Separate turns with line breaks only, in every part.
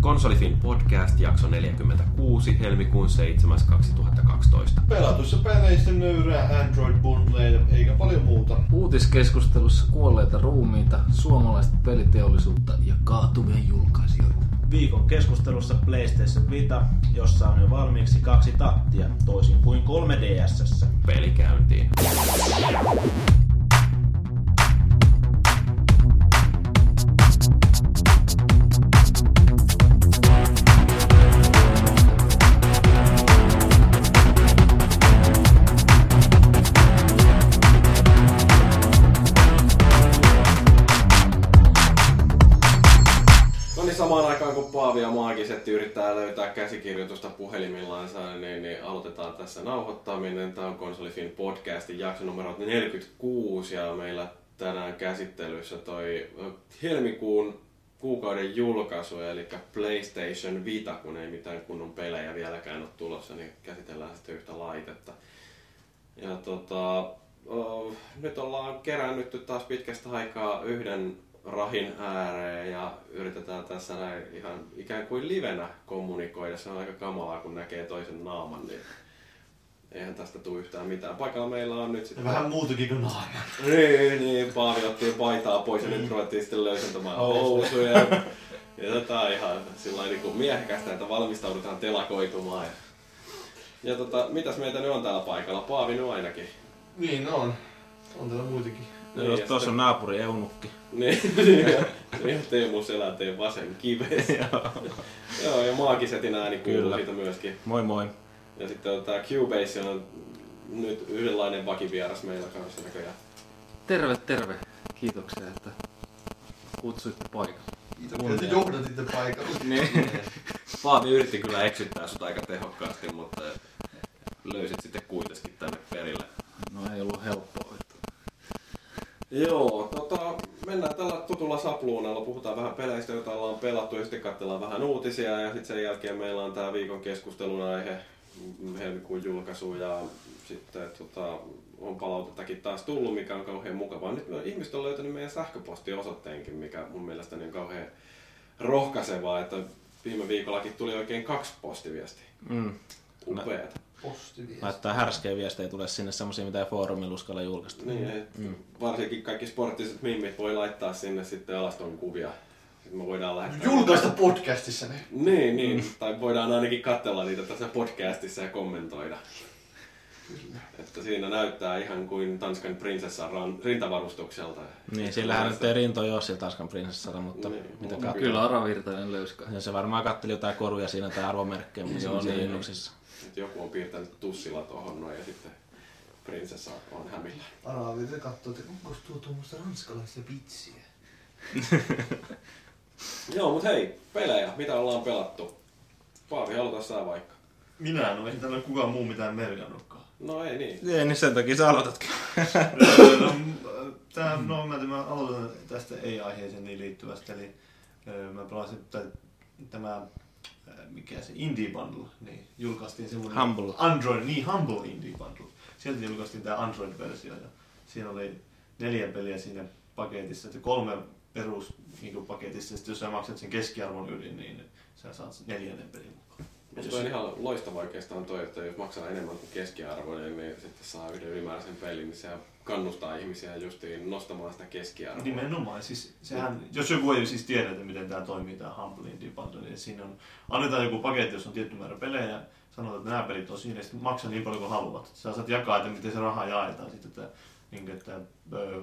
Konsolifin podcast, jakso 46, helmikuun 7. 2012.
Pelatuissa peleissä nöyrää Android bundleja eikä paljon muuta.
Uutiskeskustelussa kuolleita ruumiita, suomalaista peliteollisuutta ja kaatuvia julkaisijoita.
Viikon keskustelussa PlayStation Vita, jossa on jo valmiiksi kaksi tattia, toisin kuin 3DSssä.
Pelikäyntiin. Löytää käsikirjoitusta puhelimillansa, niin, niin aloitetaan tässä nauhoittaminen. Tämä on Konsolifin podcastin jakso numero 46 ja meillä tänään käsittelyssä toi helmikuun kuukauden julkaisu, eli PlayStation Vita, kun ei mitään kunnon pelejä vieläkään ole tulossa, niin käsitellään sitten yhtä laitetta. Ja tota, oh, nyt ollaan kerännytty taas pitkästä aikaa yhden rahin ääreen ja yritetään tässä näin ihan ikään kuin livenä kommunikoida. Se on aika kamalaa, kun näkee toisen naaman, niin eihän tästä tule yhtään mitään. Paikalla meillä on nyt sitten...
vähän muutakin kuin naama.
Niin, niin, Paavi otti paitaa pois ja nyt ruvettiin sitten löysentämään housuja. Ja tätä on ihan sillä niin kuin miehekästä, että valmistaudutaan telakoitumaan. Ja, ja tota, mitäs meitä nyt on täällä paikalla? Paavi nyt ainakin.
Niin on. On täällä muitakin.
No,
Niin,
jos
ja
tuossa
sitten-
on naapuri Eunukki.
Niin, niin Teemu Selänteen vasen kives. Joo, ja maagisetin ääni kuuluu
Kyllä.
siitä myöskin.
Moi moi.
Ja sitten on tää Cubase on nyt yhdenlainen vakivieras meillä kanssa näköjään.
Terve, terve. Kiitoksia, että kutsuitte paikalle.
Kiitoksia, että johdatitte paikalle.
Niin. Paavi yritti kyllä eksyttää sut aika tehokkaasti, mutta löysit sitten kuitenkin tänne perille.
No ei ollut helppoa.
Joo, tota, mennään tällä tutulla sapluunalla, puhutaan vähän peleistä, joita ollaan pelattu ja sitten katsellaan vähän uutisia ja sitten sen jälkeen meillä on tämä viikon keskustelun aihe, mm, helmikuun julkaisu ja sitten tota, on palautettakin taas tullut, mikä on kauhean mukavaa. Nyt me- ihmiset on löytänyt meidän sähköpostiosoitteenkin, mikä mun mielestäni on kauhean rohkaisevaa, että viime viikollakin tuli oikein kaksi postiviestiä.
Mm.
Postiviesti.
Laittaa härskejä viestejä tulee sinne semmosia, mitä ei foorumilla uskalla julkaista.
Niin, et varsinkin kaikki sporttiset mimmit voi laittaa sinne sitten alaston kuvia. Sitten me voidaan lähettää...
Julkaista podcastissa ne.
Niin, niin. Tai voidaan ainakin katsella niitä tässä podcastissa ja kommentoida. Että siinä näyttää ihan kuin Tanskan prinsessan rintavarustukselta.
Niin, sillähän nyt ei rinto ole sillä Tanskan prinsessalla, mutta
Niin,
mitä
on
kat...
Kyllä Ara Virtanen.
Ja se varmaan katteli jotain koruja siinä tai arvomerkkejä, mutta
Joo,
semmoisia
niin.
linnuksissa.
Nyt joku on piirtänyt tussilla tohon noin ja sitten prinsessa on hämillä.
Araavit katsoo, että onko tuo tuommoista ranskalaista pitsiä.
Joo, mut hei, pelejä. Mitä ollaan pelattu? Paavi, aloita sä vaikka.
Minä en ole, ei täällä kukaan muu mitään merkannutkaan.
No ei niin.
Ei, niin sen takia sä aloitatkin.
no, tää, no mä, mä aloitan tästä ei-aiheeseen niin liittyvästä, eli mä pelasin tai, tämä, mikä se Indie Bundle, niin julkaistiin semmoinen
Humble.
Android, niin Humble Indie Bundle. Sieltä julkaistiin tämä Android-versio ja siinä oli neljä peliä siinä paketissa, että kolme perus niin paketissa, ja sitten jos sä maksat sen keskiarvon yli, niin sä saat sen neljännen pelin mukaan. Ja
Mutta on ihan loistava oikeastaan toi, että jos maksaa enemmän kuin keskiarvoinen, niin sitten saa yhden ylimääräisen pelin, niin se kannustaa ihmisiä justiin nostamaan sitä keskiarvoa.
Nimenomaan. Siis, sehän, jos joku ei siis tiedä, että miten tämä toimii, tämä Humble Indie Bundle, niin siinä on, annetaan joku paketti, jos on tietty määrä pelejä, sanotaan, että nämä pelit on siinä, ja maksaa niin paljon kuin haluat. Sä saat jakaa, että miten se raha jaetaan sitten, että, niin että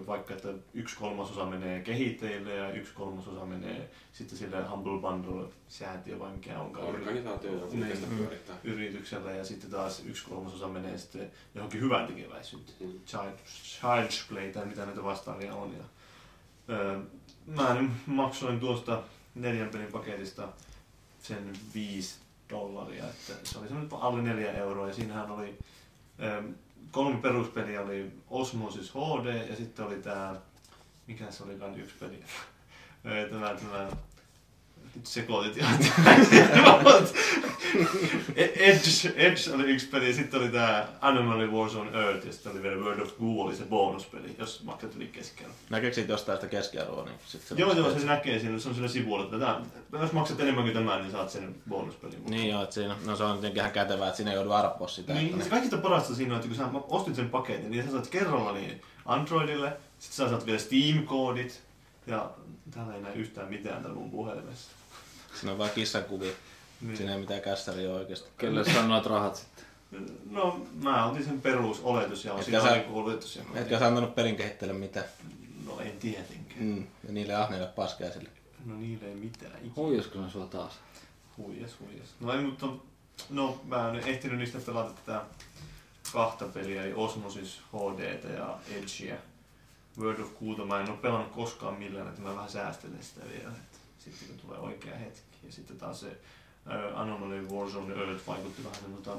vaikka että yksi kolmasosa menee kehittäjille ja yksi kolmasosa menee sitten sille Humble Bundle säätiö vai mikä onkaan
Organisaatio,
Niin. yrityksellä ja sitten taas yksi kolmasosa menee sitten johonkin hyvään tekeväisyyteen.
Mm.
Child, Child's Play tai mitä näitä vastaavia on. Ja, öö, mä maksoin tuosta neljän pelin paketista sen viisi dollaria, että se oli semmoinen alle neljä euroa ja siinähän oli öö, kolme peruspeliä oli Osmosis HD ja sitten oli tää, mikä se olikaan yksi peli, Öö, tämä, tämä nyt sekoitit ihan Edge, Edge oli yksi peli, sitten oli tää Anomaly Wars on Earth ja sitten oli vielä World of Goo oli se bonuspeli, jos maksat yli keskellä.
Näkeekö siitä jostain sitä keskiarvoa? Niin sit se
Joo, joo, se näkee siinä, se on sillä sivulla, että tää, jos maksat enemmän kuin tämän, niin saat sen bonuspelin.
Niin joo, että siinä, no se on jotenkin ihan kätevää, että siinä ei joudu arpoa sitä.
Niin,
että
se kaikista parasta siinä on, että kun sä ostit sen paketin, niin sä saat kerralla niin Androidille, sitten sä saat vielä Steam-koodit, ja täällä ei näe yhtään mitään täällä mun puhelimessa.
Siinä on vaan kissakuvia.
Niin.
Siinä ei mitään kässäriä oikeesti.
Kelle sanoit rahat sitten?
No, mä otin sen perusoletus ja
Etkä
osin
sä-
alkuoletus. Ja
Etkä sä antanut pelin kehittelijälle mitään.
No en tietenkään.
Mm. Ja niille ahneille paskeisille.
No niille ei mitään ikinä.
Huijasko ne sua taas?
Huijas, huijas. No ei, mutta no, mä en ehtinyt niistä pelata tätä kahta peliä, eli Osmosis HD ja Edgeä. World of Goota mä en ole pelannut koskaan millään, että mä vähän säästelen sitä vielä, että sitten kun tulee oikea hetki. Ja sitten taas se Anomaly Warzone Earth vaikutti vähän semmoilta,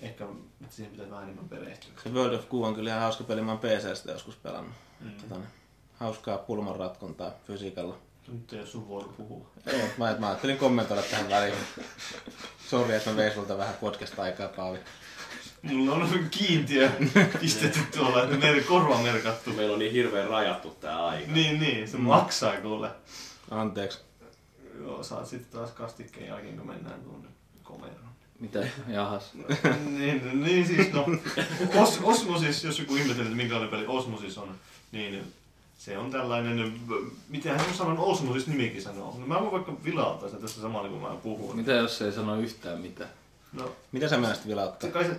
ehkä siihen pitää vähän enemmän perehtyä.
Se World of Goo on kyllä ihan hauska peli, mä oon PCstä joskus pelannut.
Mm.
Tota, niin, hauskaa pulmanratkontaa fysiikalla.
Nyt ei ole sun vuoro puhua.
Joo, mä, mä ajattelin kommentoida tähän väliin. Sori, että mä vein sulta vähän podcast-aikaa, Paavi.
Mulla on kiintiö pistetty tuolla, että meidän korva merkattu.
Meillä on niin hirveän rajattu tää aika.
Niin, niin, se maksaa kuule.
Anteeksi.
Joo, saat sitten taas kastikkeen jälkeen, kun mennään tuonne komeroon.
Mitä? Jahas.
niin, niin siis, no, Os, Osmosis, jos joku ihmettelee, että minkälainen peli Osmosis on, niin se on tällainen, mitä hän sanon Osmosis nimikin sanoo. No, mä voin vaikka vilauttaa sen tässä samalla, kun mä puhun.
Mitä jos ei sano yhtään mitään?
No,
Mitä sä menisit vilauttaa?
se kai se,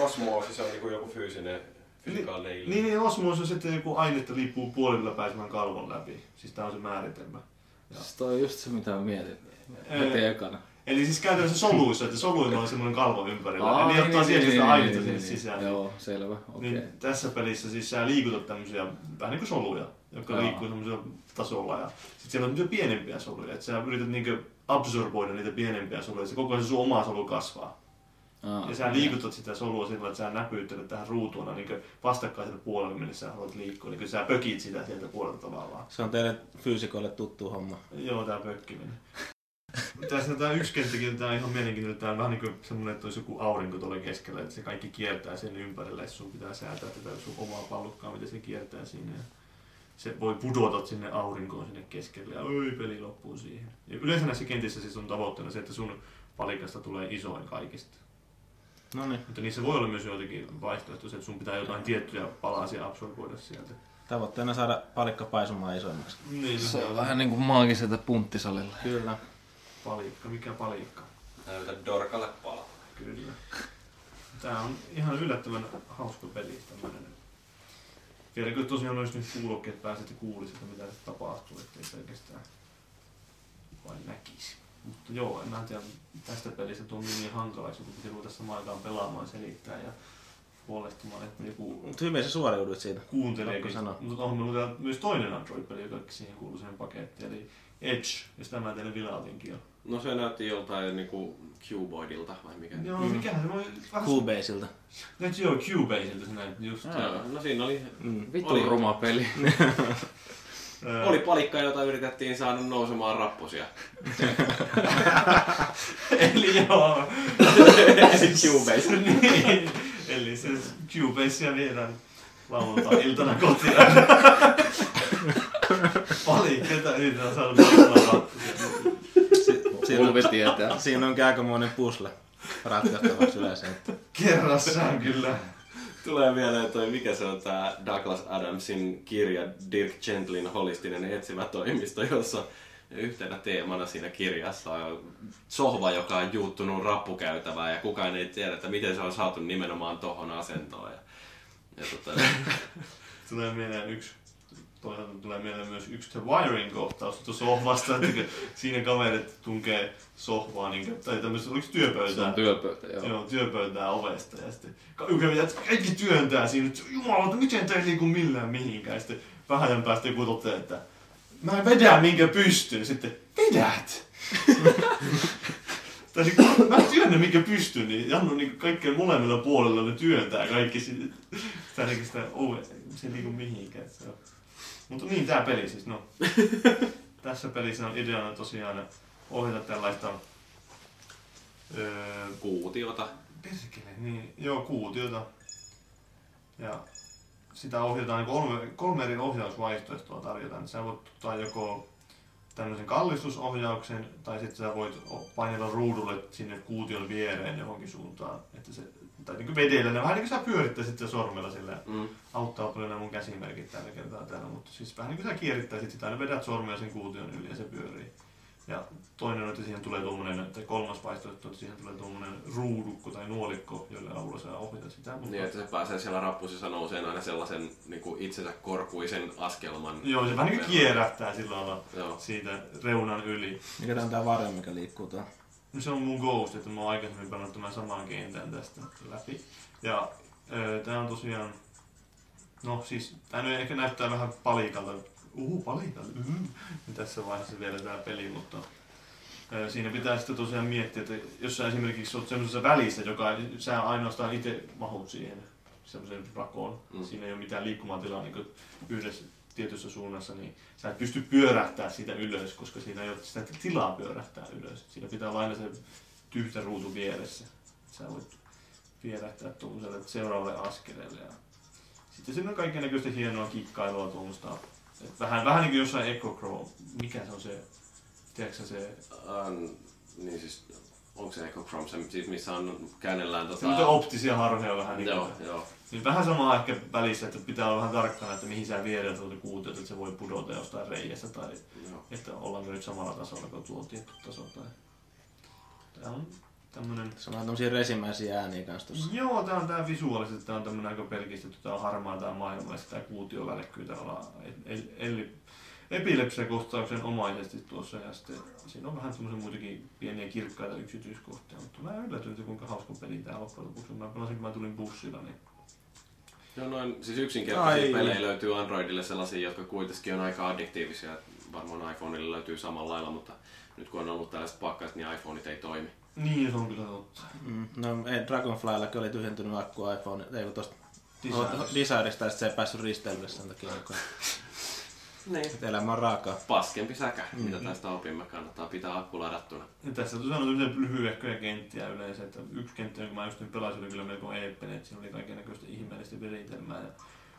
Osmoosi, se on niinku joku fyysinen, fysikaalinen ilmiö.
niin, niin Osmosis on sitten joku ainetta liippuu puolilla pääsemään kalvon läpi. Siis tää on se määritelmä.
Siis toi on just se mitä mä mietin.
Ää,
Heti ekana.
Eli siis käytännössä soluissa, että soluilla on semmoinen kalvo ympärillä.
Aa,
Eli ottaa sieltä sitä ainetta sinne sisään.
Joo, selvä. Okei.
Niin tässä pelissä siis sä liikutat tämmöisiä vähän niin kuin soluja, jotka
Joo.
liikkuu semmoisella tasolla. Ja sit siellä on pienempiä soluja, että sä yrität niinku absorboida niitä pienempiä soluja, se koko ajan se sun oma solu kasvaa.
Aa,
Ja sä liikutat sitä solua sillä, että sä näpyyttelet tähän ruutuun niin vastakkaiselle puolelle, minne sä haluat liikkua. Niin sä pökit sitä sieltä puolelta tavallaan.
Se on teille fyysikoille tuttu homma.
Joo, tää pökkiminen. Tässä tää yksi kenttäkin, tää on ihan mielenkiintoinen. Tää on vähän niin kuin semmonen, että olisi joku aurinko tuolla keskellä, että se kaikki kiertää sen ympärille, että sun pitää säätää tätä sun omaa pallukkaa, miten se kiertää. Ja se voi pudota sinne aurinkoon sinne keskelle ja oi, peli loppuu siihen. Ja yleensä näissä kentissä siis on tavoitteena se, että sun palikasta tulee isoin kaikista.
No niin,
Mutta niissä voi olla myös joitakin vaihtoehtoisia, että sun pitää jotain tiettyjä palasia absorboida sieltä.
tavoitteena saada palikka paisumaan isoimmaksi.
Niin,
Se on vähän niinku maagiselta punttisalilla.
Kyllä.
palikka. Mikä palikka?
Näytä Dorkalle palaa.
Kyllä. Tää on ihan yllättävän hauska peli tämmönen. Vieläkö tosiaan olisi nyt kuulokkeet pääset ja kuulisi, että mitä se tapahtuu, ettei pelkästään vain näkisi. Mutta joo, en mä tiedä, tästä pelistä tuntuu niin hankalaksi, kun piti ruveta samaan aikaan pelaamaan, selittää ja huolehtimaan, että joku
Mut hyvin sä suoriudut siitä.
kuuntelee.
Pakko sanoa.
Mutta on meillä vielä myös toinen Android-peli, joka siihen kuuluu siihen pakettiin, eli Edge, ja sitä mä teille vilautinkin jo.
No se näytti joltain niinku Cuboidilta vai mikä?
Joo,
Mm.
mikähän se voi... vähän-
Cubaseilta.
Nyt joo, Cubaseilta se näytti just.
Aa.
No siinä oli,
Mm.
Vittu
Oli.
ruma peli.
Ää,
oli palikka, jota yritettiin saada nousemaan rappusia.
Eli joo.
Cubase.
niin. Eli se Cubaseia viedään lauantai-iltana kotiin. Palikka, ketä yritetään saada nousemaan
Siinä
Ulvi
on,
tietää.
siinä onkin aikamoinen pusle ratkaistavaksi yleensä. Että
Kerrassaan kyllä.
Tulee mieleen toi, mikä se on tää Douglas Adamsin kirja Dirk Gentlin holistinen etsivä toimisto, jossa yhtenä teemana siinä kirjassa on sohva, joka on juuttunut rappukäytävään ja kukaan ei tiedä, että miten se on saatu nimenomaan tohon asentoon. Ja, ja tota,
Tulee mieleen yksi toisaalta tulee mieleen myös yksi The Wiring-kohtaus tuossa sohvasta, että siinä kaverit tunkee sohvaa, niin, tai tämmöistä, oliko se
Se
työpöytää?
on työpöytä, joo.
Joo, työpöytää ovesta ja sitten kaikki, työntää siinä, että jumalauta, miten tää ei liiku millään mihinkään. Ja sitten vähän ajan päästä joku toteaa, että mä en vedä minkä pystyyn. Sitten, vedät! tai niin, mä työnnän minkä pystyn, niin Jannu niin kaikkien molemmilla puolella ne työntää kaikki sitä, sitä, niin sitä ove, se ei liiku mihinkään. Se on. Mutta niin tää peli siis, no. Tässä pelissä on ideana tosiaan ohjata tällaista Öö,
Kuutiota.
perkele, niin, joo, kuutiota. Ja sitä ohjataan niin kolme, kolme eri ohjausvaihtoehtoa tarjotaan. Sä voit ottaa joko tämmöisen kallistusohjauksen, tai sitten sä voit painella ruudulle sinne kuution viereen johonkin suuntaan. Että se, tai niin kuin vedellä, ne vähän niin kuin sä pyörittäisit sitä sormella sillä
Mm.
auttaa paljon nämä mun käsimerkit tällä kertaa täällä, mutta siis vähän niin kuin sä kierrittäisit sitä, aina vedät sormea sen kuution yli ja se pyörii. Ja toinen on, että siihen tulee tuommoinen, tai kolmas vaihtoehto, että siihen tulee tuommoinen ruudukko tai nuolikko, jolle avulla sä ohjat sitä. Mutta...
Niin, että se pääsee siellä rappusissa nouseen aina sellaisen niin kuin itsensä korkuisen askelman.
Joo, se vähän niin kuin kierähtää sillä lailla
Joo.
siitä reunan yli.
Mikä tää on tää varjo, mikä liikkuu tuolla?
No se on mun Ghost, että mä oon aikaisemmin pelannut tämän saman kentän tästä läpi. Ja öö, tää on tosiaan... No siis, tää nyt ehkä näyttää vähän palikalta. Uhu, palikalta. Mm. Tässä vaiheessa vielä tää peli, mutta... öö, Siinä pitää sitten tosiaan miettiä, että jos sä esimerkiksi oot semmoisessa välissä, joka sä ainoastaan itse mahut siihen semmoiseen rakoon.
Mm.
Siinä ei ole mitään liikkumatilaa niin yhdessä tietyssä suunnassa, niin sä et pysty pyörähtää siitä ylös, koska siinä ei ole sitä tilaa pyörähtää ylös. Siinä pitää olla aina se tyhjä ruutu vieressä. Sä voit vierähtää tuollaiselle seuraavalle askeleelle. Ja sitten siinä on kaiken näköistä hienoa kikkailua tuommoista. Vähän, vähän niin kuin jossain Echo Crow. Mikä se on se, tiedätkö se,
Um, niin siis, onko se Echo Chrome, se, siis missä on käännellään tota...
semmoisia optisia harhoja vähän niin
Joo,
kuin.
joo.
Niin vähän samaa ehkä välissä, että pitää olla vähän tarkkana, että mihin sä viedät tuota kuutiota, että se voi pudota jostain reiästä tai
joo.
että ollaanko nyt samalla tasolla kuin tuo tietty taso. Tai... Tää on tämmönen...
Se on tämmösiä resimäisiä ääniä kans tossa.
Joo, tää on tää visuaalisesti, tää on tämmönen aika pelkistetty, tää on harmaa tää maailma ja sitten tää kuutio välkkyy tavallaan el- el- epilepsiakohtauksen omaisesti tuossa ja sitten siinä on vähän semmoisia muitakin pieniä kirkkaita yksityiskohtia, mutta mä yllätyin, että kuinka hauska peli tää loppujen lopuksi. on. Mä pelasin, kun mä tulin bussilla, niin
Joo, noin, siis yksinkertaisia
Ai.
pelejä löytyy Androidille sellaisia, jotka kuitenkin on aika addiktiivisia. Varmaan iPhoneille löytyy samalla lailla, mutta nyt kun on ollut tällaiset pakkaset, niin iPhoneit ei toimi.
niin se on kyllä totta.
Mm. No ei, Dragonflyllakin oli tyhjentynyt akku iPhone, ei kun tosta
Designers.
Desiresta, sit se ei päässyt risteilylle sen takia.
Niin.
Et elämä on raakaa.
Paskempi säkä, mitä tästä opimme. Kannattaa pitää akku ladattuna.
Ja tässä tosiaan on tämmöisiä lyhyehköjä kenttiä yleensä, että yksi kenttä, jonka mä just nyt pelasin, oli kyllä melko eeppinen, että siinä oli kaiken näköistä ihmeellistä viritelmää. Ja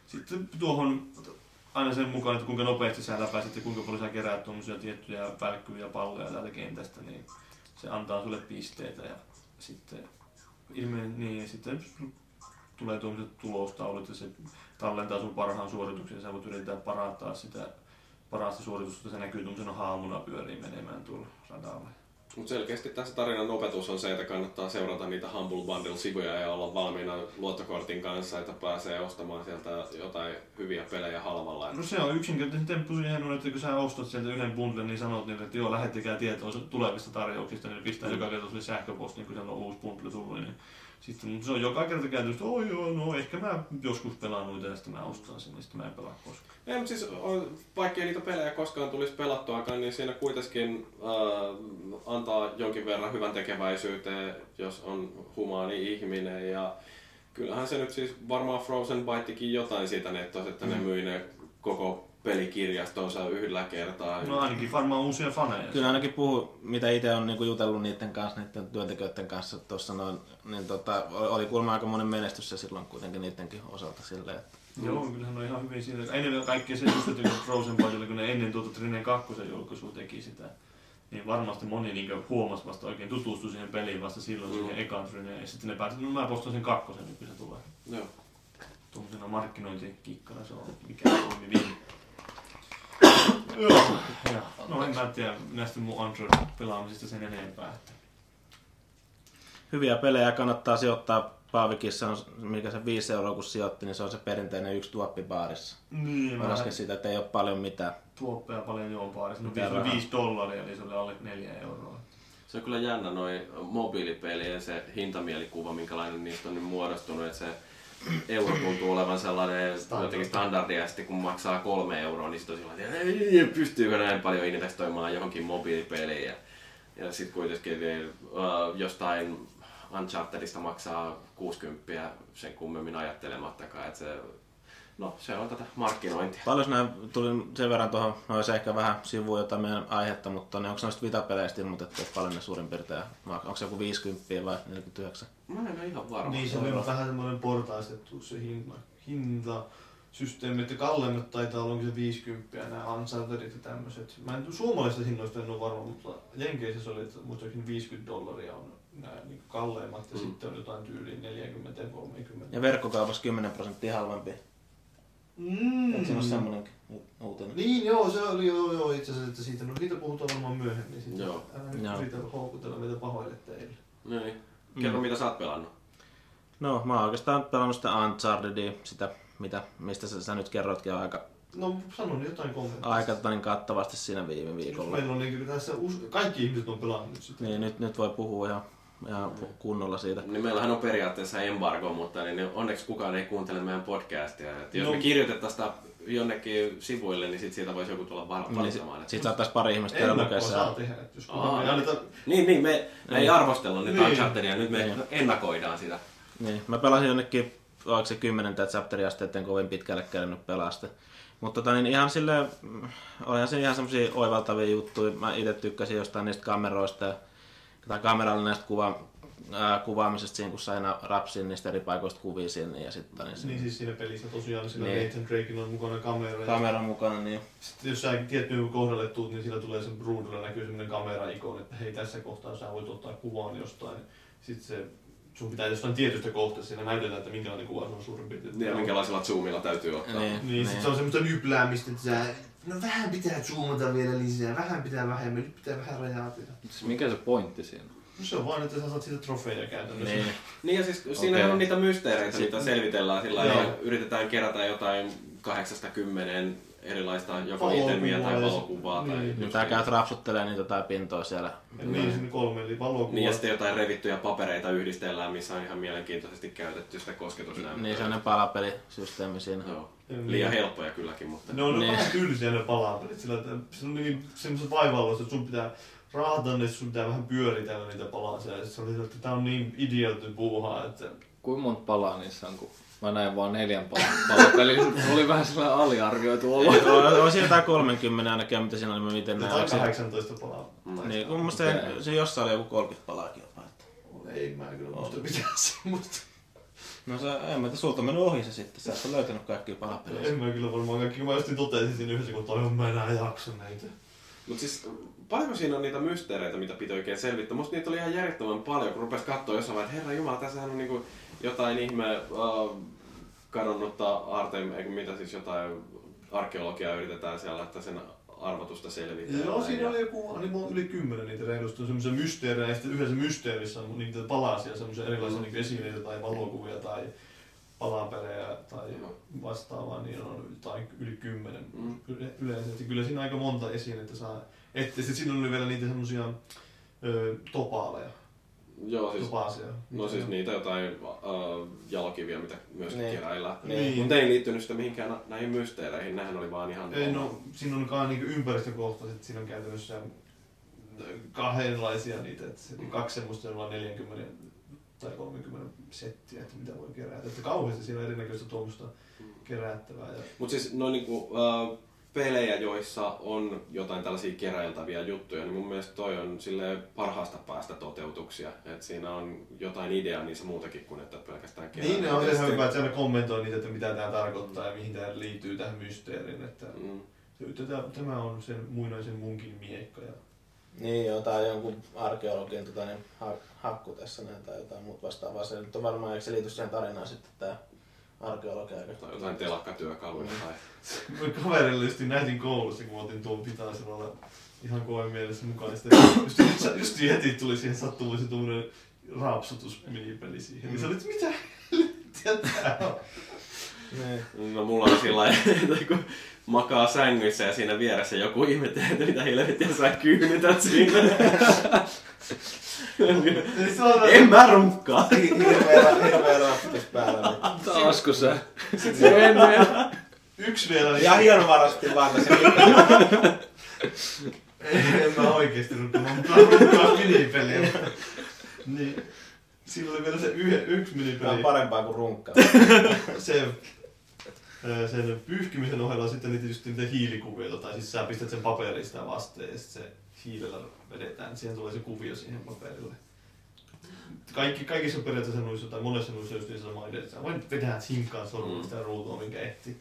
sitten tuohon aina sen mukaan, että kuinka nopeasti sä läpäisit ja kuinka paljon sä keräät tuommoisia tiettyjä välkkyviä palloja täältä kentästä, niin se antaa sulle pisteitä ja sitten ilmeen niin, ja sitten tulee tuommoiset tulostaulut ja se tallentaa sun parhaan suorituksen sä voit yrittää parantaa sitä parasta suoritusta, se näkyy tuommoisena haamuna pyöriin menemään tuolla radalla.
Mutta selkeästi tässä tarinan opetus on se, että kannattaa seurata niitä Humble Bundle-sivuja ja olla valmiina luottokortin kanssa, että pääsee ostamaan sieltä jotain hyviä pelejä halvalla.
No se on yksinkertaisen temppu siihen, että kun sä ostat sieltä yhden bundlen, niin sanot niille, että joo, lähettäkää tietoa tulevista tarjouksista, niin pistää joka kerta sulle sähköpostiin, kun siellä on uusi bundle tullut. Niin sitten mutta se on joka kerta käytöstä, että oi joo, no ehkä mä joskus pelaan noita ja sitten mä ostan sen, niin sitten mä en pelaa koskaan.
Ei, mutta siis on- vaikkei niitä pelejä koskaan tulisi pelattuakaan, niin siinä kuitenkin äh, antaa jonkin verran hyvän tekeväisyyteen, jos on humaani ihminen. Ja kyllähän se nyt siis varmaan Frozen Bytekin jotain siitä että ne myi ne koko pelikirjastonsa yhdellä kertaa.
No ainakin varmaan uusia faneja.
Kyllä ainakin puhu, mitä itse on niinku jutellut niiden kanssa, niiden työntekijöiden kanssa tuossa noin, niin tota, oli kuulemma aika monen menestys se silloin kuitenkin niidenkin osalta silleen, että
Joo, kyllähän on ihan hyvin siitä. Ennen kaikkea se just, että kun Frozen Byte, kun ne ennen tuota Trine 2 julkaisua teki sitä, niin varmasti moni niin huomasi vasta oikein, tutustui siihen peliin vasta silloin
Mm.
siihen ekaan Trineen. Ja sitten ne päätti, että no mä postan sen kakkosen, nyt kun se tulee.
Joo.
Tuommoisena markkinointikikkana se on, mikä toimi hyvin. Joo. Ja, no en mä tiedä näistä mun Android-pelaamisista sen enempää. Että.
hyviä pelejä kannattaa sijoittaa Paavikissa, on, mikä se 5 euroa kun sijoitti, niin se on se perinteinen yksi tuoppi baarissa.
Niin,
Mä lasken siitä, että ei ole paljon mitään.
tuoppeja paljon juon baarissa. No,
Mitä
se oli
rahaa?
5 dollaria, eli se oli alle 4 euroa.
Se on kyllä jännä noin mobiilipelien se hintamielikuva, minkälainen niistä on nyt muodostunut, että se euro tuntuu olevan sellainen jotenkin standardia, ja sitten kun maksaa kolme euroa, niin sitten on sellainen, että pystyykö näin paljon investoimaan johonkin mobiilipeliin. Ja, ja sitten kuitenkin niin, uh, jostain Unchartedista maksaa 60 sen kummemmin ajattelemattakaan, että se No, se on tätä markkinointia.
Paljon nämä tuli sen verran tuohon, no se ehkä vähän sivu jotain meidän aihetta, mutta ne, onko noista Vita-peleistä ilmoitettu, että paljon ne suurin piirtein, onko se joku 50 vai 49?
Mä en ole ihan varma.
Niin se on vähän semmoinen portaistettu se hinta, hinta systeemi, että kalleimmat taitaa olla onko se 50 nämä Unchartedit ja tämmöiset. Mä en suomalaisista hinnoista en ole varma, mutta Jenkeissä se oli, että muistaakseni 50 dollaria on nämä niin kalleimmat ja
Mm.
sitten on jotain tyyliin 40 ja 30.
Ja verkkokaupassa 10 prosenttia halvempi.
Mm.
Eikö siinä ole semmoinenkin uutinen?
Niin joo, se oli joo, joo itse asiassa, että siitä, no siitä puhutaan varmaan myöhemmin. Siitä.
Joo.
Älä nyt
Joo.
yritä houkutella meitä pahoille teille.
No niin. Kerro,
Mm.
mitä sä oot pelannut.
No, mä oon oikeastaan pelannut sitä Unchartedia, sitä, mitä, mistä sä, sä nyt kerroitkin aika,
No sanon jotain kommentteja.
aika tota niin kattavasti siinä viime viikolla.
Meillä on niin tässä, us- kaikki ihmiset on pelannut nyt sitä.
Niin, nyt, nyt voi puhua ihan, ihan kunnolla siitä.
Niin meillähän on periaatteessa embargo, mutta niin onneksi kukaan ei kuuntele meidän podcastia. Et jos
No.
me kirjoitettaisiin sitä jonnekin sivuille, niin sit siitä voisi joku tulla
Niin,
valittamaan. että-
Sitten saattaisi pari ihmistä käydä lukea.
Niin, niin me, me ei
Niin.
arvostella nyt
Niin.
Unchartedia, nyt me
Niin.
ennakoidaan sitä.
Niin, mä pelasin jonnekin, oliko se kymmenentä chapteria asti, etten kovin pitkälle käynyt pelaa sitä. Mutta tota, niin ihan silleen, mm, olihan se ihan semmosia oivaltavia juttuja. Mä itse tykkäsin jostain niistä kameroista ja tai kameralla näistä kuva, ää, kuvaamisesta siinä, kun sai aina rapsin niistä eri paikoista kuvia sinne ja sitten niin,
Niin siis siinä pelissä tosiaan sillä
Niin.
Nathan Drakein on mukana kamera. ja
kameran mukana, niin
Sitten jos sä tiettyyn kohdalle tuut, niin sillä tulee sen ruudulla näkyy semmoinen kamera-ikoni, että hei tässä kohtaa sä voit ottaa kuvan jostain. Sitten se, sun pitää jostain tietystä kohteesta siinä näytetään, että minkälainen kuva se on suurin piirtein.
Ja minkälaisella zoomilla täytyy ottaa.
niin,
Niin, sit se on semmoista nypläämistä, että sä, no vähän pitää zoomata vielä lisää, vähän pitää vähemmän, nyt pitää vähän rajata.
Siis mikä se pointti siinä?
No se on vaan, että sä saat siitä trofeja käytännössä.
niin.
Niin ja siis siinä on niitä mysteereitä, mitä selvitellään sillä ja yritetään kerätä jotain kahdeksasta kymmeneen erilaista joko itemiä tai
se-
valokuvaa. Tai
niin.
just
Niin tää
niin.
käyt rapsuttelee niitä jotain pintoja siellä.
Ja niin, sinne kolme, eli valokuva.
Niin ja sitten jotain revittyjä papereita yhdistellään, missä on ihan mielenkiintoisesti käytetty sitä kosketusnäyttöä.
Niin sellainen palapelisysteemi siinä.
Joo.
Niin.
Liian helppoja kylläkin, mutta...
Ne on
Niin.
niin. vähän tylsiä ne palapelit, sillä että se on niin semmoiset vaivalloista, että sun pitää raahata ne, sun pitää vähän pyöritellä niitä palasia. Ja se oli, että tää on niin idealty puuhaa, että
Kuinka monta palaa niissä on, kun mä näin vaan neljän palan palapeli. oli vähän sellainen aliarvioitu olo.
Oli oli siinä jotain 30 ainakin, mitä siinä oli, mä miten näin.
jotain
Oliko se-
18 palaa.
Niin, kun musta se, se jossain oli joku 30 palaakin jopa.
Ei mä kyllä muista mitään semmoista.
No se, en mä tiedä, sulta on mennyt ohi se sitten, sä et ole löytänyt kaikkia palapelejä.
En mä kyllä varmaan kaikki, kun mä just totesin siinä yhdessä, kun toi on mä enää jaksa näitä.
Mut siis paljonko siinä on niitä mysteereitä, mitä piti oikein selvittää? Musta niitä oli ihan järjettömän paljon, kun rupes katsoa jossain vaiheessa, että herra jumala, tässähän on niinku jotain ihme uh, kadonnutta Artem, eikö mitä siis jotain arkeologiaa yritetään siellä, että sen arvotusta selvitellään.
Joo, siinä
ja-
oli joku, niin mulla on yli kymmenen niitä reilusti, on semmoisia mysteerejä, ja sitten yhdessä mysteerissä on niitä palasia, semmoisia erilaisia niin esineitä tai valokuvia tai palapelejä tai vastaavaa, niin on jotain yli kymmenen
Mm.
yle- yleensä. Että kyllä siinä aika monta esinettä saa. Että sitten siinä oli vielä niitä semmoisia topaaleja,
Joo, siis,
topasia.
no siis niitä jotain uh, jalokiviä, mitä myös
Niin.
keräillään.
Niin.
Mutta ei liittynyt sitä mihinkään näihin mysteereihin, nehän oli vaan ihan...
Ei, no, siinä on kai niinku ympäristökohtaiset, siinä on käytännössä kahdenlaisia niitä, että se- kaksi semmoista, joilla on 40 tai 30 settiä, että mitä voi kerätä. Että kauheasti siinä on erinäköistä tuommoista kerättävää. Ja
Mutta siis noin niinku, uh, pelejä, joissa on jotain tällaisia keräiltäviä juttuja, niin mun mielestä toi on sille parhaasta päästä toteutuksia. että siinä on jotain ideaa niissä muutakin kuin että pelkästään
niin ne on
Ja
ihan hyvä, että aina kommentoi niitä, että mitä tämä tarkoittaa ja mihin tämä liittyy tähän mysteeriin. Että
Mm.
tätä, tämä on sen muinaisen munkin miekka. Ja
Niin joo, tää on jonkun arkeologin tota, niin, ha- hakku tässä näin tai jotain muuta vastaavaa. Se nyt on varmaan, eikö se liity siihen tarinaan sitten tää arkeologi aika.
Tai jotain telakkatyökaluja tai...
Mun kaverille just näytin koulussa, kun otin tuon pitaisen olla ihan koen mielessä mukaan. Ja sitten just, just, just heti tuli siihen sattumoisin tuommoinen raapsutus minipeli siihen. Niin se oli, että mitä helvettiä tää on?
Niin.
No mulla on sillä lailla, että kun makaa sängyssä ja siinä vieressä joku ihmettelee, että mitä helvettiä sä kyynytät siinä.
On
en mä runkkaa.
Hirveä, rapputus päällä. Niin.
Taasko sä?
yksi vielä.
Ja hienovaraisesti vaan tässä.
en mä oikeesti rukkaa, mutta mä rukkaan minipeliä. niin. Oli vielä se yhe, yksi
Tää on
minipeli.
parempaa kuin runkkaa.
Se, sen pyyhkimisen ohella sitten niitä, just niitä hiilikuvioita, tai siis sä pistät sen paperista vasten ja sitten se hiilellä vedetään, niin siihen tulee se kuvio siihen paperille. Kaikki, kaikissa periaatteessa nuissa tai monessa nuissa just niin sama idea, että sä voit vetää hinkkaan sormulla sitä ruutua, minkä ehtii.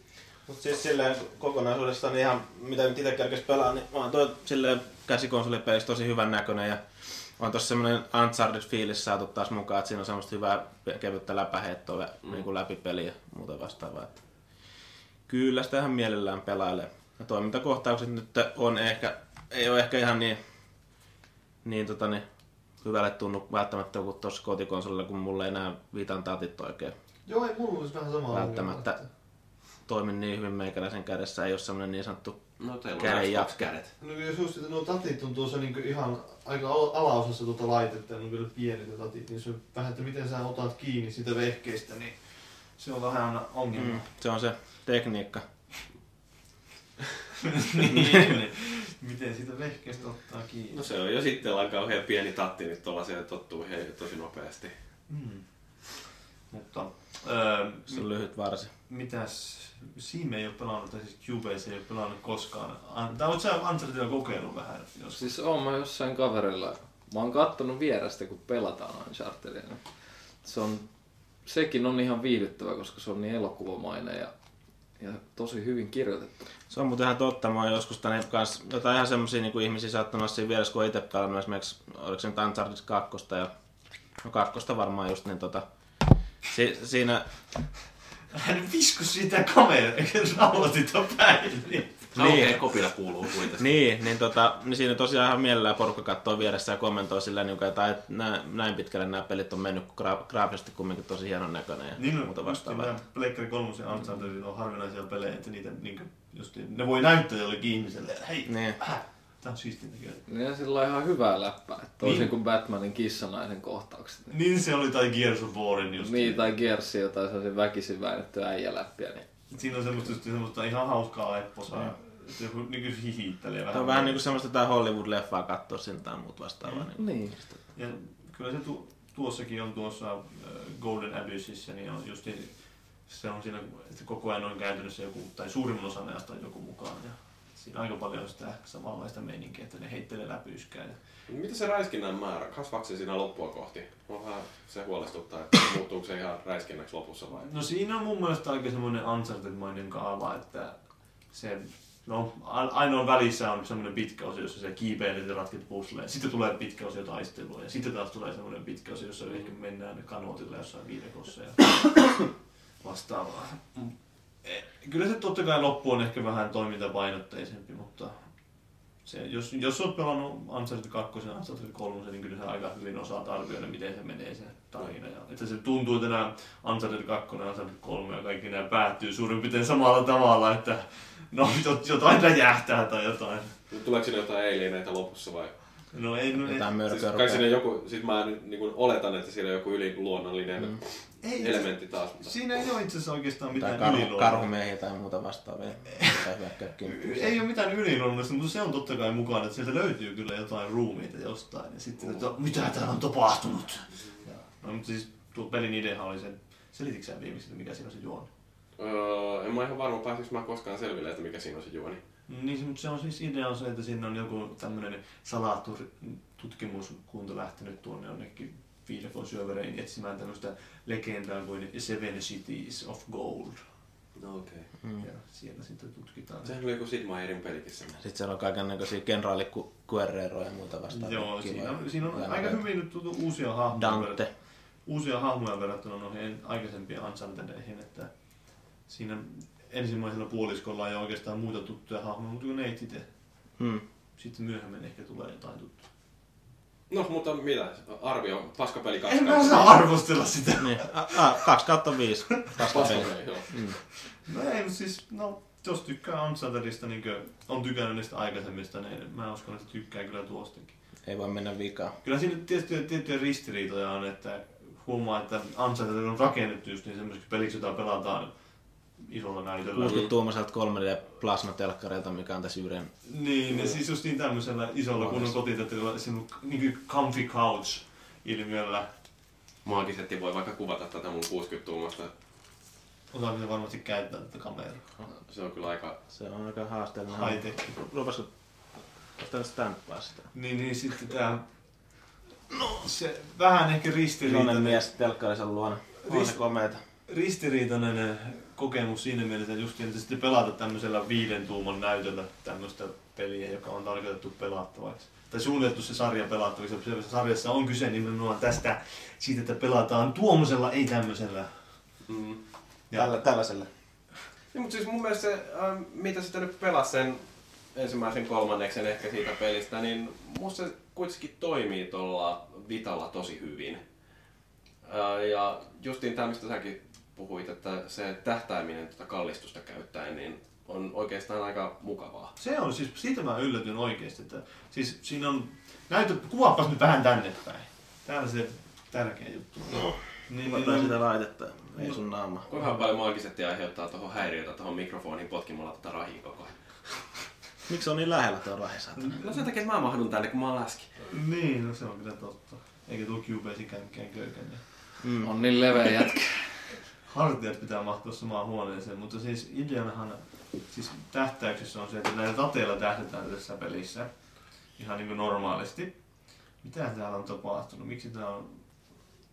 Mutta siis silleen kokonaisuudessaan ihan, mitä nyt itse kerkes pelaa, niin on toi silleen käsikonsolipelissä tosi hyvän näköinen ja on tossa semmoinen Uncharted-fiilis saatu taas mukaan, että siinä on semmoista hyvää kevyttä läpäheittoa mm. niin läpi peliä ja muuta vastaavaa. Että kyllä sitä ihan mielellään pelailee. Ja toimintakohtaukset nyt on ehkä, ei ole ehkä ihan niin, niin, tota, niin hyvälle tunnu välttämättä kuin tuossa kotikonsolilla, kun mulla ei enää viitan tatit oikein
Joo, ei mulla olisi vähän sama
Välttämättä.
ongelma, että-
toimi niin hyvin meikäläisen kädessä. Ei ole semmoinen niin sanottu
No teillä
Käden jatka.
kädet.
No jos just, että nuo tatit on tuossa niinku ihan aika al- alaosassa tuota laitetta, ja ne on vielä pienet ne tatit, niin se on vähän, että miten sä otat kiinni siitä vehkeistä, niin se on vähän ongelma.
Mm, se on se tekniikka.
niin, miten siitä vehkeestä ottaa kiinni.
No se on jo sitten on kauhean pieni tatti, niin tuollaiseen tottuu he tosi nopeasti.
Mm. Mutta öö,
Se on lyhyt varsi.
mitäs, Siime ei ole pelannut, tai siis Cubase ei ole pelannut koskaan. An- Tai oot sä Unchartedia kokeillut vähän? Jos...
Siis oon mä jossain kaverilla. Mä oon kattonut vierestä, kun pelataan Unchartedia. niin Se on, sekin on ihan viihdyttävä, koska se on niin elokuvamainen ja, ja tosi hyvin kirjoitettu.
Se on muuten ihan totta. Mä oon joskus tänne kans jotain ihan semmosia niin ihmisiä saattanut olla siinä vieressä, kun oon itse pelannut esimerkiksi, oliko se nyt Uncharted 2 ja no kakkosta varmaan just, niin tota, si, siinä,
Hän visku sitä kameraa, eikä rauhoitita päin. Niin.
Niin. kopila kuuluu kuitenkin.
niin, niin, tota, niin siinä tosiaan ihan mielellään porukka katsoo vieressä ja kommentoi sillä niin että et näin, näin pitkälle nämä pelit on mennyt, gra- graafisesti kumminkin tosi hienon näköinen ja
Niin,
muuta
no,
vastaavaa.
nämä Pleikkari 3 ja Uncharted on harvinaisia pelejä, että niitä niin just, ne voi näyttää jollekin ihmiselle, että hei,
Niin.
äh, tää on siistiä näköinen.
Ja sillä on ihan hyvää läppää. että Toisin
Niin.
kuin Batmanin kissanaisen kohtaukset. Niin,
Niin se oli tai Gears of Warin just.
niin tai Gearsi jotain sellaisen väkisin väännettyä äijäläppiä. Niin.
Siinä on semmoista, just, semmoista ihan hauskaa epposaa. Että joku niin kuin hihittelee vähän.
Tämä on vähän niin kuin semmoista tää Hollywood-leffaa katsoa sinne tai muut vastaavaa. Niin.
niin.
Ja kyllä se tu, tuossakin on tuossa äh, Golden Abyssissa, niin on just niin, se on siinä, että koko ajan on kääntynyt se joku, tai suurimman osan ajasta on joku mukaan. Ja siinä aika paljon on sitä samanlaista meininkiä, että ne heittelee läpyyskää. Ja
Mitä se räiskinnän määrä? Kasvaako se siinä loppua kohti? Mua vähän se huolestuttaa, että muuttuuko se ihan räiskinnäksi lopussa vai?
No siinä on mun mielestä aika semmoinen Uncharted-mainen kaava, että se, no ainoa välissä on semmoinen pitkä osio, jossa se kiipeilet ja ratket pusleen. Sitten tulee pitkä osio taistelua ja sitten taas tulee semmoinen pitkä osio, jossa ehkä mennään kanootilla jossain viidekossa ja vastaavaa. Mm. Eh, Kyllä se totta kai loppu on ehkä vähän toimintapainotteisempi, mutta se, jos, jos olet pelannut Uncharted 2 ja Uncharted 3, niin kyllä sä aika hyvin osaat arvioida, miten se menee se tarina. Ja, että se tuntuu, että nämä Uncharted 2 ja Uncharted 3 ja kaikki nämä päättyy suurin piirtein samalla tavalla, että no jot- jotain räjähtää tai jotain.
Tuleeko sinne jotain alieneita lopussa vai?
No ei, no, ei,
Jotain mörköä
Siis kai sinne joku, sit mä nyt niin oletan, että siinä on joku yliluonnollinen
Mm.
ei
elementti taas. Mutta...
Siinä ei ole itse asiassa oikeastaan
Tai
mitään
karhu,
yliluonnollista.
karhumiehiä tai muuta vastaavia. Tai.
Ei ole mitään yliluonnollista, mutta se on totta kai mukana, että sieltä löytyy kyllä jotain ruumiita jostain. Ja sitten, että mitä täällä on tapahtunut? No, mutta siis tuo pelin ideahan oli sen, selititkö sä viimeksi, että mikä siinä on se juoni?
Öö, en mä ihan varma, pääsikö mä koskaan selville, että mikä siinä on se juoni.
Niin, se- mutta se on siis idea on se, että siinä on joku tämmöinen salattu tutkimuskunta lähtenyt tuonne jonnekin viidakon syövereihin etsimään tämmöistä legendaa kuin Seven Cities of Gold.
No okei.
Mm.
Ja siellä sitten tutkitaan.
Sehän oli joku Sid Meierin pelikin semmoinen.
Sitten siellä on kaiken näköisiä kenraali ja muuta vastaavia.
Joo, siinä on, siinä on aika hyvin nyt tullut uusia hahmoja.
Dante.
uusia hahmoja verrattuna noihin aikaisempiin Unchartedeihin, että siinä ensimmäisellä puoliskolla ei ole oikeastaan muita tuttuja hahmoja, mutta kun ne ei itse.
Hmm.
Sitten myöhemmin ehkä tulee jotain tuttua.
No, mutta mitä? Arvio, paskapeli 2
En mä saa arvostella sitä.
Niin. A, a, 2 kautta 5. Paskapeli.
Joo.
No ei, mutta siis, no, jos tykkää Unchartedista, niin on tykännyt niistä aikaisemmista, niin mä uskon, että tykkää kyllä tuostakin.
Ei voi mennä vikaan.
Kyllä siinä tiettyjä, tiettyjä ristiriitoja on, että huomaa, että Uncharted on rakennettu just niin semmoiseksi peliksi, jota pelataan isolla näytöllä.
60-tuumaiselta 3D plasmatelkkarilta, mikä on tässä Jyren.
Niin, ja siis just niin tämmöisellä isolla kunnon kotiteatterilla, niin kuin comfy couch ilmiöllä.
Maagisetti voi vaikka kuvata tätä mun 60-tuumasta
osaako se varmasti käyttää tätä kameraa.
Se on kyllä aika...
Se on aika haasteellinen.
High tech.
Lupasko ostaa stamppaa sitä?
Niin, niin sitten tää... No, se vähän ehkä
Iloinen
ristiriitainen,
mies telkkarisen luona. On
Rist- ristiriitainen kokemus siinä mielessä, että just että sitten pelata tämmöisellä viiden tuuman näytöllä tämmöistä peliä, joka on tarkoitettu pelattavaksi. Tai suunniteltu se sarja pelattavaksi. Se sarjassa on kyse nimenomaan tästä, siitä, että pelataan tuommoisella, ei tämmöisellä.
Mm.
Ja-
Tällä, tällaisella.
Niin, mutta siis mun mielestä se, äh, mitä sitä nyt pelasi sen ensimmäisen kolmanneksen ehkä siitä pelistä, niin musta se kuitenkin toimii tuolla Vitalla tosi hyvin. Äh, ja justiin tämä, mistä säkin puhuit, että se tähtääminen tuota kallistusta käyttäen, niin on oikeastaan aika mukavaa.
Se on, siis siitä mä yllätyin oikeasti, että siis siinä on, näytö, kuvaapas nyt vähän tänne päin. Täällä se tärkeä juttu. No. Niin,
Mä
niin, on-
sitä laitetta. Ei sun naama.
Kuinka paljon maagisetti aiheuttaa tuohon häiriötä tuohon mikrofoniin potkimalla tätä rahia koko ajan?
Miksi on niin lähellä tuo rahi?
No sen takia, että mä mahdun tänne, kun mä oon läski.
niin, no se on kyllä totta. Eikä tuo Cubase mikään köykäinen.
Mm.
On niin leveä jätkä.
Hartiat pitää mahtua samaan huoneeseen, mutta siis ideanahan siis tähtäyksessä on se, että näillä tateilla tähdetään tässä pelissä ihan niin kuin normaalisti. Mitä täällä on tapahtunut? Miksi tää on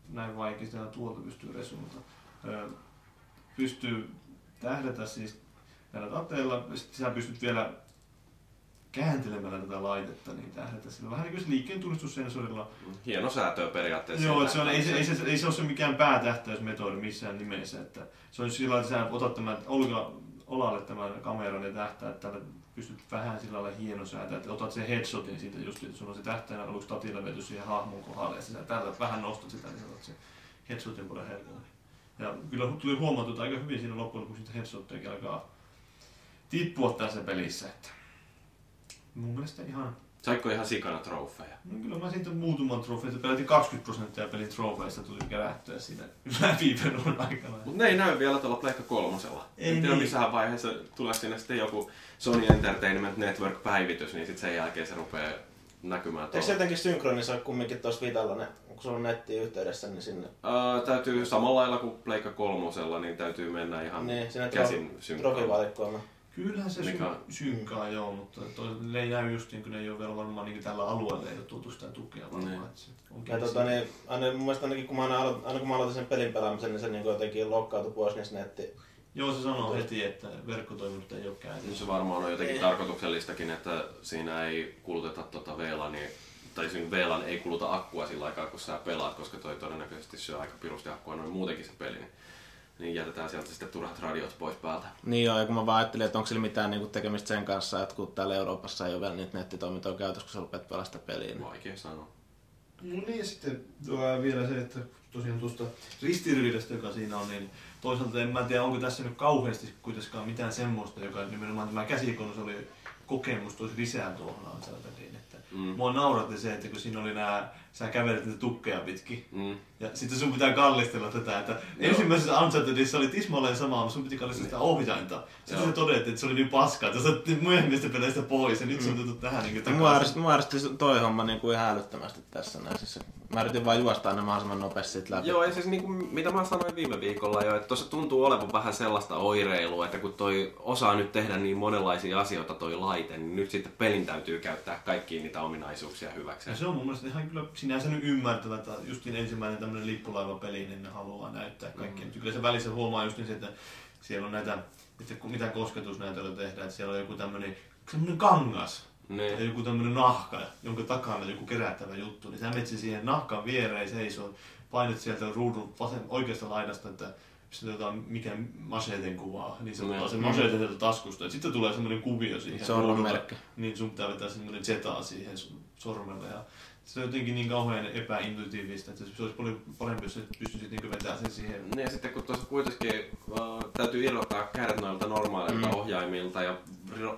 näin vaikea? Täällä tuolta pystyy resuunta. Öö, pystyy tähdätä siis näillä tateilla, sitten sä pystyt vielä kääntelemällä tätä laitetta, niin tähdätä sillä vähän niin kuin liikkeen tunnistussensorilla
Hieno säätö periaatteessa.
Joo, että se on, ei, se, ei, se, ei se ole se mikään päätähtäysmetodi missään nimessä. Että se on sillä lailla, että sä otat tämän Olga, Olalle tämän kameran ja tähtäät tällä pystyt vähän sillä lailla hienosäätä, että otat sen headshotin siitä just, että sulla on se tähtäin aluksi tatilla vety siihen hahmon kohdalle ja sä tällä vähän nostat sitä, niin otat sen headshotin paljon helpommin. Ja kyllä tuli huomattu että aika hyvin siinä loppujen lopuksi sitä headshottejakin alkaa tippua tässä pelissä. Että mun mielestä ihan
Saitko ihan sikana trofeja?
No kyllä mä siitä muutaman trofeita pelätin 20 prosenttia pelin trofeista tuli kerättyä siinä läpipelun aikana.
Mutta ne ei näy vielä tuolla Pleikka kolmosella.
Ei
en tiedä
niin.
missään vaiheessa tulee sinne sitten joku Sony Entertainment Network-päivitys, niin sitten sen jälkeen se rupeaa näkymään
Eikö se
tuolla.
jotenkin synkronisoi kumminkin tuossa Vitalla, ne, kun sulla on netti yhteydessä, niin sinne
Uh, täytyy samalla lailla kuin Pleikka kolmosella, niin täytyy mennä ihan
Niin, sinne
käsin synkkaamaan.
Kyllähän se
Mikä
synkkaa joo, mutta toi, ne ei näy just niin kuin ne ei ole vielä varmaan niin tällä alueella ei ole tuotu sitä tukea varmaan.
Niin.
Että se on
Ja tota, niin, aina, mun mielestä ainakin kun mä, aina aina kun mä aloitin sen pelin pelaamisen, niin se niin jotenkin lokkautui pois niistä netti.
Joo, se sanoo heti, että verkkotoiminnot ei ole
Niin
käytössä.
se varmaan on jotenkin
Ei.
tarkoituksellistakin, että siinä ei kuluteta tota VLAN, niin, tai siinä VLAN ei kuluta akkua sillä aikaa, kun sä pelaat, koska toi todennäköisesti syö aika pirusti akkua noin muutenkin se peli. Niin, niin jätetään sieltä sitten turhat radiot pois päältä.
Niin joo, ja kun mä vaan ajattelin, että onko sillä mitään niinku tekemistä sen kanssa, että kun täällä Euroopassa ei ole vielä niitä nettitoimintoja käytössä, kun sä rupeat pelaa sitä peliä. Niin.
Vaikea sanoa.
No niin, ja sitten tuo vielä se, että tosiaan tuosta ristiriidasta, joka siinä on, niin toisaalta en mä tiedä, onko tässä nyt kauheasti kuitenkaan mitään semmoista, joka nimenomaan tämä käsikonsoli kokemus toisi lisää tuohon Unchartediin. Että
Mm.
Mua nauratti se, että kun siinä oli nämä, sä kävelet niitä tukkeja pitkin,
Mm.
ja sitten sun pitää kallistella tätä, että ensimmäisessä Unchartedissa oli tismalleen sama, mutta sun piti kallistella sitä ohjainta. Sitten
Joo.
se todettiin, että se oli niin paskaa, että sä myöhemmistä peleistä pois, ja nyt se on tuotu tähän niin
Mua ärsytti, toi homma niin kuin ihan älyttömästi tässä näin. Mä yritin vaan juosta aina mahdollisimman nopeasti siitä läpi.
Joo, ja siis niin kuin, mitä mä sanoin viime viikolla jo, että tuossa tuntuu olevan vähän sellaista oireilua, että kun toi osaa nyt tehdä niin monenlaisia asioita toi laite, niin nyt sitten pelin täytyy käyttää kaikkia niitä ominaisuuksia hyväkseen.
Ja se on mun mielestä ihan kyllä sinänsä nyt ymmärtävä, että justiin ensimmäinen tämmöinen lippulaivapeli, niin ne haluaa näyttää kaikkea. Mm. Kyllä se välissä huomaa just niin se, että siellä on näitä, että mitä kosketusnäytöllä tehdään, että siellä on joku tämmöinen, semmoinen kangas
Niin.
joku tämmöinen nahka, jonka takana joku kerättävä juttu, niin sä menet sen siihen nahkan viereen seisoo, painat sieltä ruudun vasen, oikeasta laidasta, että sitten otetaan mikä macheten kuvaa, niin se ottaa sen macheten sieltä taskusta, ja sitten tulee semmoinen kuvio siihen
Sormenmerkki.
Niin sun pitää vetää semmoinen zetaa siihen sun sormelle ja se on jotenkin niin kauhean epäintuitiivista, että se olisi paljon parempi, jos pystyisit niin vetämään sen siihen.
Niin ja sitten kun tuossa kuitenkin äh, täytyy irrottaa kädet noilta normaaleilta mm. ohjaimilta ja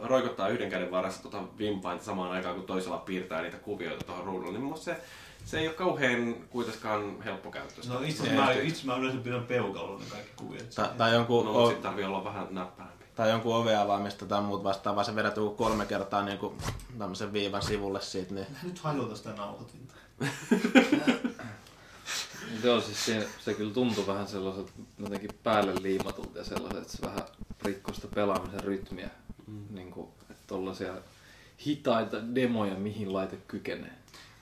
roikottaa yhden käden varassa tuota vimpainta samaan aikaan kun toisella piirtää niitä kuvioita tuohon ruudulle, niin se, se ei ole kauhean kuitenkaan helppokäyttöistä.
No itse mä, itse mä yleensä pidän peukalolla ne kaikki kuviot.
Tai, tai jonkun,
No,
o,
sitten tarvii olla vähän näppärämpi.
tai jonkun oven avaamista tai muut vastaavaa, se vedät joku kolme kertaa niin kuin tämmöisen viivan sivulle siitä, niin
Nyt hajota sitä nauhoitinta.
Joo, siis se, se kyllä tuntui vähän sellaiselta jotenkin päälle liimatulta ja ja sellaiset, että se vähän rikkoo sitä pelaamisen rytmiä. Mm. Niin kuin, että tollaisia hitaita demoja, mihin laite kykenee.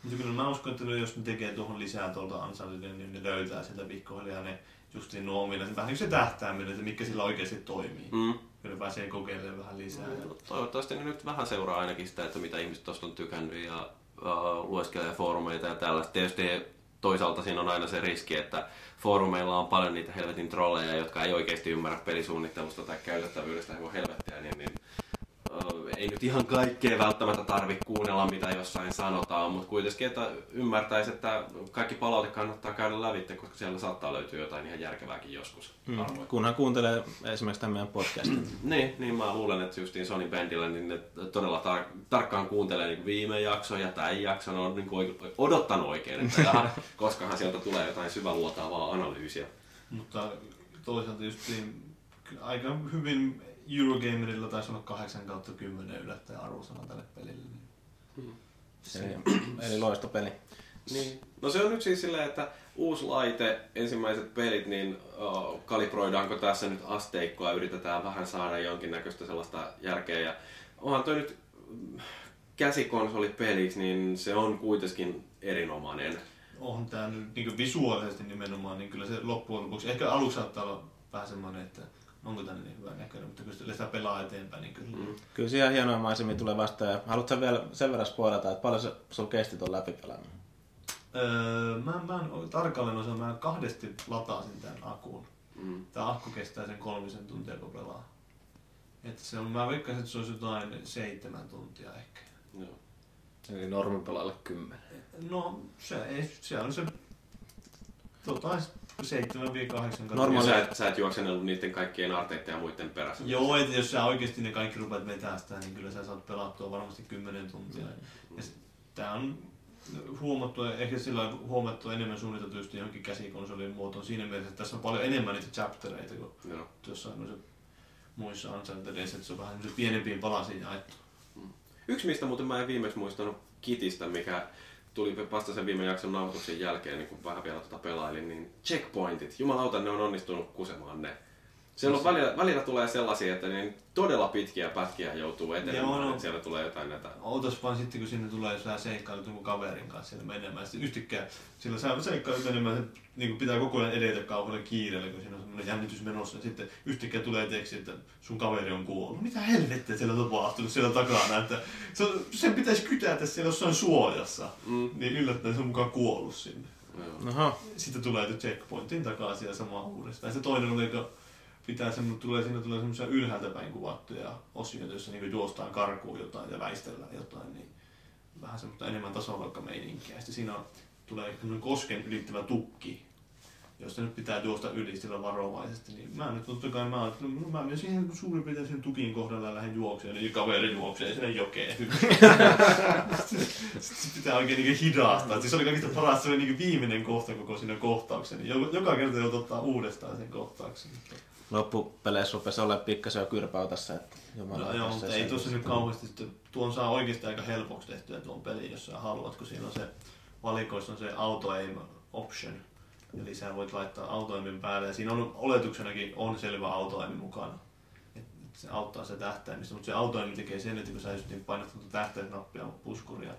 Mutta kyllä mä uskon, että jos ne tekee tuohon lisää tuolta Unchartedin, niin ne löytää sieltä pikkuhiljaa ne justiin nuo ominaiset, vähän niin se tähtääminen, että mikä sillä oikeasti toimii.
Mm.
Kyllä pääsee kokeilemaan vähän lisää. Ja...
No, toivottavasti ne nyt vähän seuraa ainakin sitä, että mitä ihmiset tuosta on tykännyt ja uh, lueskelee foorumeita ja tällaista. Tietysti toisaalta siinä on aina se riski, että foorumeilla on paljon niitä helvetin trolleja, jotka ei oikeasti ymmärrä pelisuunnittelusta tai käytettävyydestä kuin helvettiä, niin, niin ei nyt ihan kaikkea välttämättä tarvi kuunnella, mitä jossain sanotaan, mutta kuitenkin, että ymmärtäisi, että kaikki palaute kannattaa käydä lävitse, koska siellä saattaa löytyä jotain ihan järkevääkin joskus.
Mm.
arvoin.
Kunhan kuuntelee esimerkiksi tämän meidän podcastin.
Niin, niin mä luulen, että justiin Sony Bandilla niin ne todella tar- tarkkaan kuuntelee niin viime jakson ja tämän jakson on niin kuin odottanut oikein, että jaha, koskahan sieltä tulee jotain syväluotaavaa analyysiä.
Mutta toisaalta just niin, aika hyvin Eurogamerilla taisi olla 8 kautta 10 yllättäen arvosana tälle pelille. Niin.
Eli, eli loistopeli.
Niin. No se on nyt siis silleen, että uusi laite, ensimmäiset pelit, niin uh, kalibroidaanko tässä nyt asteikkoa, yritetään vähän saada jonkinnäköistä sellaista järkeä. Ja onhan toi nyt käsikonsolipeliksi, niin se on kuitenkin erinomainen.
On tää nyt niin visuaalisesti nimenomaan, niin kyllä se loppujen lopuksi, ehkä aluksi saattaa olla vähän semmoinen, että onko tänne niin hyvä näköinen, mutta kun sitä pelaa eteenpäin, niin kyllä. Mm.
Kyllä siellä hienoja maisemia tulee vastaan. Ja haluatko vielä sen verran spoilata, että paljon se sulla kesti tuon läpipelaaminen?
Öö, mä, mä en tarkalleen osaa, mä kahdesti latasin tämän akun.
Mm.
Tämä akku kestää sen kolmisen tuntia, kun pelaa. Että se on, mä veikkaisin, että se olisi jotain seitsemän tuntia ehkä.
Joo.
Eli normipelaajalle 10.
No, se, ei, se on se jotain 7-8
Normaali-
Ja sä, et, sä et juoksenellut niiden kaikkien arteiden ja muiden perässä.
Joo, että jos sä oikeasti ne kaikki rupeat vetämään niin kyllä sä saat pelattua varmasti 10 tuntia. Ja s- tää on huomattu, ehkä sillä on huomattu enemmän suunniteltu just johonkin käsikonsolin muotoon siinä mielessä, että tässä on paljon enemmän niitä chaptereita kuin
Joo.
jossain noissa muissa Unchartedissa, että se on vähän pienempiin palasiin jaettu.
Yksi, mistä muuten mä en viimeksi muistanut Kitistä, mikä tuli vasta sen viime jakson nauhoituksen jälkeen, niin kun vähän vielä tota pelailin, niin checkpointit. Jumalauta, ne on onnistunut kusemaan ne. Siellä on välillä, välillä tulee sellaisia, että niin todella pitkiä pätkiä joutuu etenemään,
Joo, no.
että siellä tulee jotain näitä.
Ootas vaan sitten, kun sinne tulee, jos sä seikkailut jonkun kaverin kanssa siellä menemään, sitten yhtäkkiä sillä sä seikkailut menemään, se niin pitää koko ajan edetä kauhealla kiireellä, kun siinä on semmoinen jännitys menossa, ja sitten yhtäkkiä tulee teksti, että sun kaveri on kuollut. Mitä helvettiä siellä on tapahtunut siellä takana, että se sen pitäisi kytätä siellä jossain suojassa,
Mm.
niin yllättäen se on mukaan kuollut sinne.
Joo.
Oho,
Sitten tulee checkpointin takaisin ja sama uudestaan. Ja se toinen oli, kun pitää semmo, tulee, siinä tulee semmoisia ylhäältä päin kuvattuja osioita, joissa niin juostaan karkuun jotain ja väistellään jotain, niin vähän semmoista enemmän tasovalkkameininkiä. Sitten siinä on, tulee kosken ylittävä tukki, josta nyt pitää juosta yli sillä varovaisesti. Niin mä nyt totta kai mä no mä menen siihen suurin piirtein sen tukin kohdalla ja lähden juokseen, niin kaveri juoksee sinne jokeen. Sitten pitää oikein niin hidastaa. Siis se oli kaikista paras, se oli niin viimeinen kohta koko siinä kohtauksen. Niin joka, kerta joutui ottaa uudestaan sen kohtauksen.
Loppupeleissä rupesi olemaan pikkasen jo kyrpäy tässä. Että
No, joo, mutta
se
ei tuossa nyt kauheasti. Sitten, tuon saa oikeasti aika helpoksi tehtyä tuon pelin, jos sä haluat, kun siinä on se valikoissa on se auto aim option. Eli sä voit laittaa autoimin päälle ja siinä on oletuksenakin on selvä autoimi mukana. Et, et se auttaa se tähtäimistä, mutta se autoimi tekee sen, että kun sä just niin painat tuota tähtäinnappia puskuria.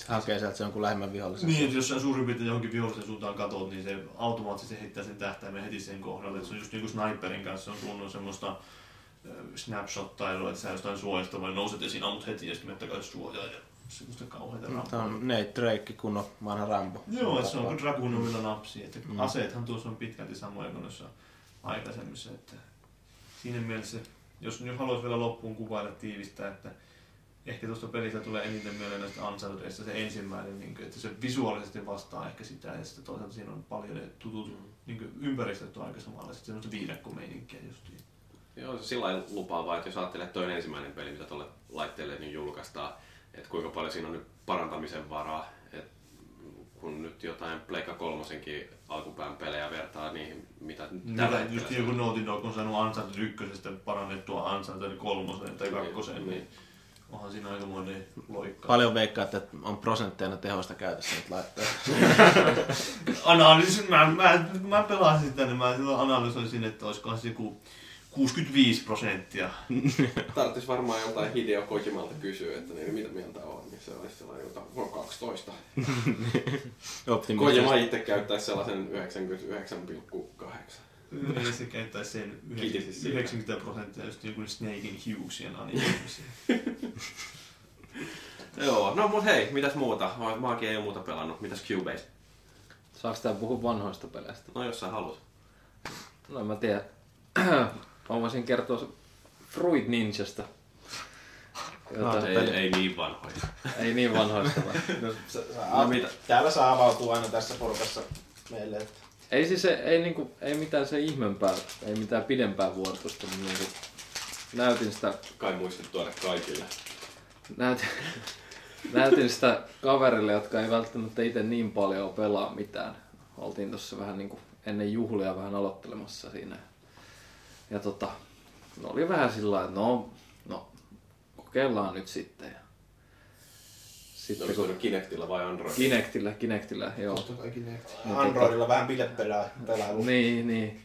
Se hakee sieltä se jonkun lähemmän vihollisen.
Niin, että jos sä suurin piirtein johonkin vihollisen suuntaan katot, niin se automaattisesti heittää sen tähtäimen heti sen kohdalle. Et se on just niin kuin sniperin kanssa on kunnon semmoista äh, snapshottailua, että sä jostain suojasta vai nouset esiin, ammut heti ja sitten menet takaisin suojaan ja semmoista kauheita
Tämä
rampaa.
on Nate Drake, kunnon vanha Rambo.
Joo, että se on kuin Dragunovilla napsi. Että aseethan tuossa on pitkälti samoja kuin noissa aikaisemmissa. Että siinä mielessä, jos nyt haluaisi vielä loppuun kuvailla tiivistää, että ehkä tuosta pelistä tulee eniten mieleen näistä Unchartedista se ensimmäinen, niin kuin, että se visuaalisesti vastaa ehkä sitä, ja sitten toisaalta siinä on paljon ne tutut niin kuin, ympäristöt on aika samanlaiset, semmoista viidakkomeininkiä justiin.
Joo, se sillä lailla lupaavaa, että jos ajattelee, että toinen ensimmäinen peli, mitä tuolle laitteelle niin julkaistaan, että kuinka paljon siinä on nyt parantamisen varaa, että kun nyt jotain Pleikka kolmosenkin alkupään pelejä vertaa niihin, mitä nyt tällä
Mitä just
hetkellä
joku Naughty Dog on saanut Uncharted parannettua Uncharted kolmoseen tai kakkoseen, niin onhan siinä aikamoinen loikka.
Paljon veikkaa, että on prosentteina tehosta käytössä nyt laittaa.
Analyysi, mä, mä, mä pelasin sitä, niin mä silloin analysoin sinne, että olisikohan se joku 65 prosenttia.
Tarvitsisi varmaan joltain Hideo Kojimalta kysyä, että niin, mitä mieltä on, niin se olisi sellainen, joka on 12. Kojima itse käyttäisi sellaisen 99,8.
Niin se käyttäisi sen
Kitisi siitä.
90 prosenttia just joku Snakein Hughesien animeisiin.
Joo, no mut hei, mitäs muuta? Maakin ei ole muuta pelannut. Mitäs Cubase?
Saako tää puhua vanhoista peleistä?
No jos sä haluat.
No mä tiedä. mä voisin kertoa Fruit Ninjasta. Jota,
No, ei, ei niin vanhoja.
ei niin vanhoista vaan.
No, sä, sä,
No mitä?
Täällä saa avautua aina tässä porukassa meille. Että...
Ei siis se, ei, niinku, ei mitään se ihmeempää, ei mitään pidempää vuotusta, mutta niinku, näytin sitä,
Kai muistit tuoda kaikille.
näytin, näytin sitä kaverille, jotka ei välttämättä itse niin paljon pelaa mitään. Oltiin tuossa vähän niinku ennen juhlia vähän aloittelemassa siinä. Ja tota, no oli vähän sillä että no, no, kokeillaan nyt sitten. Ja sitten
Oliko
kun
Kinectillä vai Android?
Kinectillä, Kinectillä, joo.
Totta kai Kinect. Androidilla vähän bilepelailu.
Niin, niin.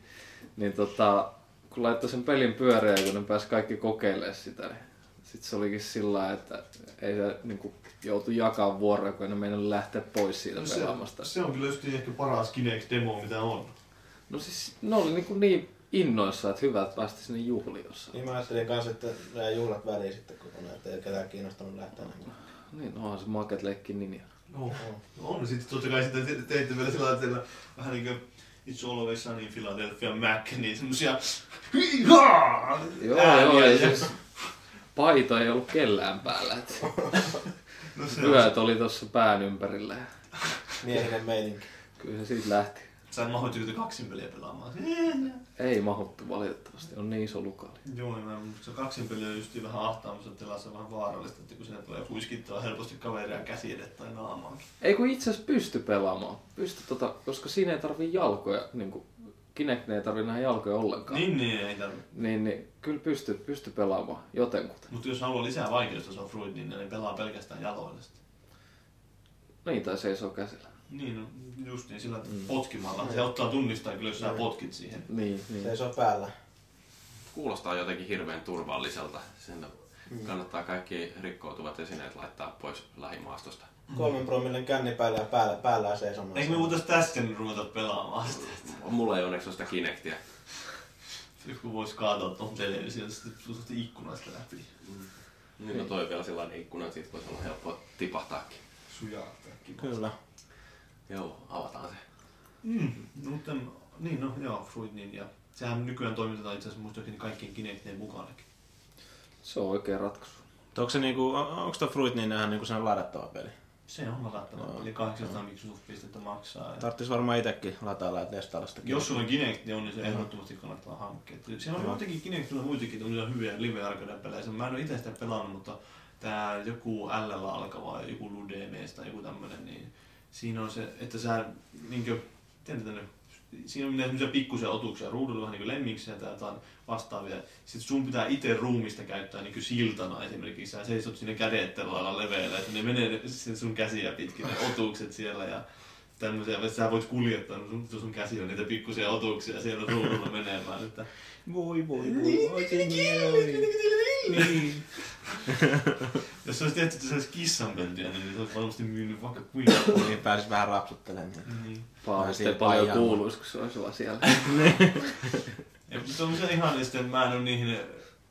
Niin tota, kun laittoi sen pelin pyöreä, kun ne pääsi kaikki kokeilemaan sitä, niin sitten se olikin sillä lailla, että ei se niin kuin, joutui jakaa vuoroja, kun ne meinannut lähteä pois siitä
No se,
pelaamasta.
se on kyllä just ehkä paras Kinect-demo, mitä on.
No siis ne oli niin, kuin niin innoissa, että hyvä, että päästi sinne juhliin jossain.
Niin mä ajattelin kanssa, että nämä juhlat väliin sitten kotona, että ei ketään kiinnostanut lähteä näkemään.
Niin, onhan se Market Leikki ninja.
No, no on. Sitten totta kai sitä te- teitte vielä sillä teillä vähän niin kuin It's Always Sunny in Philadelphia Mac, niin semmosia!
Joo,
ääniä
joo, ja
ja-
siis paito ei ollut kellään päällä. Että
No se on
vyöt oli tuossa pään ympärillä.
Miehinen meininki.
Kyllä se siitä lähti.
Sä mahoit yhtä kaksin peliä pelaamaan.
Ei mahuttu valitettavasti, on niin iso lukaali.
Joo, niin mä, se kaksin peli on just vähän ahtaamassa tilassa vähän vaarallista, että kun sinne tulee puiskittaa helposti kaveria käsi edet tai naamaankin.
Ei kun itse asiassa pysty pelaamaan. Pysty tota, koska siinä ei tarvi jalkoja, niin kuin Kinect ei tarvi nähdä jalkoja ollenkaan.
Niin, niin, ei tarvi.
Niin, niin kyllä pysty, pysty pelaamaan jotenkuten.
Mutta jos haluaa lisää vaikeusta, se on Fruit, niin ne pelaa pelkästään jaloilla sitten.
Niin, tai seisoo käsillä.
Niin, no, just niin, sillä mm. potkimalla. Se ottaa tunnistaa kyllä, jos sä potkit siihen.
Niin, niin.
Seisoo päällä.
Kuulostaa jotenkin hirveän turvalliselta. Sinne kannattaa kaikki rikkoutuvat esineet laittaa pois lähimaastosta.
Kolmen promillen känni päällä ja päällä, päällä seisomaan.
Eikö me voitais tästä nyt ruveta pelaamaan sitä?
Mulla ei onneksi ole sitä Kinectia.
Joku vois kaataa tuon television sitten ikkunasta läpi.
Niin no toi vielä sellainen ikkuna, että siitä voisi olla helppo tipahtaakin.
Sujaa.
Kyllä.
Joo, avataan se.
Mm, no, mutta niin no joo, Fruit Ninja. Sehän nykyään toimitetaan itse asiassa muistaakseni kaikkien Kinectien mukanakin.
Se on oikea ratkaisu.
Onko se niinku, on- onko toi Fruit niin ihan niinku sen ladattava peli?
Se on ladattava, eli 800 Microsoft-pistettä maksaa. Ja
Tarttis varmaan itekin latailla ja testailla sitä.
jos sulla on Kinect, niin on, niin se ehdottomasti kannattaa hankkia. Siellä on jotenkin Kinectillä muitakin tämmöisiä hyviä live arcade pelejä. Mä en ole itse sitä pelannut, mutta tää joku L alkava, joku Ludemes tai joku tämmönen, niin siinä on se, että sä niinkö, tiedätkö, siinä on semmoisia pikkusia otuksia ruudulla vähän niin lemmiksiä tai jotain vastaavia. Sitten sun pitää itse ruumista käyttää niin siltana esimerkiksi. Sä seisot sinne kädet tällä lailla leveillä, että ne menee sun käsiä pitkin ne otukset siellä ja tämmöisiä, että sä voit kuljettaa, no sun, sun käsi on niitä pikkusia otuksia siellä ruudulla menemään. Että...
Voi voi voi, oikein
Niin. Jos se olisi tehty, että se olisi kissanpöntiä, niin se olisi varmasti myynyt vaikka kuinka paljon.
Niin pääsis vähän rapsuttelemaan.
Niin.
Siinä
paljon kuuluisi, kun se olisi vaan siellä.
Ja se on se ihan, sitten mä en ole niihin,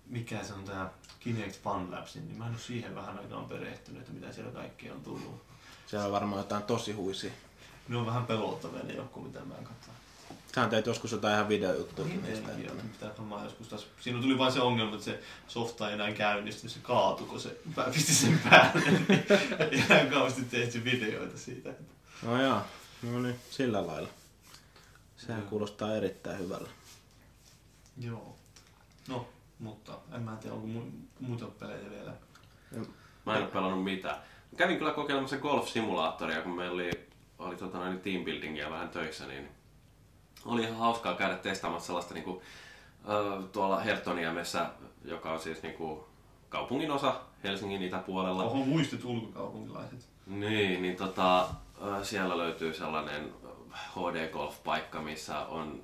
mikä se on tää Kinect Fun Labs, niin mä en ole siihen vähän aikaan perehtynyt, että mitä siellä kaikkea on tullut.
Siellä on varmaan jotain tosi huisia.
Ne on vähän pelottavia ne joku, mitä mä katson.
Sähän teit joskus jotain ihan videojuttuja niistä.
Niistäkin on,
Että...
pitää varmaan joskus taas. Siinä tuli vain se ongelma, että se softa ei enää käynnisty, se kaatui, kun se pisti sen päälle. niin ei enää kauheasti tehty videoita siitä.
No joo, no niin, sillä lailla. Sehän kuulostaa erittäin hyvällä.
Joo. No, mutta en mä tiedä, onko mu- muita pelejä vielä.
Mä en ole pelannut mitään. Kävin kyllä kokeilemassa golf-simulaattoria, kun meillä oli, oli tota, noin teambuildingia vähän töissä, niin oli ihan hauskaa käydä testaamassa sellaista niinku, ö, tuolla Herttoniemessä, joka on siis niinku kaupungin osa Helsingin itäpuolella.
Oho, muistit ulkokaupunkilaiset.
Niin, niin tota, siellä löytyy sellainen HD Golf-paikka, missä on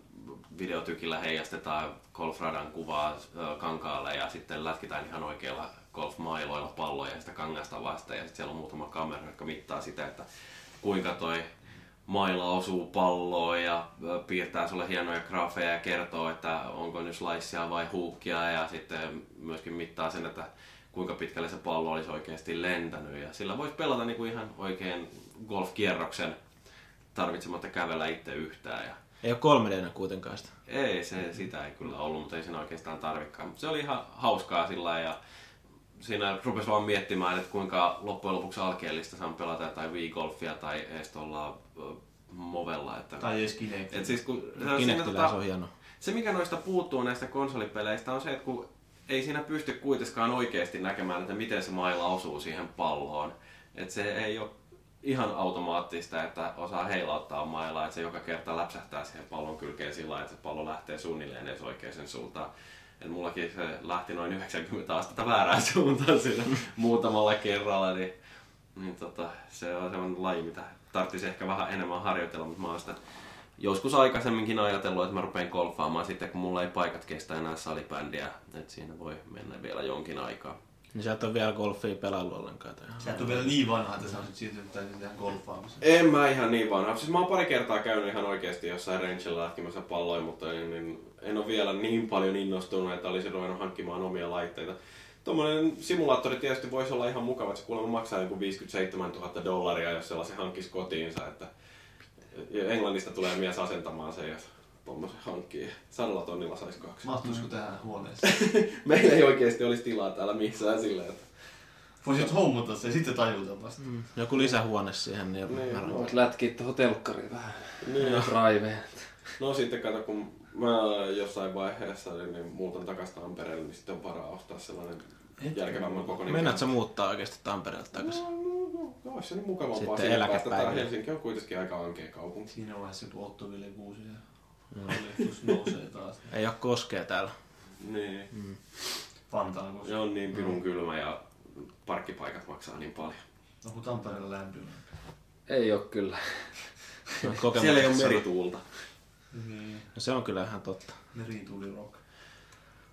videotykillä heijastetaan golfradan kuvaa kankaalle ja sitten lätkitään ihan oikeilla golfmailoilla palloja sitä kangasta vasten ja sitten siellä on muutama kamera, jotka mittaa sitä, että kuinka toi mailla osuu palloon ja piirtää sulle hienoja graafeja ja kertoo, että onko nyt slicea vai huukkia ja sitten myöskin mittaa sen, että kuinka pitkälle se pallo olisi oikeasti lentänyt ja sillä voisi pelata niin kuin ihan oikein golfkierroksen tarvitsematta kävellä itse yhtään ja
Ei ole 3 d kuitenkaan sitä.
ei, se, sitä ei kyllä ollut, mutta ei siinä oikeastaan tarvikaan. Mutta se oli ihan hauskaa sillä ja siinä rupesi vaan miettimään, että kuinka loppujen lopuksi alkeellista saan pelata jotain Wii-golfia tai edes tuolla Movella. Että,
Tai edes Kinect.
et siis kun,
Kinectillä se on hieno.
se mikä noista puuttuu näistä konsolipeleistä on se, että kun ei siinä pysty kuitenkaan oikeasti näkemään, että miten se mailla osuu siihen palloon. Että se ei ole ihan automaattista, että osaa heilauttaa mailaa, että se joka kerta läpsähtää siihen pallon kylkeen sillä lailla, että se pallo lähtee suunnilleen edes oikeaan suuntaan. Et mullakin se lähti noin 90 astetta väärään suuntaan siinä muutamalla kerralla, niin, niin tota, se on semmoinen laji, mitä tarvitsisi ehkä vähän enemmän harjoitella, mutta mä oon sitä joskus aikaisemminkin ajatellut, että mä rupean golfaamaan sitten, kun mulla ei paikat kestä enää salibändiä, että siinä voi mennä vielä jonkin aikaa.
Niin sä et ole vielä golfia pelaillut ollenkaan. Tai
Sä et ole vielä niin vanha, että sä olisit siirtynyt täysin tähän golfaamiseen.
En mä ihan niin vanha. Siis mä oon pari kertaa käynyt ihan oikeasti jossain rangeilla lätkimässä palloja, mutta en, en, en ole vielä niin paljon innostunut, että olisin ruvennut hankkimaan omia laitteita. Tuommoinen simulaattori tietysti voisi olla ihan mukava, että se kuulemma maksaa joku 57 000 dollaria, jos sellaisen hankkisi kotiinsa. Että Englannista tulee mies asentamaan sen, jos tuommoisen hankkii. Sadalla tonnilla saisi kaksi.
Mahtuisiko tähän huoneeseen?
Meillä ei oikeasti olisi tilaa täällä missään silleen, että
Voisit hommata se ja sitten tajuta vasta.
Mm. Joku lisähuone siihen, niin,
Niin,
mä
Voit lätkiä tuohon telkkariin vähän.
Niin.
Driveen.
No sitten kato, kun mä jossain vaiheessa niin, niin muutan takaisin Tampereelle, niin sitten on varaa ostaa sellainen järkevämmän kokoinen.
Meinaat sä muuttaa oikeasti Tampereelta takaisin?
No, no, no, olisi se nyt mukavampaa
Sitten
siinä päästä.
eläkepäivinä.
Tää Helsinki on kuitenkin aika ankea kaupunki.
Siinä vaiheessa joku Otto Ville Kuusi ja hallitus nousee taas.
Ei ole koskea täällä.
Niin.
Vantaan koska.
Se on niin pirun kylmä ja parkkipaikat maksaa niin paljon.
Onko Tampereella lämpimä?
Ei oo kyllä.
No,
Siellä ei ole merituulta.
Niin.
No, se on kyllä ihan totta.
Merituuli rock.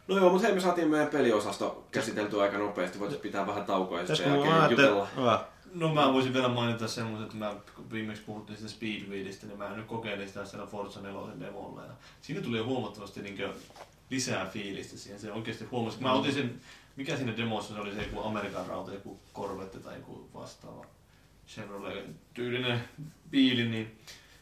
No joo, mutta hei me saatiin meidän peliosasto käsiteltyä aika nopeasti. Voitaisiin pitää vähän taukoa ja sitten jälkeen jutella.
Ah,
No mä voisin vielä mainita semmoisen, että mä kun viimeksi puhuttiin sitä Speedweedistä, niin mä nyt kokeilin sitä siellä Forza 4 demolla. Ja siinä tuli jo huomattavasti niin lisää fiilistä siihen. Se oikeasti huomasi. Mä otin sen, mikä siinä demossa se oli se joku Amerikan rauta, joku Corvette tai joku vastaava Chevrolet tyylinen biili, niin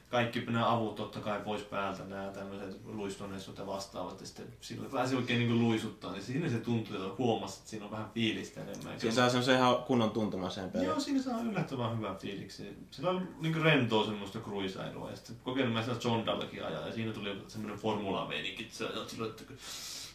kaikki nämä avut totta kai pois päältä, nämä tämmöiset luistonessut ja vastaavat, ja sitten sillä pääsi oikein niin luisuttaa, niin siinä se tuntui, että huomasi, että siinä on vähän fiilistä enemmän.
Siinä saa semmoisen ihan kunnon tuntumaseen peliin.
Joo, siinä saa yllättävän hyvän fiiliksi. Sillä on niin rentoa semmoista cruisailua. Ja sitten kokeilin mä sitä Zondallakin ajaa. Ja siinä tuli semmoinen formula meininki, että sä että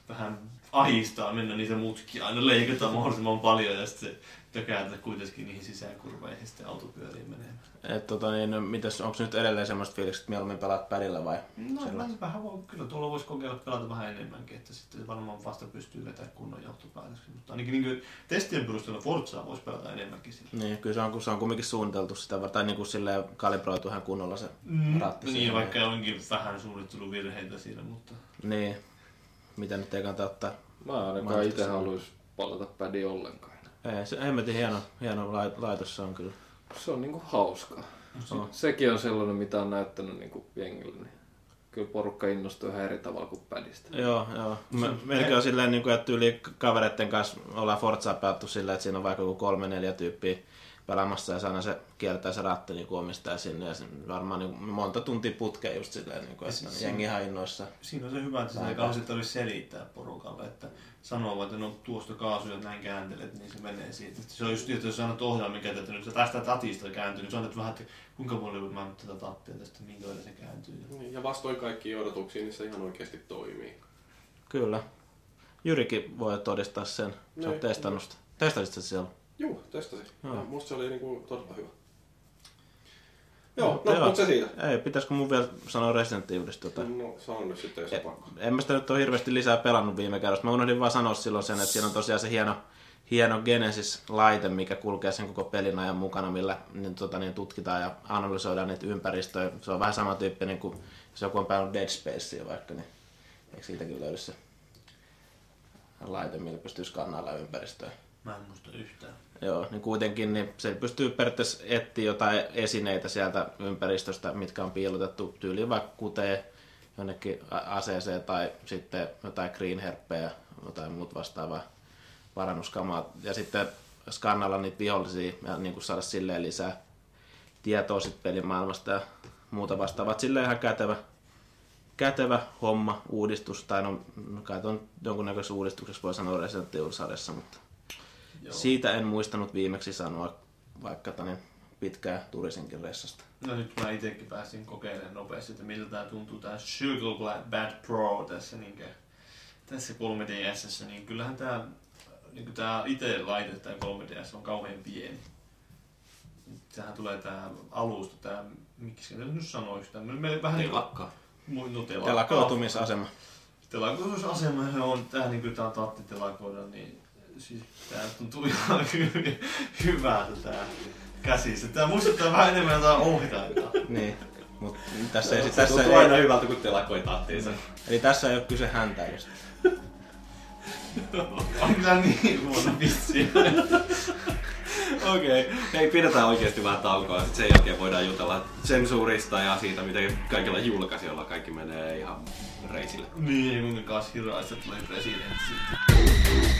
vähän ahistaa mennä niitä mutkia. Aina leikataan mahdollisimman paljon ja sitten se tökäätä kuitenkin niihin sisäkurveihin sitten autopyöriin menee.
Et, tota, niin, mitäs, onko nyt edelleen semmoista fiilistä, että mieluummin pelaat padilla vai?
No,
Sillä-
mä vähän voi, kyllä tuolla voisi kokeilla pelata vähän enemmänkin, että sitten varmaan vasta pystyy vetämään kunnon johtopäätöksiä. Mutta ainakin niin testien perusteella Forzaa voisi pelata enemmänkin sillä.
Niin, kyllä se on, kun se on kumminkin suunniteltu sitä, tai niin kuin silleen kalibroitu ihan kunnolla se ratti
Niin,
siihen.
vaikka onkin vähän suunnitteluvirheitä siinä, mutta
Niin, mitä nyt ei kannata ottaa.
Mä ainakaan itse
oon
haluais palata pädi ollenkaan.
Ei, se hemmetin hieno, hieno lai- laitos se on kyllä.
Se on niinku hauskaa.
On.
Sekin on sellainen, mitä on näyttänyt niinku jengille. Niin kyllä porukka innostuu ihan eri tavalla kuin pädistä.
Joo, joo. Me, meilläkin on silleen, niin kuin, että yli kavereiden kanssa ollaan Forzaa pelattu silleen, että siinä on vaikka joku kolme, neljä tyyppiä pelaamassa ja se aina se kiertää se ratti niin omistaa sinne ja sen varmaan niin kuin monta tuntia putkeen just silleen, niin kuin, että
se-
jengi ihan innoissa.
Siinä on se hyvä, että sitä ei kauheasti tarvitse selittää porukalle, että sanoo vaan, että no tuosta kaasuja näin kääntelet, niin se menee siitä. Se on just, että jos sanot ohjaa, mikä että nyt sä tästä tatista kääntyy, niin sanot vähän, että kuinka paljon mä nyt tätä tattia tästä, minkä verran se kääntyy.
Niin, Ja vastoin kaikkia odotuksia, niin se ihan oikeasti toimii.
Kyllä. Jyrikin voi todistaa sen. Se on
Niin.
testannut sitä. Testasit sä siellä?
Juu, testasin.
Joo.
Ja musta se oli niinku todella hyvä. Joo,
Mutta
no,
joo.
mutta se siitä.
Ei, pitäisikö mun vielä sanoa Resident Evilista jotain?
No, sano nyt sitten, jos on pakko.
En mä sitä nyt ole hirveästi lisää pelannut viime kerrasta. Mä unohdin vaan sanoa silloin sen, että siinä on tosiaan se hieno, hieno Genesis-laite, mikä kulkee sen koko pelin ajan mukana, millä niin, tota, niin, tutkitaan ja analysoidaan niitä ympäristöjä. Se on vähän samantyyppinen kuin jos joku on pelannut Dead Spacea vaikka, niin eikö siitäkin löydy se laite, millä pystyy skannailla ympäristöä.
Mä en muista yhtään.
Joo, niin kuitenkin niin se pystyy periaatteessa etsiä jotain esineitä sieltä ympäristöstä, mitkä on piilotettu tyyliin vaikka kutee jonnekin aseeseen tai sitten jotain green herppejä, jotain muut vastaavaa parannuskamaa. Ja sitten skannalla niitä vihollisia ja niin kuin saada silleen lisää tietoa sit pelimaailmasta ja muuta vastaavaa. Silleen ihan kätevä, kätevä homma, uudistus, tai no, kai ton jonkunnäköisessä uudistuksessa voi sanoa Resident Evil-sarjassa, mutta
Joo.
siitä en muistanut viimeksi sanoa, vaikka tänne pitkää turisinkin ressasta.
No nyt mä itekin pääsin kokeilemaan nopeasti, että miltä tää tuntuu tää Sugar Glad Bad Pro tässä niinkö, tässä 3DSssä, niin kyllähän tää, niin tää itse laite tää 3DS on kauhean pieni. Tähän tulee tää alusta, tää, miksi se nyt sanoisi, tää me vähän niinku,
Telakka.
mu- no telakka.
Telakoitumisasema.
Telakoitusasema on tää niinku tää tatti telakoida, niin siis tää tuntuu ihan hy- hyvältä tää käsissä. Tää muistuttaa vähän enemmän jotain ohjainta.
Niin. Mut tässä ei, tässä
tuntuu aina hyvältä, kun telakoi tattiinsa.
eli tässä ei ole kyse häntäilystä.
On kyllä niin huono vitsi.
Okei, okay. hei pidetään oikeasti vähän taukoa, sitten sen jälkeen voidaan jutella sensuurista ja siitä, miten kaikilla julkaisijoilla kaikki menee ihan reisille.
niin, kuinka kas hiraista tuli presidentsi.
No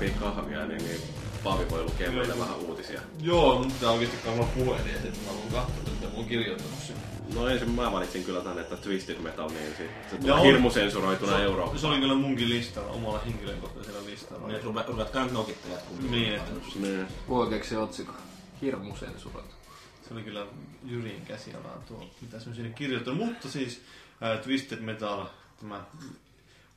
hörppii kahvia, niin, niin Paavi voi lukea meille vähän uutisia.
Joo, mun pitää oikeesti katsoa puhelin, että mä haluan katsoa, että mä oon kirjoittanut sen.
No ensin mä valitsin kyllä tänne, että Twisted Metal, niin sit, se tulee
on-
hirmu sensuroituna Eurooppaan.
Se oli kyllä munkin listalla, omalla henkilökohtaisella listalla.
Niin, ruvet, ruvetkaa nyt nokittelemaan kumminkin.
Niin, että
Niin.
Voi keksiä otsikko. Hirmu sensuroitu.
se oli kyllä Jyrin käsialaa tuo, mitä se on sinne kirjoittanut. Mutta siis äh, Twisted Metal, tämä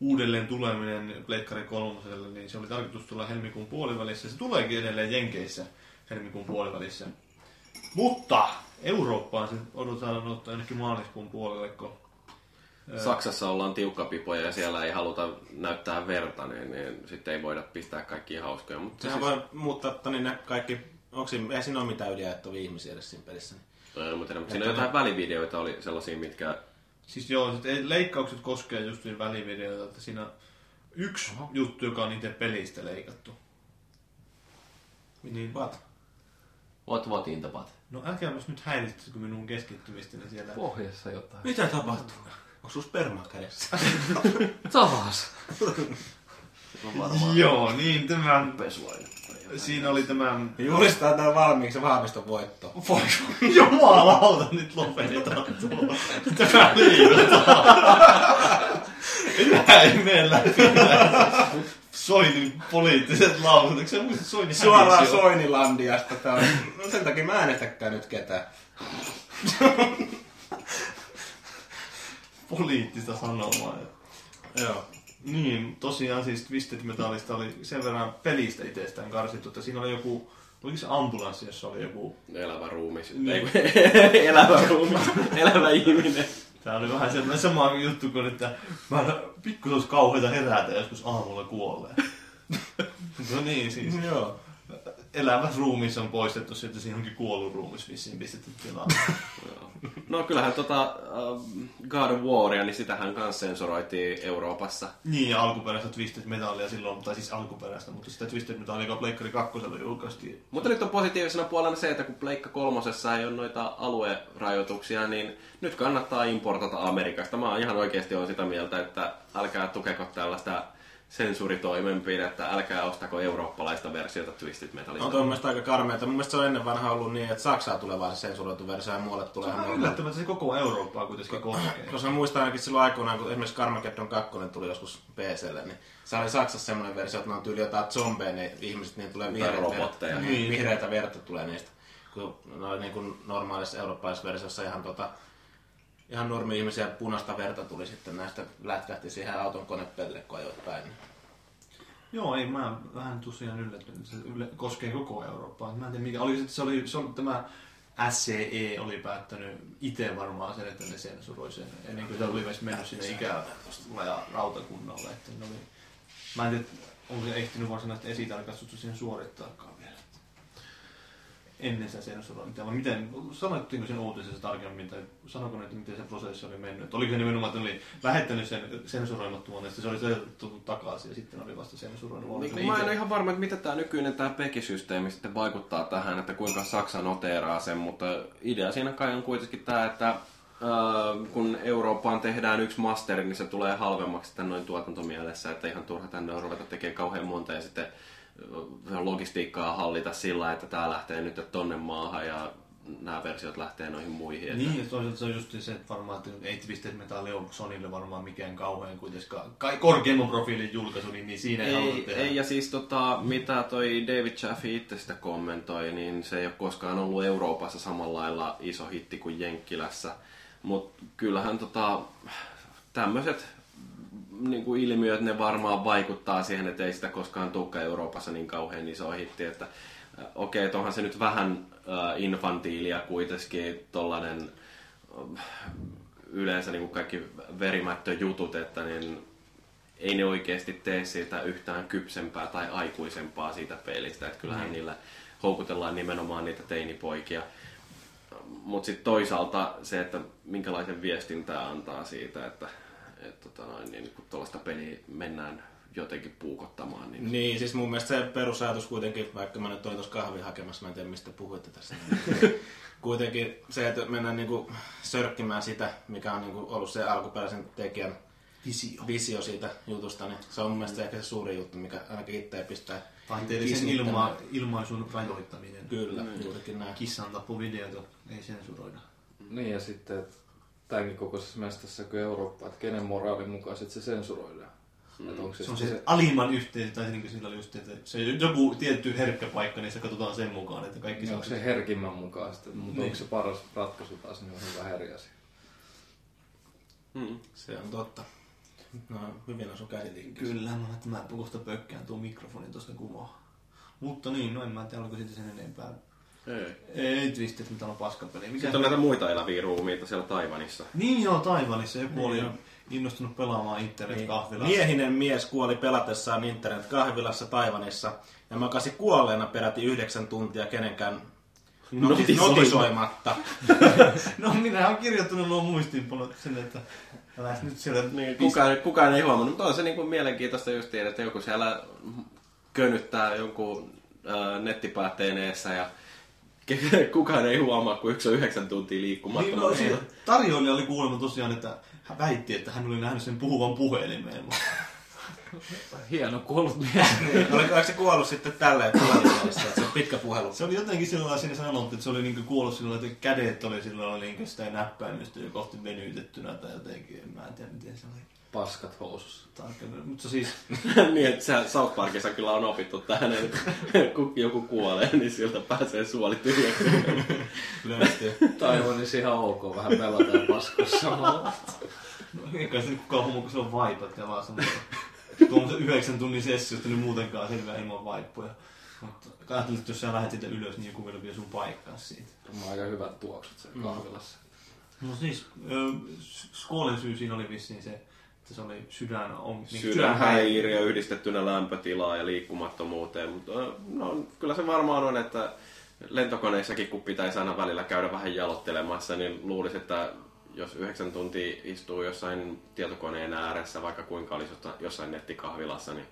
uudelleen tuleminen Pleikkari kolmoselle, niin se oli tarkoitus tulla helmikuun puolivälissä. Se tuleekin edelleen Jenkeissä helmikuun puolivälissä. Mutta Eurooppaan se odotetaan ottaa ainakin maaliskuun puolelle, kun
Saksassa ollaan tiukkapipoja ja siellä ei haluta näyttää verta, niin, niin sitten ei voida pistää kaikkia hauskoja. Mutta
Sehän voi muuttaa tonne ne kaikki, onko siinä, ei siinä ole mitään yliajattavia ihmisiä edes siinä pelissä. Niin.
Ei, mutta siinä jotain välivideoita oli sellaisia, mitkä...
Siis joo, leikkaukset koskee just niin välivideoita, että siinä on yksi Oho. juttu, joka on itse pelistä leikattu. Niin,
What?
What what in the butt?
no älkääpäs nyt häirittäkö minun keskittymistäni siellä.
Pohjassa jotain.
Mitä tapahtuu? Onko sun spermaa kädessä?
Taas!
Joo, niin tämä,
Pesuaine.
Siinä oli tämä,
Julistaa tää valmiiksi ja vahvista voittoa.
voi jumalauta, nyt lopetetaan tuo. Tämä liikutaan. Tämä ei mene läpi. Soinin poliittiset lausut, eikö sä muista Soini
Suoraan? Soinilandiasta. On... No sen takia mä äänestäkään nyt ketään.
poliittista sanomaa.
Joo.
Niin, tosiaan siis Twisted Metalista oli sen verran pelistä itsestään karsittu, että siinä oli joku, oliko se ambulanssi, jossa oli joku...
Elävä ruumis.
Niin.
Ei, elävä ruumis. Elävä ihminen.
Tää oli vähän sellainen sama juttu kuin, että mä pikku olisi kauheita herätä joskus aamulla kuolleen. no niin, siis.
Joo.
Elävä ruumis on poistettu, sitten siihen onkin kuollut ruumis vissiin pistetty tilaan.
No kyllähän tota uh, God of Waria, niin sitähän kanssa sensuroitiin Euroopassa.
niin, ja alkuperäistä Twisted Metalia silloin, tai siis alkuperäistä, mutta sitä Twisted Metalia, joka Pleikkari 2 julkaistiin.
Mutta nyt on positiivisena puolena se, että kun Pleikka kolmosessa ei ole noita aluerajoituksia, niin nyt kannattaa importata Amerikasta. Mä ihan oikeasti on sitä mieltä, että älkää tukeko tällaista sensuritoimenpidettä, älkää ostako eurooppalaista versiota Twisted Metalista.
On tuo mun mielestä aika karmeita. Mun mielestä se on ennen vanha ollut niin, että Saksaa tulee vaan se sensuroitu versio ja muualle tulee
Se on yllättävää, että se koko Eurooppaa kuitenkin koskee.
Koska mä muistan ainakin silloin aikoinaan, kun esimerkiksi Carmageddon 2 tuli joskus PClle, niin se oli Saksassa semmoinen versio, että ne on tyyli jotain zombeja, ne ihmiset, niin tulee vihreitä, verta,
Niin.
vihreitä verta tulee niistä. Kun no, niin kuin normaalissa eurooppalaisessa versiossa ihan tota, ihan normi-ihmisiä punaista verta tuli sitten näistä, lätkähti siihen auton konepelle, kun ajoit päin.
Joo, ei, mä vähän tosiaan yllättynyt, se yle, koskee koko Eurooppaa. Mä en tiedä mikä, oli, se oli, se oli tämä SCE oli päättänyt itse varmaan sen, että ne sensuroi sen, ennen kuin se oli edes mennyt sinne ikävä ja rautakunnalle. Että ne oli, mä en tiedä, onko se ehtinyt varsinaista esitarkastusta siihen suorittaakaan vielä. Ennen sitä sensurointia, miten, sanoittiinko sen uutisessa tarkemmin, tai sanoko ne, että miten se prosessi oli mennyt? Että Oliko se nimenomaan, että ne oli lähettänyt sen sensuroimattoman, ja se oli tullut takaisin, ja sitten oli vasta sensuroinut?
Niin, mä en ole ihan varma, että mitä tämä nykyinen tämä PEKI-systeemi sitten vaikuttaa tähän, että kuinka Saksa noteeraa sen, mutta idea siinä kai on kuitenkin tämä, että Uh, kun Eurooppaan tehdään yksi masteri, niin se tulee halvemmaksi sitten noin tuotantomielessä, että ihan turha tänne on ruveta tekemään kauhean monta ja sitten logistiikkaa hallita sillä, että tämä lähtee nyt tonne maahan ja nämä versiot lähtee noihin muihin. Että...
Niin, ja toisaalta se on just se, että varmaan että ei Twisted Metal ole Sonylle varmaan mikään kauhean kuitenkaan kai korkeimman profiilin julkaisu, niin, niin siinä ei, haluta
Ei,
tehdä.
ei, ja siis tota, mitä toi David Chaffee itse sitä kommentoi, niin se ei ole koskaan ollut Euroopassa samalla lailla iso hitti kuin Jenkkilässä. Mutta kyllähän tota, tämmöiset niin kuin ilmiöt, ne varmaan vaikuttaa siihen, että ei sitä koskaan tulekaan Euroopassa niin kauhean iso hitti. Että, äh, okei, okay, onhan se nyt vähän äh, infantiilia kuitenkin, tollanen äh, yleensä niin kuin kaikki verimättöjutut, että niin ei ne oikeasti tee siitä yhtään kypsempää tai aikuisempaa siitä pelistä. Että kyllähän mm. niillä houkutellaan nimenomaan niitä teinipoikia. Mutta sitten toisaalta se, että minkälaisen viestin tämä antaa siitä, että et, tota noin, niin, kun tuollaista peliä mennään jotenkin puukottamaan. Niin...
Niin, siis mun mielestä se perusajatus kuitenkin, vaikka mä nyt olin tuossa kahvin hakemassa, mä en tiedä mistä puhuitte tässä. kuitenkin se, että mennään niinku sörkkimään sitä, mikä on niinku ollut se alkuperäisen tekijän
Visio.
visio siitä jutusta, niin se on mun mielestä ehkä se suuri juttu, mikä ainakin itseä pistää
Taiteellisen ilma, ilmaisun rajoittaminen.
Kyllä, juurikin näin.
Kissan tappuvideota ei sensuroida.
Niin ja sitten, että tämänkin kokoisessa mestassa kuin Eurooppa, että kenen moraalin mukaan sit se sensuroidaan. Mm. Että onko se,
Se on
sitten
se alimman yhteys, tai niin kuin sillä oli just, että se on joku tietty herkkä paikka, niin se katsotaan sen mukaan, että kaikki
niin onko se herkimmän mukaan sitten, mutta
Niin.
onko se paras ratkaisu taas, niin on vähän eri asia.
Mm.
Se on totta. No, hyvin on sun käsitin.
Kyllä, mä, että mä kohta pökkään tuon mikrofonin tuosta kuvaa. Mutta niin, no en mä tiedä, oliko siitä sen enempää.
Ei.
Ei Twisted, mitä on paskapeli. Mikä
Sitten on näitä muita eläviä ruumiita siellä Taivanissa.
Niin joo, Taivanissa joku oli
joo.
innostunut pelaamaan internet-kahvilassa.
Miehinen mies kuoli pelatessaan internet-kahvilassa Taivanissa ja makasi kuolleena peräti yhdeksän tuntia kenenkään noti-
Notisoimatta.
notisoimatta.
No minä olen kirjoittanut nuo muistiinpanot sen, että älä nyt siellä...
Niin, kukaan, kukaan ei huomannut, mutta on se niin kuin mielenkiintoista just että joku siellä könyttää jonkun äh, nettipäätteen eessä ja kukaan ei huomaa, kun yksi on yhdeksän tuntia liikkumatta.
Niin, no, tarjoilija oli kuulemma tosiaan, että hän väitti, että hän oli nähnyt sen puhuvan puhelimeen.
Hieno kuollut mies.
Oliko, oliko se kuollut sitten tälleen puhelimessa, että se on pitkä puhelu?
Se oli jotenkin sillä siinä sanottu, että se oli niinku kuollut sillä että kädet oli sillä lailla niinku sitä näppäimistä jo kohti venytettynä tai jotenkin. En mä en tiedä, miten se oli
Paskat housussa.
tarkemmin. Mutta siis,
niin, että se South Parkissa kyllä on opittu tähän, että kun joku kuolee, niin siltä pääsee suoli tyhjäksi.
Löystyy.
Taiwanissa ihan ok vähän pelata ja paskossa samalla.
no, eikä se nyt kukaan huomaa, kun se on vaipat ja vaan semmoista. Tuommoisen yhdeksän tunnin sessiosta niin muutenkaan selvää ilman vaippoja. Mutta ajattelin, että jos sä lähdet siitä ylös, niin joku vielä vie sun paikkaa siitä.
On aika hyvät tuoksut siellä kahvilassa.
No siis, ö, Skålen syy siinä oli vissiin se, Että se oli sydän on... Niin,
Sydänhäiriö yhdistettynä lämpötilaan ja liikkumattomuuteen, mutta no, kyllä se varmaan on, että lentokoneissakin kun pitäisi aina välillä käydä vähän jalottelemassa, niin luulisi, että jos yhdeksän tuntia istuu jossain tietokoneen ääressä, vaikka kuinka olisi jossain nettikahvilassa, niin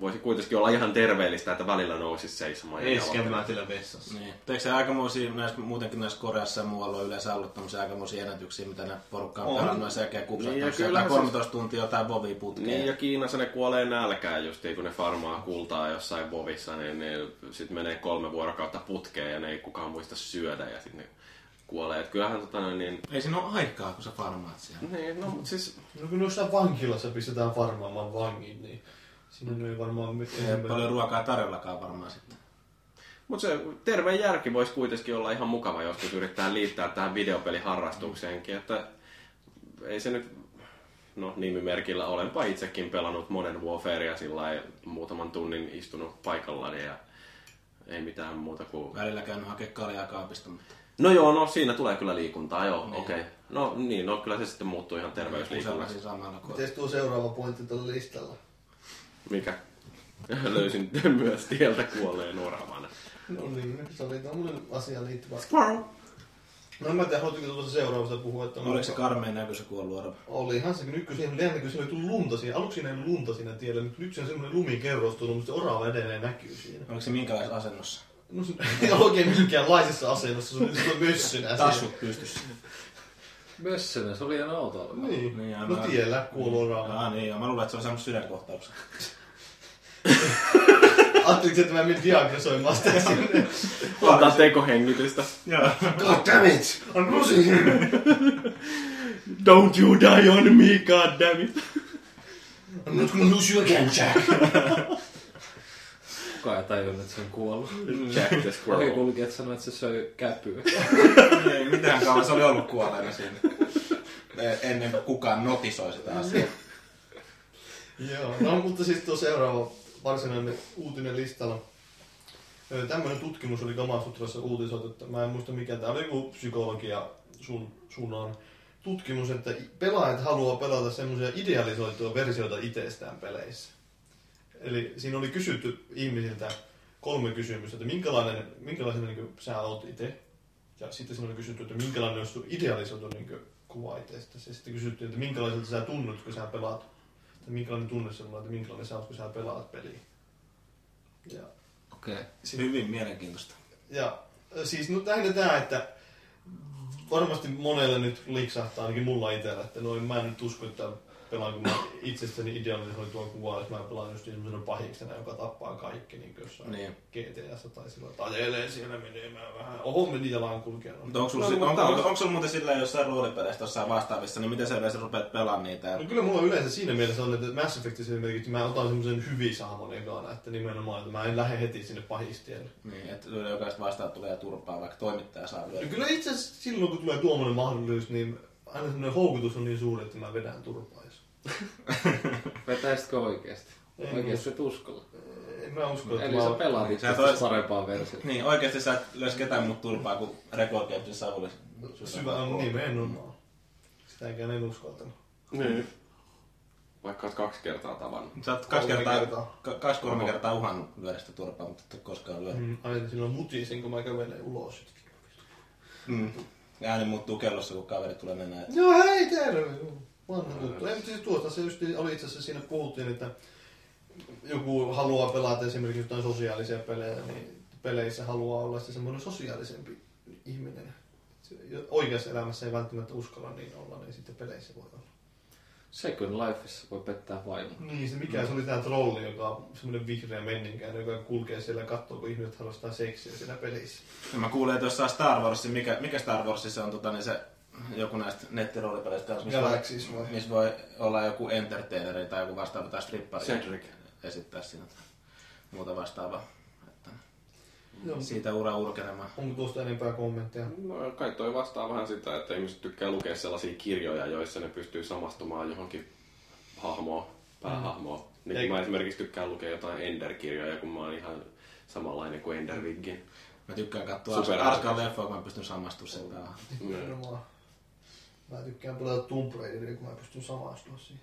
voisi kuitenkin olla ihan terveellistä, että välillä nousisi seisomaan.
Eskemätillä vessassa.
Niin. Eikö se aikamoisia, näissä, muutenkin näissä Koreassa ja muualla on yleensä ollut tämmöisiä aikamoisia ennätyksiä, mitä ne porukka on pelannut ja sen jälkeen
Niin,
kupsattanut
kyllähän
sieltä
se-
13 tuntia jotain vovia putkeen.
Niin, ja Kiinassa ne kuolee nälkään just kun ne farmaa kultaa jossain vovissa, niin ne sit menee kolme vuorokautta putkeen ja ne ei kukaan muista syödä ja sitten ne kuolee. Et kyllähän tota noin niin...
Ei siinä ole aikaa, kun sä farmaat siellä.
Niin, no mut siis...
No kun jossain vankilassa pistetään farmaamaan vangin, niin siinä ei varmaan
Ei
mitään.
ole paljon ruokaa tarjollakaan varmaan sitten.
Mut se terve järki voisi kuitenkin olla ihan mukava joskus yrittää liittää tähän videopeliharrastukseenkin, että ei se nyt, no nimimerkillä olenpa itsekin pelannut Modern Warfarea sillä muutaman tunnin istunut paikallani ja ei mitään muuta kuin...
Välillä käynyt hakea kaljaa kaapista, mutta
No joo, no siinä tulee kyllä liikuntaa, joo,
Niin.
okei. Okay. No niin, no kyllä se sitten muuttuu ihan terveysliikunnaksi.
Miten tuo seuraava pointti tuolla listalla?
Mikä? Löysin myös tieltä kuolleen oravan.
No niin, se oli tommonen asiaan liittyvä.
Squirrel!
No en mä tiedä, haluatteko tuosta seuraavasta puhua, että...
Oliko se karmeen näkö se kuollut orava?
Olihan se, kun nyt kun siihen oli jännä, kun siinä oli tullut lunta siinä. Aluksi siinä ei ollut lunta siinä tiellä, nyt nyt siinä on semmoinen lumikerros tullut, mutta se orava edelleen näkyy siinä.
Oliko se minkälaisessa asennossa?
No se ei ole oikein minkäänlaisessa asennossa, se oli se mössynä siinä.
Tassut pystyssä.
Mössönä, se oli ihan outoa.
Niin,
Niin,
no tiellä kuollut orava.
Ah niin, joo. Mä luulen, että se on saanut sydänkohtauksen.
Ajatteliko, että mä menin diagnosoimaan sitä sinne?
Ottaa tekohengitystä.
Joo.
God damn it! I'm losing him!
Don't you die on me, god damn it!
I'm not gonna lose you again, Jack!
Kukaan ei tajunnut, että se on kuollut.
Jack the Squirrel.
Ohikulkijat sanoi, että se söi käpyä.
Ei mitään kauan se oli ollut kuolleena siinä. Ennen kuin kukaan notisoi sitä asiaa.
Joo, no mutta siis tuo seuraava varsinainen uutinen listalla. Tämmöinen tutkimus oli Gamasutrassa uutisoitu, että mä en muista mikä tämä oli joku psykologia sun, suunnan tutkimus, että pelaajat haluaa pelata semmoisia idealisoituja versioita itsestään peleissä. Eli siinä oli kysytty ihmisiltä kolme kysymystä, että minkälainen, minkälainen niin sä oot itse. Ja sitten siinä oli kysytty, että minkälainen olisi sun idealisoitu niin kuva itsestäsi. Ja sitten kysyttiin, että minkälaiselta sä tunnut, kun sä pelaat että minkälainen tunne sinulla on, että minkälainen sä oot, kun sä pelaat peliä. Ja,
Okei. Okay.
Hyvin mielenkiintoista.
ja siis nyt lähinnä tämä, että varmasti monelle nyt liksahtaa, ainakin mulla itsellä, että noin mä en nyt usko, että pelaanko mä itsestäni idealisoitua kuvaa, jos mä pelaan just semmoisena pahiksena, joka tappaa kaikki, niin kuin jossain
Niin.
GTAssa tai sillä että ajelee siellä menemään vähän. Oho, meni jalankulkijana.
Mutta onko sulla,
No,
no,
mutta
onko,
on-
onko, onko sulla muuten silleen jossain roolipeleissä jossain vastaavissa, niin miten sä yleensä rupeat pelaamaan niitä?
No kyllä mulla yleensä siinä mielessä on, että Mass Effectissä esimerkiksi mä otan semmoisen hyvisaamon ekana, että nimenomaan, että mä en lähde heti sinne pahistielle.
Niin, että jokaista vastaan tulee turpaa, vaikka toimittaja saa lyödä.
No kyllä itse asiassa silloin, kun tulee tuommoinen mahdollisuus, niin aina semmoinen houkutus on niin suuri, että mä vedän turpaa.
Vetäisitkö oikeesti?
En
Oikeesti et uskalla.
En mä usko, että
Eli
mä
sä
oon...
pelaat
Sä
itse
tois-
parempaa versiota.
Niin, oikeasti sä et löys ketään muuta turpaa kuin Record Gamesin Sauli.
Syvä on nimenomaan. Sitäkään en uskaltanut.
Niin. Vaikka oot kaksi kertaa tavannut.
Sä oot kaksi
Kolme
kertaa,
kertaa.
ka- kaksi kolme kertaa uhannut lyödä sitä turpaa, mutta et ole koskaan lyödä.
Mm, aina silloin mutisin, kun mä kävelen ulos.
Mm. Ääni muuttuu kellossa, kun kaveri tulee mennä. Et...
Joo, hei, terve! Vanha juttu. Ei, mutta siis tuosta se just oli itse asiassa siinä puhuttiin, että joku haluaa pelata esimerkiksi jotain sosiaalisia pelejä, niin peleissä haluaa olla se semmoinen sosiaalisempi ihminen. Oikeassa elämässä ei välttämättä uskalla niin olla, niin sitten peleissä voi olla.
Second Lifeissa voi pettää vaimon.
Niin, se mikä se oli tämä trolli, joka on semmoinen vihreä menninkäinen, joka kulkee siellä ja katsoo, kun ihmiset harrastaa seksiä siellä pelissä.
Ja mä kuulen, että jossain Star Warsissa, mikä, mikä Star Warsissa on tota, niin se joku näistä nettiroolipeleistä, missä voi,
vai?
missä voi olla joku entertaineri tai joku vastaava tai strippari
Cedric.
esittää siinä tai muuta vastaavaa. Että
Joo.
siitä ura urkenemaan.
Onko tuosta enempää kommentteja?
No, kai toi vastaa vähän sitä, että ihmiset tykkää lukea sellaisia kirjoja, joissa ne pystyy samastumaan johonkin hahmoon, päähahmoon. Niin
Eikö-
kuin mä esimerkiksi tykkään lukea jotain Ender-kirjoja, kun mä oon ihan samanlainen kuin Ender Wiggin.
Mä tykkään katsoa
Super-
Arskan leffoa, kun mä pystyn samastumaan sen päähän.
Nimenomaan. Mä tykkään pelata Tomb Raideria, kun mä pystyn samastumaan siihen.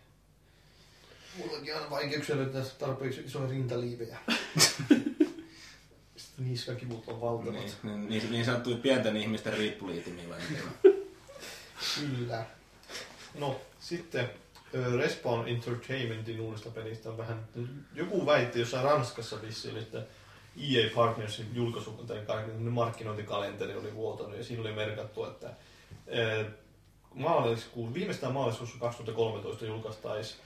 Mullakin on vaikeuksia löytää tarpeeksi isoja rintaliivejä. Sitten niskakivut on valtavat.
Niin, niin, niin, niin sanottuja pienten ihmisten on?
Kyllä. No, sitten Respawn Entertainmentin uudesta pelistä on vähän... Joku väitti jossain Ranskassa vissiin, että EA Partnersin julkaisu, tai markkinointikalenteri oli vuotanut, ja siinä oli merkattu, että ö, maaliskuun, viimeistään maaliskuussa 2013 julkaistaisiin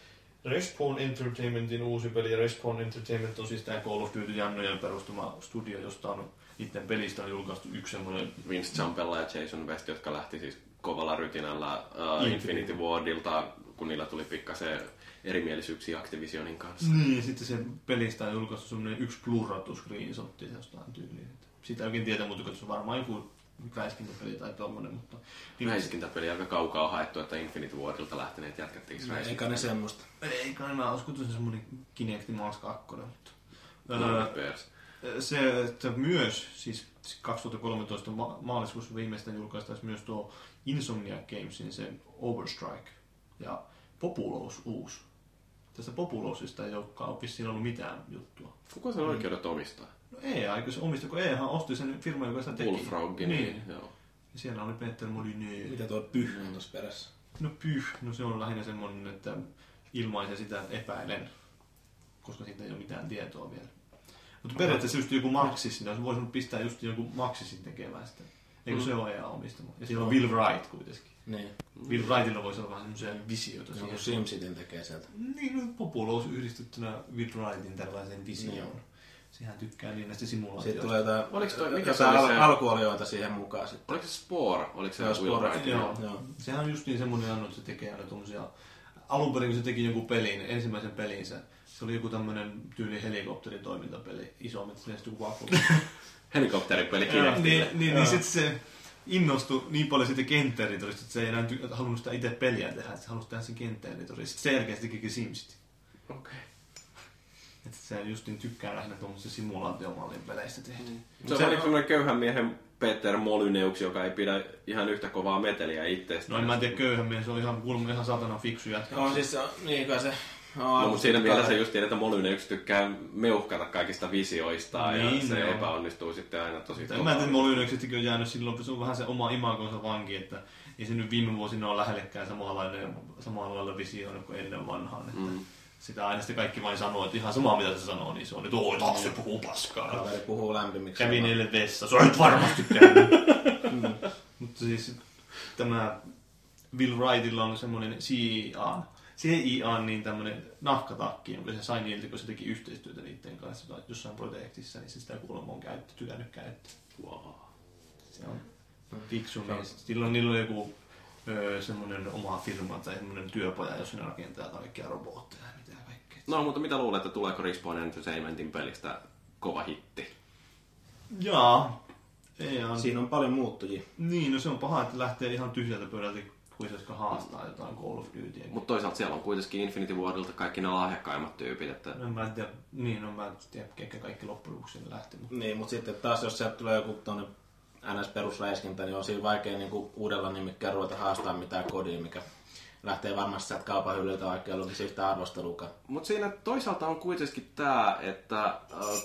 Respawn Entertainmentin uusi peli, Respawn Entertainment on siis tämä Call of Duty Jannojen perustama studio, josta on niiden pelistä on julkaistu yksi semmoinen
Vince Champella ja Jason West, jotka lähti siis kovalla rytinällä uh,
Infinity.
Wardilta, kun niillä tuli pikkasen erimielisyyksiä Activisionin kanssa.
Niin, ja sitten se pelistä on julkaistu semmoinen yksi blurrattu screenshotti jostain tyyliin. Sitä ei oikein tiedä, mutta se on varmaan joku väiskintäpeli tai tommonen, mutta...
Räiskintäpeli aika kaukaa haettu, että Infinity Wardilta lähteneet jätkät tekis
Eikä ne semmoista.
Ei kai mä että se on semmoinen Kinecti Mars 2, mutta...
No,
Öö, se, että myös, siis 2013 ma- maaliskuussa viimeistään julkaistaisi myös tuo Insomniac Gamesin se Overstrike ja Populous uusi. Tästä Populousista ei olekaan ole vissiin ollut mitään juttua.
Kuka sen oikeudet omistaa?
Ei, eikö se omista, kun EAhan osti sen firman, joka sitä teki.
Bullfrogin.
Niin.
Joo.
Ja siellä oli Peter Molyneux.
Mitä tuo pyh on tuossa perässä?
No pyh, no se on lähinnä semmoinen, että ilmaisen sitä, että epäilen, koska siitä ei ole mitään tietoa vielä. Mutta periaatteessa just joku Maxis, niin olisi voinut pistää just joku Maxisin tekemään sitä. Eikö se ole EA omistama? Ja siellä on Will Wright kuitenkin.
Niin.
Will Wrightilla voisi olla vähän semmoisia visioita
Joku. SimCityn tekee sieltä.
Niin, no Populous yhdistettynä Will Wrightin tällaiseen visioon.
Niin.
Sehän tykkää niin näistä
Sitten
simulaatioista.
tulee jotain,
Oliko toi- mikä se
jotain
oli
al-
se-
alkuolioita siihen mukaan sitten.
Oliko se Spore? Oliko se
Joo, Spore.
Joo.
Joo.
Sehän on just niin semmoinen anno, että se tekee aina tommosia... Alun perin kun se teki jonkun pelin, ensimmäisen pelinsä, se oli joku tämmönen tyyli helikopteritoimintapeli, isommin, se sitten joku vakuus.
Helikopteripeli
niin,
Kinectille.
niin, niin sitten se innostui niin paljon siitä kenttäeditorista, että se ei enää halunnut sitä itse peliä tehdä, että se halusi tehdä sen kenttäeditorista. Sitten sen jälkeen se tekikin.
Okei.
Että se just niin tykkää lähinnä tuommoisista simulaatiomallin peleistä tehdä.
Se on vähän semmoinen köyhän miehen Peter Molyneux, joka ei pidä ihan yhtä kovaa meteliä itsestä.
No en mä tiedä köyhän mies, se on ihan, kuulemma ihan satana fiksu jätkä.
No siis se on, niin kai se...
No, mutta siinä mielessä just tiedät, että Molyneux tykkää meuhkata kaikista visioistaan ja
Niin,
se
joo.
epäonnistuu sitten aina tosi
En mä tiedä, että Molyneuxestikin on jäänyt silloin, se on vähän se oma imagonsa vanki, että ei se nyt viime vuosina ole lähellekään samanlainen, samalla lailla visioinut kuin ennen vanhaan. Että
Mm.
Sitä aina sitten kaikki vain sanoo, että ihan sama mitä se sanoo, niin se on, että oi taas se puhuu paskaa.
Kaveri puhuu lämpimiksi.
Kävin eilen vessa, se on varmasti käynyt. Mm. Mutta siis tämä Will Wrightilla on semmoinen CIA, CIA niin tämmöinen nahkatakki, jonka se sai niiltä, kun se teki yhteistyötä niiden kanssa tai jossain projektissa, niin se sitä kuulemma on käytetty, tykännyt käyttää.
Wow.
Se on fiksu mies. Silloin niillä on joku öö, semmoinen oma firma tai semmoinen työpaja, jossa ne rakentaa kaikkia robotteja.
No, mutta mitä luulet, että tuleeko Respawn Entertainmentin pelistä kova hitti?
Jaa. Ei on.
Siinä on paljon muuttujia.
Niin, no se on paha, että lähtee ihan tyhjältä pöydältä, kuiseskaan haastaa jotain Call of Dutyä.
Mutta toisaalta siellä on kuitenkin Infinity Wardilta kaikki ne lahjakkaimmat tyypit, että
No, mä en tiedä, niin, no mä en tiedä, ketkä kaikki loppujen lopuksi lähti. Mutta...
Niin, mutta sitten taas jos sieltä tulee joku tuonne NS-perusräiskintä, niin on siinä vaikea niinku uudella nimikkään ruveta haastaa mitään kodia, mikä lähtee varmasti sieltä kaupan hyllyltä, vaikka ei ollut yhtään arvostelukaan.
Mutta siinä toisaalta on kuitenkin tämä, että äh,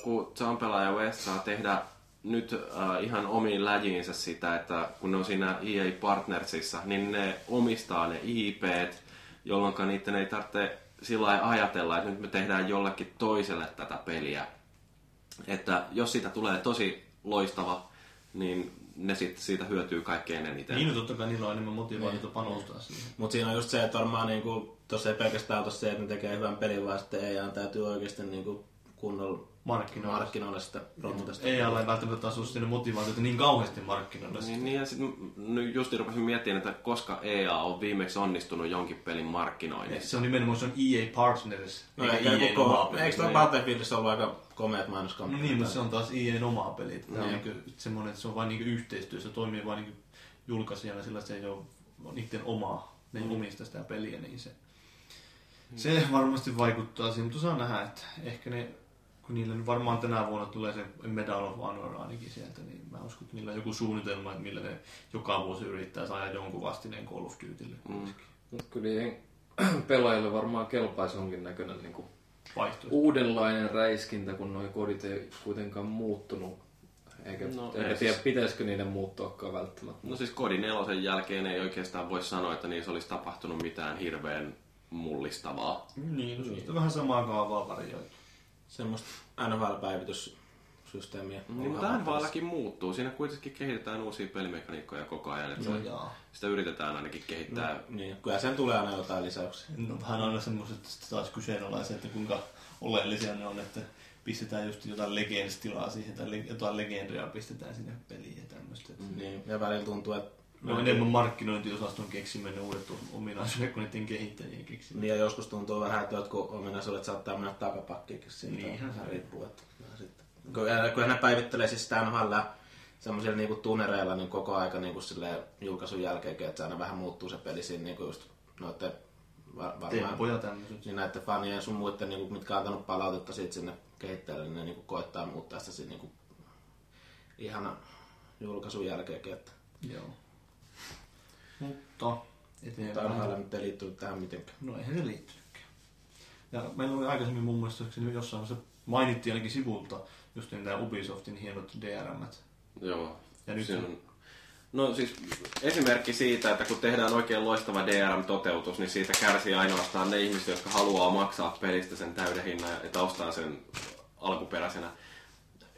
kun Zampela ja West saa tehdä nyt äh, ihan omiin läjiinsä sitä, että kun ne on siinä EA Partnersissa, niin ne omistaa ne IPt, jolloin niiden ei tarvitse sillä ajatella, että nyt me tehdään jollekin toiselle tätä peliä. Että jos siitä tulee tosi loistava, niin ne sit siitä hyötyy kaikkein eniten.
Niin, no totta kai niillä on enemmän motivaatiota panostaa siihen.
Mutta siinä on just se, että varmaan niinku, tuossa ei pelkästään ole se, että ne tekee hyvän pelin, vaan sitten EA täytyy oikeasti niinku kunnolla
Markkinoilla.
markkinoilla sitä rommuta sitä.
Ei ei välttämättä ole sinne motivaatiota niin kauheasti markkinoilla.
Niin, niin ja sitten nyt just rupesin miettimään, että koska EA on viimeksi onnistunut jonkin pelin markkinoinnissa.
Se on nimenomaan se on EA Partners,
No,
eikä
eikä
EA
koko, eikö tuo
Niin.
Battlefieldissä ollut aika komeat
No
mainoskampanjat?
niin, mutta se on taas EAN omaa peliä. Tämä on
Niin.
niinku semmoinen, että se on vain niinku yhteistyö, se toimii vain niinku julkaisijana, sillä se ei ole niiden omaa, ne ei omista sitä peliä, niin se, se varmasti vaikuttaa siihen, mutta saa nähdä, että ehkä ne, kun niillä nyt varmaan tänä vuonna tulee se Medal of Honor ainakin sieltä, niin mä uskon, että niillä on joku suunnitelma, että millä ne joka vuosi yrittää saada jonkun vastineen Call of Dutylle.
Mm.
Kyllä ei pelaajille varmaan kelpaisi jonkin näköinen niin kuin
Vaihtoehto.
uudenlainen räiskintä, kun nuo kodit ei kuitenkaan muuttunut. Eikä,
No,
eikä
ei
tiedä,
siis-
pitäisikö niiden muuttuakaan välttämättä.
No siis kodin nelosen jälkeen ei oikeastaan voi sanoa, että niissä olisi tapahtunut mitään hirveän mullistavaa.
Niin, no, se on vähän samaa kaavaa varjoitu.
Semmoista NHL-päivityssysteemiä.
Niin, mutta NHLkin muuttuu. Siinä kuitenkin kehitetään uusia pelimekaniikkoja koko ajan. Että
No
se-
jaa.
sitä yritetään ainakin kehittää.
Niin, kyllä sen tulee aina jotain lisäyksiä.
No vähän aina semmoiset sitten taas kyseenalaiset, että kuinka oleellisia ne on, että pistetään just jotain legendstilaa siihen, tai jotain legendaa pistetään sinne peliin ja tämmöistä. Mm.
Niin, ja välillä tuntuu, että
No enemmän markkinointiosaston keksimä ne uudet ominaisuudet kuin niiden kehittäjien keksimä.
Niin ja joskus tuntuu vähän, että jotkut ominaisuudet saattaa mennä takapakkiinkin siitä.
Niinhän se
riippuu. Että, sitten, kun, ja kun ne päivittelee siis sitä NHL semmoisilla niinku tunnereilla niin koko aika niinku julkaisun jälkeenkin, että se aina vähän muuttuu se peli siinä niinku just noiden va- varmaan
Tempoja tämmöiset.
niin näiden fanien sun muiden, niin mitkä on antanut palautetta siitä sinne kehittäjälle, niin niin koittaa muuttaa sitä siinä niin ihana julkaisun jälkeenkin. Että
Joo. Mutta eteenpäin.
Tarhailla nyt ei liittynyt tähän mitenkään.
No eihän se liittynytkään. Ja meillä oli aikaisemmin mun mielestä jossain se mainittiin ainakin sivulta just niin nämä Ubisoftin hienot DRMt.
Joo.
Ja nyt
on... No siis esimerkki siitä, että kun tehdään oikein loistava DRM-toteutus, niin siitä kärsii ainoastaan ne ihmiset, jotka haluaa maksaa pelistä sen täyden hinnan ja että ostaa sen alkuperäisenä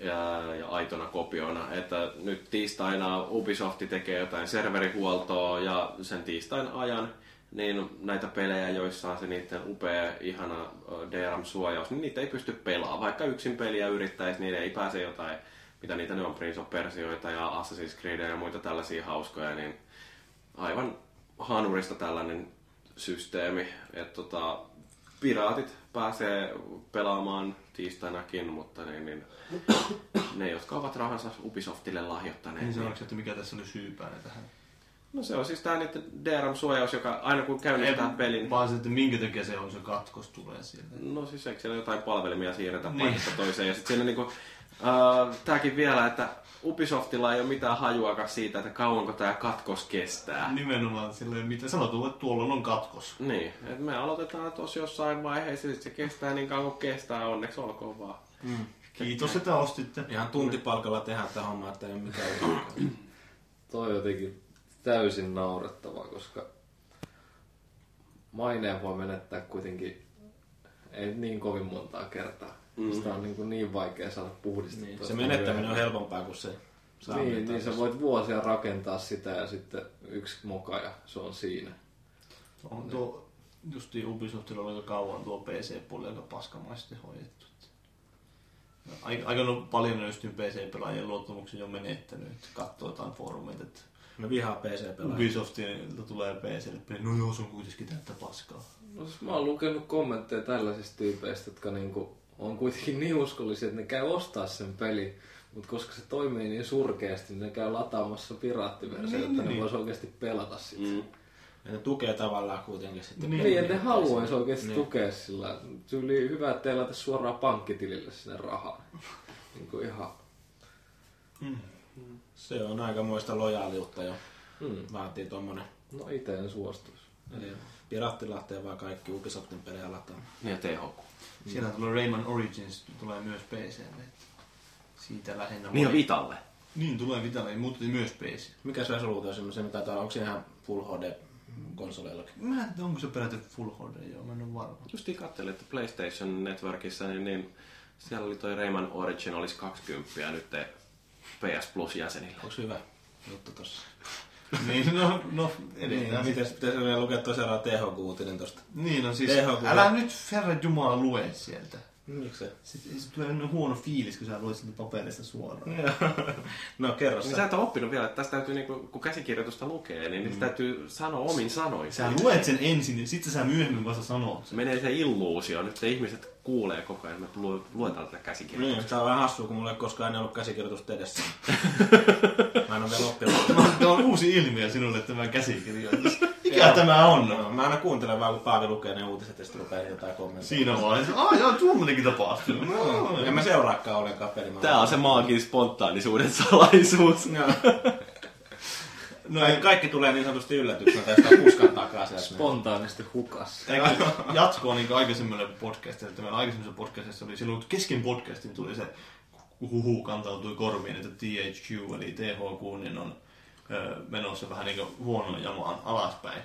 ja, ja aitona kopiona. Että nyt tiistaina Ubisoft tekee jotain serverihuoltoa ja sen tiistain ajan niin näitä pelejä, joissa on se niiden upea, ihana ö, DRM-suojaus, niin niitä ei pysty pelaamaan. Vaikka yksin peliä yrittäisi, niin ei pääse jotain, mitä niitä ne on, Prince of Persioita ja Assassin's Creed ja muita tällaisia hauskoja, niin aivan hanurista tällainen systeemi. Että tota, piraatit pääsee pelaamaan tiistainakin, mutta niin, niin, ne, jotka ovat rahansa Ubisoftille lahjoittaneet,
Niin
niin,
sanoiko, että mikä tässä oli syypäinen tähän?
No se on siis tämä niiden DRM-suojaus, joka aina kun käynnistää pelin,
Vaan se, että minkä takia se on se katkos tulee sieltä.
No siis eikö siellä jotain palvelimia siirretä
Niin.
paikasta toiseen. Ja sitten siinä niinku, äh, tääkin vielä, että Ubisoftilla ei ole mitään hajuakaan siitä, että kauanko tämä katkos kestää.
Nimenomaan silleen, mitä sanotaan, että tuolla on katkos.
Niin, että me aloitetaan tuossa jossain vaiheessa, sit se kestää niin kauan kuin kestää, onneksi olkoon vaan.
Kiitos, että ostitte.
Ihan tuntipalkalla tehdään tätä hommaa, että ei ole mitään.
Toi on jotenkin täysin naurettavaa, koska maineen voi menettää kuitenkin ei niin kovin montaa kertaa. Mm. Sitä on niin, kuin niin vaikea saada puhdistettua.
Niin, se menettäminen on helpompaa kuin se saaminen.
Niin, niin sä voit vuosia rakentaa sitä ja sitten yksi moka ja se on siinä.
On tuo, justiin Ubisoftilla oli aika kauan tuo PC-puoli aika paskamaisesti hoidettu. Aika, aika paljon on just PC-pelaajien luottamuksen jo menettänyt, että katsoo jotain foorumeita, että
Me vihaa PC-pelaajia.
Ubisoftilta tulee PClle peli, no joo, se on kuitenkin täyttä paskaa.
No siis mä oon lukenut kommentteja tällaisista tyypeistä, jotka niinku on kuitenkin niin uskollisia, että ne käy ostaa sen peli. Mutta koska se toimii niin surkeasti, niin ne käy lataamassa piraattiversiota,
Niin,
että ne
niin.
vois oikeasti pelata sitä.
Mm.
Ja ne tukee tavallaan kuitenkin sitten.
Niin, niin että ne haluaisi oikeasti
Niin.
tukea sillä. Tyyli hyvä, että ei laita suoraan pankkitilille sinne rahaa. niin kuin ihan...
Se on aika muista lojaaliutta jo.
Hmm.
Vaatii tommonen.
No itse en suostuisi.
Eli Piraatti lähtee vaan kaikki Ubisoftin pelejä lataamaan.
Niin ja THQ.
Siellä tulee Rayman Origins, tulee myös PClle. että Siitä lähinnä.
Niin
moni-
Vitalle.
Niin, tulee Vitalle, mutta myös PC.
Mikä se resoluutio on semmoisen, mitä tää on? Onko se ihan Full HD konsoleillakin?
Mä en tiedä, onko se peräti Full HD, joo, mä en ole varma.
Justiin katselin, että PlayStation Networkissa, niin, niin siellä oli toi Rayman Originalis 20 ja nyt te PS Plus jäsenille.
Onko hyvä juttu tossa?
niin, no, no
Niin,
edetään. Niin,
miten pitäisi vielä lukea tosiaan THQ-uutinen tosta?
niin no siis,
THQ.
älä nyt Herra Jumala lue sieltä.
Miksi se?
Sitten se tulee niin huono fiilis, kun sä luet sieltä paperista suoraan.
No kerro
Niin
sä.
sä et ole oppinut vielä, että tästä täytyy, niinku, kun käsikirjoitusta lukee, niin mm. täytyy sanoa omin sanoin.
Sä luet sen ensin ja sitten sä myöhemmin vasta sanot sen.
Menee se illuusio, nyt te ihmiset kuulee koko ajan, me lu- luetaan tätä käsikirjoitusta.
Niin, tää on vähän hassua, kun mulla ei koskaan ollut käsikirjoitusta edessä. Mä en ole vielä oppinut.
Tämä on uusi ilmiö sinulle tämä käsikirjoitus. Mikä tämä on?
No, mä aina kuuntelen vaan, kun Paavi lukee ne uutiset ja sitten rupeaa jotain kommentteja.
Siinä vaiheessa, aah joo, tuommoinenkin tapahtuu. No,
En mä seuraakaan ollenkaan pelimaa.
Tää on se maagin spontaanisuuden salaisuus.
No
Kaikki,
ei,
kaikki tulee niin sanotusti yllätyksenä tästä puskan takaa sieltä.
Spontaanisti hukas.
Eikö jatkoa niin aikaisemmalle podcastille, että meillä aikaisemmassa podcastissa oli silloin, kun kesken podcastin tuli se huhu kantautui korviin, että THQ eli THQ niin on menossa vähän niin huonoon jamaan alaspäin.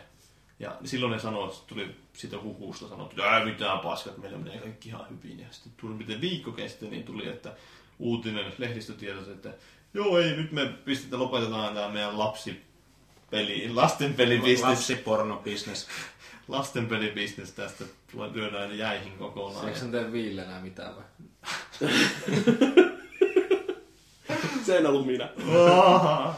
Ja silloin ne sanoi, että tuli siitä huhusta sanottu, että ei mitään paskat, meillä menee kaikki ihan hyvin. Ja sitten tuli miten viikko kesti, niin tuli, että uutinen lehdistötietos, että joo ei, nyt me pistetään, lopetetaan tämä meidän lapsipeli, lastenpelibisnes
Lapsipornobisnes.
lastenpelibisnes tästä lyödään jäihin kokonaan.
Eikö sen tee viilenä mitään vai?
Se en ollut minä.
Ja...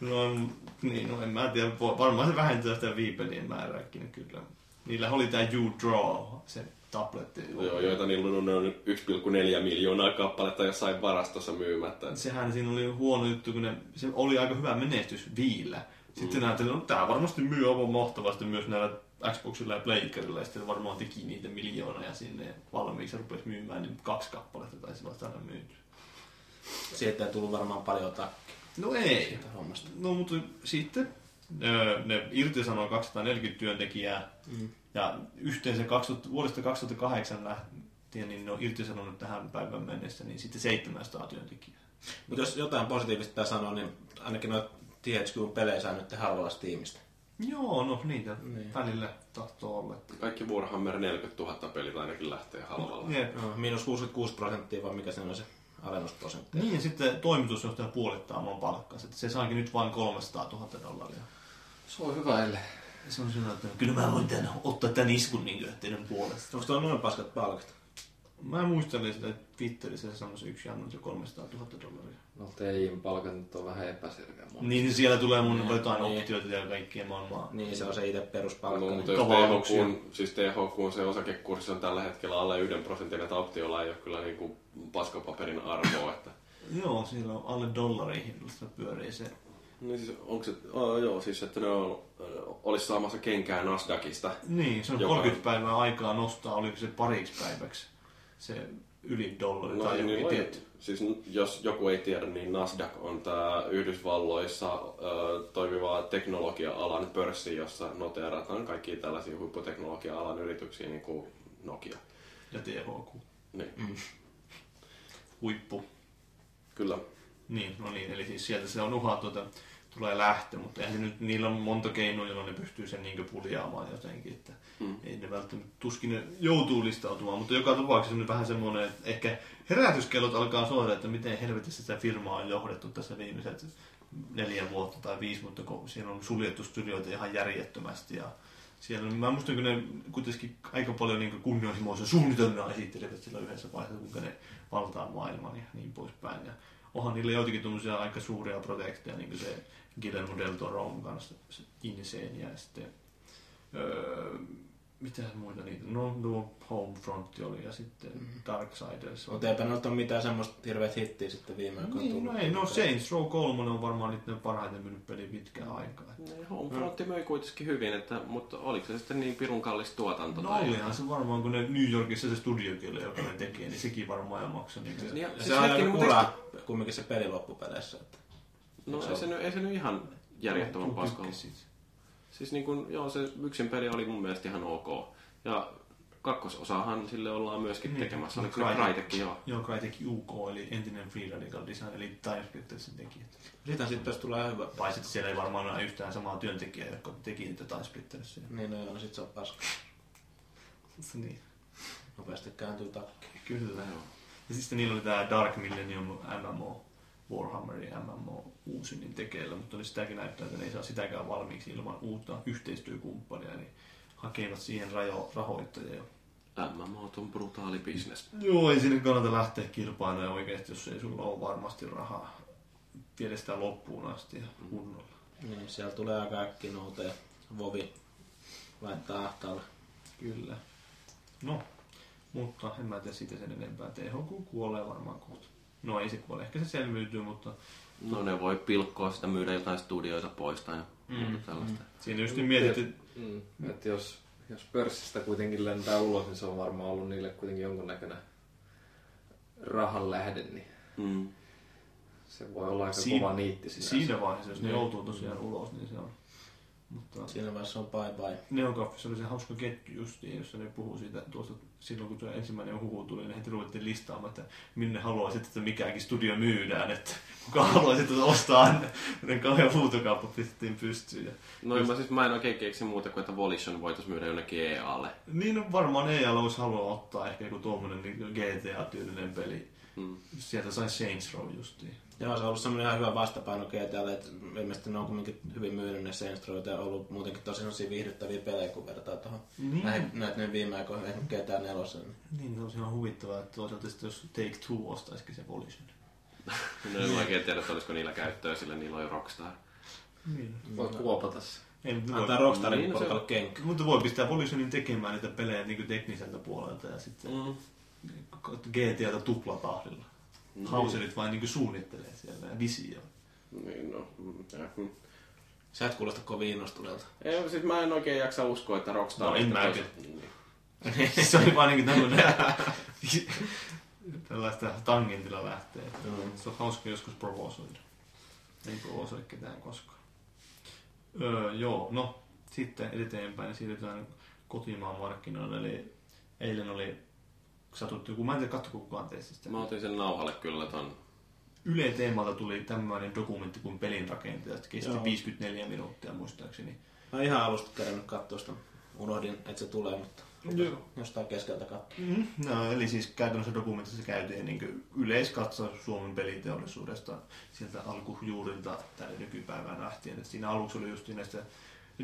no, niin, no en mä tiedä, varmaan se vähentää sitä viipelien määrääkin kyllä. Niillä oli tää You Draw, se tabletti.
Joo, joita niillä on noin 1,4 miljoonaa kappaletta jossain varastossa myymättä.
Sehän siinä oli huono juttu, kun ne, se oli aika hyvä menestys viillä. Sitten mm. näytin, että no, tää varmasti myy aivan mahtavasti myös näillä Xboxilla ja Playkerilla, ja sitten varmaan teki niitä miljoonia sinne ja valmiiksi rupesi myymään, niin kaksi kappaletta taisi vasta aina myyty.
Siitä ei tullut varmaan paljon takki
No ei.
siitä hommasta.
No mutta sitten öö, ne irtisanoi 240 työntekijää
Mm.
ja yhteensä 20, vuodesta 2008 lähtien niin ne on irtisanonut tähän päivän mennessä niin sitten 700 työntekijää.
Mutta jos jotain positiivista pitää sanoa, niin ainakin noita THQ-pelejä saa nyt halvalla Steamista.
Joo, no niitä
Niin.
välillä tahtoo olla.
Kaikki Warhammer 40 000 pelit ainakin lähtee halvalla.
Jep.
No, miinus 66 prosenttia, vai mikä se on se alennusprosentti?
Niin ja sitten toimitusjohtaja puolittaa oman palkkansa, että se saakin nyt vain 300 000 dollaria.
Se on hyvä elle.
Se on sillä, että kyllä mä voin tämän, ottaa tämän iskun niin kuin, teidän puolesta.
Onko tuo noin paskat palkat?
Mä muistelin sitä, että Twitterissä se sanoi se yksi annonsi 300 000 dollaria.
No teijin palkat nyt on vähän epäselviä. mun
Niin, niin siellä tulee mun
Niin,
jotain
niin.
optioita ja kaikkia maailmaa.
Niin, se on se itse peruspalkka.
No, mutta jos
Kavalluksia.
THQ, siis THQ, se osakekurssi on tällä hetkellä alle yhden prosentin, että optiolla ei ole kyllä niin kuin paskapaperin arvoa. Että...
Joo, siellä on alle dollariin pyörii se.
Niin siis, onko se, oh, joo, siis että ne on, olisi saamassa kenkää Nasdaqista.
Niin, se on
Joka-
30 päivää aikaa nostaa, oliko se pariksi päiväksi se yli dollari
No,
tai
niin,
jokin
niin,
tietty.
Siis jos joku ei tiedä, niin Nasdaq on tämä Yhdysvalloissa ö, toimiva teknologia-alan pörssi, jossa noteerataan kaikki tällaisia huipputeknologia-alan yrityksiä, niin kuin Nokia.
Ja THQ.
Niin,
Huippu.
kyllä.
Niin, no niin, eli siis sieltä se on uhattu, että tulee lähtö, mutta eihän se nyt, niillä on monta keinoa, jolla ne pystyy sen niin puljaamaan jotenkin, että
Mm.
ei ne välttämättä, tuskin ne joutuu listautumaan, mutta joka tapauksessa on vähän semmoinen, että ehkä herätyskellot alkaa soida, että miten helvetissä sitä firmaa on johdettu tässä viimeiset neljä vuotta tai viisi, mutta kun siellä on suljettu studioita ihan järjettömästi ja siellä, mä muistan, kun ne kuitenkin aika paljon niin kunnianhimoisia suunnitelmia esittelivät sillä yhdessä vaiheessa, kuinka ne valtaa maailman ja niin poispäin. Ja onhan niillä joitakin tuommoisia aika suuria projekteja, niin kuin se Guillermo del Toron kanssa, se Insane ja sitten öö, mitä muita niitä, no tuo Homefront oli ja sitten Darksiders.
Mutta eipä nyt ole mitään semmoista hirveät hittiä sitten viime aikoina
Niin,
tullut.
no ei, no Saints Row 3 on varmaan niiden parhaiten mennyt peli pitkään aikaa.
Niin, Homefront möi kuitenkin hyvin, että, mutta oliko se sitten niin pirun kallis tuotanto?
No
tai-
olihan se varmaan, kun ne New Yorkissa se studiokieli, joka ne tekee, niin sekin varmaan jo maksoi. Niin
Niin, ja,
Ja
siis
se on aika kura, kumminkin se peli loppupeleissä. Että.
No ei se, nyt, ei se nyt ihan järjettömän paska. Siis niin kun, joo, se yksin peli oli mun mielestä ihan ok. Ja kakkososahan sille ollaan myöskin
Niin,
tekemässä. Oliko se
Crytek.
Crytek, joo.
Joo, Crytek UK, eli entinen Free Radical Design, eli Timesplittersin tekijät.
Siitä sitten jos tulee hyvä.
Tai sitten siellä ei varmaan ole yhtään samaa työntekijää, jotka teki niitä Timesplittersia.
Niin, no joo, no sit se on paska.
Niin,
Nopeasti kääntyy takki.
kyllä. Ja sitten niillä oli tämä Dark Millennium MMO, Warhammerin MMO uusi niin tekeillä, mutta nyt sitäkin näyttää, että ne ei saa sitäkään valmiiksi ilman uutta yhteistyökumppania, niin hakevat siihen rajo, rahoittajia.
MMO on brutaali bisnes.
Joo, ei sinne kannata lähteä kilpailemaan oikeasti, jos ei sulla ole varmasti rahaa viedä sitä loppuun asti ja kunnolla.
Niin, siellä tulee aika äkkiä nousee Vovi laittaa ahtaalle.
Kyllä. No, mutta en mä tiedä siitä sen enempää. THQ kuolee varmaan kohta. No ei se kuole, ehkä se selviytyy, mutta
No ne voi pilkkoa sitä, myydä jotain studioita pois tai mm. tällaista.
siinä just mietitty,
Mm. Et jos, jos pörssistä kuitenkin lentää ulos, niin se on varmaan ollut niille kuitenkin jonkunnäköinen rahan lähde, niin
Mm.
Se voi olla aika
Siin-
kova niitti sinänsä.
Siinä vaiheessa, jos ne
Niin.
joutuu tosiaan ulos, niin se on. Mutta
Siinä vaiheessa on bye bye.
Neokaffissa oli se hauska ketju justiin, jossa ne puhuu siitä tuosta, silloin kun tuo ensimmäinen huhu tuli, niin heti ruvettiin listaamaan, että minne haluaisit, että mikäkin studio myydään, että kuka haluaisi että ostaa, ne, kauhean huutokauppa pistettiin pystyyn. Ja,
No mä, siis, mä en oikein keksi muuta kuin, että Volition voitaisiin myydä jonnekin EAlle.
niin no, varmaan EA olisi halua ottaa ehkä joku tuommoinen niin GTA-tyylinen peli.
Mm.
Sieltä sai Saints Row justiin.
Joo, se on ollut semmoinen ihan hyvä vastapaino GTAlle, että ilmeisesti ne on kuitenkin hyvin myynyt ne Saints ja ollut muutenkin tosi sellaisia viihdyttäviä pelejä, kun vertaa tuohon
Niin.
näitä nyt viime aikoina, esimerkiksi GTA 4.
Niin, se on ihan huvittavaa, että toisaalta sitten jos Take Two ostaisikin se Volition.
No en oikein tiedä, että olisiko niillä käyttöä, sillä niillä on jo Rockstar.
Niin.
Voi kuopata se.
Ei, mutta
Antaa
voi,
Rockstarin
niin, no se-
portalle kenkä.
mutta voi pistää Volitionin tekemään niitä pelejä niin kuin tekniseltä puolelta ja sitten
Mm.
GTAta tuplatahdilla.
No,
Hauserit vain niin suunnittelee siellä ja visio.
Niin, no, mm, mm.
Sä et kuulosta kovin innostuneelta.
Ei, siis mä en oikein jaksa uskoa, että Rockstar...
No, en
sitten
mäkään.
Niin.
se oli vaan niin tämmöinen tällaista tangentilla lähtee.
Mm.
Se on hauska joskus provosoida. Ei provosoi ketään koskaan. Öö, joo, no sitten eteenpäin siirrytään kotimaan markkinoille. Eli eilen oli satuttu joku, mä en tiedä katsoiko kukaan teistä sitä.
Mä otin sen nauhalle kyllä ton.
Yle Teemalta tuli tämmöinen dokumentti kuin pelin rakentajat. Kesti
Joo.
54 minuuttia muistaakseni.
Mä ihan alusta kerännyt katsoa sitä. Unohdin, että se tulee, mutta
Joo.
jostain keskeltä katsoa.
Mm, no, eli siis käytännössä dokumentissa käytiin niin yleiskatsaus Suomen peliteollisuudesta sieltä alkujuurilta tänne nykypäivään lähtien. Et siinä aluksi oli just näistä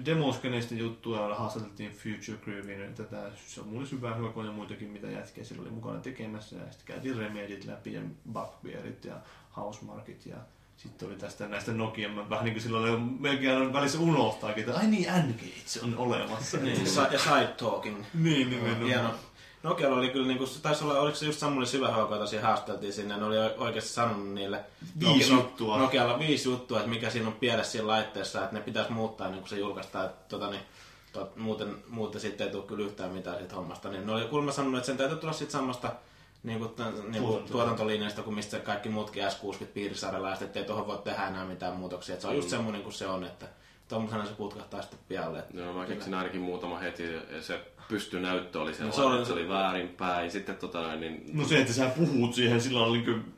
demoskeneista juttuja, joilla haastateltiin Future Groovin tätä se on mulle syvää hyvä ja muitakin, mitä jätkiä siellä oli mukana tekemässä. Ja sitten käytiin Remedit läpi ja Bugbearit ja Housemarkit ja sitten oli tästä näistä Nokia, mä vähän niin kuin silloin oli melkein aina välissä unohtaakin, että ai niin, N-Gage on olemassa.
Niin, ja side talking.
niin nimenomaan.
Hieno. Nokialla oli kyllä, niin kuin, taisi olla, oliko se just Samuli Syvähauko, jota siinä haasteltiin sinne, ne oli oikeasti sanonut niille
Viisi
Nokia-
juttua.
Nokialla viisi juttua, että mikä siinä on pielessä siinä laitteessa, että ne pitäisi muuttaa niin kuin se julkaistaan, että tota, niin, tot, muuten, muuten sitten ei tule kyllä yhtään mitään siitä hommasta. Niin ne oli kuulemma sanonut, että sen täytyy tulla sitten samasta niin kuin, niin kuin
Tuotanto.
tuotantolinjasta kuin mistä kaikki muutkin S60 piirisarjalla, ja sitten ettei tuohon voi tehdä enää mitään muutoksia. Että se on just semmoinen kuin se on, että tuommoisena se putkahtaa sitten pialle.
Joo, mä keksin ainakin muutama heti, ja se pystynäyttö oli sellainen,
se oli-
että se oli väärinpäin. Sitten tota niin...
No se, että sä puhut siihen sillä niin kuin,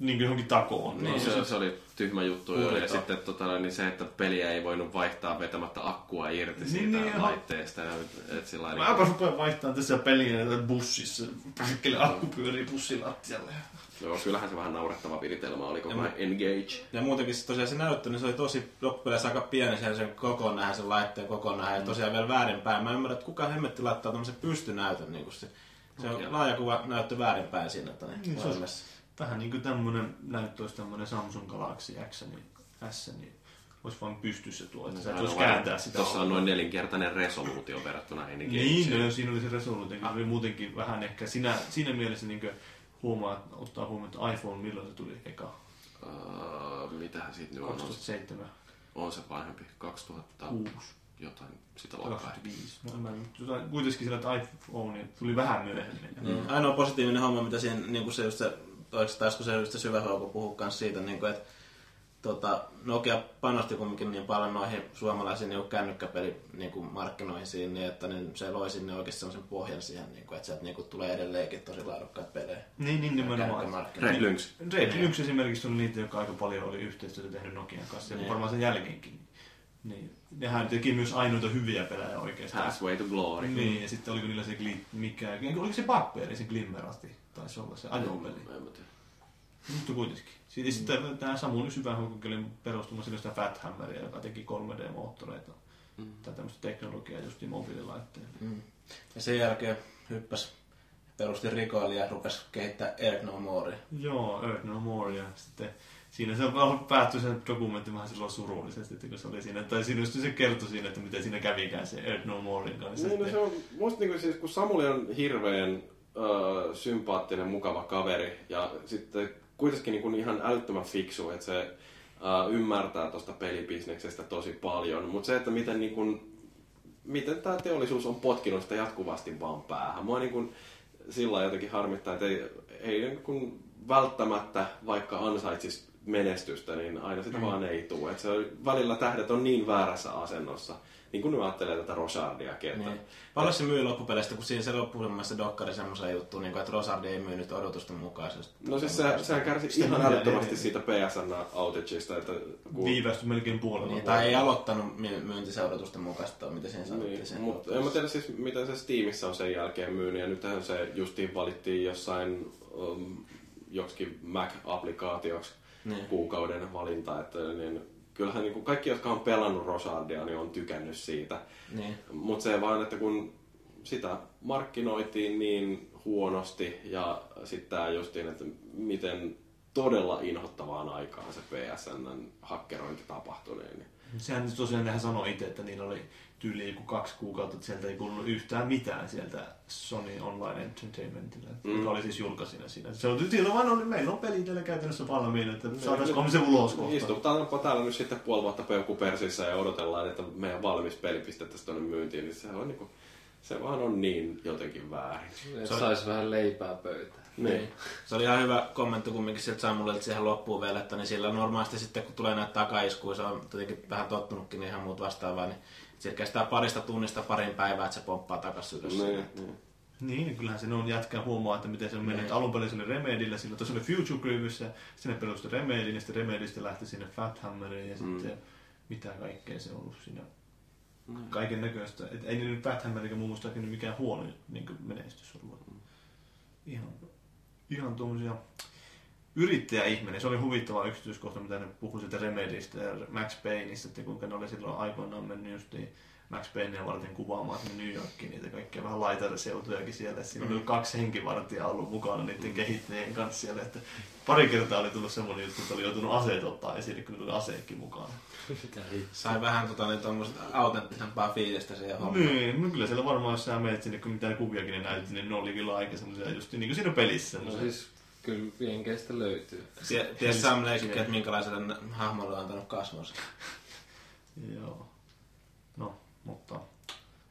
niin kuin johonkin takoon.
Niin, se, se oli tyhmä juttu. jo. Ja sitten tota, niin se, että peliä ei voinut vaihtaa vetämättä akkua irti
Niin,
siitä
niin,
laitteesta. Ja, et sillä
Mä
lailla,
rupean vaihtamaan tässä peliä bussissa. Perkele akku pyörii bussilattialle.
Joo, kyllähän se vähän naurettava viritelmä oli koko
Ja
ajan engage.
Ja muutenkin se tosiaan se näyttö, niin se oli tosi loppupeleissä aika pieni sen, sen kokoon nähdä, sen laitteen kokoon nähdä, ja tosiaan vielä väärinpäin. Mä ymmärrän, että kuka hemmetti laittaa tämmöisen pystynäytön, niin kuin se, se on laaja kuva näyttö väärinpäin siinä, että
Niin,
niin,
se on-. Vähän niin kuin tämmönen näyttö olisi tämmönen Samsung Galaxy X, niin, S, niin olisi vaan pystyssä tuo, että sä et voisi kääntää sitä.
Tuossa on noin nelinkertainen resoluutio verrattuna engageen.
Niin, no, siinä oli se resoluutio, oli muutenkin vähän ehkä siinä, siinä mielessä niin huomaa, ottaa huomioon, että iPhone milloin se tuli eka?
Uh, mitähän siitä nyt on? On se,
2007,
on se vanhempi. 2000
6,
jotain sitä luokkaa.
25. No, mä, jotain- kuitenkin sillä, että iPhone tuli vähän myöhemmin.
Mm. Ainoa positiivinen homma, mitä siinä, niin kuin se just se, taisiko se just se syvä huoku puhua kans siitä, niin kuin, että tota, Nokia panosti kumminkin niin paljon noihin suomalaisiin niin kännykkäpeli niin kuin markkinoihin siinä, niin että niin se loi sinne oikeasti sellaisen pohjan siihen, niin kuin, että sieltä niin kuin, tulee edelleenkin tosi laadukkaat pelejä.
Niin, niin nimenomaan.
Red Lynx.
Red Lynx esimerkiksi oli niitä, jotka aika paljon oli yhteistyötä tehnyt Nokian kanssa, ja
Niin.
varmaan sen jälkeenkin. Niin. Nehän teki myös ainoita hyviä pelejä oikeastaan.
Pathway to Glory.
Niin, ja sitten oliko niillä se gli, mikä, oliko se Bugbear, se Glimmerati, taisi olla se ajopeli.
En mä tiedä.
Mutta kuitenkin. Sitten, sitten tämä Samuli Syvähuukki oli perustuma sillä sitä Fat Hammeria, joka teki 3D-moottoreita.
Mm.
Tai tämmöistä teknologiaa just mobiililaitteille.
Mm. Ja sen jälkeen hyppäs, perusti rikoilija ja rupesi kehittää Earth No More.
Joo, Earth No More ja sitten siinä se on päättyi se dokumentti vähän silloin surullisesti, että kun se oli siinä, tai siinä just se kertoi siinä, että miten siinä kävikään se Earth No Morein kanssa.
Niin, no se on, musta niinku siis, kun Samuli on hirveän ö, sympaattinen, mukava kaveri ja sitten kuitenkin niinku ihan älyttömän fiksu, että se ö, ymmärtää tuosta pelibisneksestä tosi paljon, mutta se, että miten niinku, miten tämä teollisuus on potkinut sitä jatkuvasti vaan päähän. Mua niinku sillä lailla jotenkin harmittaa, että ei, ei niin kun välttämättä, vaikka ansaitsis menestystä, niin aina sitä mm. vaan ei tule. Et se välillä tähdet on niin väärässä asennossa, niin kuin nyt ajattelee tätä Rosardiakin. Että,
Niin. Paljon se myy loppupeleistä, kun siinä se loppuisemmassa dokkari semmoisen juttu, niin kuin, että Rosardi ei myynyt odotusten mukaisesti.
No siis se, sehän kärsi
Sitä
ihan älyttömästi siitä PSN outageista, että kun,
Viivästyi melkein puolella.
Niin, tai ei aloittanut my- myyntinsä odotusten mukaista, mitä siinä sanottiin.
Niin,
sen
mutta en mä tiedä siis, miten se Steamissa on sen jälkeen myynyt, ja nythän se justiin valittiin jossain um, joksikin Mac-applikaatioksi
Niin.
kuukauden valinta, että niin, kyllähän niin kuin kaikki, jotka on pelannut Rosardia, niin on tykännyt siitä.
Niin.
Mutta se vaan, että kun sitä markkinoitiin niin huonosti ja sitten tämä justiin, että miten todella inhottavaan aikaan se PSN hakkerointi tapahtui. Niin.
Sehän tosiaan nehän sanoi itse, että niillä oli tyyli joku kaksi kuukautta, että sieltä ei kuulunut yhtään mitään sieltä Sony Online Entertainmentille, mm. Joka oli siis julkaisina siinä. Se on silloin vaan oli, meillä on peli täällä käytännössä valmiina, että saataisiko se ulos kohta.
Istutaanpa täällä nyt sitten puoli vuotta peukku persissä ja odotellaan, että meidän valmis peli pistettäisiin tuonne myyntiin, niin se, on niinku, se vaan on niin jotenkin väärin.
Että sais vähän leipää pöytään.
Niin. Se oli ihan hyvä kommentti kumminkin sieltä Samulilta siihen loppuun vielä, että niin sillä normaalisti sitten kun tulee näitä takaiskuja, se on tietenkin vähän tottunutkin niin ihan muut vastaavaa, niin sillä kestää parista tunnista parin päivää, että se pomppaa takaisin ylös.
Niin, niin.
Niin, kyllähän se on jätkää huomaa, että miten se on mennyt.
Niin.
Alun perin se oli Remedillä, silloin tuossa oli Future Grievissä, sinne perustui Remedin ja sitten Remedistä lähti sinne Fat Hammeriin ja
Mm.
sitten mitä kaikkea se on ollut siinä. Kaiken näköistä. Et ei nyt Fat Hammerikä mun muistaakin nyt mikään huono niin menestys ollut. Ihan, ihan tuommoisia yrittäjäihminen. Se oli huvittava yksityiskohta, mitä ne puhui siitä Remedistä ja Max Payneista, että kuinka ne oli silloin aikoinaan mennyt justiin Max Paynea varten kuvaamaan sinne New Yorkiin niitä kaikkia vähän laitariseutujakin siellä. Siinä oli kaksi henkivartijaa ollut mukana niiden kehittäjien kanssa siellä. Että pari kertaa oli tullut semmoinen juttu, että oli joutunut aseet ottaa esille, kun tuli aseekin mukana.
Sai vähän tota, niin tuommoista autenttisempaa fiilistä siihen hommaan.
Niin, no kyllä siellä varmaan, jos sä menet sinne, kun mitä ne kuviakin ne näytti, niin ne oli kyllä aika semmoisia just niin kuin siinä pelissä.
No siis kyllä Jenkeistä löytyy.
Tie- Ties Sam Lakekin, että minkälaiselle hahmolle on antanut kasvonsa.
Joo. No, mutta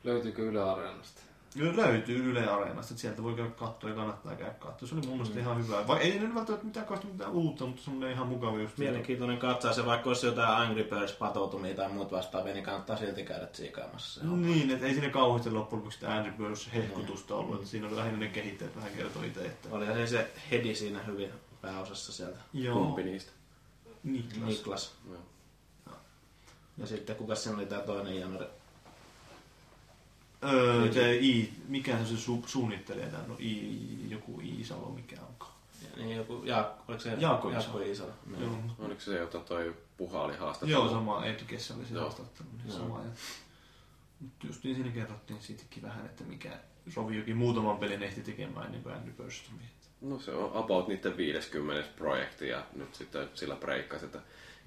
Löytyykö Yle Areenasta?
Kyllä löytyy Yle Areenasta, että sieltä voi käydä katsoa ja kannattaa käydä katsoa. Se oli mun mielestä ihan hyvä. Vai ei nyt välttämättä mitään kauheasti mitään uutta, mutta semmoinen ihan mukava just.
Mielenkiintoinen katsaus, ja vaikka olisi jotain Angry Birds patoutumia tai muut vastaavia, niin kannattaa silti käydä tsiikaamassa. se.
Niin, että ei siinä kauheasti loppujen lopuksi sitä Angry Birds hehkutusta ollut. Että siinä oli lähinnä ne kehittäjät vähän kertoi itse, että...
Olihan se, se Hedi siinä hyvin pääosassa sieltä.
Joo.
Kumpi niistä?
Niklas.
Niklas.
Joo.
Ja sitten kuka siinä oli tämä toinen janari?
Öö, se I, mikä se, se su, suunnittelee tämän? No I, joku Iisalo, mikä onkaan.
Niin joku, ja, oliko se
Jaakko
Jaakko
Iisalo.
Niin.
Joo.
Oliko se se, jota toi Puha oli haastattelu?
Joo, sama Edgessä oli se
Joo.
haastattelu. Niin
Joo.
sama. Ja... Mutta just niin siinä kerrottiin siitäkin vähän, että mikä Roviokin muutaman pelin ehti tekemään ennen kuin Angry Birds tuli.
No se on about niiden 50 projekti ja nyt sitten sillä breikkasi. Että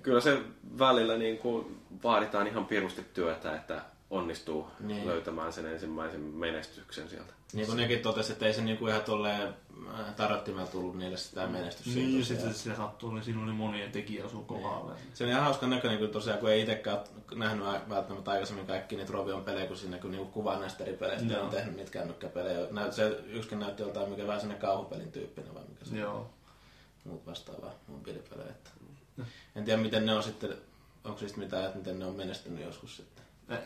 kyllä se välillä niin kuin vaaditaan ihan pirusti työtä, että onnistuu
Niin.
niin. löytämään sen ensimmäisen menestyksen sieltä.
Niin kuin nekin totesi, että ei se niinku ihan tolleen äh, tarottimella tullut niille sitä menestystä.
Niin, ja sitten se sattuu, niin siinä oli monien tekijä asuu kohdalla.
Se on ihan hauskan näköinen, kun tosiaan kun ei itsekään ole nähnyt välttämättä aikaisemmin kaikki niitä Rovion pelejä, kun siinä kun niinku kuvaa näistä eri peleistä, ne on tehnyt niitä kännykkäpelejä. Näyt, se yksikin näytti joltain, mikä vähän sinne kauhupelin tyyppinen vai mikä se on.
Joo.
muut vastaavaa mobiilipelejä. Että. En tiedä, miten ne on sitten, onko siitä mitään, että miten ne on menestynyt joskus sitten.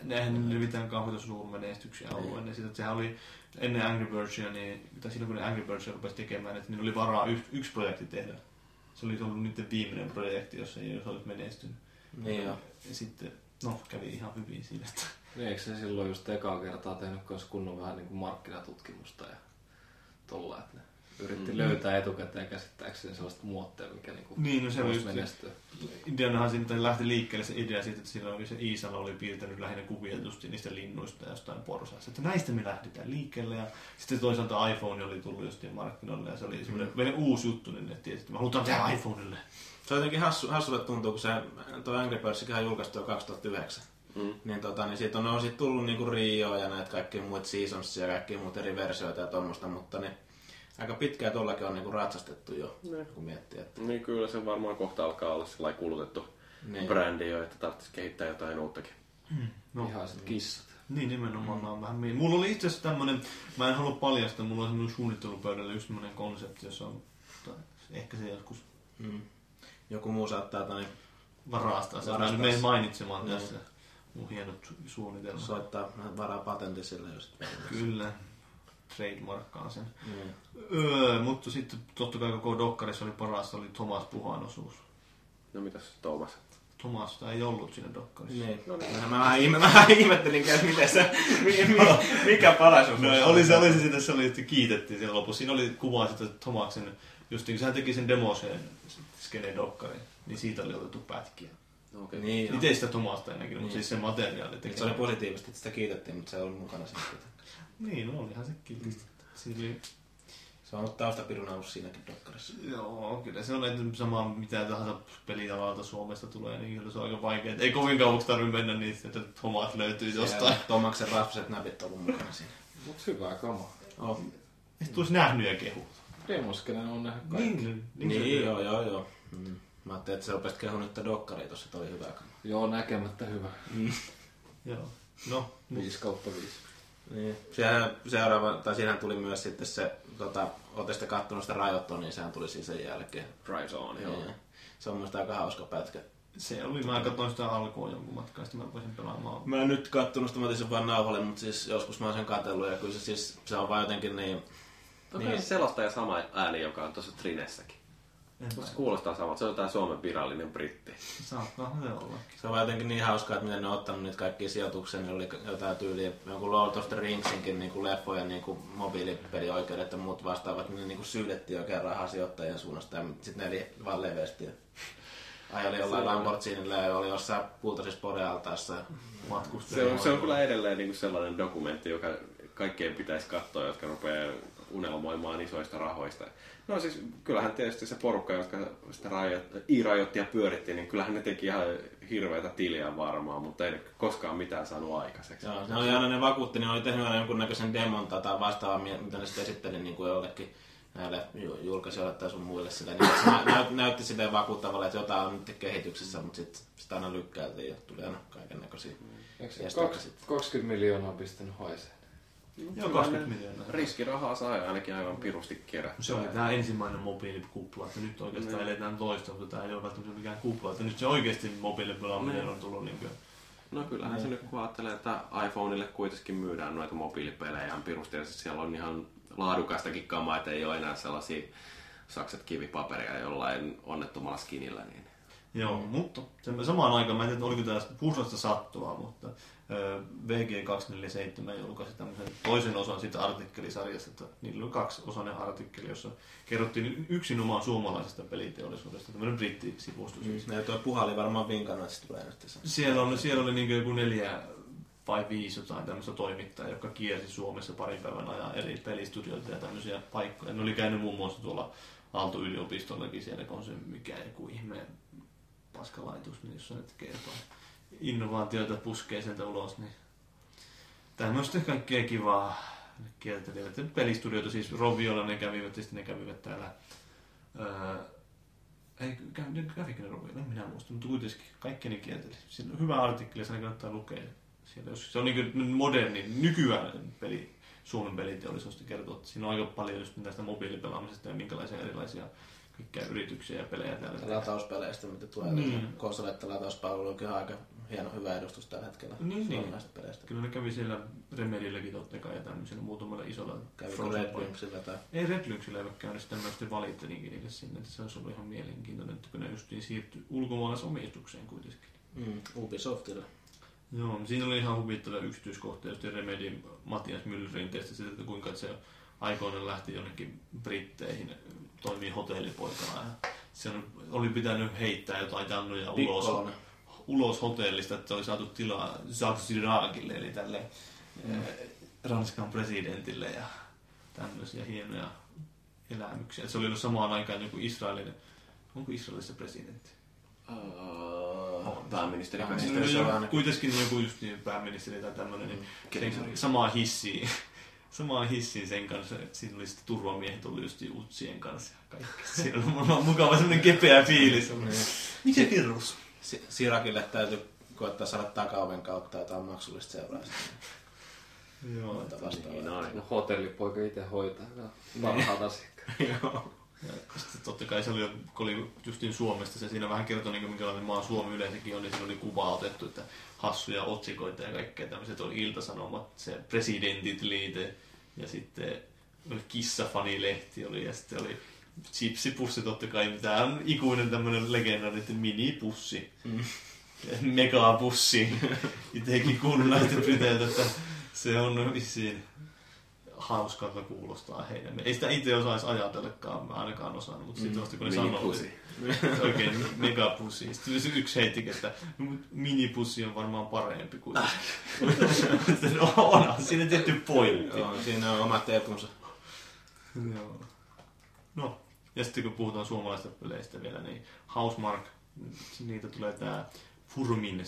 Näinhän ne mitään kauheita suurmenestyksiä ollut ennen sitä. Sehän oli ennen Angry Birdsia, niin, tai silloin kun ne Angry Birdsia rupesi tekemään, että niillä oli varaa yksi, yksi projekti tehdä. Se oli ollut niiden viimeinen projekti, jos ei olisi menestynyt.
Niin joo.
Ja sitten, no, kävi ihan hyvin siinä. Että...
Niin, eikö se silloin just ekaa kertaa tehnyt kans kunnon vähän niin kuin markkinatutkimusta ja tolla, että ne yritti mm. löytää etukäteen käsittääkseni sellaista muotteja, mikä niin kuin
Niin, no se
voisi menestyä.
Ideanahan siitä lähti liikkeelle se idea siitä, että silloin oli se Iisalo oli piirtänyt lähinnä kuvia just niistä linnuista ja jostain porsaista. Että näistä me lähdetään liikkeelle ja sitten toisaalta iPhone oli tullut justiin markkinoille ja se oli semmoinen mm. uusi juttu, niin ne tiesi, että me halutaan tehdä iPhoneille.
Se on jotenkin hassu, hassulle tuntuu, kun se tuo Angry Birdsikin on julkaistu jo 2009.
Mm.
Niin, tota, niin siitä on, on siitä tullut niinku Rio ja näitä kaikkia muita seasonsia ja kaikkia muita eri versioita ja tuommoista, mutta niin, aika pitkään tuollakin on niinku ratsastettu jo,
Ne.
kun miettii. Että,
Niin kyllä se varmaan kohta alkaa olla sellainen kulutettu
Niin.
brändi jo, että tarvitsisi kehittää jotain uuttakin.
No,
Vihaiset kissat.
niin nimenomaan mm. on vähän miin. Mulla oli itse asiassa tämmönen, mä en halua paljastaa, mulla on semmoinen suunnittelupöydällä just semmoinen konsepti, jossa on tai Ehkä se joskus
Mm. Joku muu saattaa tai
varastaa sen. Mä
Varastaa sen.
mainitsemaan
Niin.
tässä mun hienot su- suunnitelmat.
soittaa varaa patentti sille, jos
Kyllä. Trademarkkaan sen.
Niin.
Öö, mutta sitten totta kai koko dokkarissa oli parasta oli Thomas Puhan osuus.
No mitäs Tuomas?
Thomasta ei ollut siinä dokkarissa.
Niin. No, niin. Mä vähän, ihme, mä vähän ihmettelin, että miten se, mi, mi, mikä paras on.
No oli se, oli se, sitä, se oli, että kiitettiin siinä lopussa. Siinä oli kuva sitä Thomaksen, just niin kun hän teki sen demoseen skene dokkari, niin siitä oli otettu pätkiä.
Okei.
Niin, joo.
Itse sitä Thomasta en näkynyt, mutta
Niin.
siis se materiaali teki.
Se oli positiivista, että sitä kiitettiin, mutta se oli mukana siinä.
Niin, no olihan se kiltisti. Oli,
Se on ollut taustapirun ollut siinäkin dokkarissa.
joo, kyllä se on että sama mitä tahansa pelialalta Suomesta tulee, niin kyllä se on aika vaikea. Ei kovin kauaksi tarvitse mennä niin, että Thomas löytyy jostain.
Tomaksen rasvaset näpit on ollut mukana siinä.
Mut hyvää kamaa.
Oh.
Ei tulisi nähnyt ja kehut.
Demoskenen on nähnyt kaikki.
Niin,
Niin, joo, joo, joo. Mm. Mä ajattelin, että se rupesi kehun nyt dokkaria tossa, että oli hyvä.
Joo, näkemättä hyvä.
Joo. No,
5 kautta 5.
Niin. Sehän seuraava, tai siinähän tuli myös sitten se, tota, ootte sitten kattonut sitä rajoittua, niin sehän tuli siinä sen jälkeen.
Drive Zone, joo.
Niin. Se on muista aika hauska pätkä.
se oli, mä katsoin sitä alkua jonkun matkaa, sitten mä voisin pelaamaan.
Mä en nyt kattonut sitä, mä otin sen vaan nauhalle, mutta siis joskus mä oon sen katsellut ja kyllä se siis, se on vaan jotenkin niin,
Onko
Niin.
se selostaja sama ääni, joka on tuossa Trinessäkin?
En
Musta se kuulostaa samalta. Se on jotain Suomen virallinen britti.
Saattaa se olla.
se on jotenkin niin hauskaa, että miten ne on ottanut niitä kaikkia sijoituksia, niin oli jotain tyyliä, jonkun Lord of the Ringsinkin niin kuin leffojen niin kuin mobiilipelioikeudet ja muut vastaavat, niin, niin kuin syydettiin oikein rahaa sijoittajien suunnasta ja sitten ne eli vaan levesti. Ajali jollain Lamborghinilla ja oli jossain kultaisissa podealtaassa.
Matkustaja.
Se on, se on kyllä edelleen niin kuin sellainen dokumentti, joka kaikkeen pitäisi katsoa, jotka rupeaa unelmoimaan isoista rahoista. No siis kyllähän tietysti se porukka, jotka sitä rajo- i-rajoittia pyöritti, niin kyllähän ne teki ihan hirveätä tiliä varmaan, mutta ei ne koskaan mitään saanut aikaiseksi.
Joo, ne oli aina ne vakuutti, ne oli tehnyt aina jonkunnäköisen demon tai vastaavaa, mitä ne sitten esitteli niin kuin jollekin näille ju- julkaisijoille tai sun muille sillä, niin se nä- näyt, näytti silleen vakuuttavalle, että jotain on nyt kehityksessä, mutta sitten sitä aina lykkäiltiin ja tuli aina kaiken näköisiä.
Eikö se
Jästää
kaksi- 20 miljoonaa pistänyt haiseen?
Joo, 20 miljoonaa.
Riskirahaa sai ainakin aivan pirusti kerättyä.
Se oli tämä ensimmäinen mobiilikupla, että nyt oikeastaan
Niin.
eletään toista, mutta tämä ei ole välttämättä mikään kupla. Että nyt se oikeasti mobiilipelaaminen on tullut niin kuin,
No kyllähän se nyt kun ajattelee, että iPhoneille kuitenkin myydään noita mobiilipelejä pirusti ja siellä on ihan laadukastakin kamaa, että ei ole enää sellaisia sakset kivipaperia jollain onnettomalla skinillä. Niin.
Joo, mutta sen samaan aikaan, mä en tiedä, oliko tämä puslasta sattua, mutta VG247 julkaisi tämmöisen toisen osan siitä artikkelisarjasta, että niillä oli kaksi osainen artikkeli, jossa kerrottiin yksinomaan suomalaisesta peliteollisuudesta, tämmöinen brittisivusto siis.
Ja tuo puha oli varmaan vinkannut, että tulee nyt se.
Siellä, on, siellä oli niin joku neljä vai viisi jotain tämmöistä toimittajaa, jotka kiersi Suomessa parin päivän ajan eri pelistudioita ja tämmöisiä paikkoja. Ne oli käynyt muun muassa tuolla Aalto-yliopistollakin siellä, kun on se mikä joku ihme paskalaitos, niin jossa nyt kertoo innovaatioita puskee sieltä ulos, niin tämmöistä kaikkea kivaa kiertelivät. Pelistudioita siis Roviolla ne kävivät, ja sitten ne kävivät täällä öö, ei, kävikö ne Roviolla, en minä muista, mutta kuitenkin kaikki ne kierteli. Siinä on hyvä artikkeli, sen kannattaa lukea. Siellä, jos se on niin kuin moderni, nykyään peli, Suomen peliteollisuudesta kertoo, että siinä on aika paljon just tästä mobiilipelaamisesta ja minkälaisia erilaisia kaikkia yrityksiä ja pelejä täällä.
Latauspeleistä, mitä tulee.
Niin.
Niin. Konsoletta latauspalvelu on kyllä aika hieno, hyvä edustus tällä hetkellä.
Niin, niin.
peleistä.
Kyllä ne kävi siellä Remedilläkin totta kai ja tämmöisellä muutamalla isolla
Kävikö Red sillä tai...
Ei Red Lynxillä ei ole käynyt, sitten mä sitten valittelinkin niille sinne, että se olisi ollut ihan mielenkiintoinen, että kun ne justiin siirtyi ulkomaalaisomistukseen kuitenkin.
Mm, Ubisoftilla.
Joo, niin siinä oli ihan huvittava yksityiskohta, just Remedin Matias Myllerin testi sitä, että kuinka se aikoinaan lähti jonnekin Britteihin, toimii hotellipoikana ja se oli pitänyt heittää jotain jannuja ulos,
Pikkolana.
Ulos hotellista, että oli saatu tilaa Jacques Chiracille, eli tälle mm. Ranskan presidentille ja tämmöisiä hienoja elämyksiä. Se oli ollut samaan aikaan joku Israelin, onko Israelissa presidentti?
Uh, pääministeri
Pääministeri. Se on
joo,
ainakin.
kuitenkin joku just niin pääministeri tai tämmöinen, niin
Keisari.
sen, samaa hissiin. Samaan hissiin sen kanssa, että siinä oli sitten turvamiehet ollut just utsien kanssa ja kaikki. Siinä oli mukava semmoinen kepeä fiilis. Mikä virus?
Si- Sirakille täytyy koettaa saada takaoven kautta jotain maksullista seurausta.
Joo.
Niin, no, niin.
No hotellipoika itse hoitaa. No, parhaat asiakkaat.
Joo.
Ja sitten totta kai se oli, kun oli justiin Suomesta, se siinä vähän kertoi, niin minkälainen maa Suomi yleensäkin on, niin siinä oli kuva otettu, että hassuja otsikoita ja kaikkea tämmöiset oli iltasanomat, se presidentit liite ja sitten kissafanilehti oli ja sitten oli chipsipussi totta kai, tämä on ikuinen tämmöinen legendaarinen minipussi. Mm. Megapussi. Itsekin kuullut näistä Briteiltä, että se on vissiin hauskalta kuulostaa heidän. Ei sitä itse osaisi ajatellakaan, mä ainakaan osannut, mutta sitten vasta kun ne sanoo, että oikein megapussi. Sitten se yksi heitti, että minipussi on varmaan parempi kuin no, onhan siinä tietty pointti.
Joo, siinä on omat etunsa.
Joo. No, ja sitten kun puhutaan suomalaisista peleistä vielä, niin Housemark, niitä tulee tää Furmin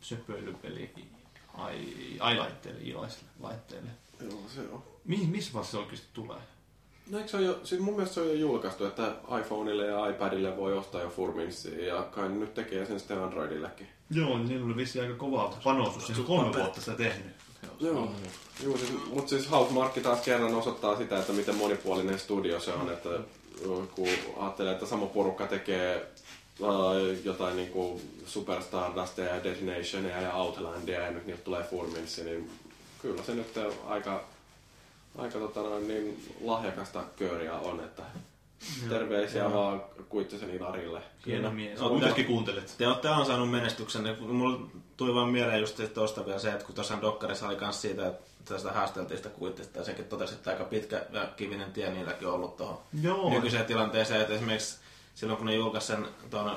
söpöilypeli i-laitteille, iOS-laitteille.
Joo, se on.
Mihin, missä vaiheessa se oikeasti tulee?
No eikö se ole jo, siis mun mielestä se on jo julkaistu, että iPhoneille ja iPadille voi ostaa jo Furminsia ja kai nyt tekee sen sitten Androidillekin.
Joo, niin oli vissiin aika kova panostus, ihan kolme vuotta sitä tehnyt.
Joo, Joo siis, mutta siis Housemark taas kerran osoittaa sitä, että miten monipuolinen studio se on, että kun ajattelee, että sama porukka tekee uh, jotain niin kuin Superstardustia ja Destinationia ja Outlandia ja nyt niiltä tulee Furminsi, niin kyllä se nyt aika, aika tota noin, niin lahjakasta kööriä on, että terveisiä joo. vaan Kuittisen Ilarille.
Hieno mies. Oot myöskin kuuntelet.
Te olette ansainnut menestyksen. Mulla tuli vaan mieleen just tuosta vielä se, että kun tuossa Dokkarissa oli myös siitä, että tästä haasteltiin sitä kuittista ja sekin totesi, että aika pitkä ja kivinen tie niilläkin on ollut tuohon nykyiseen tilanteeseen, että esimerkiksi silloin kun ne julkaisi sen tuon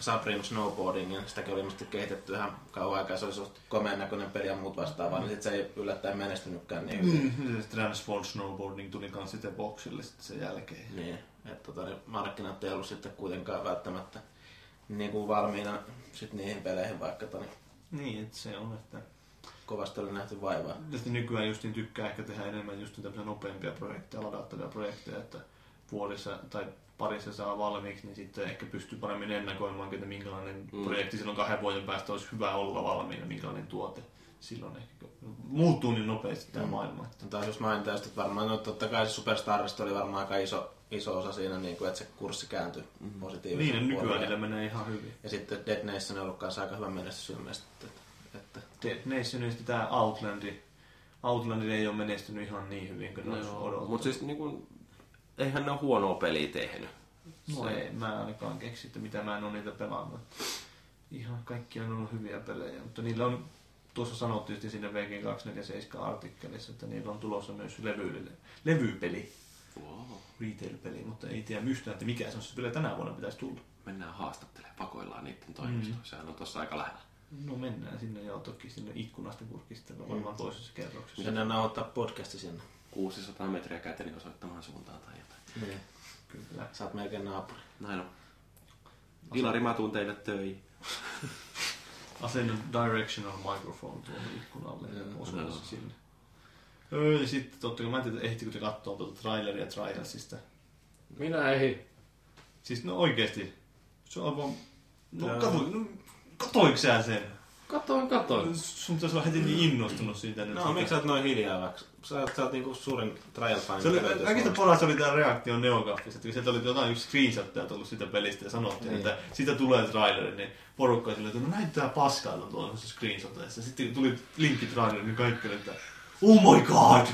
Supreme Snowboardingin, niin sitäkin oli ilmeisesti kehitetty ihan kauan aikaa, se oli suht komeen näköinen peli ja muut vastaavaa, niin sit se ei yllättäen menestynytkään niin hyvin.
Mm, Transform Snowboarding tuli kans sitten boxille sitten sen jälkeen.
Niin, että tota, ne markkinat ei ollut sitten kuitenkaan välttämättä niin kuin valmiina sit niihin peleihin vaikka. Toni.
Niin, että se on, että
kovasti oli nähty vaivaa.
Tästä nykyään just niin tykkää ehkä tehdä enemmän just tämmöisiä nopeampia projekteja, ladattavia projekteja, että vuodessa tai parissa saa valmiiksi, niin sitten ehkä pystyy paremmin ennakoimaan, että minkälainen mm. projekti silloin kahden vuoden päästä olisi hyvä olla valmiina, minkälainen tuote silloin ehkä muuttuu niin nopeasti tämä mm. maailma. Että...
Taisi jos mainita, että varmaan no, totta kai se Superstarista oli varmaan aika iso, iso osa siinä, niin kuin, että se kurssi kääntyi mm. positiivisesti.
Niin, nykyään niillä menee ihan hyvin.
Ja sitten Dead Nation on ollut kanssa aika hyvä menestys ilmeisesti. Että,
että... Dead Nationista tämä Outlandi, Outland ei ole menestynyt ihan niin hyvin kuin no,
Mutta siis niin kuin, eihän ne ole huonoa peliä tehnyt.
No se... ei, mä ainakaan keksi, että mitä mä en ole niitä pelannut. Ihan kaikki on ollut hyviä pelejä, mutta niillä on, tuossa sanottiin siinä VG247 artikkelissa, että niillä on tulossa myös levy, levypeli. Wow. Retail-peli, mutta ei tiedä mystään, että mikä se on. Se vielä tänä vuonna pitäisi tulla.
Mennään haastattelemaan, pakoillaan niiden toimistoon. Mm. Sehän on tuossa aika lähellä.
No mennään sinne joo, toki sinne ikkunasta kurkistella varmaan toisessa kerroksessa.
Mennään nauhoittaa podcasti sinne.
600 metriä käteni osoittamaan suuntaan tai jotain.
Niin. Kyllä. Sä oot melkein naapuri.
Näin on. Ilari, mä tuun teille töihin.
Asennan directional microphone tuohon ikkunalle ja osuus sinne. Ja sitten totta kai, mä en tiedä, ehtikö te katsoa tuota traileria Trialsista.
Minä ei.
Siis no oikeesti. Se on vaan... No, kato, no, katoiko sä sen?
Katoin, katoin.
Sun pitäisi olla heti niin innostunut siitä
nyt. No, miksi sä oot noin hiljaa vaikka? Sä oot, sä oot niinku suurin trial fan.
Se oli, kaikista paras oli tää reaktio Neogaffissa, että sieltä oli jotain yksi screenshotteja tullut siitä pelistä ja sanottiin, niin. että siitä tulee traileri, niin porukka oli että no näyttää paskalta tuolla screenshoteissa. Sitten tuli linkki traileri, niin kaikki oli, että oh my god!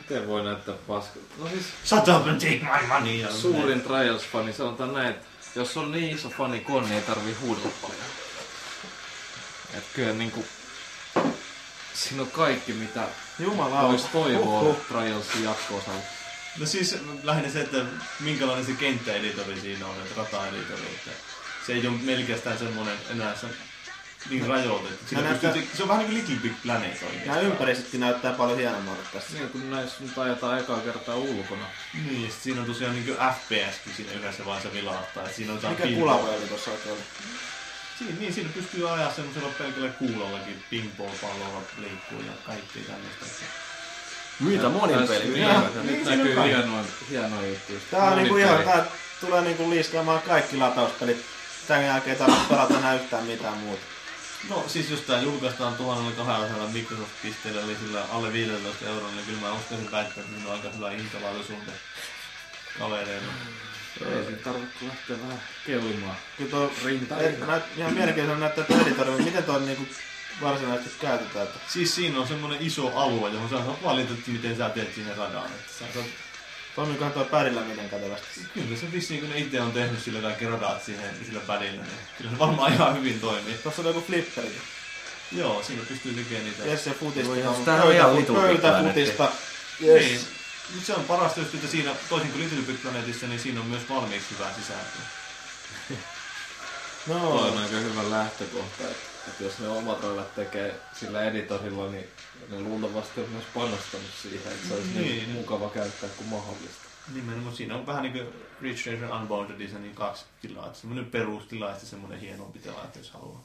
Miten voi näyttää paskalta?
No siis... Shut up and take my money!
Suurin Trials-fani, sanotaan näin, että jos on niin iso fani niin ei tarvii huudella paljon. Että kyllä niinku, siinä on kaikki, mitä Jumala voisi toivoa uh, uh. Trialsin jatko
No siis lähinnä se, että minkälainen se kenttäeditori siinä on, että rata-editori. Että se ei ole melkein semmoinen enää se niin rajoitettu. Siinä näyttää... pystyy, se on vähän niin kuin Little Big Planet oikeastaan.
Nämä ympäristötkin näyttää paljon hienommalta tässä.
Niin, kun näissä nyt ajetaan ekaa kertaa ulkona.
Niin, siinä on tosiaan niin kuin FPSkin siinä yhdessä vaan se vilahtaa. siinä on
Mikä kulavoja tuossa oikein
Siinä, niin, siinä pystyy ajaa semmoisella pelkällä kuulollakin pingpong-pallolla liikkuu ja kaikki tämmöistä.
Mitä monin peli?
Niin, nyt näkyy hienoja, hienoja juttuja.
Tää on niinku ihan, tää tulee niinku liiskaamaan kaikki latauspelit. Tän jälkeen ei tarvitse pelata enää yhtään mitään muuta.
No siis jos tää julkaistaan 1200 Microsoft-pisteellä, eli sillä alle 15 euroa, niin kyllä mä uskoisin väittää, että on aika hyvä hintalaatuisuuden kavereilla.
Ei siinä tarvitse lähteä vähän keulimaan.
Kyllä tuo
Rinta.
ei, näyt, ihan mielenkiintoinen näyttää tuo editori, mutta miten tuo niinku varsinaisesti käytetään? Että
Siis siinä on semmoinen iso alue, johon sä saat valita, että miten sä teet siinä radan. Että sä saat,
toimiikohan tuo pärillä miten kätevästi?
kyllä se vissiin, kun ne itse on tehnyt sillä kaikki radat siihen sillä padilla, niin kyllä se varmaan ihan hyvin toimii.
Tuossa oli joku flipperi.
Joo, siinä pystyy tekemään niitä.
Jesse futista.
Voi
on
on ihan
pöytä-
Big
Pöytäfutista.
Niin.
Yes.
Mut Se on parasta just, että siinä, toisin kuin Little Big Planetissa, niin siinä on myös valmiiksi hyvää sisältöä.
No,
on aika hyvä lähtökohta, että, että jos ne omat roivat tekee sillä editorilla, niin ne luultavasti on myös panostanut siihen, että se olisi niin,
Niin.
mukava käyttää kuin mahdollista.
Nimenomaan siinä on vähän niin kuin Rich Racer Unboundedissa niin kaksi tilaa. Että semmoinen perustila ja semmoinen hienompi tila, että jos haluaa.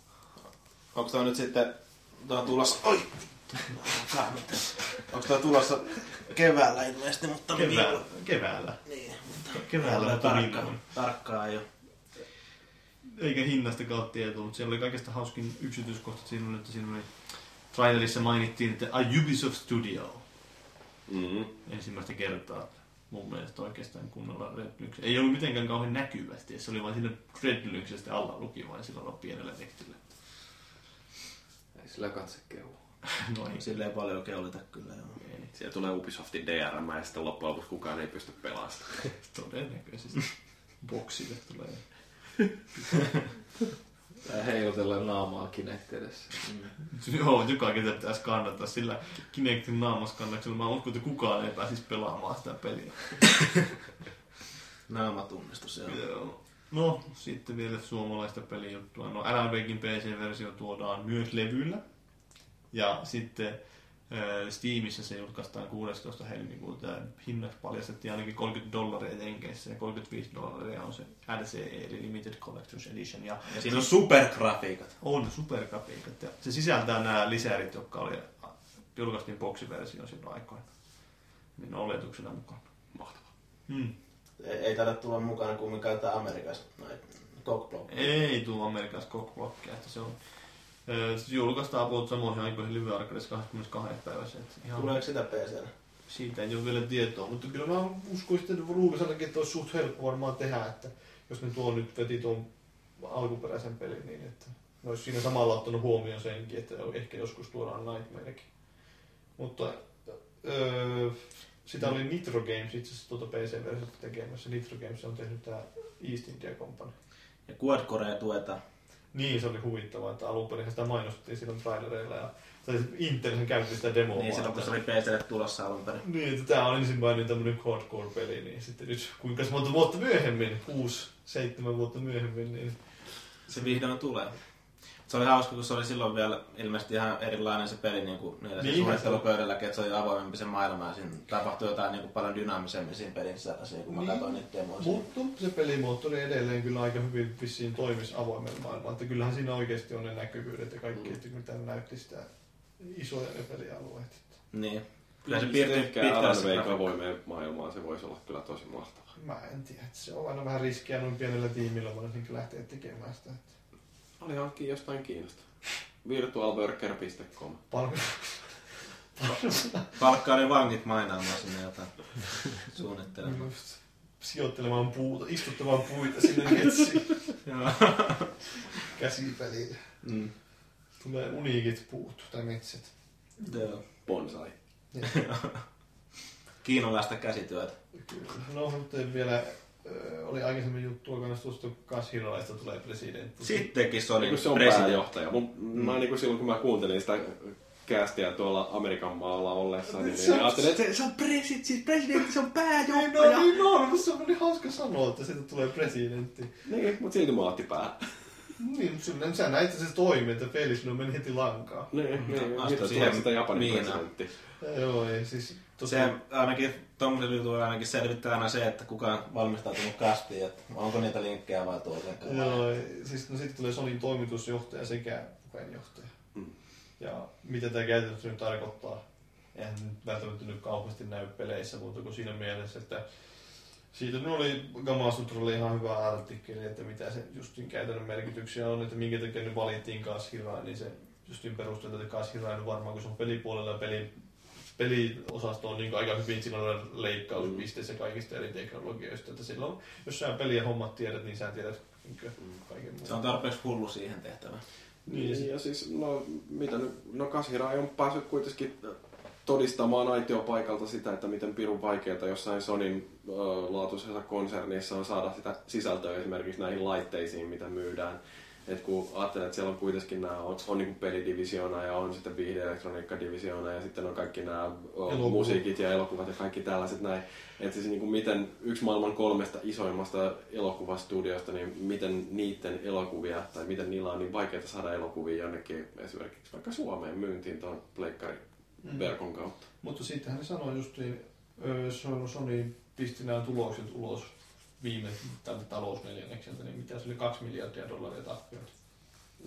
onko tuo nyt sitten tuo on tulossa... Oi! Onko tuo tulossa keväällä ilmeisesti, mutta
Keväällä. Keväällä.
Niin,
Keväällä, mutta
tarkkaan,
milloin.
tarkkaan jo.
Eikä hinnasta kautta tietoa, mutta siellä oli kaikista hauskin yksityiskohta siinä, että siinä oli trailerissa mainittiin, että A Ubisoft Studio
Mm.
ensimmäistä kertaa mun mielestä oikeastaan kunnolla Red Lynx. Ei ollut mitenkään kauhean näkyvästi, se oli vain siinä Red Lynxistä alla luki vain sillä pienellä tekstillä.
Ei sillä katse kehu.
No ei,
Silleen paljon keulita kyllä joo.
ei
Siellä tulee Ubisoftin DRM ja sitten loppujen lopuksi kukaan ei pysty pelastamaan.
todennäköisesti. Boksille tulee.
Tää heilutellaan naamaa Kinect edessä.
Joo, joka ketä pitäisi kannattaa sillä Kinectin naamaskannaksella. Mä uskon, että kukaan ei pääsisi pelaamaan sitä peliä.
Naamatunnistus, joo.
Joo. No, sitten vielä suomalaista pelijuttua. No, Alan Wakein PC-versio tuodaan myös levyllä. Ja sitten Steamissa se julkaistaan 16. helmikuuta. Ja hinnaksi paljastettiin ainakin 30 dollaria Jenkeissä ja 35 dollaria on se LCE eli Limited Collector's Edition. Ja,
Ja siinä on supergrafiikat.
on supergrafiikat. Ja se sisältää nämä lisärit, jotka oli, julkaistiin boksiversio silloin aikoina. Niin oletuksena mukana.
Mahtavaa.
Hmm.
Ei, ei taida tulla mukana kumminkaan tää Amerikassa näitä cockblock.
Ei tule Amerikassa cockblockia, että se on julkaistaan about samoihin aikoihin Live Arcades 22. päivässä. Ihan
Tuleeko sitä PClle?
siitä ei ole vielä tietoa, mutta
kyllä mä uskoisin, että Ruukasellakin, että olisi suht helppo varmaan tehdä, että jos ne tuo nyt veti tuon alkuperäisen pelin, niin että ne olisi siinä samalla ottanut huomioon senkin, että ehkä joskus tuodaan Nightmarekin. Mutta öö, sitä oli Nitro Games itse asiassa tuota PC-versiota tekemässä. Nitro Games on tehnyt tämä East India Company.
Ja Quadcorea tuetaan.
Niin, se oli huvittavaa, että alun perin sitä mainostettiin silloin trailereilla ja tai Intel sen käytti sitä demoa.
Niin silloin kun se oli PClle tulossa alun perin.
Niin, että tämä on ensimmäinen tämmöinen hardcore-peli, niin sitten nyt kuinka monta vuotta myöhemmin, kuusi, seitsemän vuotta myöhemmin, niin
Se vihdoin tulee. Se oli hauska, kun se oli silloin vielä ilmeisesti ihan erilainen se peli niin kuin niillä
Niin,
niin, suunnittelupöydälläkin, että se oli avoimempi se maailma ja siinä tapahtui jotain niin kuin paljon dynaamisemmin siinä pelin sisällä, kun mä
Niin.
katsoin niitä demoja. siinä.
mutta se pelimoottori edelleen kyllä aika hyvin vissiin toimisi avoimella maailmalla, että kyllähän siinä oikeasti on ne näkyvyydet ja kaikki,
Mm.
että tämä näytti sitä isoja ne pelialueet.
Niin. Kyllä se
Wake
grafiikka.
avoimeen maailmaan, se voisi olla kyllä tosi mahtavaa.
Mä en tiedä, että se on aina vähän riskiä noin pienellä tiimillä varsinkin lähteä tekemään sitä. Että
Oli hankkia jostain kiinnostavaa. Virtualworker.com.
Palkkaa ne vangit mainaamaan sinne jotain suunnittelemaan.
just sijoittelemaan puuta, istuttamaan puita sinne metsiin käsipeliin.
Mm.
Tulee uniikit puut tai metsät.
Joo.
Bonsai.
Kiinalaista käsityötä.
Kyllä. No, mutta vielä oli aikaisemmin juttua kanssa tuosta Kashiralaista tulee presidentti.
Sittenkin se oli
Niin se on
presidentti.
pääjohtaja. Mun, mm. Mä niin kuin silloin kun mä kuuntelin sitä kästiä tuolla Amerikan maalla ollessa, niin,
Se on-
niin ajattelin, että se, se on presidentti, siis presidentti, se on
Niin,
pääjohtaja.
no, niin on, mutta se on niin hauska sanoa, että siitä tulee presidentti.
Niin, mutta silti mä otti pää.
Niin, mutta sä näit, että se toimi, että Felix no meni heti lankaan.
Niin, niin.
Astuu
Mitä
siihen
sitä Japanin presidentti?
Joo, ei siis...
Se ainakin tuommoisella jutulla ainakin selvittää aina se, että kuka on valmistautunut kastiin, että onko niitä linkkejä vai toisenkaan.
Joo, siis no sitten tulee Sonin toimitusjohtaja sekä puheenjohtaja.
Mm.
Ja mitä tämä käytännössä nyt tarkoittaa? Eihän nyt välttämättä nyt kauheasti näy peleissä, mutta kuin siinä mielessä, että siitä nyt oli Gamasutralle ihan hyvä artikkeli, että mitä se justin käytännön merkityksiä on, että minkä takia nyt valittiin Kashira, niin se justin perusteella, että Kashira on varmaan, kun se on pelipuolella ja peli,
peliosasto on niin aika hyvin, on leikkauspisteissä kaikista eri teknologioista, että silloin, jos sä pelien hommat tiedät, niin sä tiedät niin kaiken muun.
Se on tarpeeksi hullu siihen tehtävään.
Niin, niin ja siis, no, mitä nyt, no Kashirai on päässyt kuitenkin todistamaan aitiopaikalta sitä, että miten pirun vaikeaa jossain Sonin ö, laatuisessa konsernissa on saada sitä sisältöä esimerkiksi näihin laitteisiin, mitä myydään. Et kun ajattelee, että siellä on kuitenkin nämä, on, on niin pelidivisiona ja on sitten viihdeelektroniikkadivisiona ja sitten on kaikki nämä o, musiikit ja elokuvat ja kaikki tällaiset näin. Että siis niin kuin miten yksi maailman kolmesta isoimmasta elokuvastudiosta, niin miten niiden elokuvia tai miten niillä on niin vaikeaa saada elokuvia jonnekin esimerkiksi vaikka Suomeen myyntiin tuon pleikkarin mm. verkon kautta.
Mutta sittenhän ne sanoi justiin, Sony pisti nämä tulokset ulos viime tältä talousneljännekseltä, niin mitä se oli, kaksi miljardia dollaria tappioita.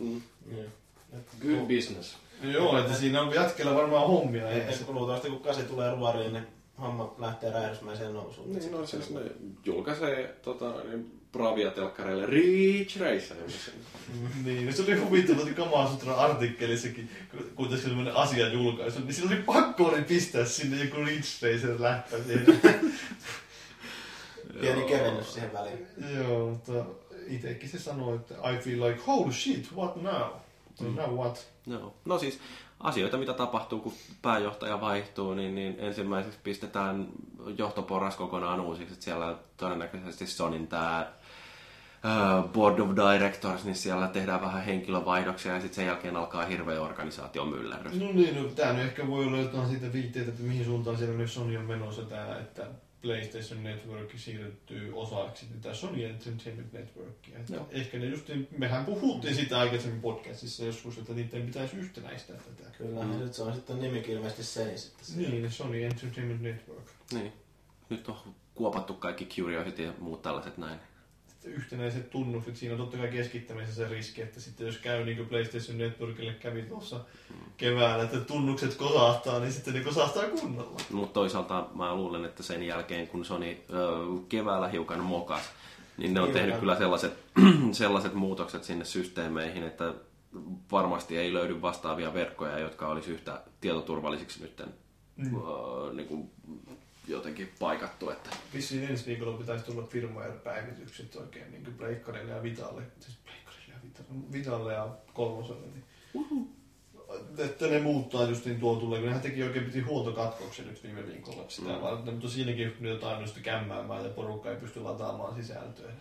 Mm.
Niin.
Good business.
Joo, että siinä on jätkellä varmaan hommia.
Ja luultavasti kun kasi tulee ruoriin, niin homma lähtee räjähdysmäiseen nousuun.
Niin, no siis ne julkaisee tota, niin Bravia-telkkareille Reach Racer.
niin, se oli huvittava Kamasutra artikkelissakin, kun tässä sellainen asia julkaisu, niin sillä oli pakko oli pistää sinne joku Reach Racer läppä
Pieni kevennys siihen väliin.
Joo, mutta itsekin se sanoi, että I feel like, holy shit, what now? Mm. Now what?
No, no siis asioita, mitä tapahtuu, kun pääjohtaja vaihtuu, niin, niin ensimmäiseksi pistetään johtoporas kokonaan uusiksi. Että siellä todennäköisesti Sonin tämä Board of Directors, niin siellä tehdään vähän henkilövaihdoksia ja sitten sen jälkeen alkaa hirveä organisaatio myllerrys.
No niin, no, tämä nyt ehkä voi olla jotain siitä viitteitä, että mihin suuntaan siellä nyt Sony on menossa tämä, että PlayStation Network siirtyy osaksi tätä Sony Entertainment Networkia. Että ehkä ne just, mehän puhuttiin sitä aikaisemmin podcastissa joskus, että niiden pitäisi yhtenäistää tätä.
Kyllä, mm. nyt se on sitten nimikin ilmeisesti Sony sitten.
Niin, Sony Entertainment Network.
Niin. Nyt on kuopattu kaikki Curiosity ja muut tällaiset näin
yhtenäiset tunnukset. Siinä on totta kai keskittämisessä se riski, että sitten jos käy niin kuin PlayStation Networkille kävi tuossa keväällä, että tunnukset kosahtaa, niin sitten ne kosahtaa kunnolla.
Mutta toisaalta mä luulen, että sen jälkeen kun Sony keväällä hiukan mokas, niin ne on tehnyt kyllä sellaiset, sellaiset muutokset sinne systeemeihin, että varmasti ei löydy vastaavia verkkoja, jotka olisi yhtä tietoturvallisiksi nyt mm. niin kuin jotenkin paikattu. Että...
Vissiin ensi viikolla pitäisi tulla firmware-päivitykset oikein niin kuin Pleikkarille ja Vitalle. Siis Pleikkarille ja Vitalle, Vitalle ja kolmoselle. Niin. Uh-huh. Että ne muuttaa just niin tuo tulee, kun nehän teki oikein piti huoltokatkoksen nyt viime viikolla sitä mm. varten, mutta siinäkin jotain just kämmäämään ja porukka ei pysty lataamaan sisältöä.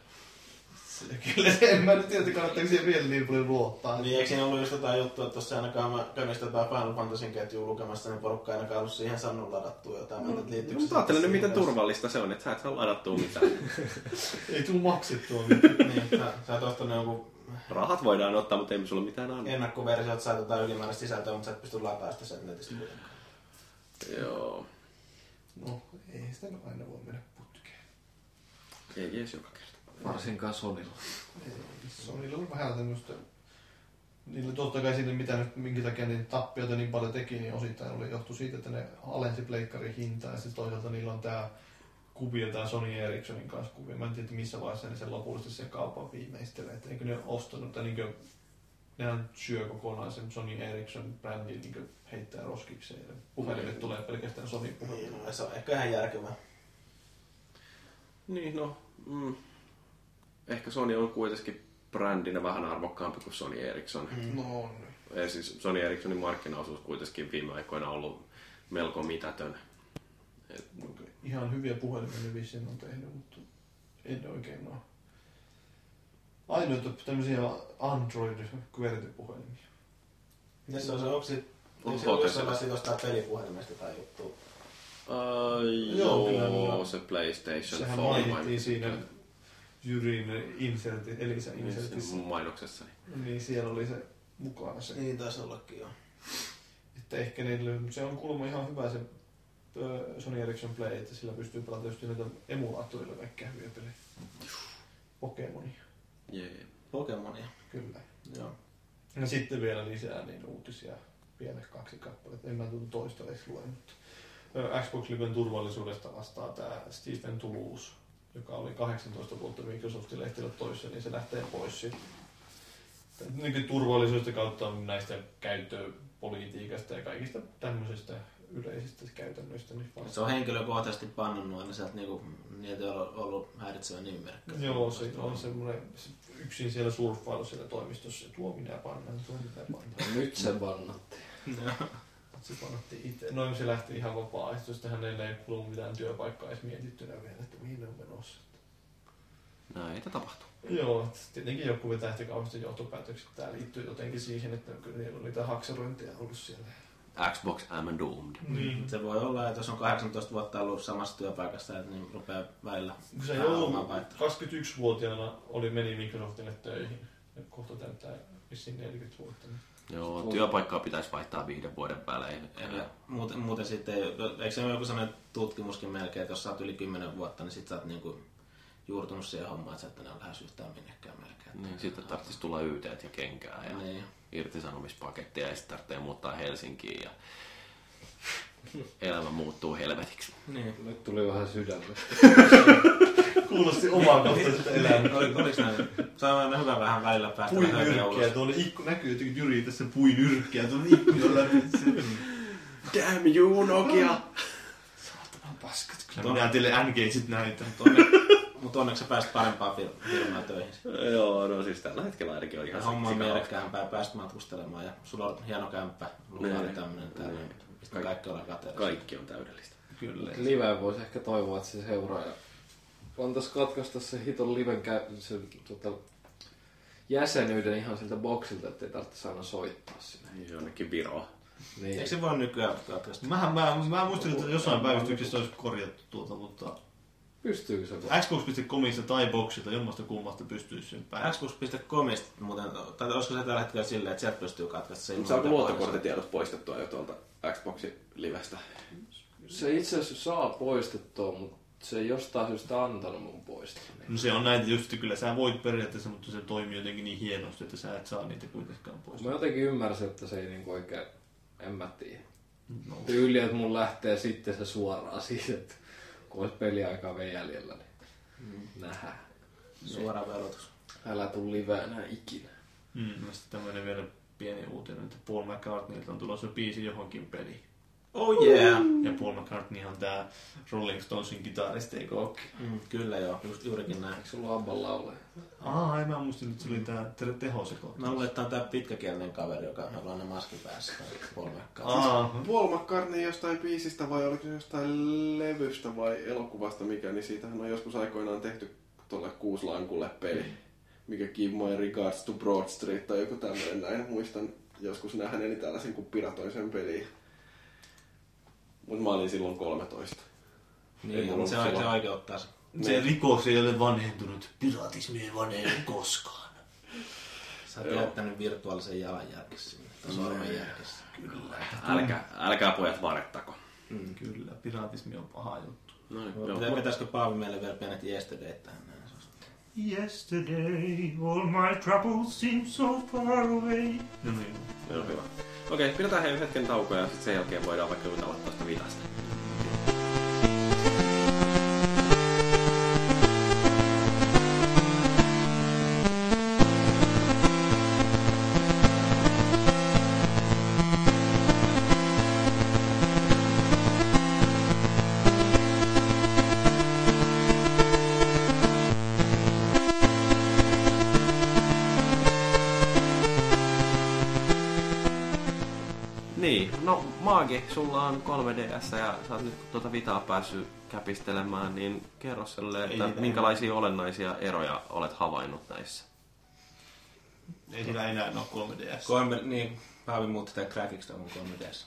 Kyllä, en mä nyt tiedä, että kannattaako siihen vielä niin paljon luottaa.
Niin, eikö siinä ollut just jotain juttua, että tuossa ainakaan mä käynnistetään Final Fantasyn ketjuun lukemassa, niin porukka ei ainakaan ollut siihen saanut ladattua jotain. No,
no, mutta ajattelen nyt, miten turvallista se on, että sä et saa ladattua mitään.
ei tule maksettua
mitään. niin, sä, sä et ostanut joku...
Rahat voidaan ottaa, mutta ei sulla mitään anna.
Ennakkoversio, että sä jotain ylimääräistä sisältöä, mutta sä et pysty lataamaan sitä sen netistä kuitenkaan.
Joo.
No, ei sitä aina voi mennä putkeen.
Ei edes joka kerta.
Varsinkaan Sonilla.
Sonilla on vähän tämmöistä... Niillä totta kai sinne, mitä nyt, minkä takia niin tappioita niin paljon teki, niin osittain oli johtu siitä, että ne alensi pleikkarin hintaa. Ja sitten toisaalta niillä on tämä kuvia, tämä Sony Ericssonin kanssa kuvia. Mä en tiedä, missä vaiheessa ne sen lopullisesti sen kaupan viimeistelee. Että eikö ne ostanut, tai niin kuin, nehän syö kokonaan sen Sony Ericsson brändin niin heittää roskikseen. Ja puhelimet tulee pelkästään Sony puhelimet.
Niin, se on ehkä ihan järkevää.
Niin, no, mm, ehkä Sony on kuitenkin brändinä vähän arvokkaampi kuin Sony Ericsson.
Mm. No on.
Ja siis Sony Ericssonin markkinaosuus kuitenkin viime aikoina on ollut melko mitätön.
Et... Ihan hyviä puhelimia ne vissiin on tehnyt, mutta en oikein ole. Ainoita tämmöisiä android puhelimia.
Miten se on se, onko se, onko se ollut sellaisia jostain pelipuhelimesta tai juttu?
Uh, joo, joo se PlayStation
Sehän mainittiin siinä Jyrin inserti, Elisa insertissä.
Niin, mainoksessa.
Niin siellä oli se mukana se.
Niin taisi ollakin joo.
Että ehkä niille, se on kuulemma ihan hyvä se Sony Ericsson Play, että sillä pystyy pelaamaan tietysti näitä emulaattorilla kaikkea hyviä pelejä. Pokemonia.
Jee. Yeah.
Pokemonia.
Kyllä.
Joo.
Ja sitten vielä lisää niin uutisia, pienet kaksi kappaletta. En mä tuota toista edes lue, mutta Xbox Liven turvallisuudesta vastaa tämä Stephen Toulouse, joka oli 18 vuotta Microsoftin lehtillä toissa, niin se lähtee pois siitä. Niin turvallisuudesta kautta näistä käyttöpolitiikasta ja kaikista tämmöisestä yleisistä käytännöistä. Niin
Se on henkilökohtaisesti pannannut aina sieltä niinku, niitä ole ollut häiritsevä nimimerkki.
Joo, se on semmoinen se yksin siellä surffailu siellä toimistossa, tuo minä pannan, tuo minä pannan.
Nyt se vannatti.
Se pannatti itse. No se lähti ihan vapaaehtoisesti, hänelle ei ollut mitään työpaikkaa edes mietittynä vielä, että mihin ne on menossa.
Näitä tapahtuu.
Joo, että tietenkin joku vetää ehkä kauheasti johtopäätökset. Tämä liittyy jotenkin siihen, että kyllä niillä on niitä hakserointeja ollut siellä.
Xbox I'm doomed.
Niin.
Se voi olla, että jos on 18 vuotta ollut samassa työpaikassa, että niin rupeaa välillä
Kun se joulu
omaa vaihtaa.
21-vuotiaana oli meni Microsoftille töihin. Ja kohta täyttää vissiin 40 vuotta. niin-
Joo, työpaikkaa pitäisi vaihtaa viiden vuoden välein.
Ja muuten, muuten sitten, eikö se ole joku sellainen tutkimuskin melkein, että jos sä oot yli 10 vuotta, niin sit sä oot niinku juurtunut siihen hommaan, että sä et enää lähes yhtään minnekään melkein.
Niin, sitten tarvitsisi tulla YT ja kenkää ja
Niin.
irtisanomispakettia ja sitten tarvitsee muuttaa Helsinkiin ja elämä muuttuu helvetiksi.
Niin.
Nyt tuli vähän sydämestä.
Kuulosti omakohtaisesta elämästä.
Oli, oliks näin? Se on hyvä vähän välillä päästä
Puin
vähän
yrkkiä,
ulos.
tuolla ikku, näkyy jotenkin Jyri tässä puin yrkkiä, tuolla ikkunan läpi.
Damn you, Nokia!
Saatana paskat, kyllä minä teille N-Gageit näitä.
Mutta onne, mut onneksi sä pääsit parempaan fir- firmaan töihin.
Joo, no siis tällä hetkellä ainakin on ihan
homma on mielekkäämpää, päästä matkustelemaan ja sulla on hieno kämppä, lupaali
Niin.
tämmönen täällä,
Niin.
kaikki ollaan kateellisia.
Kaikki on täydellistä.
Kyllä.
Live voisi ehkä toivoa, että se seuraaja antaisi katkaista se hiton liven kä- se, tota, jäsenyyden ihan siltä boksilta, ettei tarvitse aina soittaa sinne.
Niin Jonnekin Viroon.
Niin.
Eikö se voi nykyään katkaista?
Mä, mä, mä muistelin, että jossain päivystyksessä olisi korjattu tuota, mutta
Pystyykö se vaan?
Xbox.comista tai Boxilta jommasta kummasta pystyisi sen päin.
Xbox.comista muuten, tai olisiko se tällä hetkellä silleen, että sieltä pystyy katkaista se
Mutta
ilman
saako luottokorttitiedot poistettua jo tuolta Xboxin livestä?
Se itse asiassa saa poistettua, mutta se ei jostain syystä antanut mun poistaa. Niin.
No se on näitä just, kyllä sä voit periaatteessa, mutta se toimii jotenkin niin hienosti, että sä et saa niitä kuitenkaan pois.
Mä jotenkin ymmärsin, että se ei niinku oikein, en mä tiedä.
No.
Tyyli, että mun lähtee sitten se suoraan siitä, että kun olisi peliaikaa vielä jäljellä, niin nähdään.
Suora verotus.
Älä tuu liveä enää ikinä.
Mm. Sitten tämmöinen vielä pieni uutinen, että Paul McCartneylta on tulossa biisi johonkin peliin.
Oh yeah!
Ja Paul McCartney on tää Rolling Stonesin kitaristi, eikö ookin?
Mm, kyllä joo, just juurikin näin.
Eikö sulla Abban laulaja?
Aa, en mä muistin, että se oli tää te- tehosekoitus.
Mä luulen, että tää on tää pitkäkielinen kaveri, joka on aina maski päässä. Kolme
Aa,
Paul McCartney jostain biisistä vai oliko se jostain levystä vai elokuvasta mikä, niin siitähän on joskus aikoinaan tehty tuolle kuuslankulle peli. Mikä Give My Regards to Broad Street tai joku tämmöinen näin. Muistan joskus nähneeni tällaisen, kun piratoin sen peliin. Mutta mä olin silloin 13. Ei
Niin,
mulla
mutta se,
ollut
se
silloin.
oikeuttaa se.
se rikos ei ole vanhentunut. Piratismi ei vanhene koskaan.
Sä oot jättänyt virtuaalisen jalanjälki sinne. Tai sormenjälkessä.
Kyllä.
Älkää, älkää pojat varettako.
Mm, kyllä, piratismi on paha juttu.
No niin,
Mutta
joo.
Vetäisikö Paavi meille vielä pienet yesterdayt tähän?
Yesterday, all my troubles seem so far away. No niin.
Joo, hyvä. Okei, pidetään hei hetken taukoa ja sitten sen jälkeen voidaan vaikka jutella tuosta vitasta. No Maagi, sulla on 3DS ja sä oot nyt tuota Vitaa päässyt käpistelemään, niin kerro selle, että
Ei
minkälaisia olennaisia eroja olet havainnut näissä?
Ei sillä enää ole 3DS.
Kolme, niin, Paavi muutti tää crackiksi mun 3DS.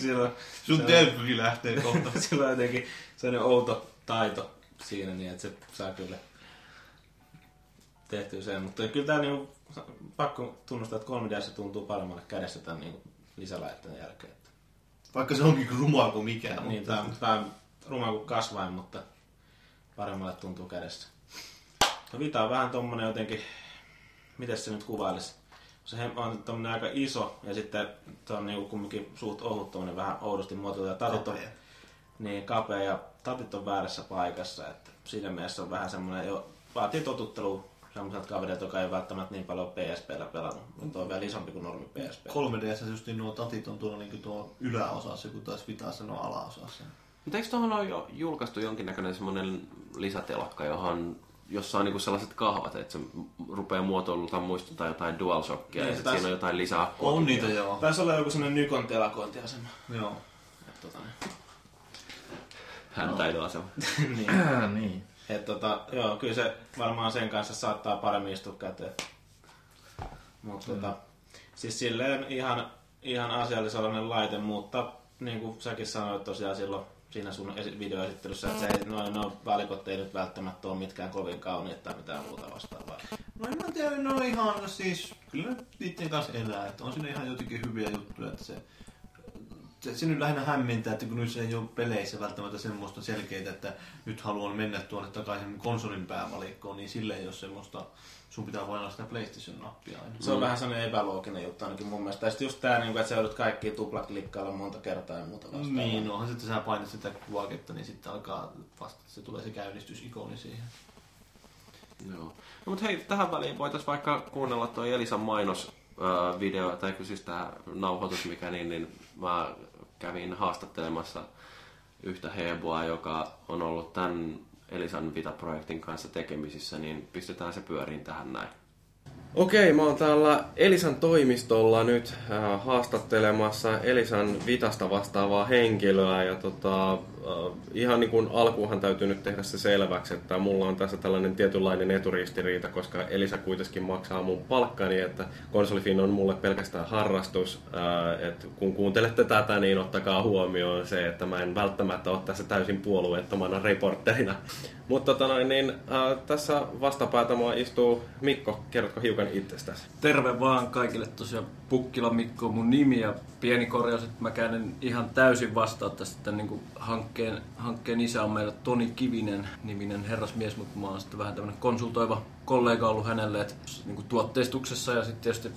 Silloin,
Sun telkkukin lähtee kohta.
sillä on jotenkin sellainen outo taito siinä, niin että se saa kyllä tehtyä sen. Mutta kyllä tää niin, pakko tunnustaa, että 3DS tuntuu paremmalle kädessä tämän niin lisälaitteen jälkeen. Että,
Vaikka se onkin rumaa kuin mikään.
niin, tää, tää on ruma kuin kasvain, mutta paremmalle tuntuu kädessä. No Vita on vähän tommonen jotenkin, miten se nyt kuvailisi? Se on tommonen aika iso ja sitten se on niinku kumminkin suht ohut tommonen vähän oudosti muotoiltu. Ja tatit on, niin kapea ja tatit on väärässä paikassa. Että siinä mielessä on vähän semmoinen jo, vaatii totuttelua tämmöiseltä kaverilta, joka ei välttämättä niin paljon PSPllä pelannut, mutta on vielä isompi kuin normi PSP.
3DS just niin nuo tatit on tuolla niin tuo yläosassa, kun taas Vitassa nuo alaosassa.
Mutta eikö tuohon ole jo julkaistu jonkinnäköinen semmoinen lisätelakka, johon jossa on niinku sellaiset kahvat, että se rupeaa muotoilulta muistuttaa jotain DualShockia
Niin,
ja
taas-
siinä on jotain lisää.
On niitä joo.
Taisi olla joku sellainen Nykon telakointiasema.
Joo.
Et, tota, niin.
Häntäilyasema.
niin.
niin.
Et, tota, joo, kyllä se varmaan sen kanssa saattaa paremmin istua käteen. Mutta tota, siis silleen ihan, ihan asiallisellinen laite, mutta niin kuin säkin sanoit tosiaan silloin siinä sun esi- videoesittelyssä, että se ei, noin, noin välikot ei nyt välttämättä ole mitkään kovin kauniita tai mitään muuta vastaavaa.
No en mä tiedä, no ihan siis, kyllä niiden kanssa elää, että on siinä ihan jotenkin hyviä juttuja, että se, se, se nyt lähinnä hämmentää, että kun nyt se ei ole peleissä välttämättä semmoista selkeää, että nyt haluan mennä tuonne takaisin konsolin päävalikkoon, niin sille ei ole semmoista, sun pitää painaa sitä PlayStation-nappia aina.
Se on vähän sellainen epälooginen juttu ainakin mun mielestä. Ja sitten just tää, niin että sä joudut kaikki tuplaklikkailla monta kertaa ja muuta vastaavaa.
Niin, no onhan sitten sä painat sitä kuvaketta, niin sitten alkaa vasta, se tulee se käynnistysikoni siihen.
Joo. No, mutta hei, tähän väliin voitaisiin vaikka kuunnella toi Elisan mainos video, tai siis tämä nauhoitus, mikä niin, niin mä kävin haastattelemassa yhtä heboa, joka on ollut tämän Elisan Vita-projektin kanssa tekemisissä, niin pistetään se pyöriin tähän näin. Okei, mä oon täällä Elisan toimistolla nyt äh, haastattelemassa Elisan Vitasta vastaavaa henkilöä ja tota, äh, ihan niin kuin alkuunhan täytyy nyt tehdä se selväksi, että mulla on tässä tällainen tietynlainen eturistiriita, koska Elisa kuitenkin maksaa mun palkkani, että konsolifin on mulle pelkästään harrastus. Äh, et kun kuuntelette tätä, niin ottakaa huomioon se, että mä en välttämättä ole tässä täysin puolueettomana reporterina. Mutta tota niin, äh, tässä vastapäätä mua istuu Mikko, kerrotko hiukan itsestäsi?
Terve vaan kaikille tosiaan Pukkila Mikko on mun nimi ja pieni korjaus, että mä en ihan täysin vastaa tästä tämän niin hankkeen, hankkeen isä on meillä Toni Kivinen niminen herrasmies, mutta mä oon sitten vähän tämmönen konsultoiva kollega ollut hänelle että niin kuin tuotteistuksessa ja sitten tietysti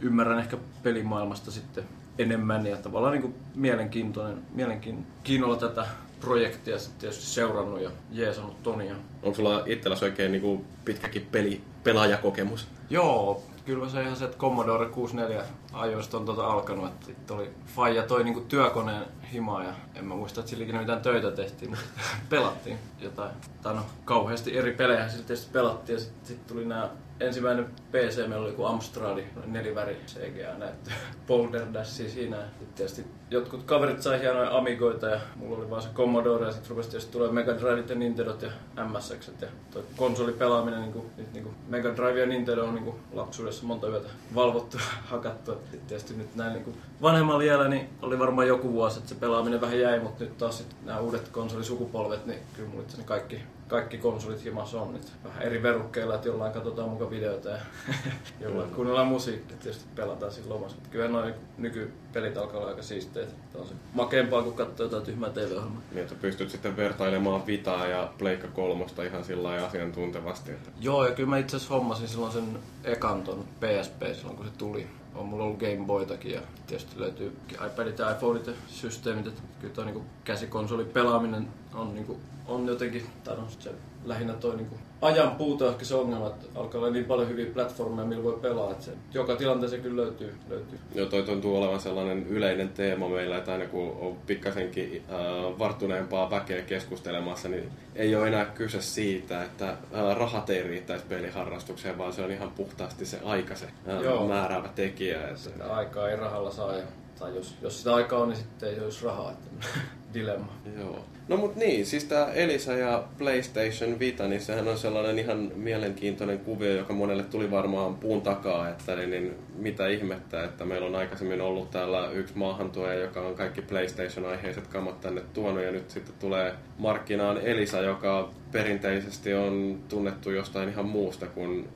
ymmärrän ehkä pelimaailmasta sitten enemmän ja tavallaan niin kuin mielenkiintoinen, mielenkiinnolla tätä projektia sitten tietysti seurannut ja jeesannut Tonia.
Onko sulla itselläsi oikein niin kuin pitkäkin peli, pelaajakokemus?
Joo, kyllä se ihan se, että Commodore 64 ajoista on tuota alkanut. Että sitten oli Faija toi niinku työkoneen himaa ja en mä muista, että sillä ikinä mitään töitä tehtiin, mutta pelattiin jotain. Tai no, kauheasti eri pelejä sitten tietysti pelattiin ja sitten sit tuli nämä ensimmäinen PC, meillä oli joku Amstradi, neliväri CGA näyttö, Boulder Dash siinä. Tietysti jotkut kaverit sai hienoja Amigoita ja mulla oli vaan se Commodore ja sitten rupesi tietysti tulee Mega Driveit ja Nintendot ja MSX ja toi konsolipelaaminen, niin kuin, niin kuin Mega Drive ja Nintendo on niin kuin lapsuudessa monta yötä valvottu ja hakattu. Et tietysti nyt näin niin kuin vanhemmalla iällä niin oli varmaan joku vuosi, että se pelaaminen vähän jäi, mutta nyt taas sit nämä uudet konsolisukupolvet, niin kyllä mulla kaikki, kaikki konsolit himassa on nyt vähän eri verukkeilla, että jollain katsotaan mukaan videoita ja jollain kuunnellaan musiikkia, tietysti pelataan siinä lomassa. Mutta kyllä noin nykypelit alkaa olla aika siisteitä. Tämä on se makeampaa, kun katsoo jotain tyhmää TV-ohjelmaa.
Niin, että pystyt sitten vertailemaan Vitaa ja Pleikka kolmosta ihan sillä lailla asiantuntevasti. Että...
Joo, ja kyllä mä itse asiassa hommasin silloin sen ekan ton PSP silloin, kun se tuli. On mulla ollut Game Boytakin ja tietysti löytyy iPadit ja iPhoneit ja systeemit. Että kyllä toi niinku käsikonsoli pelaaminen on, niinku, on jotenkin, tai no, se lähinnä toi niinku ajan puuta ehkä se ongelma, että alkaa olla niin paljon hyviä platformeja, millä voi pelaa. Että se, joka tilanteeseen kyllä löytyy. löytyy.
Joo, toi tuntuu olevan sellainen yleinen teema meillä, että aina kun on pikkasenkin äh, varttuneempaa väkeä keskustelemassa, niin ei ole enää kyse siitä, että äh, rahat ei riittäisi peliharrastukseen, vaan se on ihan puhtaasti se aika se äh,
Joo.
määräävä tekijä. Että...
Sitä aikaa ei rahalla saa. Ja, tai jos, jos sitä aikaa on, niin sitten ei olisi rahaa. Että dilemma.
Joo. No mut niin, siis tää Elisa ja PlayStation Vita, niin sehän on sellainen ihan mielenkiintoinen kuvio, joka monelle tuli varmaan puun takaa, että niin, niin mitä ihmettä, että meillä on aikaisemmin ollut täällä yksi maahantuoja, joka on kaikki PlayStation-aiheiset kamat tänne tuonut, ja nyt sitten tulee markkinaan Elisa, joka perinteisesti on tunnettu jostain ihan muusta kuin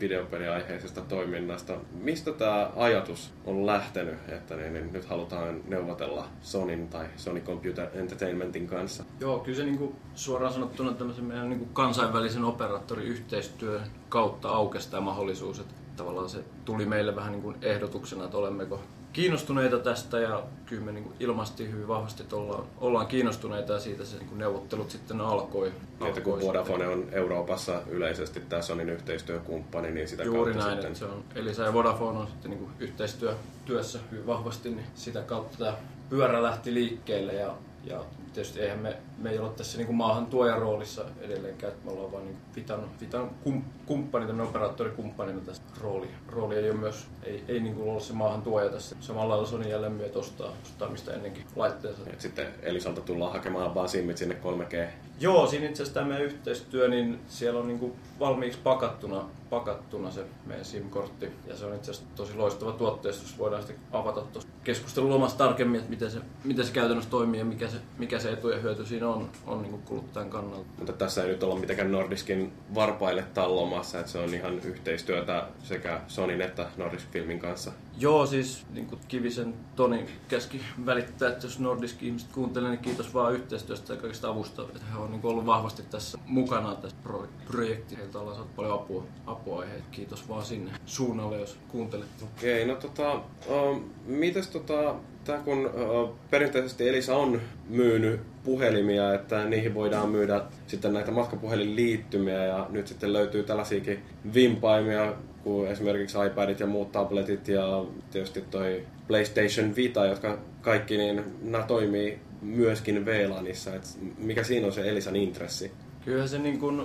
videopeliaiheisesta toiminnasta. Mistä tämä ajatus on lähtenyt, että niin, niin nyt halutaan neuvotella Sonin tai Sony Computer Entertainmentin kanssa?
Joo, kyllä se niinku suoraan sanottuna tämmöisen meidän niinku kansainvälisen operaattoriyhteistyön kautta aukesi tämä mahdollisuus. Että tavallaan se tuli meille vähän niin kuin ehdotuksena, että olemmeko kiinnostuneita tästä ja kyllä me niin ilmaistiin hyvin vahvasti, että ollaan, ollaan kiinnostuneita ja siitä se niin neuvottelut sitten alkoi.
Että kun
alkoi
Vodafone on Euroopassa yleisesti tämä Sonin yhteistyökumppani, niin sitä
Juuri
kautta
näin,
sitten...
että se on Elisa ja Vodafone on sitten niin yhteistyössä hyvin vahvasti, niin sitä kautta tämä pyörä lähti liikkeelle ja, ja tietysti eihän me, me ei ole tässä niin maahan tuojan roolissa edelleenkään, että me ollaan vain niin Vitan, Vitan kum, kumppani, tämmöinen operaattorikumppanina tässä rooli. Rooli ei ole myös, ei, ei niin kuin ole se maahan tuoja tässä. Samalla lailla Sony jälleen myöt ostaa, ostaa mistä ennenkin laitteensa.
Et sitten Elisalta tullaan hakemaan vaan simmit sinne 3G.
Joo, siinä itse asiassa tämä meidän yhteistyö, niin siellä on niinku valmiiksi pakattuna, pakattuna se meidän SIM-kortti. Ja se on itse asiassa tosi loistava tuotteistus. Voidaan sitten avata tuossa keskustelun lomassa tarkemmin, että miten se, miten se käytännössä toimii ja mikä se, mikä se etu ja hyöty siinä on, on niinku kuluttajan kannalta.
Mutta tässä ei nyt olla mitenkään Nordiskin varpaille tallomassa, että se on ihan yhteistyötä sekä Sonin että Nordisk Filmin kanssa.
Joo, siis niin kuin Kivisen Toni käski välittää, että jos Nordisk ihmiset kuuntelee, niin kiitos vaan yhteistyöstä ja kaikista avusta. Että he on niin ollut vahvasti tässä mukana tässä pro- projektissa. Heiltä ollaan saatu paljon apua, apua kiitos vaan sinne suunnalle, jos kuuntelet.
Okei, no tota, uh, mites tota, tää kun perinteisesti Elisa on myynyt puhelimia, että niihin voidaan myydä sitten näitä matkapuhelinliittymiä ja nyt sitten löytyy tällaisiakin vimpaimia kuin esimerkiksi iPadit ja muut tabletit ja tietysti toi PlayStation Vita, jotka kaikki niin nämä toimii myöskin VLANissa. Et mikä siinä on se Elisan intressi?
Kyllähän se niin kuin,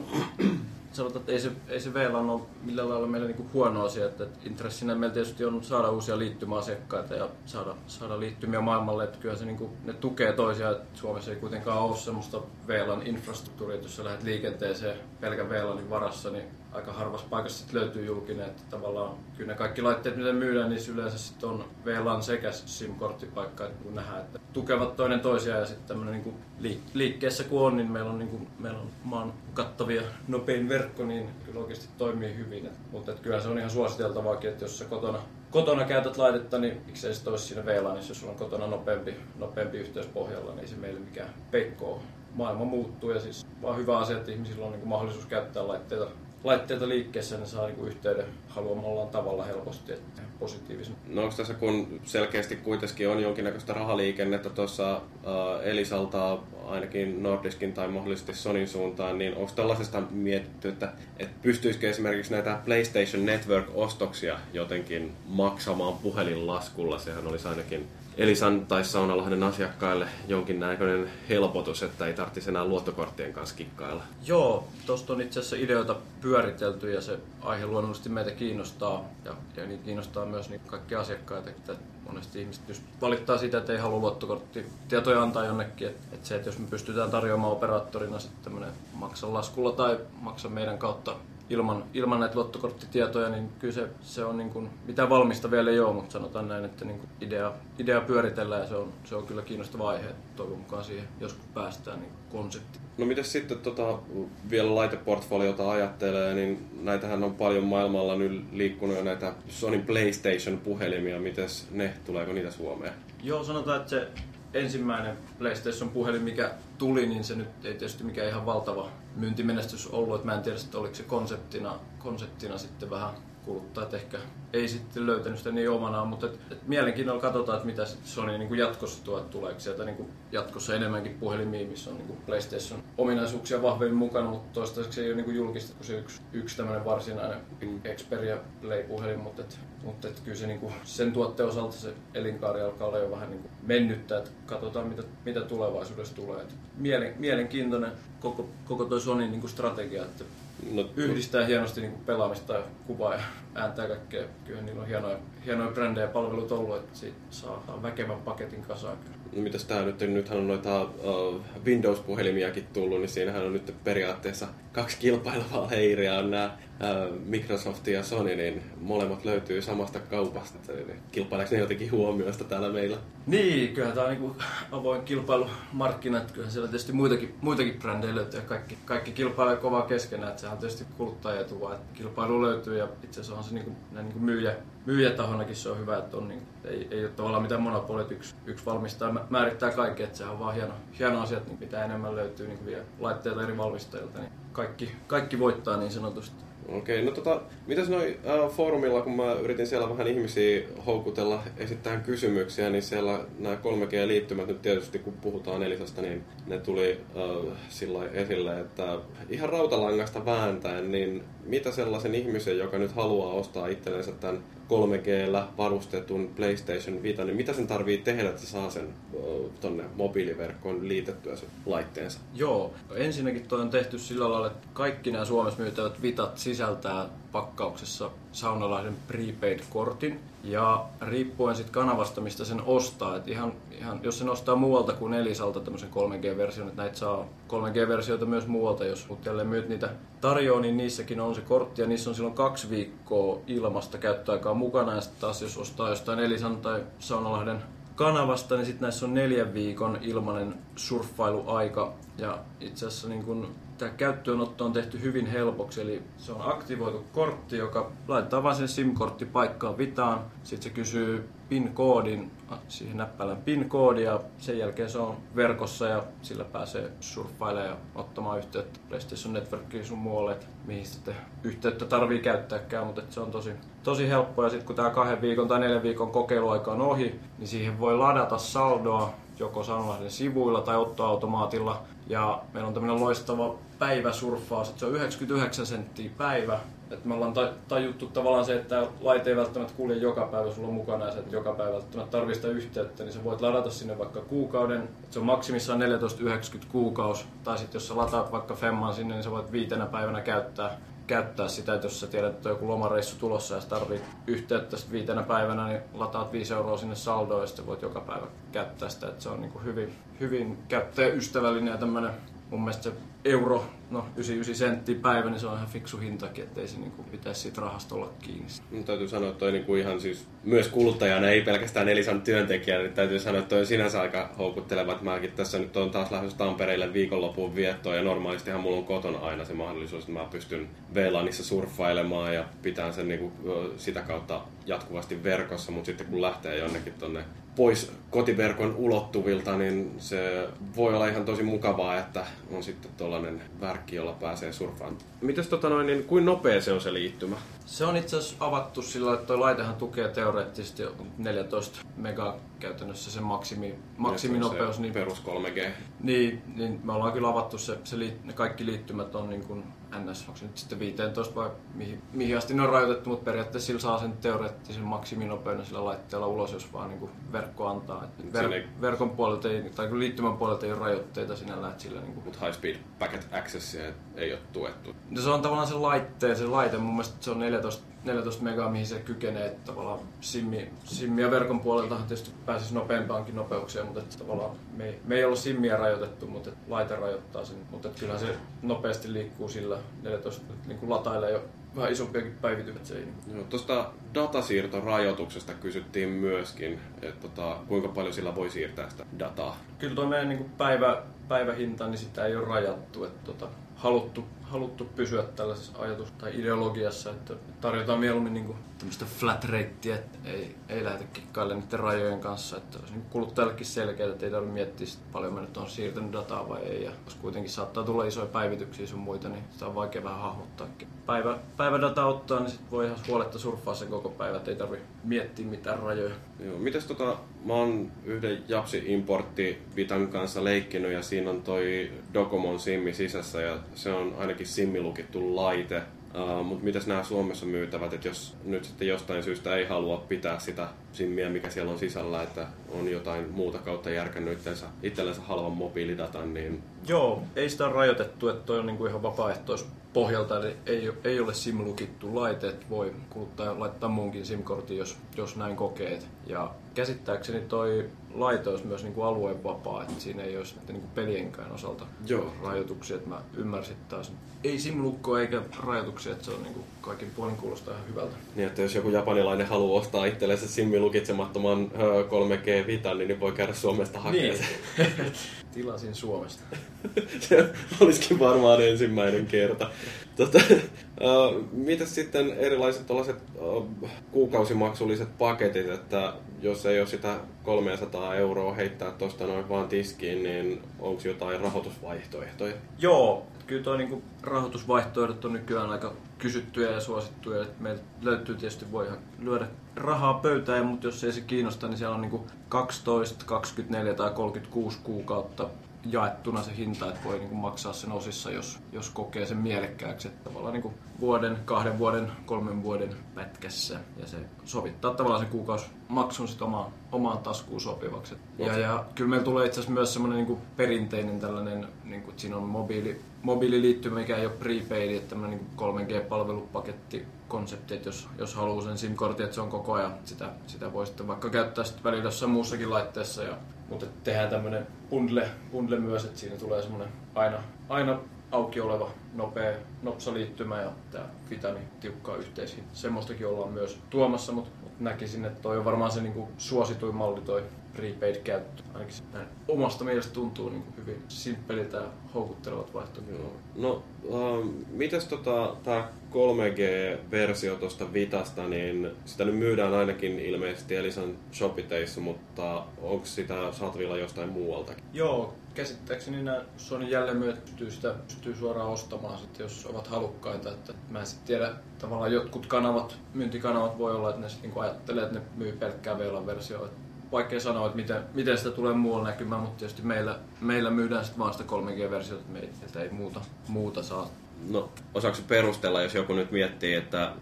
sanotaan, että ei se, ei se VLAN ole millään lailla meille niin huono asia. Että, että intressinä meillä tietysti on saada uusia liittymäasiakkaita ja saada, saada liittymiä maailmalle. Että kyllä se, niin kuin, ne tukee toisiaan. Että Suomessa ei kuitenkaan ole semmoista VLAN-infrastruktuuria, että jos sä lähdet liikenteeseen pelkän VLANin varassa, niin aika harvassa paikassa sit löytyy julkinen. Että tavallaan kyllä ne kaikki laitteet, mitä myydään, niin yleensä sit on VLAN sekä SIM-korttipaikka, että kun nähdään, että tukevat toinen toisiaan ja sitten tämmöinen niin liik- liikkeessä kun on, niin meillä on, niin meillä on maan kattavia nopein verkko, niin kyllä oikeasti toimii hyvin. Et, mutta et kyllä se on ihan suositeltavaakin, että jos sä kotona, kotona käytät laitetta, niin miksei se olisi siinä VLANissa, jos sulla on kotona nopeampi, nopeampi yhteys pohjalla, niin se meille mikään peikko ole. Maailma muuttuu ja siis vaan hyvä asia, että ihmisillä on niin mahdollisuus käyttää laitteita laitteita liikkeessä, ne saa niinku yhteyden haluamallaan tavalla helposti, että positiivisen.
No onko tässä, kun selkeästi kuitenkin on jonkinnäköistä rahaliikennettä tuossa äh, Elisalta ainakin Nordiskin tai mahdollisesti Sonin suuntaan, niin onko tällaisesta mietitty, että, että pystyisikö esimerkiksi näitä PlayStation Network-ostoksia jotenkin maksamaan puhelinlaskulla? Sehän olisi ainakin Elisan tai Saunalahden asiakkaille jonkinnäköinen helpotus, että ei tarvitsisi enää luottokorttien kanssa kikkailla.
Joo, tuosta on itse asiassa ideoita pyöritelty ja se aihe luonnollisesti meitä kiinnostaa ja, ja niin kiinnostaa myös niin kaikki asiakkaita, että monesti ihmiset just valittaa sitä, että ei halua luottokorttitietoja antaa jonnekin, että, että se, että jos me pystytään tarjoamaan operaattorina sitten tämmöinen maksa laskulla tai maksa meidän kautta ilman, ilman näitä luottokorttitietoja, niin kyllä se, se on niin kuin, mitään valmista vielä ei ole, mutta sanotaan näin, että niin kuin idea, idea pyöritellään ja se on, se on kyllä kiinnostava aihe, toivon mukaan siihen joskus päästään niin konsepti.
No miten sitten tota, vielä laiteportfoliota ajattelee, niin näitähän on paljon maailmalla nyt liikkunut jo näitä Sony PlayStation-puhelimia. Mites ne, tuleeko niitä Suomeen?
Joo, sanotaan, että se ensimmäinen PlayStation-puhelin, mikä tuli, niin se nyt ei tietysti mikään ihan valtava myyntimenestys ollut. Että mä en tiedä, että oliko se konseptina, konseptina sitten vähän kuluttajat ehkä ei sitten löytänyt sitä niin omanaan, mutta et, et mielenkiinnolla katsotaan, että mitä sit Sony niin kuin jatkossa tuo, että tuleeko sieltä niin kuin jatkossa enemmänkin puhelimia, missä on niin kuin PlayStation ominaisuuksia vahvemmin mukana, mutta toistaiseksi ei ole niin kuin julkista kuin se yksi, yksi tämmöinen varsinainen Xperia Play-puhelin, mutta, et, mutta et kyllä se niin kuin sen tuotteen osalta se elinkaari alkaa olla jo vähän niin kuin mennyttä, että katsotaan mitä, mitä tulevaisuudessa tulee. Et mielen, mielenkiintoinen koko, koko toi Sony niin kuin strategia, että
No,
yhdistää hienosti niin pelaamista ja kuvaa ja ääntä ja kaikkea. Kyllä niillä on hienoja, hienoja brändejä palvelut ollut, että siitä saa väkevän paketin kasaan.
no mitäs tää nyt, nythän on noita uh, Windows-puhelimiakin tullut, niin siinähän on nyt periaatteessa kaksi kilpailevaa leiriä, on nämä uh, Microsoft ja Sony, niin molemmat löytyy samasta kaupasta. Eli kilpaileeko ne jotenkin huomioista täällä meillä?
Niin, kyllähän tämä on niin avoin kilpailumarkkina, että kyllähän siellä tietysti muitakin, muitakin brändejä löytyy ja kaikki, kaikki kilpailee kovaa keskenään, että sehän on tietysti kuluttajien etu vaan, että kilpailu löytyy ja itse asiassa on se niin kuin, näin niin kuin myyjä, myyjätahonakin se on hyvä, että on niin, ei, ei ole tavallaan mitään monopolit, yksi, yksi valmistaja mä- määrittää kaikkea, että sehän on vaan hieno, hieno asia, että niin mitä enemmän löytyy niin vielä laitteita eri valmistajilta, niin kaikki, kaikki voittaa niin sanotusti.
Okei, no tota, mitäs noi äh, foorumilla, kun mä yritin siellä vähän ihmisiä houkutella esittämään kysymyksiä, niin siellä nämä 3G-liittymät nyt tietysti, kun puhutaan Elisasta, niin ne tuli äh, sillä esille, että ihan rautalangasta vääntäen, niin mitä sellaisen ihmisen, joka nyt haluaa ostaa itsellensä tämän 3Gllä varustetun PlayStation Vita, niin mitä sen tarvii tehdä, että se saa sen tonne mobiiliverkkoon liitettyä sen laitteensa?
Joo, ensinnäkin toi on tehty sillä lailla, että kaikki nämä Suomessa myytävät Vitat sisältää pakkauksessa Saunalahden prepaid-kortin. Ja riippuen sitten kanavasta, mistä sen ostaa, että ihan, ihan, jos sen ostaa muualta kuin Elisalta tämmöisen 3G-version, että näitä saa 3G-versioita myös muualta, jos jälleen myyt niitä tarjoaa, niin niissäkin on se kortti ja niissä on silloin kaksi viikkoa ilmasta käyttöaikaa mukana ja sitten taas jos ostaa jostain Elisan tai Saunalahden kanavasta, niin sitten näissä on neljän viikon ilmainen surffailuaika. Ja itse asiassa niin kun tämä käyttöönotto on tehty hyvin helpoksi, eli se on aktivoitu kortti, joka laitetaan vain sen SIM-kortti paikkaan vitaan. Sitten se kysyy PIN-koodin, siihen näppälän PIN-koodi ja sen jälkeen se on verkossa ja sillä pääsee surffailemaan ja ottamaan yhteyttä PlayStation Networkiin sun muualle, että mihin sitten yhteyttä tarvii käyttääkään, mutta se on tosi, tosi helppo. Ja sitten kun tämä kahden viikon tai neljän viikon kokeiluaika on ohi, niin siihen voi ladata saldoa joko Sanlahden sivuilla tai ottoautomaatilla. Ja meillä on tämmöinen loistava päiväsurffaus, että se on 99 senttiä päivä. Että me ollaan tajuttu tavallaan se, että laite ei välttämättä kulje joka päivä sulla mukana ja se, että joka päivä välttämättä tarvii sitä yhteyttä, niin sä voit ladata sinne vaikka kuukauden. Että se on maksimissaan 14,90 kuukaus. Tai sitten jos sä lataat vaikka Femman sinne, niin sä voit viitenä päivänä käyttää käyttää sitä, että jos sä tiedät, että on joku lomareissu tulossa ja sä tarvit yhteyttä sitten viitenä päivänä, niin lataat 5 euroa sinne saldoon ja sitten voit joka päivä käyttää sitä. Että se on niin kuin hyvin, hyvin käyttäjäystävällinen ja tämmöinen mun mielestä se euro, no 99 senttiä päivä, niin se on ihan fiksu hintakin, ettei se niin kuin, pitäisi siitä rahasta olla kiinni.
Mun täytyy sanoa, että toi niin kuin ihan siis myös kuluttajana, ei pelkästään Elisan työntekijänä, niin täytyy sanoa, että toi on sinänsä aika houkutteleva. Että mäkin tässä nyt on taas lähdössä Tampereelle viikonloppuun viettoon ja normaalistihan mulla on kotona aina se mahdollisuus, että mä pystyn VLANissa surffailemaan ja pitää sen niin kuin, sitä kautta jatkuvasti verkossa, mutta sitten kun lähtee jonnekin tonne pois kotiverkon ulottuvilta, niin se voi olla ihan tosi mukavaa, että on sitten tuollainen värkki, jolla pääsee surfaan. Mites tota noin, niin kuin nopea se on se liittymä?
Se on itse asiassa avattu sillä, että tuo laitehan tukee teoreettisesti 14 mega käytännössä se maksimi, maksiminopeus.
Se
niin,
perus 3G.
Niin, niin me ollaan kyllä avattu se, se liit, ne kaikki liittymät on niin kuin NS, onko se nyt sitten 15 vai mihin, mihin asti ne on rajoitettu, mutta periaatteessa sillä saa sen teoreettisen maksiminopeuden sillä laitteella ulos, jos vaan niin kuin verkko antaa. Et ver, ei... Verkon puolelta ei, tai liittymän puolelta ei ole rajoitteita sinällään. Sillä niin kuin...
Mutta high speed packet accessia ei ole tuettu.
No se on tavallaan se laitteen, se laite, mun mielestä se on 14 14 megaa, mihin se kykenee, että tavallaan simmi, simmi ja verkon puolelta tietysti pääsisi nopeampaankin nopeuksia, mutta että tavallaan me ei, me ei ollut simmiä rajoitettu, mutta että laite rajoittaa sen, mutta että kyllähän se nopeasti liikkuu sillä 14, niin kuin latailee jo vähän isompiakin päivityksiä. Se.
Joo, tuosta datasiirtorajoituksesta kysyttiin myöskin, että tota, kuinka paljon sillä voi siirtää sitä dataa.
Kyllä tuo meidän niin kuin päivä, päivähinta, niin sitä ei ole rajattu. Että tota, haluttu, haluttu pysyä tällaisessa ajatus- tai ideologiassa, että tarjotaan mieluummin niin tämmöistä flat rateä, että ei, ei lähdetä kikkailemaan niiden rajojen kanssa, että olisi niin kuluttajallekin selkeää, että ei tarvitse miettiä, paljon me nyt on siirtänyt dataa vai ei, ja jos kuitenkin saattaa tulla isoja päivityksiä sun muita, niin sitä on vaikea vähän hahmottaa. Päivä, päivädata ottaa, niin sit voi ihan huoletta surffaa sen koko päivä, että ei tarvitse miettiä mitään rajoja.
Joo, mites tota, mä oon yhden Japsi-importti Vitan kanssa leikkinyt ja siinä on toi Dokomon simmi sisässä ja se on ainakin simmilukittu laite. Uh, Mutta mitäs nämä Suomessa myytävät, että jos nyt sitten jostain syystä ei halua pitää sitä simmiä, mikä siellä on sisällä, että on jotain muuta kautta järkännyt itsensä, itsellensä halvan mobiilidatan, niin...
Joo, ei sitä ole rajoitettu, että toi on niinku ihan vapaaehtois pohjalta, eli ei, ei ole SIM-lukittu laite, että voi kuluttaja laittaa muunkin SIM-kortin, jos, jos näin kokee. Ja käsittääkseni toi laite olisi myös niin kuin alueen vapaa, että siinä ei olisi niin kuin pelienkään osalta Joo. rajoituksia, että mä ymmärsin taas. Ei simlukkoa eikä rajoituksia, että se on niin kuin kaikin puolin kuulostaa ihan hyvältä.
Niin, että jos joku japanilainen haluaa ostaa itsellensä similukitsemattoman 3G Vitan, niin voi käydä Suomesta hakemaan
niin. Tilasin Suomesta.
se olisikin varmaan ensimmäinen kerta. Tota, mitäs sitten erilaiset uh, kuukausimaksulliset paketit, että jos ei ole sitä 300 euroa heittää tuosta noin vaan tiskiin, niin onko jotain rahoitusvaihtoehtoja?
Joo, kyllä toi niinku rahoitusvaihtoehdot on nykyään aika kysyttyjä ja suosittuja. Et meiltä löytyy tietysti, voi ihan lyödä rahaa pöytään, mutta jos ei se kiinnosta, niin siellä on niinku 12, 24 tai 36 kuukautta jaettuna se hinta, että voi niinku maksaa sen osissa, jos, jos kokee sen mielekkääksi. Että tavallaan niinku vuoden, kahden vuoden, kolmen vuoden pätkässä. Ja se sovittaa tavallaan sen kuukausimaksun sit omaan, omaan taskuun sopivaksi. Ja, ja kyllä meillä tulee itse asiassa myös semmoinen niinku perinteinen tällainen, niinku, että siinä on mobiili, mobiililiittymä, mikä ei ole prepaid, että tämmöinen niinku 3G-palvelupaketti konsepti, että jos, jos haluaa sen SIM-kortin, että se on koko ajan, sitä, sitä voi sitten vaikka käyttää sitten välillä jossain muussakin laitteessa. Ja, mutta tehdään tämmöinen bundle, bundle myös, että siinä tulee semmoinen aina, aina auki oleva nopea nopsaliittymä ja tämä Vitani tiukkaa yhteisiin. Semmoistakin ollaan myös tuomassa, mutta, mutta näkisin, että toi on varmaan se niinku suosituin malli toi prepaid-käyttö. Ainakin näin omasta mielestä tuntuu niinku hyvin simppeliltä ja houkuttelevat vaihtoehdot.
Joo. No, äh, mites tota, tää 3G-versio tuosta Vitasta, niin sitä nyt myydään ainakin ilmeisesti Elisan shopiteissa, mutta onko sitä saatavilla jostain muualtakin?
Joo, käsittääkseni nämä Sony jälleenmyyjät pystyy sitä pystyy suoraan ostamaan, sit, jos ovat halukkaita. Että mä en sitten tiedä, tavallaan jotkut kanavat, myyntikanavat voi olla, että ne sit niinku ajattelee, että ne myy pelkkää VLAN-versioa. Vaikea sanoa, että miten, miten sitä tulee muualla näkymään, mutta tietysti meillä, meillä myydään sitten vaan sitä 3G-versiota, että meiltä ei muuta, muuta saa.
No, osaako perustella, jos joku nyt miettii, että äh,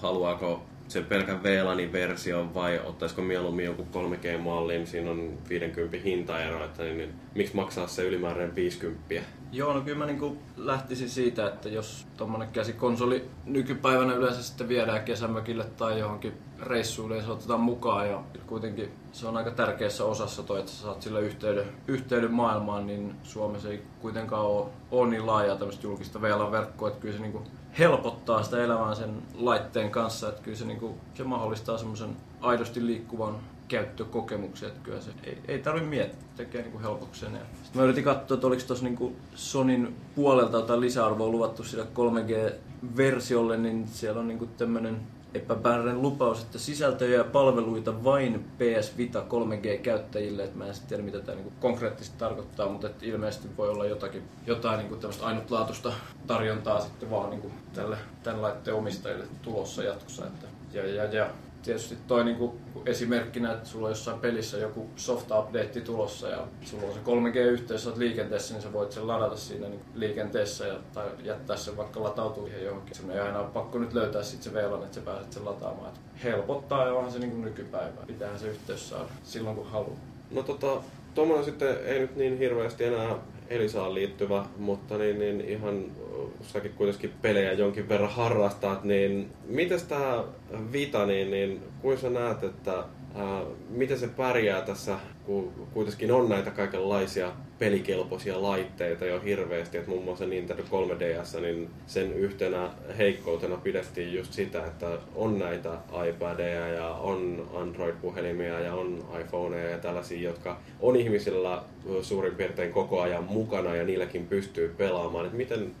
haluaako sen pelkän VLANin version vai ottaisiko mieluummin joku 3G-mallin, siinä on 50 hintaero, että niin, niin, miksi maksaa se ylimääräinen 50?
Joo, no kyllä mä niinku lähtisin siitä, että jos tuommoinen käsikonsoli nykypäivänä yleensä sitten viedään kesämökille tai johonkin reissuille ja se otetaan mukaan ja kuitenkin se on aika tärkeässä osassa toi, että sä saat sillä yhteyden, yhteyden maailmaan, niin Suomessa ei kuitenkaan ole, ole niin laajaa tämmöistä julkista VLAN-verkkoa, että kyllä se niinku helpottaa sitä elämää sen laitteen kanssa, että kyllä se, niinku, se mahdollistaa semmoisen aidosti liikkuvan käyttökokemuksia, että kyllä se ei, ei tarvitse miettiä, tekee niinku helpoksen. Sitten mä yritin katsoa, että oliko tuossa niinku Sonin puolelta jotain lisäarvoa luvattu sille 3G-versiolle, niin siellä on niinku tämmöinen epämääräinen lupaus, että sisältöjä ja palveluita vain PS Vita 3G-käyttäjille. Et mä en tiedä, mitä tämä niinku konkreettisesti tarkoittaa, mutta et ilmeisesti voi olla jotakin, jotain niinku tämmöistä ainutlaatuista tarjontaa sitten vaan niinku tälle, tämän laitteen omistajille tulossa jatkossa. Että, ja, ja, ja tietysti toi niinku esimerkkinä, että sulla on jossain pelissä joku soft update tulossa ja sulla on se 3G-yhteys, olet liikenteessä, niin sä voit sen ladata siinä niinku liikenteessä ja, tai jättää sen vaikka latautuu johonkin. Sun ei aina ole pakko nyt löytää sit se VLAN, että sä pääset sen lataamaan. Et helpottaa ja onhan se niinku nykypäivää. Pitäähän se yhteys saada silloin kun haluaa.
No tota, tuommoinen sitten ei nyt niin hirveästi enää Elisaan liittyvä, mutta niin, niin ihan säkin kuitenkin pelejä jonkin verran harrastat, niin miten tämä Vita, niin, niin kuin sä näet, että ää, miten se pärjää tässä, kun kuitenkin on näitä kaikenlaisia pelikelpoisia laitteita jo hirveästi, että muun muassa Nintendo 3DS, niin sen yhtenä heikkoutena pidettiin just sitä, että on näitä iPadeja ja on Android-puhelimia ja on iPhoneja ja tällaisia, jotka on ihmisillä suurin piirtein koko ajan mukana ja niilläkin pystyy pelaamaan. Et miten,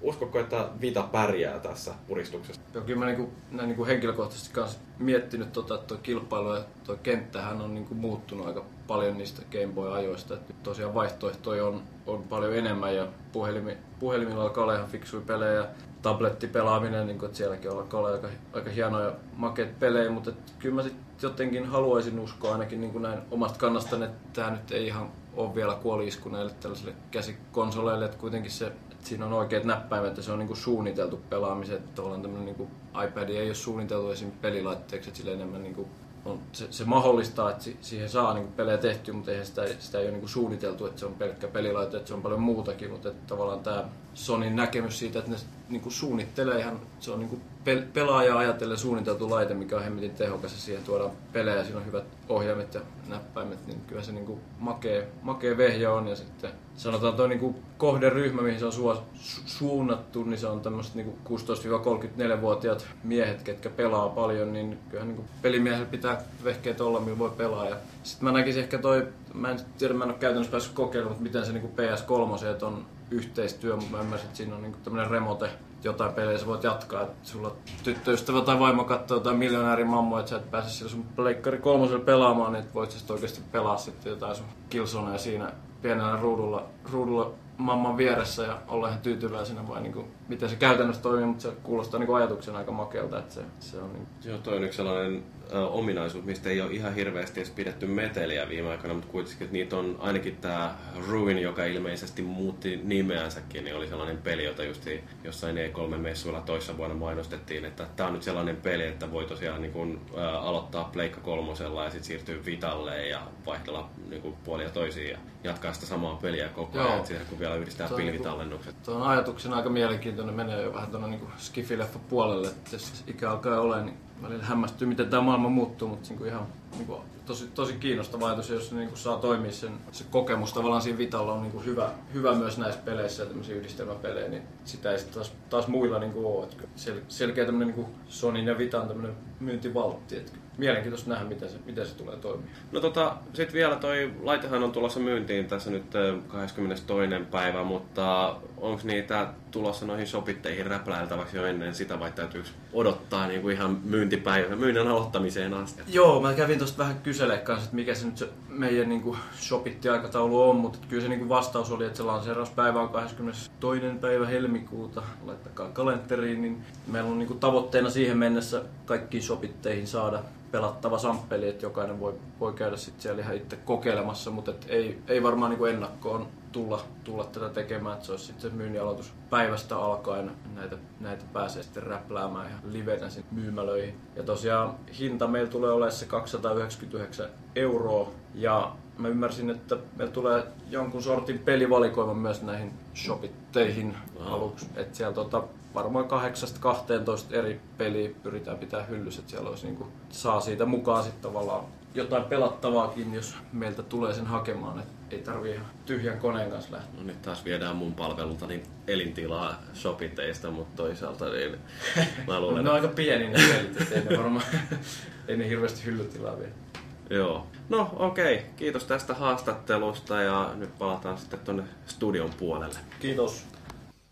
uskotko, että Vita pärjää tässä puristuksessa?
Joo, kyllä mä niinku, näin niinku henkilökohtaisesti kanssa miettinyt, tota, että tuo kilpailu ja tuo kenttähän on niinku muuttunut aika paljon niistä Game Boy-ajoista. Nyt tosiaan vaihtoehtoja on, on paljon enemmän ja puhelimi, puhelimilla alkaa olla ihan fiksuja pelejä. Tablettipelaaminen, niin kuin, että sielläkin alkaa olla aika, aika hienoja makeet pelejä, mutta että kyllä mä sitten jotenkin haluaisin uskoa ainakin niin kuin näin omasta kannastani, että tämä nyt ei ihan ole vielä kuoli-isku näille tällaisille käsikonsoleille, että kuitenkin se, että siinä on oikeat näppäimet ja se on niin kuin suunniteltu pelaamiseen, tavallaan tämmöinen niin iPad ei ole suunniteltu esim. pelilaitteeksi, että sillä enemmän niin kuin on, se, se, mahdollistaa, että si, siihen saa niin kuin pelejä tehtyä, mutta eihän sitä, sitä ei ole niin kuin suunniteltu, että se on pelkkä pelilaite, että se on paljon muutakin, mutta että tavallaan tämä Sonin näkemys siitä, että ne niin kuin suunnittelee ihan, se on niin kuin pel- pelaajaa ajatellen suunniteltu laite, mikä on hemmetin tehokas ja siihen tuodaan pelejä, siinä on hyvät ohjaimet ja näppäimet, niin kyllä se niin kuin makee, makee vehje on ja sitten sanotaan tuo niin kohderyhmä, mihin se on su- su- suunnattu, niin se on tämmöiset niin 16-34-vuotiaat miehet, ketkä pelaa paljon, niin kyllähän niin pelimiehellä pitää vehkeet olla, millä voi pelaa. Sitten mä näkisin ehkä toi, mä en tiedä, mä en ole käytännössä päässyt kokeilemaan, mutta miten se niin PS3 on yhteistyö, mutta mä ymmärsin, että siinä on niin tämmöinen remote, jotain pelejä sä voit jatkaa, että sulla tyttöystävä tai vaimo katsoo jotain miljonäärin mammoa, että sä et pääse sillä sun pleikkari kolmosella pelaamaan, niin voit sä sit oikeasti pelaa sitten jotain sun Killzoneja siinä pienellä ruudulla, ruudulla mamman vieressä ja olla ihan tyytyväisenä vai niin kuin, miten se käytännössä toimii, mutta se kuulostaa niin kuin ajatuksena aika makealta, että se, se on niin
Joo, toi on yksi sellainen ominaisuus, mistä ei ole ihan hirveästi edes pidetty meteliä viime aikoina, mutta kuitenkin, että niitä on ainakin tämä Ruin, joka ilmeisesti muutti nimeänsäkin, niin oli sellainen peli, jota just jossain E3-messuilla toissa vuonna mainostettiin, että tämä on nyt sellainen peli, että voi tosiaan niin kun, ä, aloittaa Pleikka kolmosella ja sitten siirtyä Vitalle ja vaihdella niin kun, puolia toisiin ja jatkaa sitä samaa peliä koko
Joo.
ajan, siihen, kun vielä yhdistää
Se
pilvitallennukset.
Tuo on ajatuksena aika mielenkiintoinen, menee jo vähän tuonne niin skifileffa puolelle, että jos ikä alkaa olla, niin välillä hämmästyy, miten tämä maailma muuttuu, mutta niin kuin ihan niin kuin, tosi, tosi kiinnostava ajatus, ja jos niin kuin saa toimia sen, se kokemus tavallaan siinä Vitalla on niin kuin hyvä, hyvä myös näissä peleissä, tämmöisiä yhdistelmäpelejä, niin sitä ei sitten taas, taas muilla niin kuin ole. Että sel, selkeä tämmöinen niin kuin Sonin ja Vitan tämmöinen myyntivaltti, että mielenkiintoista nähdä, miten se, miten se tulee toimia.
No tota, sit vielä toi laitehan on tulossa myyntiin tässä nyt ö, 22. päivä, mutta onko niitä tulossa noihin shopitteihin räpläiltäväksi jo ennen sitä vai täytyykö odottaa niin kuin ihan myyntipäivä, myynnin aloittamiseen asti?
Joo, mä kävin tuosta vähän kyselemään kanssa, että mikä se nyt se meidän niin kuin shopitti-aikataulu on, mutta kyllä se niin kuin vastaus oli, että se lanseerauspäivä on 22. päivä helmikuuta, laittakaa kalenteriin, niin meillä on niin kuin tavoitteena siihen mennessä kaikkiin shopitteihin saada pelattava samppeli, että jokainen voi, voi käydä sitten siellä ihan itse kokeilemassa, mutta et ei, ei varmaan niin kuin ennakkoon tulla, tulla tätä tekemään, että se olisi sitten myynnin aloitus päivästä alkaen. Näitä, näitä pääsee sitten räpläämään ihan livenä sinne myymälöihin. Ja tosiaan hinta meillä tulee olemaan se 299 euroa ja mä ymmärsin, että meillä tulee jonkun sortin pelivalikoima myös näihin shopitteihin aluksi. Että siellä tota, varmaan 8-12 eri peliä pyritään pitää hyllyssä, että siellä olisi niinku, saa siitä mukaan sitten tavallaan jotain pelattavaakin, jos meiltä tulee sen hakemaan. Et ei tarvii ihan tyhjän koneen kanssa lähteä.
No nyt taas viedään mun palvelulta niin elintilaa shopiteista, mutta toisaalta niin mä luulen,
Ne on aika pieni ne pelit, että ei ne varmaan ei ne hirveästi hyllytilaa vie.
Joo. No okei, okay. kiitos tästä haastattelusta ja nyt palataan sitten tuonne studion puolelle.
Kiitos.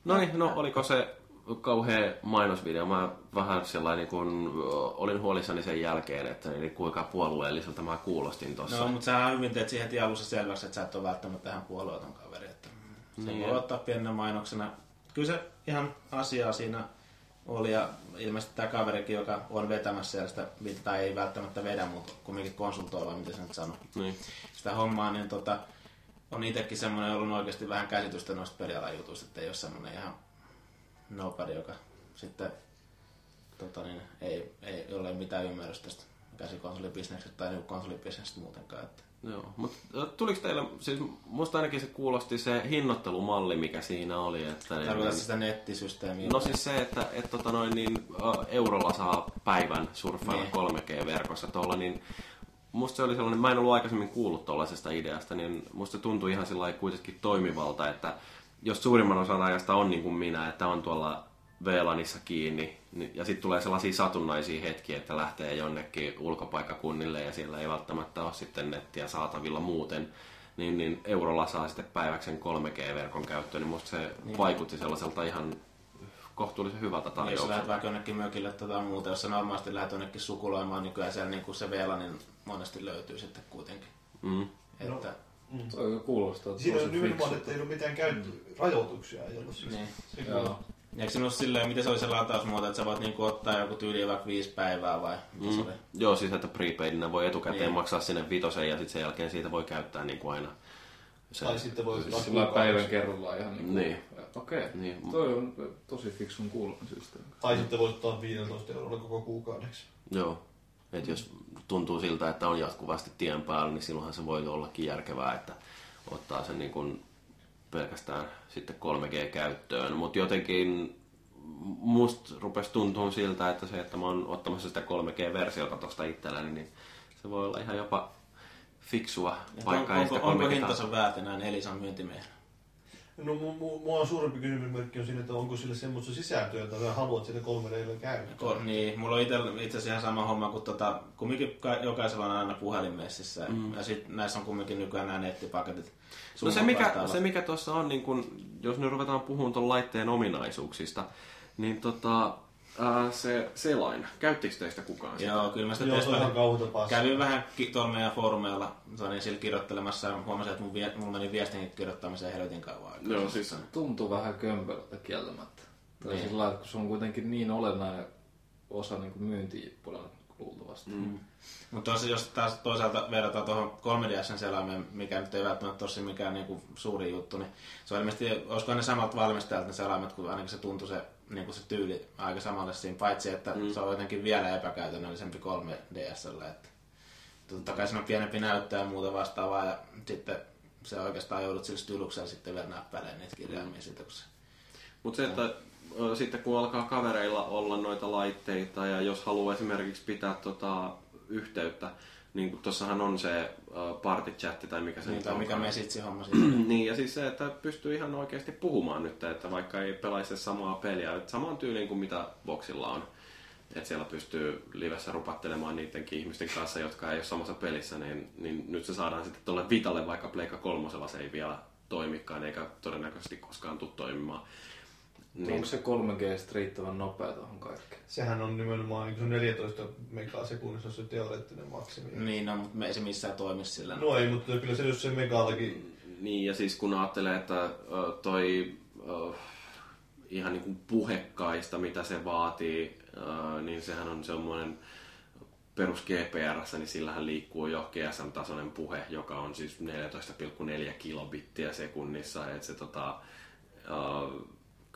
No niin, no oliko se kauhea mainosvideo? Mä vähän sellainen, niin kun, olin huolissani sen jälkeen, että niin kuinka puolueelliselta mä kuulostin tuossa.
No, mutta sä hyvin teet siihen heti alussa selväksi, että sä et ole välttämättä ihan puolueeton kaveri. Että se
Niin.
voi ottaa pienenä mainoksena. Kyllä se ihan asiaa siinä oli ja ilmeisesti tämä kaverikin, joka on vetämässä ja sitä, tai ei välttämättä vedä, mutta kumminkin konsultoi, vai miten se nyt sanoo,
Niin.
sitä hommaa, niin tota, on itsekin semmoinen ollut oikeasti vähän käsitystä noista pelialan jutuista, että ei ole semmoinen ihan nobody, joka sitten tota niin, ei, ei ole mitään ymmärrystä tästä käsikonsolibisneksestä tai niinku konsolibisneksestä muutenkaan. Että.
Joo, mutta tuliko teille, siis musta ainakin se kuulosti se hinnoittelumalli, mikä siinä oli, että...
Tarkoitatko sitä nettisysteemiä?
No siis se, että et, tota noin, niin, eurolla saa päivän surffailla
Niin.
3G-verkossa tuolla, niin musta se oli sellainen, mä en ollut aikaisemmin kuullut tuollaisesta ideasta, niin musta se tuntui ihan sillä kuitenkin toimivalta, että jos suurimman osan ajasta on niin kuin minä, että on tuolla VLANissa kiinni, niin, ja sitten tulee sellaisia satunnaisia hetkiä, että lähtee jonnekin ulkopaikkakunnille ja siellä ei välttämättä ole sitten nettiä saatavilla muuten, niin, niin eurolla saa sitten päiväksen 3G-verkon käyttöön, niin musta se niin. vaikutti sellaiselta ihan kohtuullisen hyvältä
Niin, jos
tarjoukselta.
lähdet vaikka jonnekin mökille tai muuta, jos sä normaalisti lähdet jonnekin sukuloimaan, niin kyllä siellä niin se vielä niin monesti löytyy sitten kuitenkin.
Mm.
Että,
Toi kuulostaa
Siinä on nimenomaan, että ei ole mitään käyttörajoituksia. Ei ollut siis.
niin.
Se
Joo.
Eikö se ollut silleen, miten se oli se latausmuoto, että sä voit niinku ottaa joku tyyli vaikka viisi päivää vai mitä se
Mm.
oli?
Joo, siis että prepaidina voi etukäteen
Niin.
maksaa sinne vitosen ja sitten sen jälkeen siitä voi käyttää niin kuin aina. Se,
Tai sitten voi
Siis sillä päivän kerrallaan ihan niin.
Niin.
Okei. Okay.
Niin.
Toi on tosi fiksun kuulonen systeemi.
Tai sitten voisi ottaa 15 eurolla koko kuukaudeksi.
Joo. Et jos tuntuu siltä, että on jatkuvasti tien päällä, niin silloinhan se voi ollakin järkevää, että ottaa sen niin kuin pelkästään sitten 3G-käyttöön. Mutta jotenkin musta rupesi tuntua siltä, että se, että mä oon ottamassa sitä 3G-versiota tuosta itselläni, niin se voi olla ihan jopa fiksua, vaikka
onko,
ei sitä
onko, onko
3G
hintansa väärti näin Elisan myyntimiehenä?
No mu- mu- mua on suurempi kysymysmerkki on siinä, että onko sille semmoista sisältöä, jota sä haluat sitä 3 d käyttää.
Ko, niin, mulla on itse, itse asiassa ihan sama homma kuin tota, kumminkin ka- jokaisella on aina puhelinmessissä. Mm. Ja sit näissä on kumminkin nykyään nämä nettipaketit.
No se mikä, se mikä tuossa on, niin kun, jos nyt ruvetaan puhumaan tuon laitteen ominaisuuksista, Niin tota, ää, se selain, käyttikö teistä kukaan sitä?
Joo, kyllä mä sitä
Joo, se on ihan.
Kävin vähän tuolla meidän foorumeilla niin sillä kirjoittelemassa ja huomasin, että mun vie, mulla meni viestin kirjoittamiseen helvetin kauan aikaa.
Joo, siis
Tuntuu vähän kömpelöltä kieltämättä. Tai
Niin.
sillä lailla, kun se on kuitenkin niin olennainen osa niin myyntipuolella luultavasti. Mm.
Mutta jos, jos taas toisaalta verrataan tuohon 3DSn selaimeen, mikä nyt ei välttämättä ole se mikään niinku suuri juttu, niin se on ilmeisesti, olisiko ne samat valmistajat ne selaimet, kun ainakin se tuntui se, niinku se tyyli aika samalle siinä, paitsi että mm. se on jotenkin vielä epäkäytännöllisempi 3DSlle. Että totta kai siinä on pienempi näyttää ja muuta vastaavaa ja sitten se oikeastaan joudut sillä styluksella sitten vielä näppäilemään niitä kirjaimia siitä, kun se
Mutta se, että sitten kun alkaa kavereilla olla noita laitteita ja jos haluaa esimerkiksi pitää tota yhteyttä, niin kuin tuossahan on se uh, party-chatti tai mikä se
niin, tai mikä
onkaan.
mesitsi homma
niin, ja siis se, että pystyy ihan oikeasti puhumaan nyt, että vaikka ei pelaisi samaa peliä, että samaan tyyliin kuin mitä boksilla on. Että siellä pystyy livessä rupattelemaan niidenkin ihmisten kanssa, jotka ei ole samassa pelissä, niin, niin nyt se saadaan sitten tuolle Vitalle, vaikka Pleikka kolmosella se ei vielä toimikaan, eikä todennäköisesti koskaan tule toimimaan.
Niin. Onko se 3G sitten riittävän nopea tuohon kaikkeen?
Sehän on nimenomaan, kun se on 14 megasekunnissa se teoreettinen maksimi.
Niin, no, mutta ei se missään toimi sillä.
No ei, mutta kyllä se jos se megallakin...
Niin, ja siis kun ajattelee, että toi ihan niin kuin puhekaista, mitä se vaatii, niin sehän on semmoinen perus GPRssä, niin sillähän liikkuu jo GSM-tasoinen puhe, joka on siis 14,4 kilobittiä sekunnissa. Et se, tota,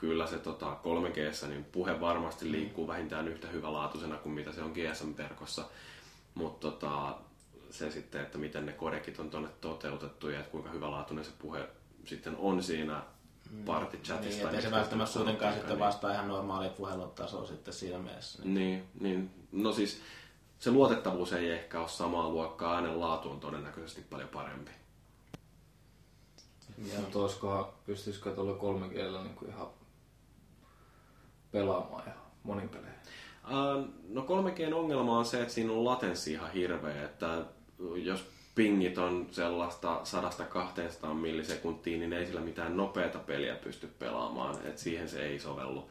kyllä se tota, 3G, niin puhe varmasti liikkuu vähintään yhtä hyvälaatuisena kuin mitä se on GSM-verkossa. Mutta tota, se sitten, että miten ne kodekit on tuonne toteutettu ja että kuinka hyvälaatuinen se puhe sitten on siinä party-chatissa.
Niin,
tai
ettei se välttämättä kuitenkaan sitten vastaa ihan normaalia puhelutasoa sitten siinä mielessä. Niin.
Niin, niin, no siis se luotettavuus ei ehkä ole samaa luokkaa, äänen laatu on todennäköisesti paljon parempi.
Ja. Mutta olisikohan, pystyisikö tuolla 3G niin kuin ihan pelaamaan ja monin peleihin?
Uh, no 3Gn ongelma on se, että siinä on latenssi ihan hirveä, että jos pingit on sellaista 100-200 millisekuntia, niin ei sillä mitään nopeata peliä pysty pelaamaan, että siihen se ei sovellu.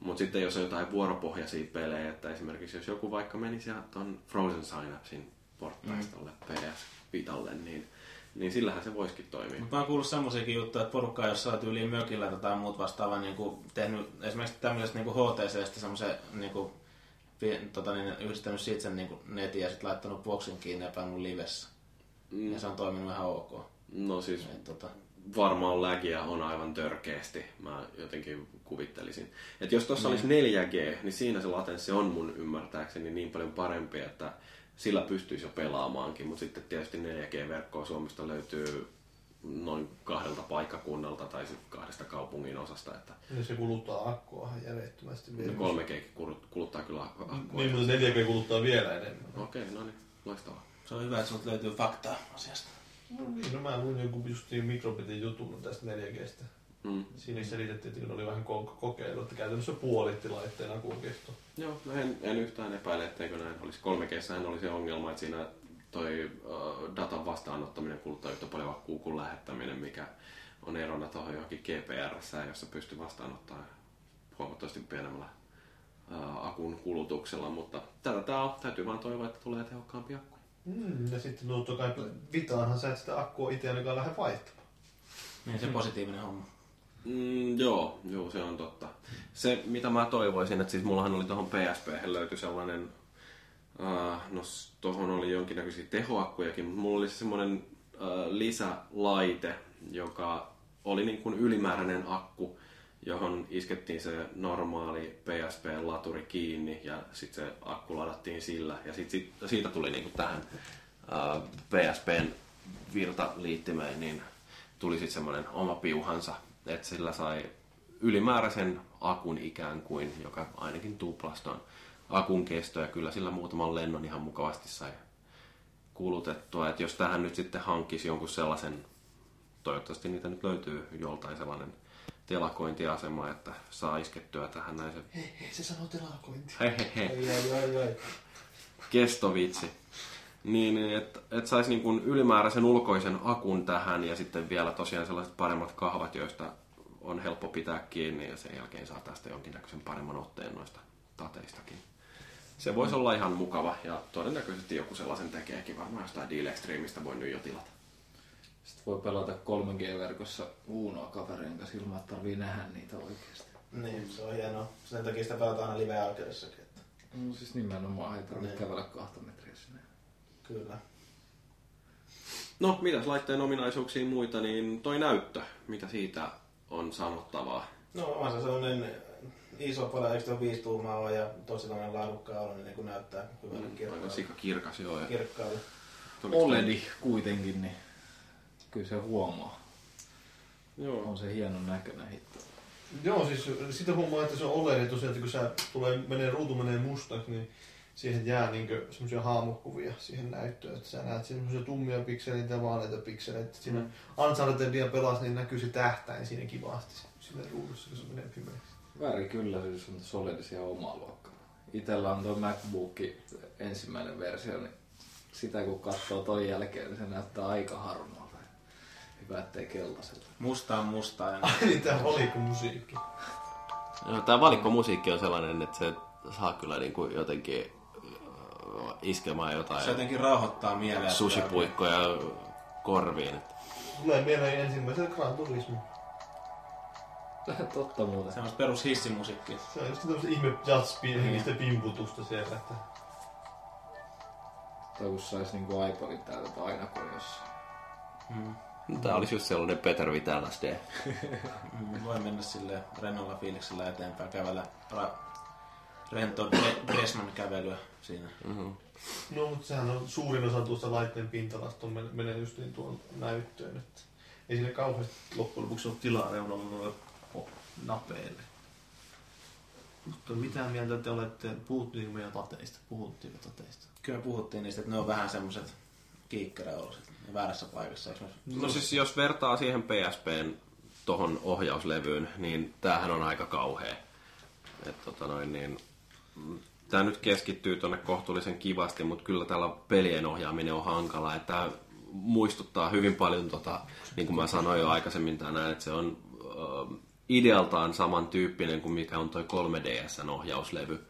Mutta sitten jos on jotain vuoropohjaisia pelejä, että esimerkiksi jos joku vaikka menisi ton Frozen Synapsin porttaisi tolle PS Vitalle, niin, niin sillähän se voisikin toimia.
Mutta mä oon kuullut semmoisiakin juttuja, että porukka, jos oot yli mökillä tai jotain muut vastaavaa, niin kuin tehnyt esimerkiksi tämmöisestä niin HTCstä semmoisen niin kuin, tota, niin, yhdistänyt siitä sen niin kuin netin ja sitten laittanut boksin kiinni ja pannut livessä. Mm. Ja se on toiminut ihan ok.
No siis
Et, tota,
varmaan lägiä on aivan törkeästi, mä jotenkin kuvittelisin. Että jos tuossa olisi 4G, niin siinä se latenssi on mun ymmärtääkseni niin paljon parempi, että sillä pystyisi jo pelaamaankin, mutta sitten tietysti 4G-verkkoa Suomesta löytyy noin kahdelta paikkakunnalta tai sitten kahdesta kaupungin osasta, että
Niin se kuluttaa akkua ihan järjettömästi vielä.
3G kuluttaa kyllä akkua.
Niin, mutta 4G kuluttaa vielä enemmän.
Okei, no niin, loistavaa.
se on hyvä, että sulta löytyy faktaa asiasta.
No niin, no mä luin jonkun justiin mikrobitin jutun tästä 4Gstä.
Mm.
Siinä selitettiin, että oli vähän ko- kokeilu, että käytännössä puolitti laitteen akun kesto.
Joo, no en, en yhtään epäile, etteikö näin olisi. 3G oli se ongelma, että siinä toi uh, datan vastaanottaminen kuluttaa yhtä paljon akkuu kuin lähettäminen, mikä on erona tuohon johonkin GPRS, jossa pystyy vastaanottamaan huomattavasti pienemmällä uh, akun kulutuksella, mutta tätä tää on. Täytyy vaan toivoa, että tulee tehokkaampi akku.
Mm, ja sitten no, totta kai Vitaanhan sä et sitä akkua itse ainakaan lähde vaihtamaan.
Niin se positiivinen homma.
Mm, joo, joo, se on totta. Se, mitä mä toivoisin, että siis mullahan oli tuohon PSP löytyi sellainen, uh, no tuohon oli jonkinnäköisiä tehoakkujakin, mutta mulla oli semmoinen uh, lisälaite, joka oli niin kuin ylimääräinen akku, johon iskettiin se normaali PSP-laturi kiinni ja sitten se akku ladattiin sillä ja sit, sit, siitä tuli niin kuin tähän uh, PSPn virtaliittimeen, niin tuli sitten semmoinen oma piuhansa, että sillä sai ylimääräisen akun ikään kuin, joka ainakin tuplaston akun kesto ja kyllä sillä muutaman lennon ihan mukavasti sai kulutettua. Että jos tähän nyt sitten hankkisi jonkun sellaisen, toivottavasti niitä nyt löytyy joltain sellainen telakointiasema, että saa iskettyä tähän näin se
Hei, hei, se sanoo telakointi.
hei hei hei
Ai, ai, ai, ai.
kestovitsi. Niin, että et saisi niin ylimääräisen ulkoisen akun tähän ja sitten vielä tosiaan sellaiset paremmat kahvat, joista on helppo pitää kiinni ja sen jälkeen saa tästä jonkinnäköisen paremman otteen noista tateistakin. Se voisi olla ihan mukava ja todennäköisesti joku sellaisen tekeekin. Varmaan jostain Deal Extremeista voi nyt jo tilata.
Sitten voi pelata 3G-verkossa Uunoa kaverien kanssa ilman, että tarvii nähdä niitä oikeasti.
Niin, se on hienoa. Sen takia sitä pelataan aina live arcadessakin. Että...
No siis nimenomaan ei tarvitse
Niin.
kävellä kahta.
Kyllä.
No, mitäs laitteen ominaisuuksiin muita, niin toi näyttö, mitä siitä on sanottavaa?
No on se sellainen iso paljon, eikö tuo viisi tuumaa ole ja tosi tämmöinen laadukkaan olo, niin, kuin näyttää hyvälle
Aika
kirkkaalle.
sika kirkas, joo. Ja toi-
OLEDi kuitenkin, niin kyllä se huomaa.
Joo.
On se hienon näköinen hitto.
Joo, siis sitä huomaa, että se on oleellinen tosiaan, että kun sä tulee, menee, ruutu menee mustaksi, niin siihen jää niinkö semmoisia haamukuvia siihen näyttöön, että sä näet semmoisia tummia pikseleitä ja vaaleita pikseleitä. Siinä mm. Unchartedia pelas, niin näkyy se tähtäin siinä kivasti siinä ruudussa, kun se menee pimeäksi.
Värikylläisyys on solidisia omaa luokkaa. Itellä on tuo MacBook ensimmäinen versio, niin sitä kun katsoo ton jälkeen, niin se näyttää aika harmaalta. Hyvä, ettei keltaisella.
Musta on musta. Ja...
Niin tää valikko musiikki.
No, tämä valikkomusiikki on sellainen, että se saa kyllä niin kuin jotenkin iskemään jotain
Se jotenkin rauhoittaa mieleen.
sushipuikkoja korviin.
Tulee mieleen ensimmäisenä Gran Turismo.
Totta muuten.
Semmoista perus hissimusiikkia.
Se on just tämmöistä ihme jazz-henkistä pimputusta siellä. Että...
Tai kun sais niinku iPodin täältä aina kun jossain.
Tämä olisi just sellainen Peter Vitalas D.
Mm, Voi mennä sille rennolla fiiliksellä eteenpäin, kävellä ra- rento Dressman kävelyä siinä.
Mm-hmm.
No, mutta sehän on suurin osa tuosta laitteen pintalasta on, men- menee just niin tuon näyttöön. Että ei siinä kauheasti loppujen lopuksi ole tilaa reunalla noille napeille. Mutta mitä mieltä te olette, puhuttiinko meidän tateista? Puhuttiinko tateista?
Kyllä puhuttiin niistä, että ne on vähän semmoset kiikkeräoloset ja väärässä paikassa. Eikö?
No siis jos vertaa siihen PSPn tohon ohjauslevyyn, niin tämähän on aika kauhea. Et tota noin, niin, tämä nyt keskittyy tuonne kohtuullisen kivasti, mutta kyllä tällä pelien ohjaaminen on hankalaa. Että tää muistuttaa hyvin paljon, tota, niin kuin mä sanoin jo aikaisemmin tänään, että se on äh, idealtaan samantyyppinen kuin mikä on toi 3DSn ohjauslevy.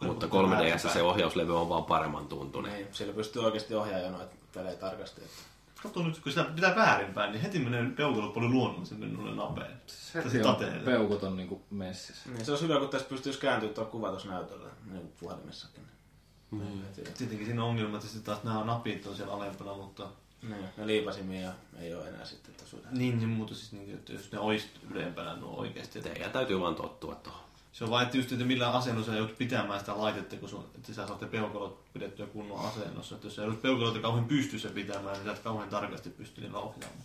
Mutta 3DS se ohjauslevy on vaan paremman tuntunen.
Niin, sillä pystyy oikeasti ohjaamaan noita pelejä tarkasti. Että...
Kato nyt, kun sitä pitää väärinpäin, niin heti menee peukalot paljon luonnollisemmin noille napeille.
Heti
tateelle.
peukut on niinku messissä.
Niin, se olisi hyvä, kun tässä pystyisi kääntyä tuo kuva tuossa näytöllä, niin kuin puhelimessakin.
Mm.
Tietenkin siinä on ongelma, että sitten taas nämä napit on siellä alempana, mutta
Niin, ne liipasimia ja ei ole enää sitten tuossa
niin, niin muuta siis, niin, että jos ne olisi ylempänä nuo oikeasti. Että
Teidän täytyy vaan tottua tuohon.
Se on vain, että just, että millä asennossa joudut pitämään sitä laitetta, kun sun, että sä saatte peukalot pidettyä kunnon asennossa. Että jos sä joudut peukaloita kauhean pystyssä pitämään, niin sä et kauhean tarkasti pysty niillä ohjaamaan.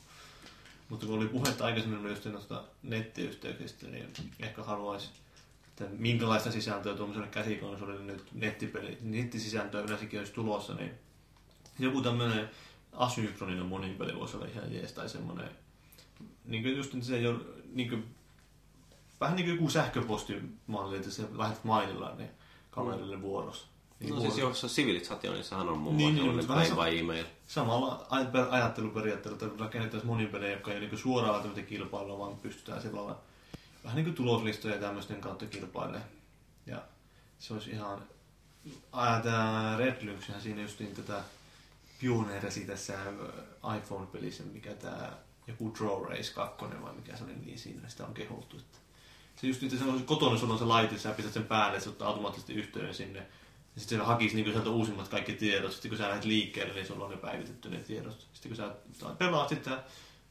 Mutta kun oli puhetta aikaisemmin just noista nettiyhteyksistä, niin ehkä haluaisi, että minkälaista sisältöä tuommoiselle käsikonsolille nyt nettipeli, nettisisältöä yleensäkin olisi tulossa, niin joku tämmöinen asynkroninen monipeli voisi olla ihan jees, tai semmoinen, niin kuin just se niin kuin, vähän niin kuin joku sähköpostimalli, että sä lähdet maililla niin kaverille vuorossa. Niin
No siis
vuorossa.
jos Civilizationissahan on muun
Niin,
muassa
niin,
niin, päivä email.
Samalla aj- ajatteluperiaatteella, että rakennettaisiin monipelejä, jotka ei niin suoraan välttämättä kilpailua, vaan pystytään sillä lailla vähän niin kuin tuloslistoja ja tämmöisten kautta kilpailemaan. Ja se olisi ihan... Tämä Red Lynxhän siinä justiin tätä pioneerasi tässä iPhone-pelissä, mikä tämä joku Draw Race 2 vai mikä se oli, niin siinä sitä on kehuttu. Että se just se on kotona, sulla on se laite, sä pistät sen päälle, se ottaa automaattisesti yhteyden sinne. Ja sitten se hakisi niin sieltä uusimmat kaikki tiedot. Sitten kun sä lähdet liikkeelle, niin sulla on ne päivitetty ne tiedot. Sitten kun sä pelaat sitä,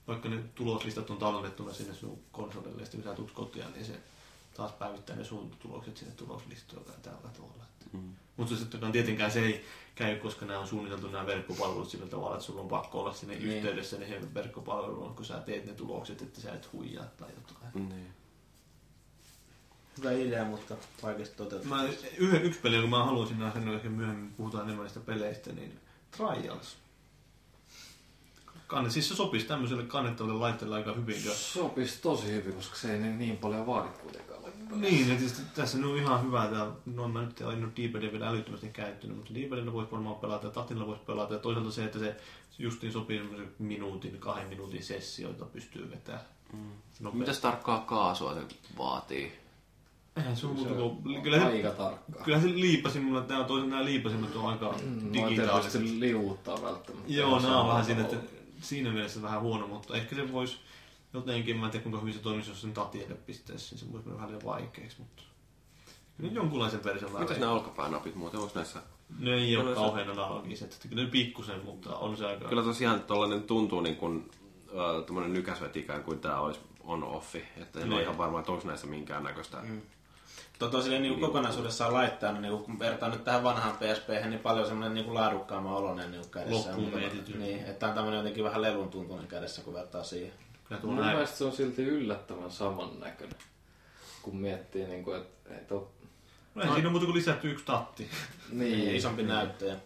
vaikka ne tuloslistat on tallennettuna sinne sun konsolille, ja sitten kun sä tulet kotiin, niin se taas päivittää ne sun tulokset sinne tuloslistoille ja tällä tavalla.
Mm.
Mutta sitten tietenkään se ei käy, koska nämä on suunniteltu nämä verkkopalvelut sillä tavalla, että sulla on pakko olla sinne
Niin.
yhteydessä niihin verkkopalveluun, kun sä teet ne tulokset, että sä et huijaa tai jotain.
Niin.
Hyvä idea, mutta vaikeasti toteutettu.
Mä, yhden, yksi peli, kun mä haluaisin nähdä, sen ehkä myöhemmin puhutaan enemmän niistä peleistä, niin Trials. Kanne, siis se sopisi tämmöiselle kannettavalle laitteelle aika hyvin. Ja...
Sopisi tosi hyvin, koska se ei niin- niin paljon vaadi kuitenkaan.
Niin, että siis tässä on ihan hyvä. Tää, no mä nyt en ole D-padia vielä älyttömästi käyttänyt, mutta D-padilla voisi varmaan pelata ja Tatilla voisi pelata. Ja toisaalta se, että se justiin sopii semmoisen minuutin, kahden minuutin sessioita pystyy vetämään. Nopeasti.
Mitäs tarkkaa kaasua se vaatii?
Eihän se on muuta kuin... Kyllä se,
Aika tarkkaa.
kyllä se tää on toisen nämä liipasimet on aika
Noin
digitaaliset.
tietysti liuuttaa välttämättä.
Joo, nämä on vähän siinä, että siinä mielessä vähän huono, mutta ehkä se voisi jotenkin, mä en tiedä kuinka hyvin se toimisi, jos sen tatielle pistäisi, niin se voisi mennä vähän liian vaikeaksi, mutta kyllä jonkunlaisen version
Mitäs
vähän.
nämä olkapäännapit muuten, onko näissä?
Ne ei ole
se-
kauhean analogiset, että kyllä ne pikkusen, mutta on se aika...
Kyllä tosiaan tollanen tuntuu niin kuin äh, tommonen nykäsvet ikään kuin tää olisi on offi. Että en ole
Niin.
ihan varma, että onko näissä minkäännäköistä. Mm.
Tota silleen niin kokonaisuudessaan laittaa, niin kun vertaan nyt tähän vanhaan PSP, niin paljon semmoinen niin laadukkaamaan oloinen niin kädessä.
Loppuun
Mutta-
mietitty.
Niin, että on tämmöinen jotenkin vähän lelun tuntuinen kädessä, kun vertaa siihen.
Kyllä tuo
Mun
näin.
mielestä se on silti yllättävän samannäköinen, kun miettii, niin kuin, että, että
No ei siinä on muuta kuin lisätty yksi tatti.
niin,
Isompi näyttäjä.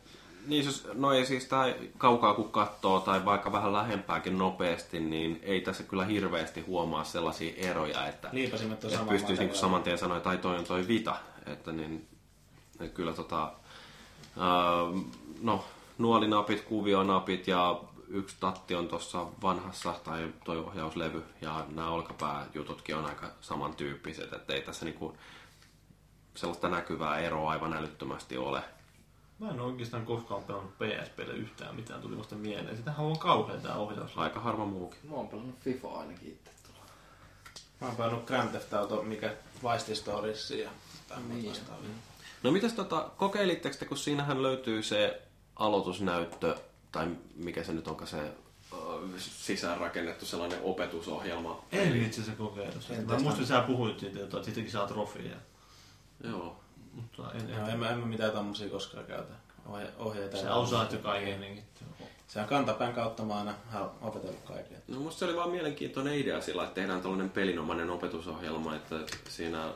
Niin, jos, no ei siis tää kaukaa kun katsoo tai vaikka vähän lähempääkin nopeasti, niin ei tässä kyllä hirveästi huomaa sellaisia eroja, että, että pystyisi niin saman tien sanoa, tai toi on toi vita. Että niin, että kyllä tota, ää, no, nuolinapit, kuvionapit ja yksi tatti on tuossa vanhassa tai toi ohjauslevy ja nämä olkapääjututkin on aika samantyyppiset, että ei tässä niinku sellaista näkyvää eroa aivan älyttömästi ole.
Mä en oikeastaan koskaan pelannut PSPlle yhtään mitään, tuli vasta mieleen. Sitähän on kauhean tää ohjaus.
Aika harva muukin.
mä oon pelannut FIFA ainakin itse tuolla.
Mä oon pelannut Grand Theft Auto, mikä Vice Stories ja
Niin.
No mitäs tota, kokeilitteko te, kun siinähän löytyy se aloitusnäyttö, tai mikä se nyt onkaan se sisäänrakennettu sellainen opetusohjelma.
En itse asiassa kokeillut.
En
Mä muistin, että sä puhuit siitä, että siitäkin saa trofeja.
Joo.
Mutta en,
Joo,
en,
en, mä, en mä mitään tommosia koskaan käytä. Ohje, ohjeita.
sä osaat jo kaikenkin.
Se on kantapään kautta mä aina opetellut kaikille.
No musta se oli vaan mielenkiintoinen idea sillä, että tehdään tällainen pelinomainen opetusohjelma, että siinä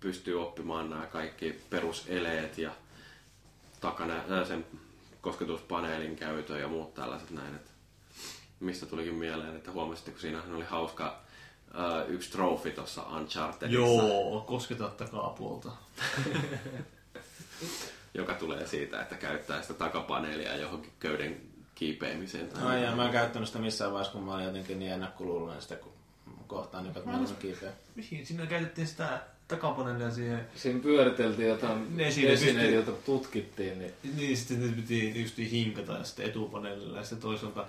pystyy oppimaan nämä kaikki peruseleet ja takana ää, sen kosketuspaneelin käytön ja muut tällaiset näin. Että mistä tulikin mieleen, että huomasitte, kun siinähän oli hauska ää, yksi trofi tuossa Unchartedissa,
Joo, kosketa takapuolta.
joka tulee siitä, että käyttää sitä takapaneelia johonkin köyden kiipeämiseen. tai-
Ai ja mä en käyttänyt sitä missään vaiheessa, kun mä olin jotenkin niin ennakkoluuloinen sitä, kun kohtaan niin, että mä olin kiipeä.
Mihin? Siinä käytettiin sitä takapaneelia siihen.
Siinä pyöriteltiin jotain
Ne siinä
esineitä, joita tutkittiin, niin
Niin, sitten ne piti just hinkata ja sitten etupaneelilla ja sitten toisaalta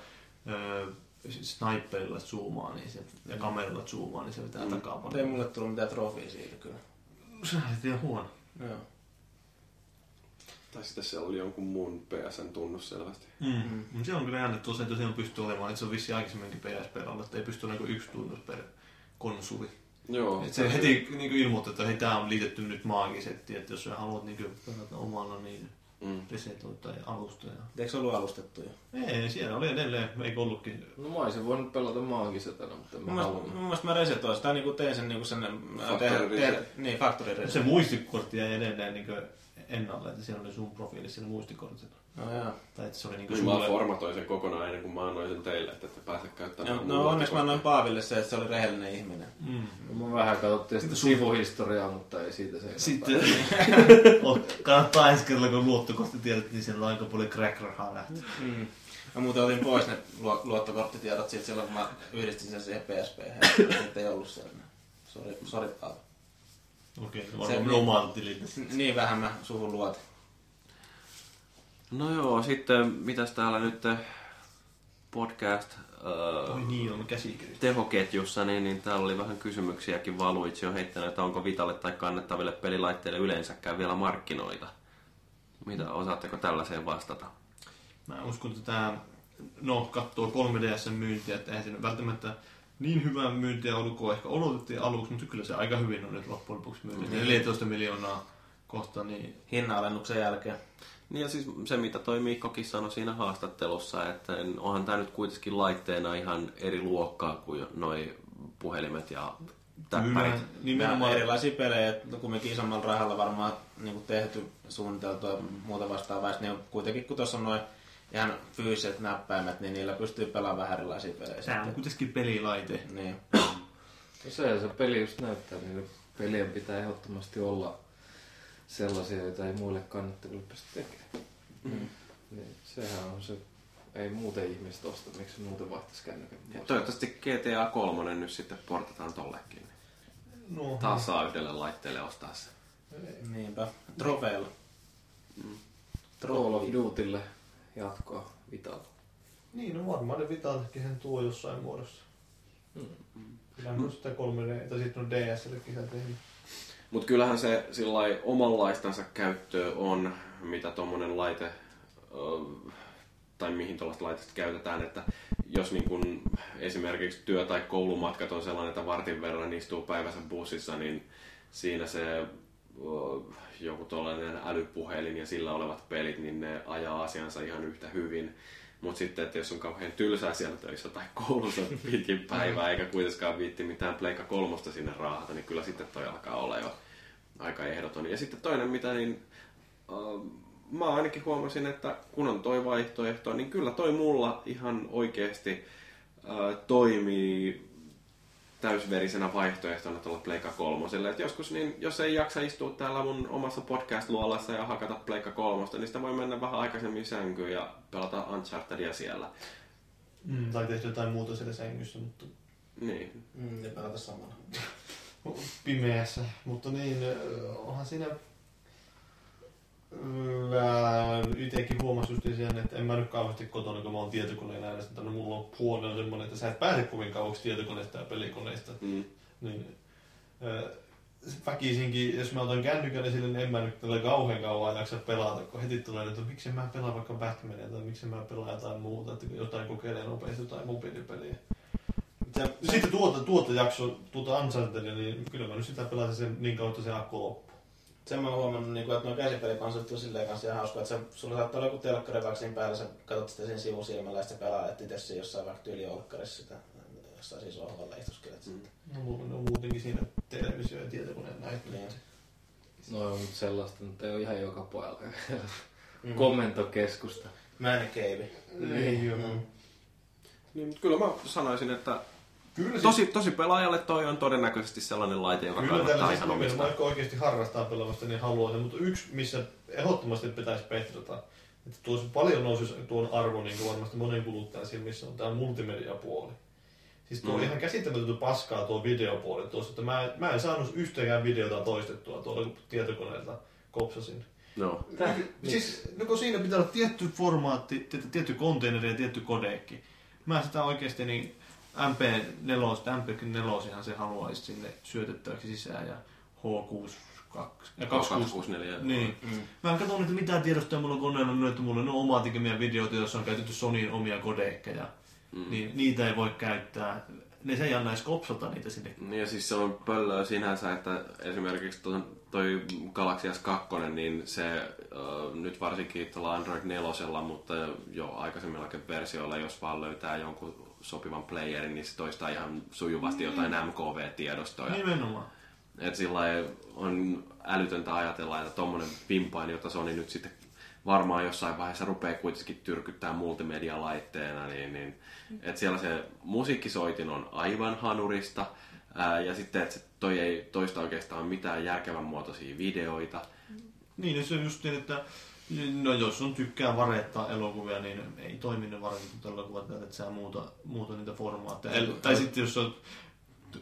öö, sniperilla zoomaa niin se, ja kameralla zoomaa, niin se vetää mm.
Mutta ei mulle tullut mitään trofia siitä kyllä.
Se oli ihan huono.
Joo.
Tai sitten siellä oli jonkun muun PSN tunnus selvästi.
Mm. Mm. Se on kyllä jännä, että tosiaan, tosiaan pystyy olemaan, että se on vissi aikaisemminkin PSP alla, että ei pysty olemaan kuin yksi tunnus per konsuli.
Joo.
Et se heti niin ilmoittaa, että hei, tää on liitetty nyt maagisetti, että jos sä haluat niin kuin, pelata omalla, niin
Mm.
resetoi tai alusta. Ja...
Eikö se ollut alustettu jo?
Ei, siellä oli edelleen, eikö ollutkin.
no mä olisin voinut pelata maagisetana, mutta en mä halunnut.
mun mielestä mä resetoin sitä, niin kuin tein sen niin kuin sen...
Factory reset.
niin, factory reset.
Se muistikortti jäi edelleen niin ennalle, että siellä oli sun profiilissa siinä muistikortilla.
No joo.
Tai että se oli niin
Niin
kuin
mä
sulle...
formatoin sen kokonaan ennen kuin mä annoin sen teille, että ette pääse käyttämään.
No,
mun
no onneksi mä annoin Paaville se, että se oli rehellinen ihminen.
Mm.
No, mä vähän katsottiin sitä sivuhistoriaa, mutta ei siitä se
Sitten Oot- kannattaa ensi kerralla, kun luottokortti tiedät, niin siellä on aika paljon crack-rahaa lähtee.
Mm. Mä muuten otin pois ne luo- luottokorttitiedot siitä silloin, kun mä yhdistin sen siihen PSP. Nyt ei ollut siellä. Sori, sori Paavi.
Okei, okay,
Se-
varmaan minun tililtä.
Niin vähän mä suhun luotin.
No joo, sitten mitäs täällä nyt podcast
Oi
äh,
niin, on käsikirjoitus.
tehoketjussa, niin, niin täällä oli vähän kysymyksiäkin Valuitsi on heittänyt, että onko Vitalle tai kannettaville pelilaitteille yleensäkään vielä markkinoita. Mitä, osaatteko tällaiseen vastata?
Mä uskon, että tämä, no katsoo 3DS myyntiä, että eihän siinä välttämättä niin hyvää myyntiä ollut kuin ehkä odotettiin aluksi, mutta kyllä se aika hyvin on nyt loppujen lopuksi myynti. 14 miljoonaa kohta, niin
Hinnanalennuksen jälkeen.
Niin ja siis se, mitä toi Mikkokin sanoi siinä haastattelussa, että onhan tämä nyt kuitenkin laitteena ihan eri luokkaa kuin noi puhelimet ja täppärit.
kyllä
Nimenomaan erilaisia pelejä, että kumminkin isommalla rahalla varmaan niin kuin tehty, suunniteltu ja muuta vastaavaa. Niin on kuitenkin, kun tuossa on noin ihan fyysiset näppäimet, niin niillä pystyy pelaamaan vähän erilaisia pelejä.
Tämä on kuitenkin pelilaite.
Niin.
No se se peli just näyttää, niin pelien pitää ehdottomasti olla sellaisia, joita ei muille kannattaville pysty tekemään.
Mm.
Niin sehän on se ei muuten ihmiset osta, miksi muuten vaihtaisi kännykän
Ja toivottavasti GTA 3 nyt sitten portataan tollekin.
No,
Taas saa yhdelle laitteelle ostaa se.
Niinpä. Trofeilla.
Call of Dutylle jatkoa Vitalla.
Niin, no varmaan ne Vitaltakin sen tuo jossain muodossa.
Mm.
Kyllähän mm. sitä 3D, tai sitten on DSLkin sitä tehnyt.
Mutta kyllähän se sillai omanlaistansa käyttöä on, mitä tuommoinen laite, tai mihin tuollaista laitetta käytetään, että jos niin kun esimerkiksi työ- tai koulumatkat on sellainen, että vartin verran istuu päivässä bussissa, niin siinä se joku tuollainen älypuhelin ja sillä olevat pelit, niin ne ajaa asiansa ihan yhtä hyvin. Mutta sitten, että jos on kauhean tylsää siellä töissä tai koulussa pitkin päivää, eikä kuitenkaan viitti mitään pleikka kolmosta sinne raahata, niin kyllä sitten toi alkaa olla jo aika ehdoton. Ja sitten toinen, mitä niin, äh, mä ainakin huomasin, että kun on toi vaihtoehto, niin kyllä toi mulla ihan oikeasti äh, toimii täysverisenä vaihtoehtona tuolla Pleikka kolmoselle. Et joskus, niin, jos ei jaksa istua täällä mun omassa podcast-luolassa ja hakata Pleikka kolmosta, niin sitä voi mennä vähän aikaisemmin sänkyyn ja pelata Unchartedia siellä.
Mm, tai tehdä jotain muuta siellä sängyssä, mutta
Niin.
Mm, ja pelata samana.
pimeässä. Mutta niin, onhan siinä... Mä itsekin huomasin just sen, että en mä nyt kauheasti kotona, kun mä oon mutta no mulla on huone on semmoinen, että sä et pääse kovin kauaksi tietokoneesta ja pelikoneesta.
Mm.
Niin, ö, väkisinkin, jos mä otan kännykän esille, niin en mä nyt tällä kauhean kauan jaksa pelata, kun heti tulee, että miksi mä pelaan vaikka Batmania tai miksi mä pelaan jotain muuta, että jotain kokeilee nopeasti jotain mobiilipeliä.
Se,
Sitten tuota, tuota jakso, tuota Unchartedia, niin kyllä mä nyt sitä pelasin sen niin kautta se akku loppu.
Sen mä oon huomannut, niin kuin, että nuo käsipelikonsolit on silleen kanssa ihan hauska, että se, sulla saattaa olla joku telkkari vaikka siinä päällä, sä katsot sitä sen sivusilmällä ja sitten pelaat itse siinä jossain vaikka tyyliolkkarissa sitä jossain siis sohvalla istuskelet
Mm.
sitten.
No mulla on muutenkin siinä televisio ja tietokoneen näitä.
Niin.
No mutta sellaista nyt ei ole ihan joka pojalla.
Mm.
Kommentokeskusta.
Man cave.
Niin, joo.
Mm.
Niin, mutta kyllä mä sanoisin, että
Kyllä, siis,
tosi, tosi pelaajalle toi on todennäköisesti sellainen laite, joka
kyllä
kannattaa ihan omistaa.
vaikka oikeasti harrastaa pelaamista, niin haluaa sen. Mutta yksi, missä ehdottomasti pitäisi petrata, että tuossa paljon nousisi tuon arvo niin kuin varmasti monen kuluttajan silmissä, on tämä multimediapuoli. Siis tuo
Mm.
ihan käsittämätöntä paskaa tuo videopuoli tuossa, että mä, mä en saanut yhtäkään videota toistettua tuolla tietokoneelta kopsasin.
No.
Siis, no kun siinä pitää olla tietty formaatti, tietty, tietty containeri ja tietty kodeekki. Mä sitä oikeasti niin MP4, MP4 ihan se haluaisi sinne syötettäväksi sisään ja H6 ja 26.
264.
Niin. Mm. Mä en katso, että mitä tiedostoja mulla on koneella, no, että mulla on omaa tekemiä videoita, joissa on käytetty Sonyin omia kodeekkeja. Mm. Niin niitä ei voi käyttää. Ne se ei anna edes kopsata niitä sinne.
Niin ja siis se on pöllöä sinänsä, että esimerkiksi toi, toi Galaxy S2, niin se äh, nyt varsinkin tuolla Android 4, mutta jo aikaisemmillakin versioilla, jos vaan löytää jonkun sopivan playerin, niin se toistaa ihan sujuvasti jotain MKV-tiedostoja.
Nimenomaan.
Et sillä on älytöntä ajatella, että tuommoinen pimpain, jota Sony nyt sitten varmaan jossain vaiheessa rupeaa kuitenkin tyrkyttää multimedia-laitteena, niin, niin että siellä se musiikkisoitin on aivan hanurista, ää, ja sitten, että toi ei toista oikeastaan mitään järkevän muotoisia videoita.
Niin, ja se on just niin, että no jos on tykkää varettaa elokuvia, niin ei toimi ne varetut elokuvat, että sä muuta, muuta niitä formaatteja. El, tai sitten jos on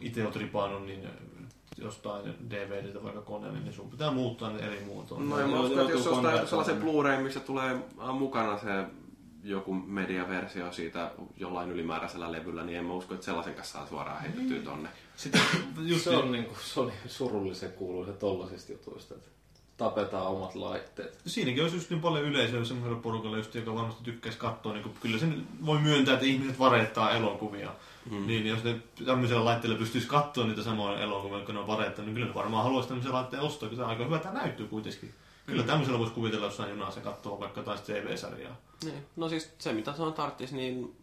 itse oot ripaannut, niin jostain DVDtä vaikka koneelle, niin sun pitää muuttaa ne eri muotoon.
No ja mä uskon, että jos ostaa sellaisen. Blu-ray, missä tulee äh, mukana se joku mediaversio siitä jollain ylimääräisellä levyllä, niin en mä usko, että sellaisen kanssa saa suoraan heitettyä tonne.
Sitten just
Se on, niinku, se on surullisen kuuluisa tollasista jutuista, että tapetaan omat laitteet.
Siinäkin olisi just niin paljon yleisöä semmoiselle porukalle, just, joka varmasti tykkäisi katsoa. Niin kyllä sen voi myöntää, että ihmiset varettaa elokuvia. Mm. Niin jos ne tämmöisellä laitteella pystyisi katsoa niitä samoja elokuvia, kun ne on varettanut, niin kyllä ne varmaan haluaisi tämmöisen laitteen ostaa, kun se on aika hyvä tämä näyttöy kuitenkin. Kyllä mm. tämmöisellä voisi kuvitella jossain junassa katsoa vaikka taas TV-sarjaa.
Niin. No siis se mitä se on tarttis, niin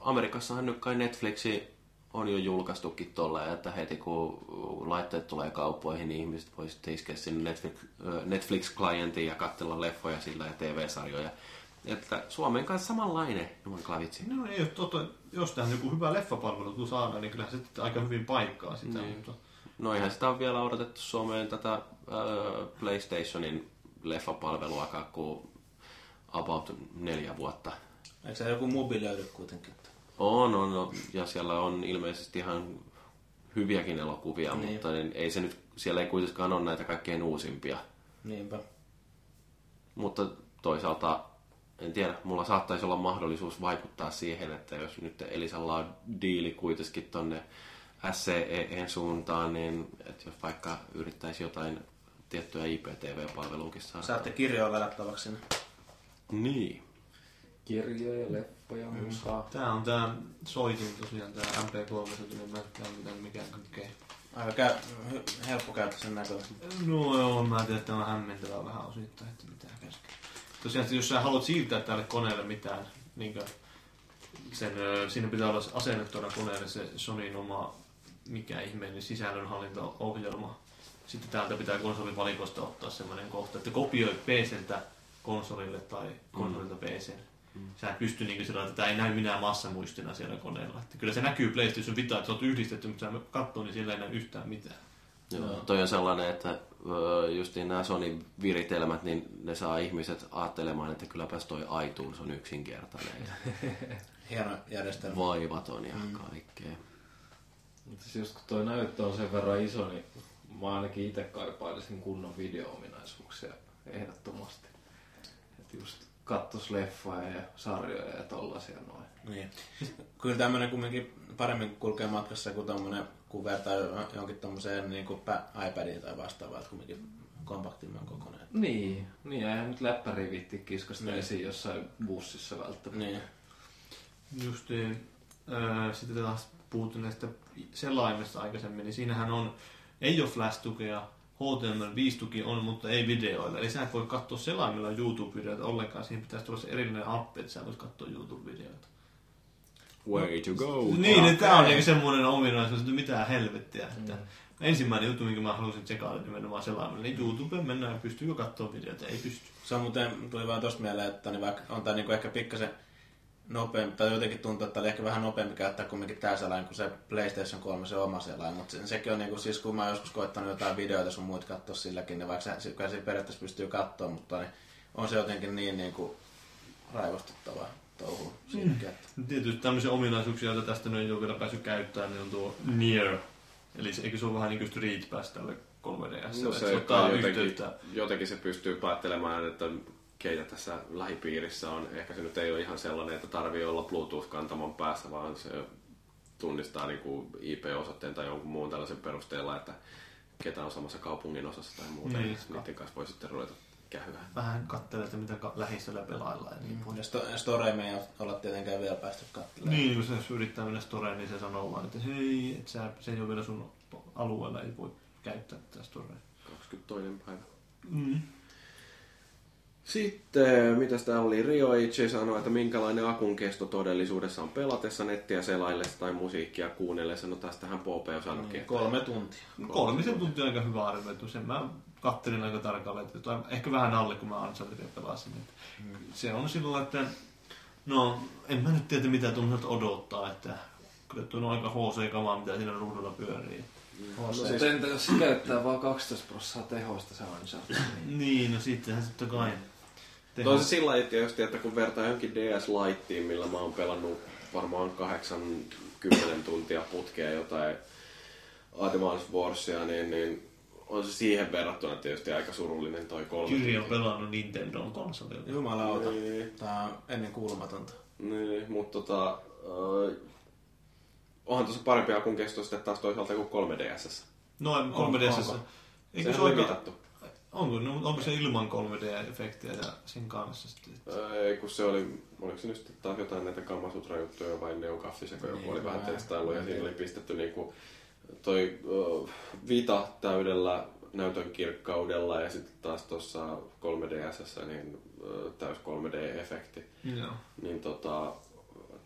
Amerikassahan nyt kai Netflixi on jo julkaistukin tolleen, että heti kun laitteet tulee kauppoihin, niin ihmiset voi sitten iskeä sinne Netflix, Netflix-klientiin ja katsella leffoja sillä ja TV-sarjoja. Että Suomen kanssa samanlainen Juman klavitsi.
No ei, jos, tota, jos tähän joku hyvä leffapalvelu kun saadaan, niin kyllähän se sitten aika hyvin paikkaa sitä.
Niin.
Mutta...
No eihän sitä on vielä odotettu Suomeen tätä äh, PlayStationin leffapalveluakaan kuin about neljä vuotta.
Eikö se joku mobiili löydy kuitenkin?
On, on, on, ja siellä on ilmeisesti ihan hyviäkin elokuvia,
Niin.
mutta niin ei se nyt, siellä ei kuitenkaan ole näitä kaikkein uusimpia.
Niinpä.
Mutta toisaalta, en tiedä, mulla saattaisi olla mahdollisuus vaikuttaa siihen, että jos nyt Elisalla on diili kuitenkin tonne SCEen suuntaan, niin että jos vaikka yrittäisi jotain tiettyä IPTV-palveluukin saada.
Saatte kirjoa verrattavaksi sinne.
Niin.
Kirjoja, leppoja, musaa.
Tää on tää soitin tosiaan, tää MP3, niin mä en tiedä mitä mikään kaikkea.
Aika käy, käyttää näköinen.
No joo, mä tiedän, että tämä on hämmentävää vähän osittain, että mitä käskee. Tosiaan, että jos sä haluat siirtää tälle koneelle mitään, niin sen, siinä pitää olla asennettuna koneelle se Sonyn oma, mikä ihmeellinen sisällönhallintaohjelma. Sitten täältä pitää konsolivalikosta ottaa semmoinen kohta, että kopioi PCltä konsolille tai konsolilta PC. Sä et pysty niin sillä, että tämä ei näy minä massamuistina siellä koneella. Että kyllä se näkyy PlayStation Vita, että se on yhdistetty, mutta sä katsoo, niin siellä ei näy yhtään mitään.
Joo. Toi on sellainen, että öö, justiin nämä Sonin viritelmät, niin ne saa ihmiset ajattelemaan, että kylläpäs toi iTunes on yksinkertainen
Hieno järjestelmä.
vaivaton ja kaikkea.
Mutta siis just kun toi näyttö on sen verran iso, niin mä ainakin itse kaipailisin kunnon video-ominaisuuksia ehdottomasti. Että just kattos leffoja ja sarjoja ja tollasia noin.
Niin. Kyllä tämmönen kumminkin paremmin kulkee matkassa kuin tommonen, kun vertaa jonkin tommoseen niin kuin iPadiin tai vastaavaan, että kumminkin kompaktimman kokoinen.
Niin, niin eihän nyt läppäri viitti kiskasta
Niin.
esiin jossain bussissa välttämättä.
Niin.
Justiin, öö, sitten taas puhuttu näistä selaimista aikaisemmin, niin siinähän on, ei ole Flash-tukea, HTML5-tuki on, mutta ei videoilla. Eli sä et voi katsoa selaimilla YouTube-videoita ollenkaan, siihen pitäisi tulla se erillinen appi, että sä voit katsoa YouTube-videoita.
Way to go.
Niin, niin tää on niinku semmoinen ominaisuus, että mitään helvettiä. Että Ensimmäinen juttu, minkä mä halusin tsekata nimenomaan selaimella, niin YouTubeen mennään ja pystyykö katsoa videoita, ei pysty.
Se on muuten, tuli vaan tosta mieleen, että niin vaikka on tää niinku ehkä pikkasen nopeampi, tai jotenkin tuntuu, että oli ehkä vähän nopeampi käyttää kumminkin tää selain kuin se PlayStation 3 se oma selain, mutta se, sekin on niinku, siis kun mä oon joskus koittanut jotain videoita sun muut katsoa silläkin, niin vaikka se, kyllä se periaatteessa pystyy katsoa, mutta niin on se jotenkin niin niinku raivostuttavaa touhua siinäkin, että
Tietysti tämmöisiä ominaisuuksia, joita tästä nyt ei ole vielä päässyt käyttämään, niin on tuo Near. Eli se, eikö se ole vähän niin kuin Street Pass tälle 3DS?
No
että
se,
ottaa
jotenkin,
yhteyttä.
jotenkin se pystyy päättelemään, että keitä tässä lähipiirissä on. Ehkä se nyt ei ole ihan sellainen, että tarvii olla Bluetooth-kantamon päässä, vaan se tunnistaa niin kuin IP-osoitteen tai jonkun muun tällaisen perusteella, että ketä on samassa kaupungin osassa tai muuta.
Niin.
Niin. Niiden kanssa voi sitten ruveta kähyä.
Vähän katselee, että mitä lähistöllä pelaillaan ja niin pois.
ja sto, Storeen ei olla tietenkään vielä päästy katselemaan.
Niin, kun se jos yrittää mennä storeen, niin se sanoo vaan, että hei, et sä, se ei ole vielä sun alueella, ei voi käyttää tätä storea.
22. päivä.
Mm.
Sitten, mitäs täällä oli? Rio H sanoi, että minkälainen akun kesto todellisuudessa on pelatessa nettiä selaillessa tai musiikkia kuunnellessa. No tästähän Pope jo sanoikin. että-
Kolme tuntia.
Kolmisen tuntia on aika hyvä arvioitu. Sen mä kattelin aika tarkalleen, että jotain, ehkä vähän alle, kun mä Unchartedia pelasin. Että Se on sillä että no, en mä nyt tiedä, mitä tuommoiselta odottaa, että kyllä tuo on aika HC-kamaa, mitä siinä ruudulla pyörii.
No, mutta entä jos se käyttää vaan 12 prosenttia tehoista se Uncharted?
Niin, no sittenhän totta kai. teho-
No se sillä lailla tietysti, että kun vertaa johonkin DS Lightiin, millä mä oon pelannut varmaan 8-10 tuntia putkea jotain Advance Warsia, niin, niin on se siihen verrattuna tietysti aika surullinen toi kolme
Jyri on pelannut Nintendon konsolilla.
Jumalauta.
Niin,
Tää on ennen kuulumatonta.
niin, mutta tota, äh, onhan tuossa parempi akun kesto sitten taas toisaalta kuin 3DSS.
Noin 3DSssä.
onko?
Eikö se
oli
ole
mitattu.
Onko, no, onko se ilman 3D-efektiä ja sen kanssa sitten?
Ei, kun se oli, oliko se nyt sitten taas jotain näitä Kamasutra-juttuja vai Neokaffis, joka joku
Niin,
oli vähän testaillut ja siinä oli pistetty niinku toi uh, Vita täydellä näytön kirkkaudella ja sitten taas tuossa 3DSssä niin uh, täys 3D-efekti.
Joo.
Niin tota,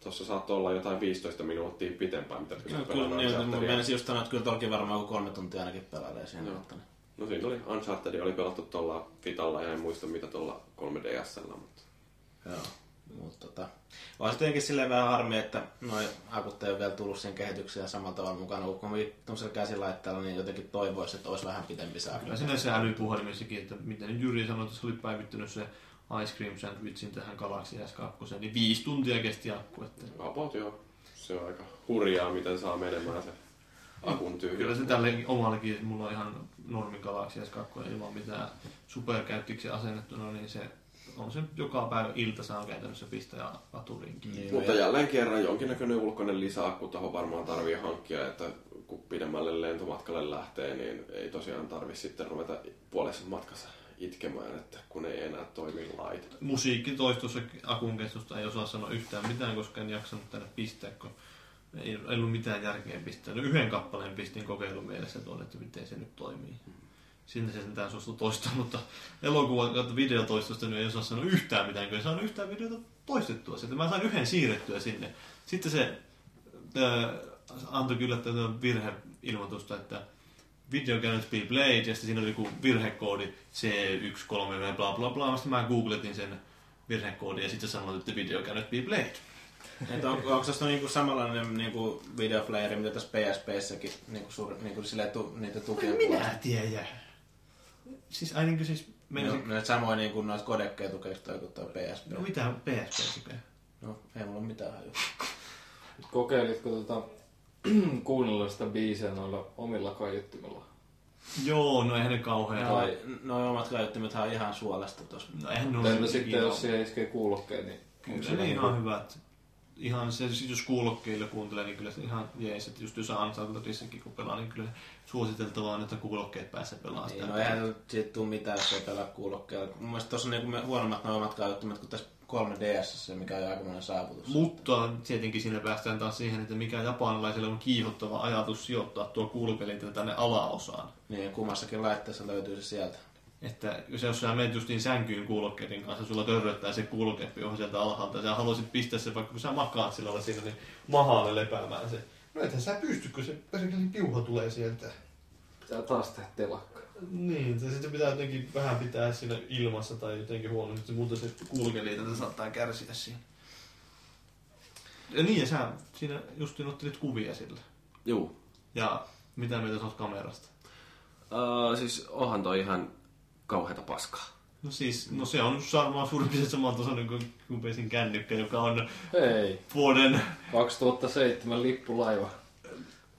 tuossa saattoi olla jotain 15 minuuttia pitempään, mitä pystyy
No,
pelaamaan
niin, mä menisin just sanoa, että kyllä tolkin varmaan kuin kolme tuntia ainakin pelailee.
Joo.
Mutta, niin.
No siinä oli Uncharted oli pelattu tuolla Vitalla ja en muista mitä tuolla 3DSllä, mutta
Joo. Mutta tota, on se tietenkin silleen vähän harmi, että noi akut ei ole vielä tullut siihen kehitykseen samalla tavalla mukana kuin tuollaisella käsilaitteella, niin jotenkin toivoisi, että olisi vähän pitempi se akku.
Kyllä se näissä älypuhelimissakin, että miten nyt Jyri sanoi, että se oli päivittynyt se Ice Cream Sandwichin tähän Galaxy S2, niin viisi tuntia kesti akku. Että
About joo. Se on aika hurjaa, miten saa menemään se akun
Kyllä
tyhjä.
se tälle omallekin, mulla on ihan normin Galaxy S2 ilman mitään superkäyttiksi asennettuna, niin se on se joka päivä ilta saa käytännössä pistää laturiin kiinni.
Niin,
Mutta jälleen kerran jonkinnäköinen ulkoinen lisäakku tuohon varmaan tarvii hankkia, että kun pidemmälle lentomatkalle lähtee, niin ei tosiaan tarvi sitten ruveta puolessa matkassa itkemään, että kun ei enää toimi laite.
Musiikkitoistossa akun kestosta ei osaa sanoa yhtään mitään, koska en jaksanut tänne pistää, kun ei, ei ollut mitään järkeä pistää. No yhden kappaleen pistin kokeilun mielessä tuonne, että miten se nyt toimii. Sinne se sentään suostui toistamaan, mutta elokuva kautta videotoistosta niin ei osaa sanoa yhtään mitään, kun ei saanut yhtään videota toistettua sieltä. Mä sain yhden siirrettyä sinne. Sitten se ää, antoi kyllä tätä virheilmoitusta, että video cannot be played, ja sitten siinä oli joku virhekoodi C13 bla bla bla. Sitten mä googletin sen virhekoodin ja sitten sanoin, että video cannot be played.
Et on, onko tässä niinku samanlainen niinku videoplayeri, mitä tässä PSPssäkin niinku, sur, niinku silleen, tu, niitä tukia
Minä tiedä. Siis ai niin siis
No,
menisin...
no, samoin niin kuin noista kodekkeja kuin toi PSP.
No mitä PSP tekee?
No, ei mulla ole mitään hajua.
Kokeilitko tota, kuunnella sitä biisiä noilla omilla kaiuttimilla?
Joo, no eihän ne kauhean.
Tai noi omat kaiuttimethan on ihan suolesta tossa.
No eihän ne ole
sitten
ikinä
jos siihen iskee kuulokkeet, niin
Kyllä se niin
niinku-
ihan hyvä. Ihan se, jos kuulokkeilla kuuntelee, niin kyllä se ihan jees. Että just jos Unchartedissakin kun pelaa, niin kyllä suositeltavaa on, että kuulokkeet pääsee pelaamaan
Niin,
sitä.
no eihän siitä tuu mitään, jos ei pelaa kuulokkeella. Mun mielestä tossa on niinku huonommat noi omat kaiuttimet kuin tässä 3DS, mikä on aikamoinen saavutus.
Mutta tietenkin siinä päästään taas siihen, että mikä japanilaisilla on kiihottava ajatus sijoittaa tuo kuulopelintä tänne alaosaan.
Niin, kummassakin laitteessa löytyy se sieltä.
Että jos, jos sä menet justiin sänkyyn kuulokkeiden kanssa, sulla törröttää se kuulokeppi on sieltä alhaalta, ja sä haluaisit pistää se, vaikka kun sä makaat sillä lailla siinä, niin mahalle lepäämään se. No ethän sä pysty, kun se perkele piuha tulee sieltä.
pitää taas tehdä telakka.
Niin, se sitten pitää jotenkin vähän pitää siinä ilmassa tai jotenkin huonosti, muuten se kulkeliitätä saattaa kärsiä siinä. Ja niin, ja sä siinä justiin ottelit kuvia sillä.
Juu.
Ja mitä mieltä sä oot kamerasta?
Uh, siis onhan toi ihan kauheata paskaa.
No siis, no se on varmaan suurin piirtein saman tasoinen kuin Kupesin kännykkä, joka on
Hei,
vuoden
2007 lippulaiva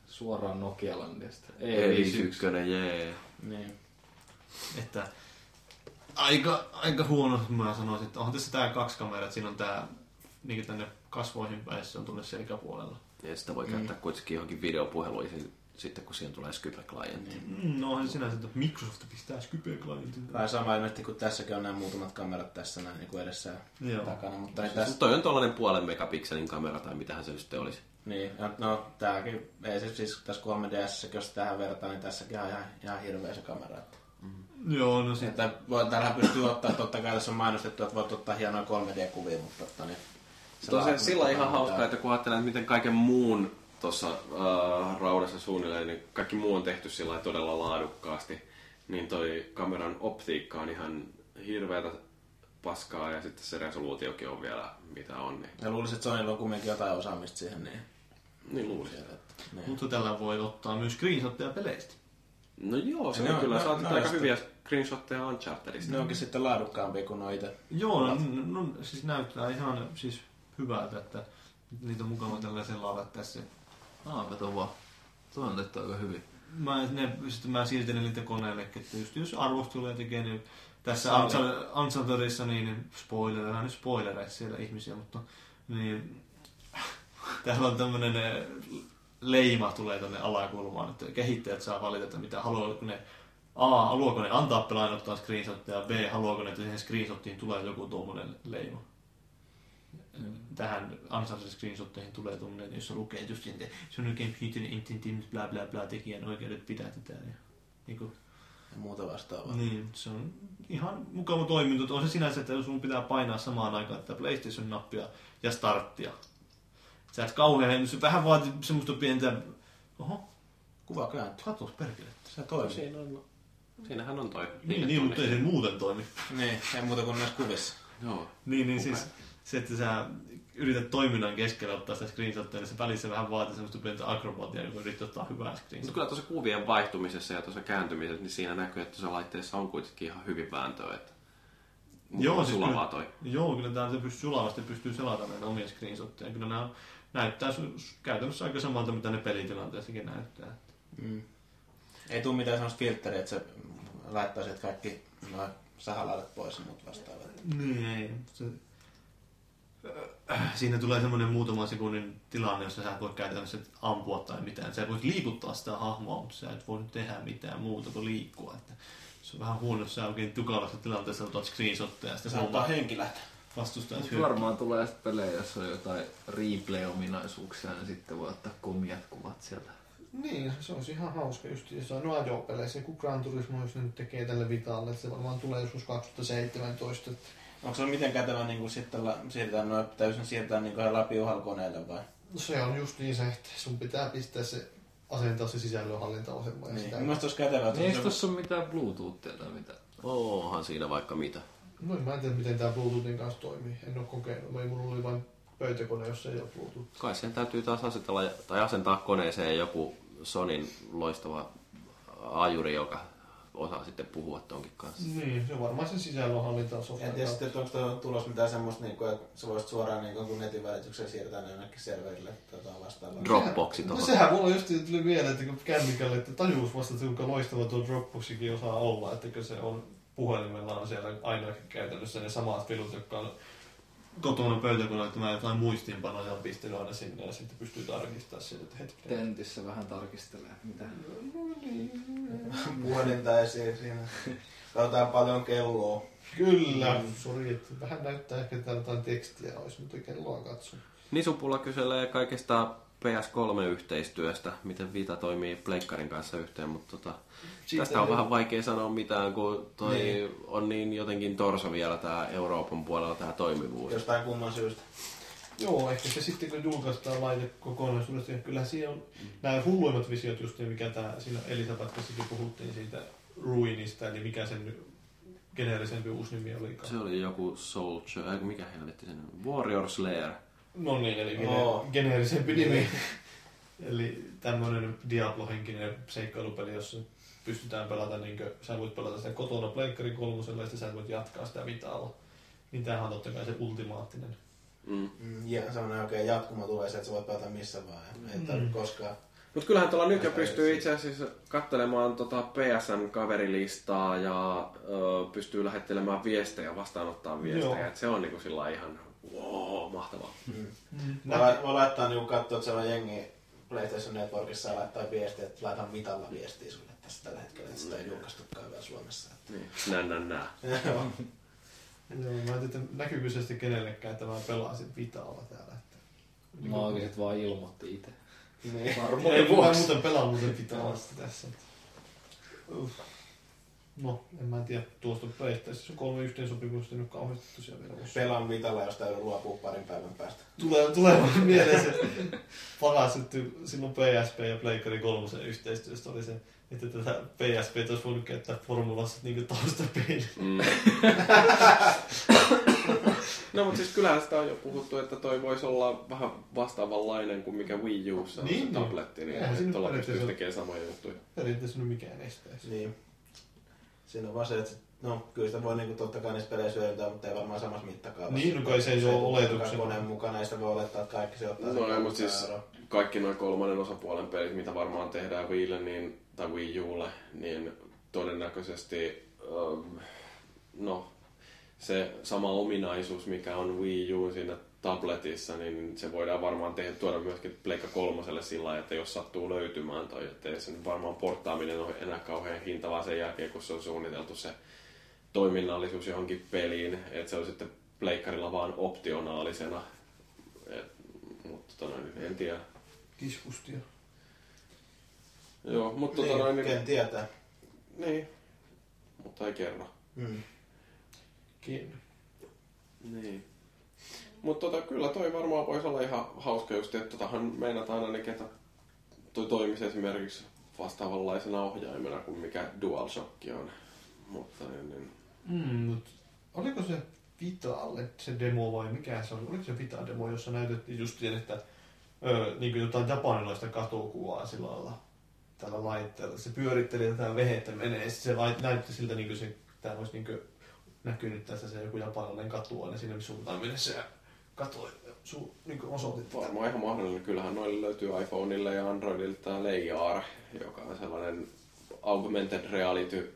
suoraan Nokialandista. Ei,
ykkönen, jee.
Niin.
Että aika, aika huono, mä sanoisin, että onhan tässä tää kaksi kameraa, että siinä on tää niin tänne kasvoihin päin, se on tuonne selkäpuolella.
Ja sitä voi käyttää kuitenkin johonkin videopuheluihin sitten, kun siihen tulee Skype-klientti.
Mm, no onhan sinänsä, että Microsoft pistää Skype-klientin.
Tai sama ilmeisesti kuin tässäkin on nämä muutamat kamerat tässä näin niin kuin edessä ja
Joo.
takana. Mutta niin,
Tässä...
tässä,
Toi on tollanen puolen megapikselin kamera tai mitähän se nyt sitten olisi.
niin, no tääkin, ei se siis tässä 3DS, jos tähän vertaa, niin tässäkin on ihan, ihan hirveä se kamera. Että,
Joo, no se,
että voi, täällähän pystyy ottaa, totta kai tässä on mainostettu, että voit ottaa hienoja 3D-kuvia, mutta että, niin, se
Tosiaan sillä on ihan hauskaa, että kun ajattelee, että miten kaiken muun tuossa äh, raudassa suunnilleen, niin kaikki muu on tehty sillä todella laadukkaasti, niin toi kameran optiikka on ihan hirveätä paskaa ja sitten se resoluutiokin on vielä mitä on. Niin,
Ja luulisin, että Sonylla on kumminkin jotain osaamista siihen, niin,
niin luulisin.
että, niin.
mutta tällä voi ottaa myös screenshotteja peleistä.
No joo, se on
on-
kyllä.
ne-
Saatit
ne on
aika
sitten-
hyviä screenshotteja Unchartedista.
Ne onkin sitten laadukkaampia kuin noita.
Joo, no, no, siis näyttää ihan siis hyvältä, että niitä on mukava tällaisen ladata tässä.
Aa, kato vaan. Toi on tehty aika hyvin.
Mä, ne, sitten mä siirtelin niitä koneelle, että just jos arvosteluja tekee, niin tässä. Unchartedissa niin spoiler, vähän nyt spoilereissa siellä ihmisiä, mutta niin, täällä on tämmönen eh, leima tulee tänne alakulmaan, että kehittäjät saa valita, että mitä haluaako ne A, haluaako ne antaa pelaajan ottaa screenshotteja, B, haluaako ne, että siihen screenshottiin tulee joku tuommoinen leima. Tähän Uncharted screenshotteihin tulee tuommoinen, jossa lukee just että se on oikein computer intelligence, bla bla bla, tekijän oikeudet pidätetään. Ja, niin kuin,
ja muuta vastaavaa.
niin, se on ihan mukava toiminto. On se sinänsä, että jos sun pitää painaa samaan aikaan tätä PlayStation-nappia ja starttia. Sä et kauhean, se vähän vaatii semmoista pientä... Oho,
Kuva kääntyy.
katos perkele.
Se toimii.
Siinä on, siinähän on toi.
Niin, niin, mutta ei se muuten toimi.
Niin, ei muuta kuin näissä kuvissa.
Joo.
Niin, niin siis se, että sä yrität toiminnan keskellä ottaa sitä screenshottia, niin se välissä vähän vaatii semmoista pientä akrobatiaa, kun yrität ottaa hyvää
Mutta
screenshottia.
kyllä tuossa kuvien vaihtumisessa ja tuossa kääntymisessä, niin siinä näkyy, että tuossa laitteessa on kuitenkin ihan hyvin vääntöä. Että
Joo, siis
sulavaa
kyllä-
toi.
Joo, kyllä tää se pystyy sulavasti pystyy selata näitä omia screenshotteja. Kyllä nämä näyttää käytännössä aika samalta, mitä ne pelitilanteessakin näyttää.
Mm. Ei tule mitään sellaista filtteriä, että se laittaa sieltä kaikki noin sahalaudat pois ja muut vastaavat.
Niin, ei. Se, siinä tulee semmoinen muutaman sekunnin tilanne, jossa sä et voi käytännössä ampua tai mitään. Sä et voit liikuttaa sitä hahmoa, mutta sä et voi tehdä mitään muuta kuin liikkua. Että se on vähän huono, jos sä oikein tukalassa tilanteessa otat screenshotteja ja sitten
Saattaa henki
Mut
hyökkää.
varmaan tulee sitten pelejä, jos on jotain replay-ominaisuuksia, niin sitten voi ottaa komiat kuvat sieltä.
Niin, se olisi ihan hauska just jossain no ajopeleissä, kun Gran Turismo, jos ne nyt tekee tälle Vitalle, että se varmaan tulee joskus 2017. että
Onko se miten kätevä niin sitten la- siirtää noin täysin siirtää niin läpi uhalkoneelle vai?
No se on just niin se, että sun pitää pistää se asentaa se sisällönhallintaohjelma
Niin.
sitä.
Mielestäni olisi kätevä,
Niin eikö
se-
tossa ole mitään Bluetoothia tai mitään?
Onhan siinä vaikka mitä.
No mä en tiedä miten tää Bluetoothin kanssa toimii. En oo kokeillut. Ei mulla oli vain pöytäkone, jossa ei ole Bluetooth.
Kai sen täytyy taas asetella tai asentaa koneeseen joku Sonin loistava ajuri, joka osaa sitten puhua tonkin kanssa.
Niin, se on varmaan se sisällönhallintasoftware.
En tiedä sitten, että onko tuolla tulossa mitään semmoista, niin kuin, että sä voisit suoraan niin kuin netin välityksellä siirtää ne jonnekin serverille tota vastaavaa.
Dropboxi
No
tuohon.
sehän mulla just tuli mieleen, että kun kännykälle, että tajuus vasta, että kuinka loistava tuo Dropboxikin osaa olla, että se on puhelimella on siellä aina käytännössä ne samat filut, jotka on
kotona pöytäkoneella, että mä jotain muistiinpanoja pistänyt aina sinne ja sitten pystyy tarkistamaan sieltä, että.
Tentissä vähän tarkistelee, mitä.
Puhelinta ja si- siinä. Katsotaan paljon kelloa.
Kyllä, sori, että vähän näyttää ehkä täällä jotain tekstiä olisi, mutta kelloa katso.
Nisupulla kyselee kaikesta PS3-yhteistyöstä, miten Vita toimii Pleikkarin kanssa yhteen, mutta tota, tästä on vähän vaikea sanoa mitään, kun toi
Niin.
on niin jotenkin torso vielä tää Euroopan puolella tää toimivuus.
Jostain kumman syystä.
Joo, ehkä se sitten kun julkaistaan laite kokonaisuudesta, ja kyllähän siinä on nämä hulluimmat visiot just ne, mikä tää siinä Elisabatkassakin puhuttiin siitä Ruinista, eli mikä sen nyt geneerisempi uusi nimi olikaan.
Se oli joku Soldier, kun mikä helvetti sen Warrior Slayer.
No niin, eli gene-
Oo.
geneerisempi nimi. eli tämmöinen Diablo-henkinen seikkailupeli, jossa pystytään pelata, niin kuin, sä voit pelata sitä kotona Pleikkari kolmosella ja sitten sä voit jatkaa sitä Vitalla. Niin tämähän on totta kai se ultimaattinen.
Mm.
Mm, Ja semmoinen oikein jatkuma tulee se, että sä voit pelata missä vaan. ja Ei tarvitse
Mm.
koskaan.
Mutta kyllähän tuolla nyt jo pystyy itse asiassa katselemaan tota PSN-kaverilistaa ja ö, pystyy lähettelemään viestejä, vastaanottaa viestejä.
Joo.
Et se on niinku sillä ihan wow, mahtavaa.
Voi, la- voi laittaa niinku katsoa, että siellä on jengi PlayStation Networkissa ja laittaa viestiä, että laitan Vitalla viestiä sulle tässä tällä hetkellä, että sitä ei julkaistukaan vielä Suomessa.
Niin. Nää, nää, nää.
Joo,
mä en tiedä, näkyykö se sitten kenellekään, että mä pelasin Vitalla täällä. Että...
Maagiset vaan ilmoitti itse.
Niin.
Ei,
Varmuuden
mä
vuoksi.
muuten pelaan muuten Vitallasta tässä. Uff. No, en mä tiedä, tuosta PlayStation 3 yhteensopimusta nyt kauheasti tosiaan vielä usko.
Pelaan Vitalla, jos täytyy luopua parin päivän päästä.
Tulee, tulee vaan mieleen se paras juttu silloin PSP ja Pleikkari 3 yhteistyöstä oli se, että tätä PSP olisi voinut käyttää formulassa niin taustapeli.
Mm. no mutta siis kyllähän sitä on jo puhuttu, että toi voisi olla vähän vastaavanlainen kuin mikä Wii U on
Niin,
se
niin.
tabletti, niin
siinä
tuolla pystyisi
periaatteessa-
tekemään samoja juttuja.
Periaatteessa nyt mikään esteisi.
Niin. Siinä on vaan se, että no kyllä sitä voi niinku totta kai niissä peleissä hyödyntää, mutta ei varmaan samassa mittakaavassa.
Niin, no kai se ei ole
tule
oletuksena.
koneen mukana, ei sitä voi olettaa, että kaikki se ottaa
No ei, mutta siis
300 euroa.
kaikki noin kolmannen osapuolen pelit, mitä varmaan tehdään Wiille niin, tai Wii Ulle, niin todennäköisesti ähm, no, se sama ominaisuus, mikä on Wii U siinä tabletissa, niin se voidaan varmaan tehdä, tuoda myöskin Pleikka kolmoselle sillä lailla, että jos sattuu löytymään toi, että se nyt varmaan porttaaminen ole enää kauhean hintavaa sen jälkeen, kun se on suunniteltu se toiminnallisuus johonkin peliin, että se on sitten pleikkarilla vaan optionaalisena. Et, mutta tota noin, en tiedä.
Kiskustia.
Joo, mutta
Niin,
tota noin,
ken tietää.
niin, mutta ei kerro.
Mm.
Ken.
Niin. Mutta tota, kyllä toi varmaan voisi olla ihan hauska just, että totahan meinataan ainakin, että toi toimisi esimerkiksi vastaavanlaisena ohjaimena kuin mikä DualShock on. Mutta niin, niin.
Mm, mut oliko se Vitalle se demo vai mikä se oli? Oliko se Vita-demo, jossa näytettiin just että öö, niin jotain japanilaista katokuvaa sillä lailla tällä laitteella. Se pyöritteli tätä vehettä menee ja se lait, näytti siltä niin kuin se, tämä olisi niin kuin näkyy nyt tässä se joku japanilainen katuaine sinne suuntaan mennessä ja katoi su, niin osoitit.
Varmaan ihan mahdollinen. Kyllähän noille löytyy iPhoneille ja Androidille tämä Layar, joka on sellainen augmented reality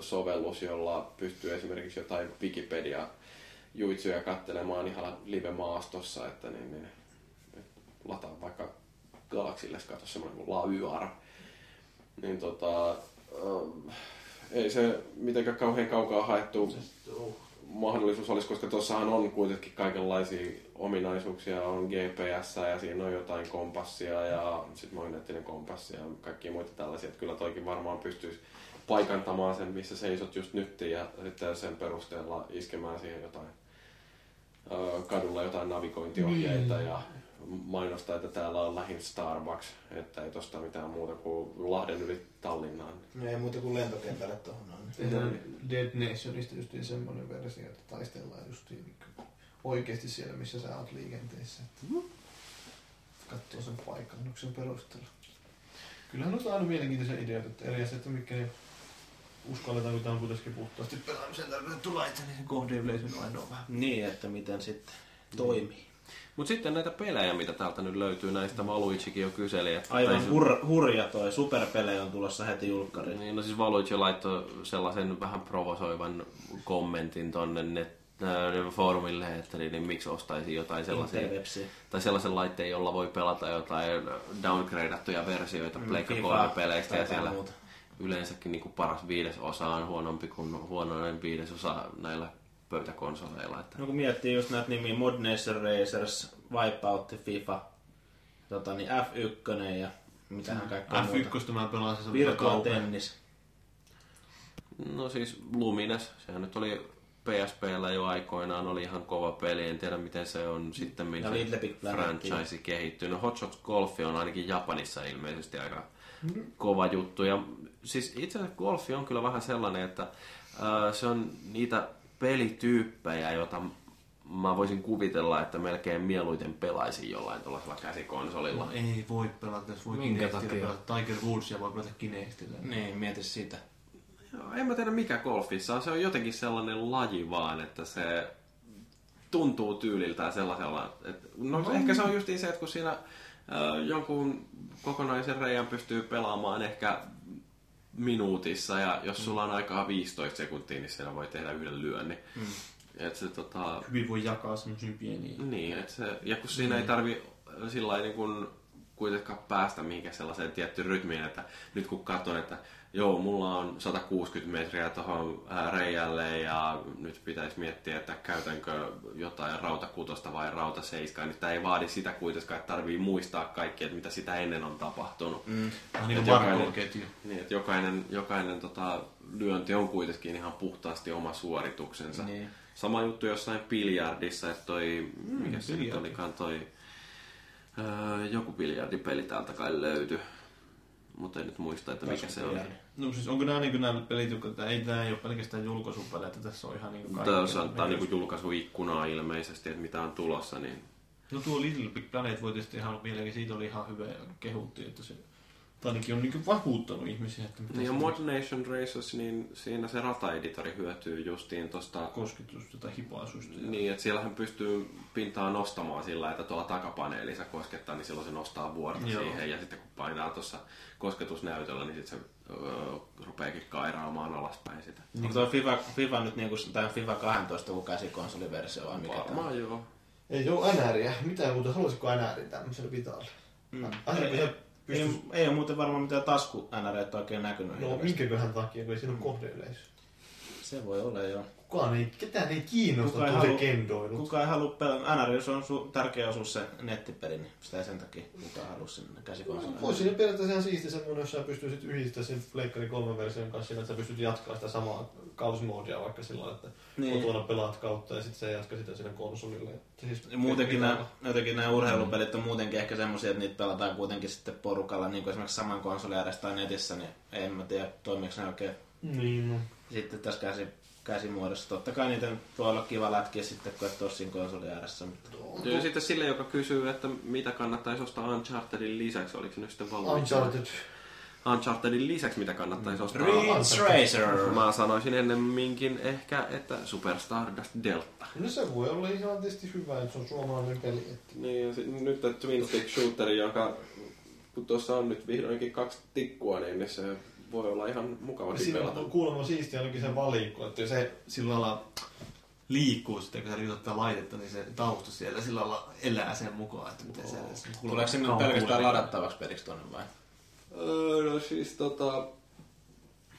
sovellus, jolla pystyy esimerkiksi jotain Wikipedia juitsuja katselemaan ihan live-maastossa, että niin, niin, lataa vaikka Galaxille katso semmoinen kuin LaYar. Niin tota, ei se mitenkään kauhean kaukaa haettu mahdollisuus olisi, koska tuossahan on kuitenkin kaikenlaisia ominaisuuksia, on GPS ja siinä on jotain kompassia ja sitten magneettinen kompassi ja kaikkia muita tällaisia. Että kyllä toikin varmaan pystyisi paikantamaan sen, missä seisot just nyt ja sitten sen perusteella iskemään siihen jotain kadulla jotain navigointiohjeita ja mainostaa, että täällä on lähin Starbucks, että ei tosta mitään muuta kuin Lahden yli Tallinnaan.
No ei muuta kuin lentokentälle tuohon noin.
Tehdään Dead Nationista just semmoinen versio, että taistellaan just niin oikeasti siellä, missä sä oot liikenteessä. Että katsoo sen paikannuksen perusteella. Kyllähän on aina mielenkiintoisia ideoita, että eri asiat, että mitkä ne uskalletaan, kun tämä on kuitenkin puhtaasti pelaamisen tarkoitus tulla itse, niin se kohdeyleisön ainoa vähän.
Niin, että miten sitten toimii.
Mutta sitten näitä pelejä, mitä täältä nyt löytyy, näistä Valuichikin jo kyseli. Että
Aivan
tai-
hur, hurja toi superpelejä on tulossa heti julkkariin.
Niin, no siis Valuigi laittoi sellaisen vähän provosoivan kommentin tonne net, äh, foorumille, että niin, niin miksi ostaisi jotain sellaisia, tai sellaisen laitteen, jolla voi pelata jotain downgradeattuja versioita
Mm,
Pleikka
FIFA
3-peleistä
tai
ja siellä
muuta.
yleensäkin niin kuin paras viidesosa on huonompi kuin huonoinen viidesosa näillä pöytäkonsoleilla. Että...
No kun miettii just näitä nimiä Mod Nation Racers, Wipeout, FIFA, tota, niin F1 ja mitähän kaikkea muuta.
F1 mä pelasin sen
Virtua Tennis.
No siis Lumines, sehän nyt oli PSPllä jo aikoinaan, oli ihan kova peli, en tiedä miten se on sitten
Planet.
franchise kehittyy. No Hot Shots Golf on ainakin Japanissa ilmeisesti aika kova juttu. Ja siis itse asiassa golfi on kyllä vähän sellainen, että ää, se on niitä pelityyppejä, joita mä voisin kuvitella, että melkein mieluiten pelaisin jollain tuollaisella käsikonsolilla.
No ei voi pelata, jos voi
Minkä takia?
pelata. Tiger Woodsia voi pelata Kinectillä.
Niin, mieti sitä.
Joo, en mä tiedä mikä golfissa on. Se on jotenkin sellainen laji vaan, että se tuntuu tyyliltään sellaisella. Että, no, no ehkä se on just se, että kun siinä äh, jonkun kokonaisen reijän pystyy pelaamaan ehkä minuutissa ja jos sulla on aikaa 15 sekuntia, niin siellä voi tehdä yhden lyönnin. Mm. Et se, tota,
Hyvin voi jakaa semmoisiin pieniin.
niin, et se, ja kun siinä ei tarvi sillä lailla niin kuin kuitenkaan päästä mihinkään sellaiseen tiettyyn rytmiin, että nyt kun katson, että joo, mulla on 160 metriä tuohon reijälle ja nyt pitäisi miettiä, että käytänkö jotain rautakutosta vai rautaseiskaa, niin tämä ei vaadi sitä kuitenkaan, että tarvii muistaa kaikki, että mitä sitä ennen on tapahtunut.
Mm.
Vähän niin
jokainen-. Niin, että jokainen, jokainen tota, lyönti on kuitenkin ihan puhtaasti oma suorituksensa.
Niin.
Sama juttu jossain biljardissa, että toi, mm, mikä se nyt olikaan toi, öö, joku biljardipeli täältä kai löytyi. Mutta en nyt muista, että mikä se on.
No siis onko nämä niin nämä pelit, jotka että ei tämä ei ole pelkästään julkaisupelejä, että tässä on ihan niin kuin
Tämä on, tämä on niin julkaisuikkunaa ilmeisesti, että mitä on tulossa, niin
No tuo Little Big Planet voi tietysti ihan mielenkiin, siitä oli ihan hyvä ja kehuttiin, että se tai ainakin on niin vakuuttanut ihmisiä, että mitä
Niin ja Mod Nation Racers, niin siinä se rataeditori hyötyy justiin tosta
kosketus tai hipaisuista.
Niin, että siellähän pystyy pintaa nostamaan sillä, että tuolla takapaneelissa koskettaa, niin silloin se nostaa vuorta
Joo.
siihen. Ja sitten kun painaa tuossa kosketusnäytöllä, niin sitten se öö, rupeakin kairaamaan alaspäin sitä.
Onko tuo FIFA, FIFA nyt niinku, tämä FIFA 12 joku käsikonsoliversio vai mikä tämä on?
Varmaan joo.
Ei ole NRiä. Mitä muuta? Haluaisitko NRin tämmöisellä Vitaalla?
Mm.
Asia, se
Ei, ei ole muuten varmaan mitään tasku NR oikein näkynyt.
No minkäköhän takia, kun ei siinä ole kohdeyleisö.
Se voi olla joo.
Kukaan ei, ketään ei kiinnosta
Kuka ei
tuo se
halua-
kendoilu.
Kuka ei halua pelata. NR jos on su- tärkeä osuus se nettipeli, niin sitä ei sen takia kukaan halua sinne käsikonsoliin.
Voisi siinä periaatteessa ihan siisti semmoinen, jos sä pystyisit yhdistämään sen Pleikkari 3 version kanssa sillä, että sä pystyt jatkaa sitä samaa kausimoodia vaikka sillä että
Niin.
kotona pelaat kautta ja sitten se jatka sitä sinne konsolille. Siis
Ja muutenkin nämä, jotenkin nämä urheilupelit on muutenkin ehkä semmoisia, että niitä pelataan kuitenkin sitten porukalla, niin kuin esimerkiksi saman konsolin tai netissä, niin en mä tiedä, toimiiko ne oikein
Niin, no.
sitten tässä käsi, käsimuodossa. Totta kai niitä voi olla kiva lätkiä sitten, kun et ole siinä konsolin ääressä. Mutta...
Ja sitten sille, joka kysyy, että mitä kannattaisi ostaa Unchartedin lisäksi, oliko se nyt sitten Valuigi?
Uncharted.
Unchartedin lisäksi, mitä kannattaisi ostaa.
Ridge Racer.
Mä sanoisin ennemminkin ehkä, että Super Stardust Delta.
No se voi olla ihan tietysti hyvä, että se on suomalainen peli. Että...
Niin, ja sit, nyt tämä Twin Stick Shooter, joka kun tuossa on nyt vihdoinkin kaksi tikkua, niin se voi olla ihan mukavakin
Siinä
pelata.
on kuulemma siistiä ainakin se valikko, että se
Sillä lailla liikkuu sitten, kun sä liitot laitetta, niin se tausta siellä sillä lailla elää sen mukaan, että miten se... se
Tuleeko se nyt pelkästään ladattavaksi peliksi tonne vai?
Öö, no siis tota...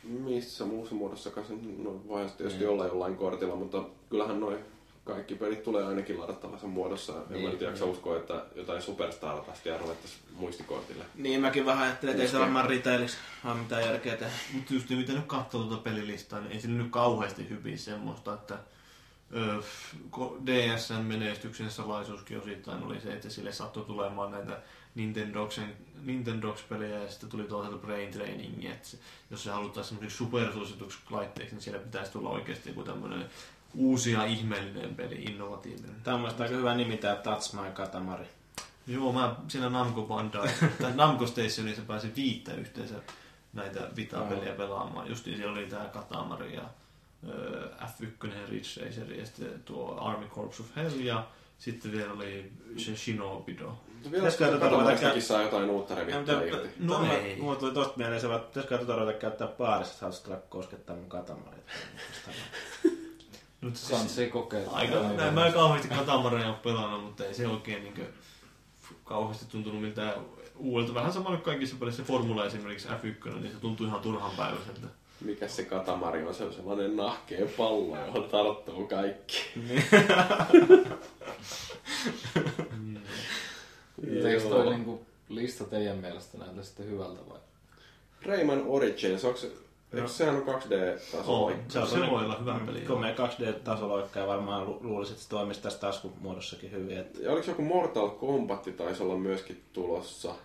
Missä muussa muodossakaan se no, voi tietysti olla jollain kortilla, mutta kyllähän noin kaikki pelit tulee ainakin ladattavassa muodossa. En mä
Niin,
uskoa, että jotain Superstar-tastia ruvettaisiin muistikortille.
Niin mäkin vähän ajattelin, että ei se varmaan retailiksi vaan mitään järkeä tehdä.
Mutta just mitä nyt katsoo tuota pelilistaa, niin ei sillä nyt kauheasti hyviä semmoista, että ö, ko- DSn menestyksen salaisuuskin osittain oli se, että sille sattui tulemaan näitä Nintendoxen, Nintendox-pelejä ja sitten tuli toisaalta Brain Training, että se, jos se halutaan semmoiseksi supersuosituksi laitteeksi, niin siellä pitäisi tulla oikeasti joku tämmöinen uusi ja ihmeellinen peli, innovatiivinen.
Tämä on mielestäni aika hyvä nimi tää Touch My Katamari.
Joo, mä siinä Namco Bandai, tai Namco Stationissa pääsin viittä yhteensä näitä Vita-peliä pelaamaan. Justiin siellä oli tää Katamari ja ö, F1 Ridge Racer ja sitten tuo Army Corps of Hell ja sitten vielä oli se Shinobido.
Vielä
Pitäisikö tätä ruveta
Katamaristakin
käy-
saa jotain uutta revittyä irti.
No
no
ei.
Mulla tuli tosta mieleen se, että pitäisikö tuota ruveta käyttää baarissa, että haluaisit tulla koskettaa mun katamaria.
Nyt
Kansi kokeilla.
Aika, näin, mä en kauheasti Katamaria ole pelannut, mutta ei se oikein niin kauheasti tuntunut miltään uudelta. Vähän sama kuin kaikissa pelissä Formula esimerkiksi F1, niin se tuntuu ihan turhan päiväiseltä.
Mikä se katamari on? Se on sellainen nahkea pallo, johon tarttuu kaikki.
Eikö toi niinku lista teidän mielestä näytä sitten hyvältä vai?
Rayman Origins, onko se, eikö sehän on 2D-taso?
On. Se, se voi olla hyvä peli. joo.
Komea 2D-tasoloikka ja varmaan lu- luulisin, että se toimisi tässä taskumuodossakin hyvin. Että
Ja oliko joku Mortal Kombat taisi olla myöskin tulossa?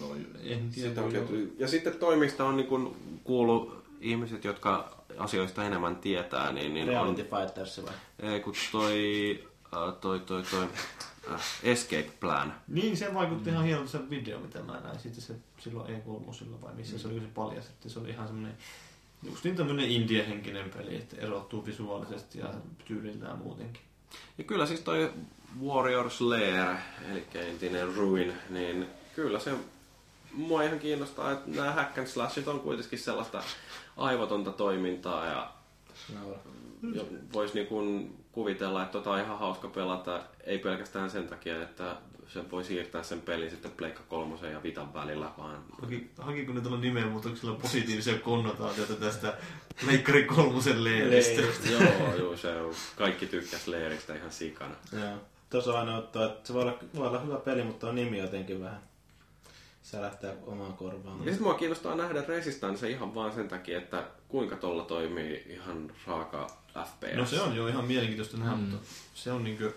No, en tiedä.
On Ja sitten toimista on niin kuin kuullut ihmiset, jotka asioista enemmän tietää, niin, niin on,
Reality Fighters vai?
ei kun toi, äh, toi, toi, toi äh, Escape Plan.
Niin, se vaikutti ihan hienolta se video, mitä mä näin. Sitten se silloin E3 vai missä se oli, kun se paljastettiin. Se oli ihan semmoinen just niin tämmöinen indie-henkinen peli, että erottuu visuaalisesti ja tyyliltään muutenkin.
Ja kyllä siis toi Warrior Slayer, eli entinen Ruin, niin kyllä se mua ihan kiinnostaa, että nämä hack and slashit on kuitenkin sellaista aivotonta toimintaa ja ja voisi niin kuin kuvitella, että tota on ihan hauska pelata, ei pelkästään sen takia, että se voi siirtää sen pelin sitten Pleikka kolmosen ja Vitan välillä, vaan
Haki, hakiko ne tuolla nimenmuutoksella positiivisia konnotaatioita tästä Leikkari kolmosen leiristä?
joo, joo, se on, kaikki tykkäs Leeristä ihan sikana.
Joo. Tuossa on aina ottaa, että se voi olla, voi olla hyvä peli, mutta on nimi jotenkin vähän särähtää omaan korvaan.
Ja sitten mua kiinnostaa nähdä Resistance ihan vaan sen takia, että kuinka tolla toimii ihan raaka FPS.
No se on jo ihan mielenkiintoista nähdä, mutta se on niinkö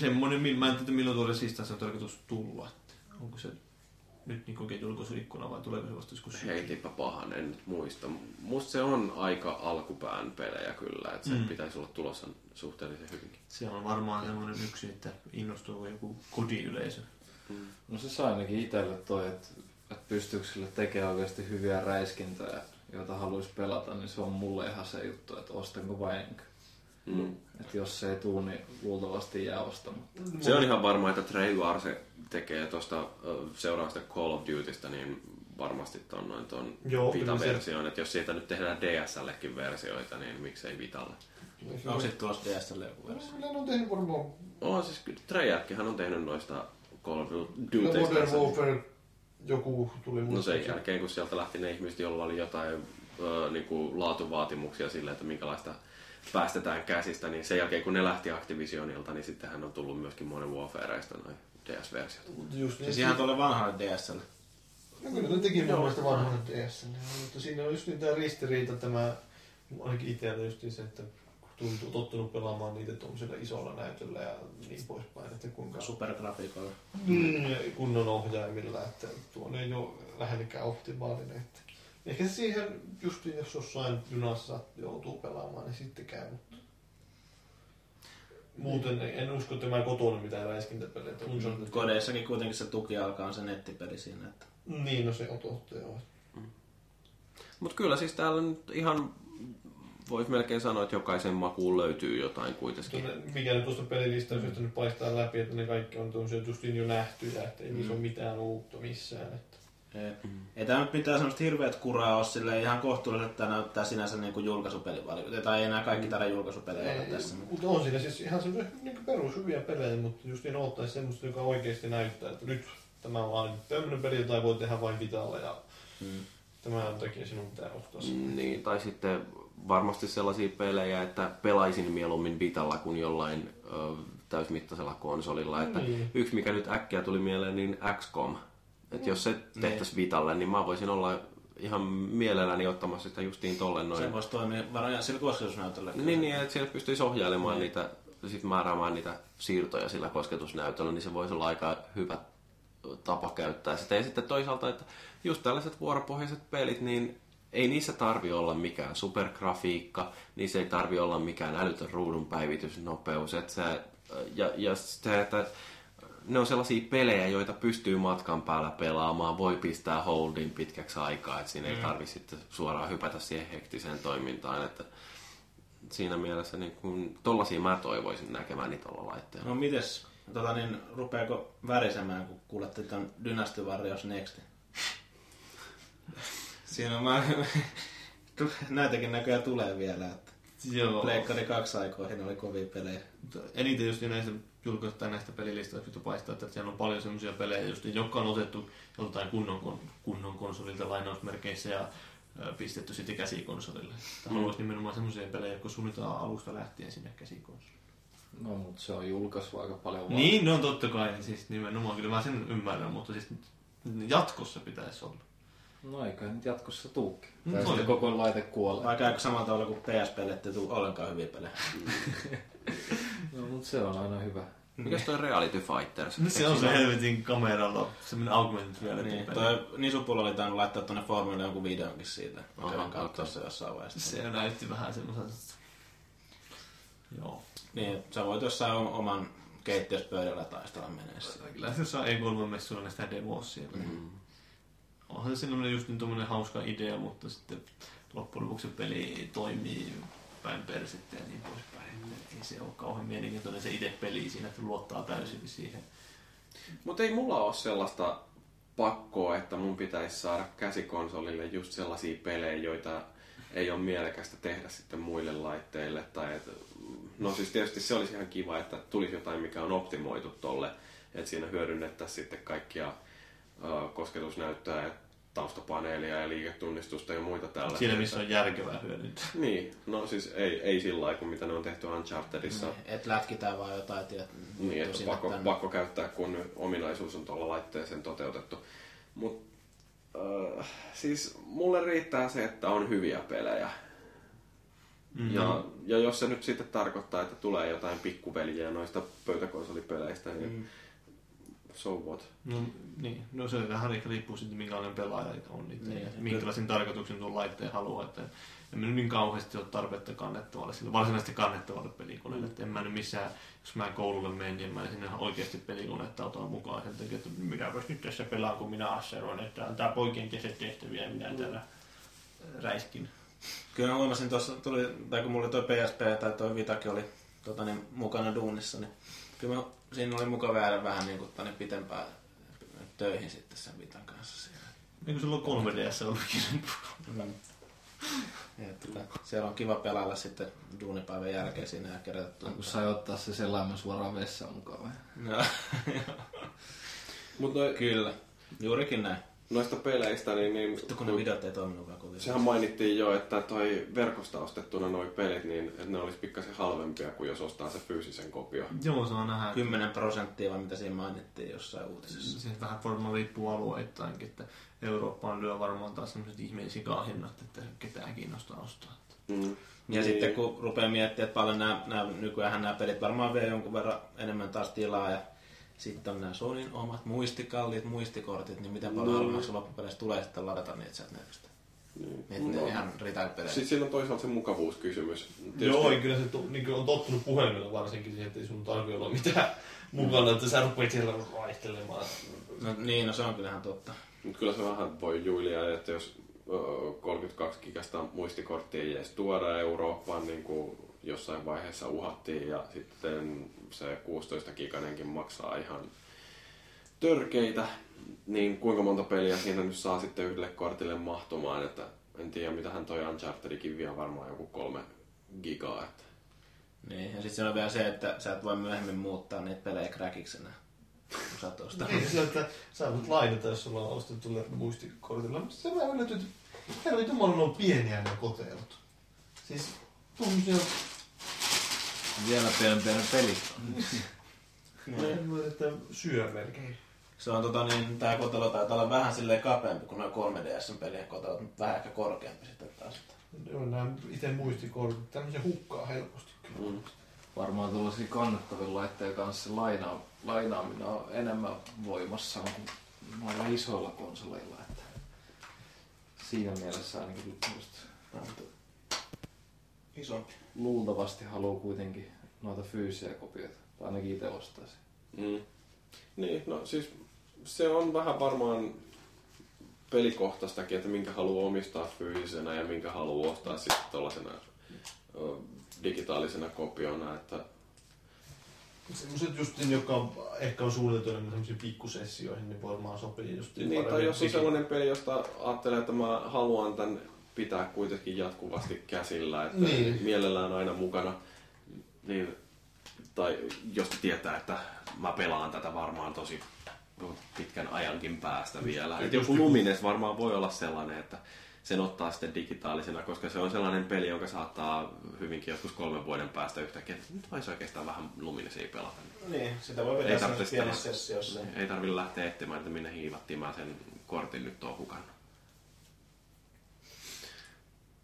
semmoinen, mil- mä en tiedä milloin tuo Resistance on tarkoitus tulla. Että Onko se nyt niin oikein julkaisuikkuna vai tuleeko se vasta joskus
Heitipä pahan, en nyt muista. Musta se on aika alkupään pelejä kyllä, että se
Mm.
pitäisi olla tulossa suhteellisen hyvinkin.
Se on varmaan semmoinen yksi, että innostuu joku kodiyleisö.
No se sai ainakin itselle toi, että, että pystyykö sille tekemään oikeasti hyviä räiskintöjä, joita haluaisi pelata, niin se on mulle ihan se juttu, että ostanko vai enkö.
Mm.
Että jos se ei tuu, niin luultavasti jää ostamatta.
Se on ihan varma, että Trey Arce tekee tuosta seuraavasta Call of Dutysta, niin varmasti ton, noin ton
se-
Vita-version. Että jos siitä nyt tehdään DSLlekin versioita, niin miksei Vitalle.
Onko sitten tulossa DSL joku versio?
Ne on tehnyt varmaan
Oh, siis Treyarchhan on tehnyt noista Call of
No,
Dutyista.
Modern Warfare joku tuli
No sen jälkeen, kun sieltä lähti ne ihmiset, joilla oli jotain ö, niin kuin laatuvaatimuksia sille, että minkälaista päästetään käsistä, niin sen jälkeen kun ne lähti Activisionilta, niin sittenhän on tullut myöskin Modern Warfareista noin DS-versiot.
Just niin,
Siis ihan tuolle vanhalle DSL.
No kyllä ne teki mun mielestä vanhan DS. Mutta siinä on just niin tämä ristiriita tämä, ainakin itsellä just niin se, että tuntuu tottunut pelaamaan niitä tuollaisella isolla näytöllä ja niin poispäin, että kuinka
Supergrafiikoilla.
mm, kunnon ohjaimilla, että tuo ei ole lähellekään optimaalinen. Että ehkä se siihen just jos jossain junassa joutuu pelaamaan, niin sitten käy. Mutta muuten en usko, että mä kotona mitään räiskintäpelejä. että Uncharted-
Kodeissakin kuitenkin se tuki alkaa se nettipeli siinä, että
Niin, no se on totta, joo.
Mutta kyllä siis täällä nyt ihan voisi melkein sanoa, että jokaisen makuun löytyy jotain kuitenkin.
Tuonne, mikä nyt tuosta pelilistauksesta nyt paistaa läpi, että ne kaikki on tuollaisia justiin jo nähtyjä, että ei niissä ole mitään uutta missään. Että.
Ei, ei tämä nyt mitään semmoista hirveät kuraa ole sille ihan kohtuulliset, että tämä näyttää sinänsä niin kuin julkaisupelivalio. Tai ei enää kaikki täällä julkaisupelejä ole tässä.
Mutta on siinä siis ihan semmoisia niin perus hyviä pelejä, mutta justiin ottaisi semmoista, joka oikeasti näyttää, että nyt tämä on vaan tämmöinen peli, jota ei voi tehdä vain Vitalla ja
Mm.
tämän takia sinun pitää ottaa se.
Niin, tai sitten varmasti sellaisia pelejä, että pelaisin mieluummin Vitalla kuin jollain ö, täysmittaisella konsolilla. Että
Niin.
yksi, mikä nyt äkkiä tuli mieleen, niin XCOM. Että jos se tehtäisiin Vitalle, niin mä voisin olla ihan mielelläni ottamassa sitä justiin tolle noin.
Se voisi toimia varmaan sillä kosketusnäytöllä.
Niin, niin, että siellä pystyisi ohjailemaan niitä, sit määräämään niitä siirtoja sillä kosketusnäytöllä, niin se voisi olla aika hyvä tapa käyttää sitä. Ja sitten toisaalta, että just tällaiset vuoropohjaiset pelit, niin ei niissä tarvi olla mikään supergrafiikka, niissä ei tarvi olla mikään älytön ruudun päivitysnopeus. Että se, ja, ja se, että ne on sellaisia pelejä, joita pystyy matkan päällä pelaamaan, voi pistää holdin pitkäksi aikaa, että siinä ei tarvi sitten suoraan hypätä siihen hektiseen toimintaan. Että siinä mielessä niin kun, tollasia mä toivoisin näkemäni tuolla laitteella.
No mites, tota niin, rupeako värisemään, kun kuulette tämän Dynasty Warriors Nextin? Siinä on mä... Näitäkin näköjään tulee vielä, että
Joo.
Pleikkari kaksi aikoihin oli kovia pelejä.
Eniten just näistä julkaistaan näistä pelilistoista paistaa, että siellä on paljon semmoisia pelejä, just, jotka on otettu joltain kunnon, kon- kunnon konsolilta lainausmerkeissä ja pistetty sitten käsikonsolille. Mm. Haluaisi nimenomaan semmoisia pelejä, jotka suunnitaan alusta lähtien sinne käsikonsolille.
No, mutta se on julkaisu aika paljon vaan.
Niin, no totta kai, siis nimenomaan, kyllä mä sen ymmärrän, mutta siis jatkossa pitäisi olla.
No eiköhän nyt jatkossa tuukin.
No,
Tai sitten koko laite kuolee.
Vai käykö samalla tavalla kuin PSPlle, ettei tule ollenkaan hyviä pelejä?
No, mutta se on aina hyvä.
Mikäs toi Reality Fighters?
No se on se helvetin kameralla, semmoinen augmented reality
Niin,
peli.
toi Nisupulla oli tainnut laittaa tuonne Formulalle jonkun videonkin siitä.
Aha,
kävin katsoa se jossain vaiheessa.
Se näytti vähän semmoiselta... Joo.
Niin, sä voit jossain om- oman keittiöspöydällä taistella meneessä.
Kyllä se saa E3-messuilla näistä demoa siellä.
Mm.
Onhan se sellainen just niin tommonen hauska idea, mutta sitten loppujen lopuksi peli toimii päin persettä ja niin poispäin. Et Ei se ole kauhean mielenkiintoinen se itse peli siinä, että luottaa täysin siihen.
Mutta ei mulla ole sellaista pakkoa, että mun pitäisi saada käsikonsolille just sellaisia pelejä, joita ei ole mielekästä tehdä sitten muille laitteille. Tai et, no siis tietysti se olisi ihan kiva, että tulisi jotain, mikä on optimoitu tolle, että siinä hyödynnettäisiin sitten kaikkia uh, kosketusnäyttöä ja taustapaneelia ja liiketunnistusta ja muita tällaisia.
Siinä missä on järkevää hyödyntää.
Niin, no siis ei, ei sillä lailla kuin mitä ne on tehty Unchartedissa.
Niin, Et lätkitään vaan jotain tiet.
Niin, että pakko,
tänne.
pakko käyttää, kun ominaisuus on tuolla laitteeseen toteutettu. Mut, äh, siis mulle riittää se, että on hyviä pelejä.
Mm.
Ja, ja jos se nyt sitten tarkoittaa, että tulee jotain pikkuveliä noista pöytäkonsolipeleistä, niin mm. So what?
No, niin. no se vähän ehkä riippuu sitten minkälainen pelaaja on niitä,
Niin.
niin. minkälaisen tarkoituksen tuon laitteen haluaa. Että en mä nyt niin kauheasti ole tarvetta kannettavalle, sille varsinaisesti kannettavalle pelikoneelle. Mm. Että en mä nyt missään, jos mä koululle menen, niin en mä sinne oikeasti pelikonetta otan mukaan sen takia, että minäpäs nyt tässä pelaan, kun minä asseroin, että tää poikien kesät tehtäviä ja minä täällä räiskin.
Kyllä mä huomasin tuossa, tuli, tai kun mulla oli toi PSP tai toi Vitakin oli tota, niin, mukana duunissa, niin kyllä mä, siinä oli mukava jäädä vähän niin kuin, tänne pitempään töihin sitten sen Vitan kanssa siellä.
Eikö sulla on 3DS ollutkin?
Mm. Ja, tota, siellä on kiva pelailla sitten duunipäivän jälkeen siinä ja kerätä
Kun
tuntia.
sai ottaa se selaimen suoraan vessaan mukaan vai?
No,
no,
kyllä, juurikin näin.
Noista peleistä, niin, niin
Sitten kun ne videot ei toiminutkaan kovin.
sehän mainittiin jo, että toi verkosta ostettuna noi pelit, niin että ne olisi pikkasen halvempia kuin jos ostaa se fyysisen kopio.
Joo, se on nähdä.
10 prosenttia vai mitä siinä mainittiin jossain uutisessa.
Se vähän varmaan riippuu alueittainkin, että Eurooppaan lyö varmaan taas sellaiset ihmeisiä hinnat, että ketään kiinnostaa ostaa.
Mm.
Ja
Niin.
sitten kun rupeaa miettimään, että paljon nämä, nämä nykyään nämä pelit varmaan vie jonkun verran enemmän taas tilaa ja sitten on nämä Sonyn omat muistikalliit, muistikortit, niin miten paljon
No.
halvemmaksi loppupeleissä tulee sitten ladata niitä sieltä netistä.
Niin.
Ne
No.
ihan retail-pelejä.
Sitten siinä on toisaalta se mukavuuskysymys.
Joo, ei kyllä se to, niin on tottunut puhelimella varsinkin siihen, että ei sun tarvitse olla mitään mukana, että sä rupeat siellä vaihtelemaan.
No niin, no se on kyllähän totta.
Mutta kyllä se vähän voi juilia, että jos ö, 32 gigasta muistikorttia ei edes tuoda Eurooppaan, niin kuin jossain vaiheessa uhattiin, ja sitten se 16 giganenkin maksaa ihan törkeitä, niin kuinka monta peliä siinä nyt saa sitten yhdelle kortille mahtumaan, että en tiedä mitähän toi Unchartedikin vie varmaan joku kolme gigaa, että
Niin, ja sitten siellä on vielä se, että sä et voi myöhemmin muuttaa niitä pelejä crackiksi enää. Kun sä oot ostanut.
Niin, se, että sä voit lainata, jos sulla on ostettu muistikortilla. Mutta se vähän yllättyy, että herra on pieniä ne kotelut. Siis tuommoisia,
Vielä pienempiä
että syö melkein.
Se on tota niin, tää kotelo taitaa olla vähän silleen kapeampi kuin noin 3DS pelien kotelot, mutta vähän ehkä korkeampi sitten taas.
Ne on nämä itse muistikortit, tämmöisiä hukkaa helposti. kyllä.
mm.
Varmaan tuollaisia kannattavia laitteiden kanssa lainaa, lainaaminen on enemmän voimassa kuin noilla isoilla konsoleilla. Että siinä mielessä ainakin just
Isompi.
Luultavasti haluaa kuitenkin noita fyysisiä kopioita. Tai ainakin itse ostaisin.
Mm. Niin, no siis se on vähän varmaan pelikohtaistakin, että minkä haluaa omistaa fyysisenä ja minkä haluaa ostaa sitten tuollaisena digitaalisena kopiona, että
Sellaiset justiin, jotka on, ehkä on suunniteltu enemmän semmoisiin pikkusessioihin, niin varmaan sopii justiin
Niin, tai jos on sellainen peli, josta ajattelee, että mä haluan tämän pitää kuitenkin jatkuvasti käsillä, että
Niin.
mielellään aina mukana, niin, tai jos tietää, että mä pelaan tätä varmaan tosi pitkän ajankin päästä vielä. Et joku Lumines varmaan voi olla sellainen, että sen ottaa sitten digitaalisena, koska se on sellainen peli, jonka saattaa hyvinkin joskus kolmen vuoden päästä yhtäkkiä, että nyt olisi oikeastaan vähän Luminesia pelata.
Niin, sitä voi
Ei
vetää
tarvitse
sellaisessa pienessä sessiossa.
Ei tarvitse lähteä etsimään, että minne hiivattiin mä sen kortin nyt oon hukannut.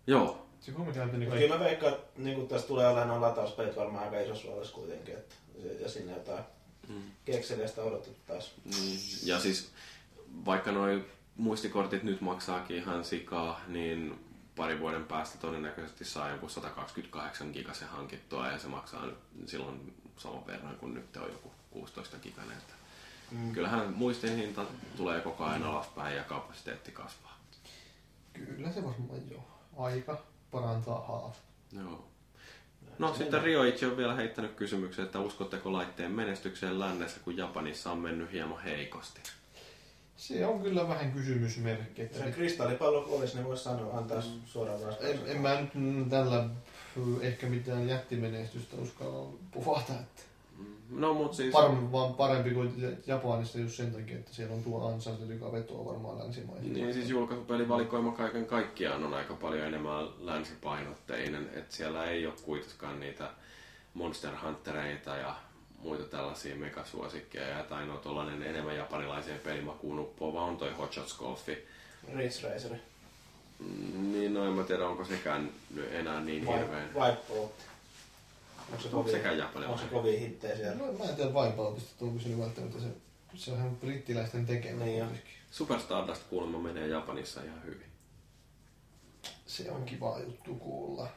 Joo,
Se
Mutta
kaikki.
kyllä mä veikkaan, että niin tästä tulee olemaan nuo latauspelit varmaan aika isossa roolissa kuitenkin. Että, ja sinne jotain
Mm.
kekseliästä odotettu taas.
niin. ja siis vaikka noi muistikortit nyt maksaakin ihan sikaa, niin pari vuoden päästä todennäköisesti saa joku 128 gigasen hankittua ja se maksaa nyt silloin saman verran kuin nyt on joku 16 giganen.
Mm.
Kyllähän muistin hinta tulee koko ajan alaspäin ja kapasiteetti kasvaa.
Kyllä se varmaan joo. Aika parantaa haavaa.
Joo. No sitten Rioichi on vielä heittänyt kysymyksen, että uskotteko laitteen menestykseen lännessä, kun Japanissa on mennyt hieman heikosti?
Se on kyllä vähän kysymysmerkki. Että
se kristallipallo olisi, niin voisi sanoa, antaa suoraan
en,
vastauksen.
en mä nyt mm, tällä mm, ehkä mitään jättimenestystä uskalla puvata. Että
No mut siis...
parempi, vaan parempi kuin Japanissa just sen takia, että siellä on tuo Uncharted, joka vetoo varmaan länsimaihin.
Niin siis julkaisupelivalikoima kaiken kaikkiaan on aika paljon enemmän länsipainotteinen, että siellä ei ole kuitenkaan niitä Monster Huntereita ja muita tällaisia megasuosikkeja, tai ainoa tuollainen enemmän japanilaiseen pelimakuun uppoava on toi Hot Shots Golfi.
Ridge Racer.
Mm, Niin no en mä tiedä, onko sekään enää niin hirveän.
Wipeout. Onko se
Onko
kovin, onko
japanilainen?
se kovin hittejä siellä?
No, mä en tiedä että onko se nyt välttämättä se, se on ihan brittiläisten tekemä.
Niin on.
kuitenkin.
Super Stardust kuulemma menee Japanissa ihan hyvin.
Se on kiva juttu kuulla.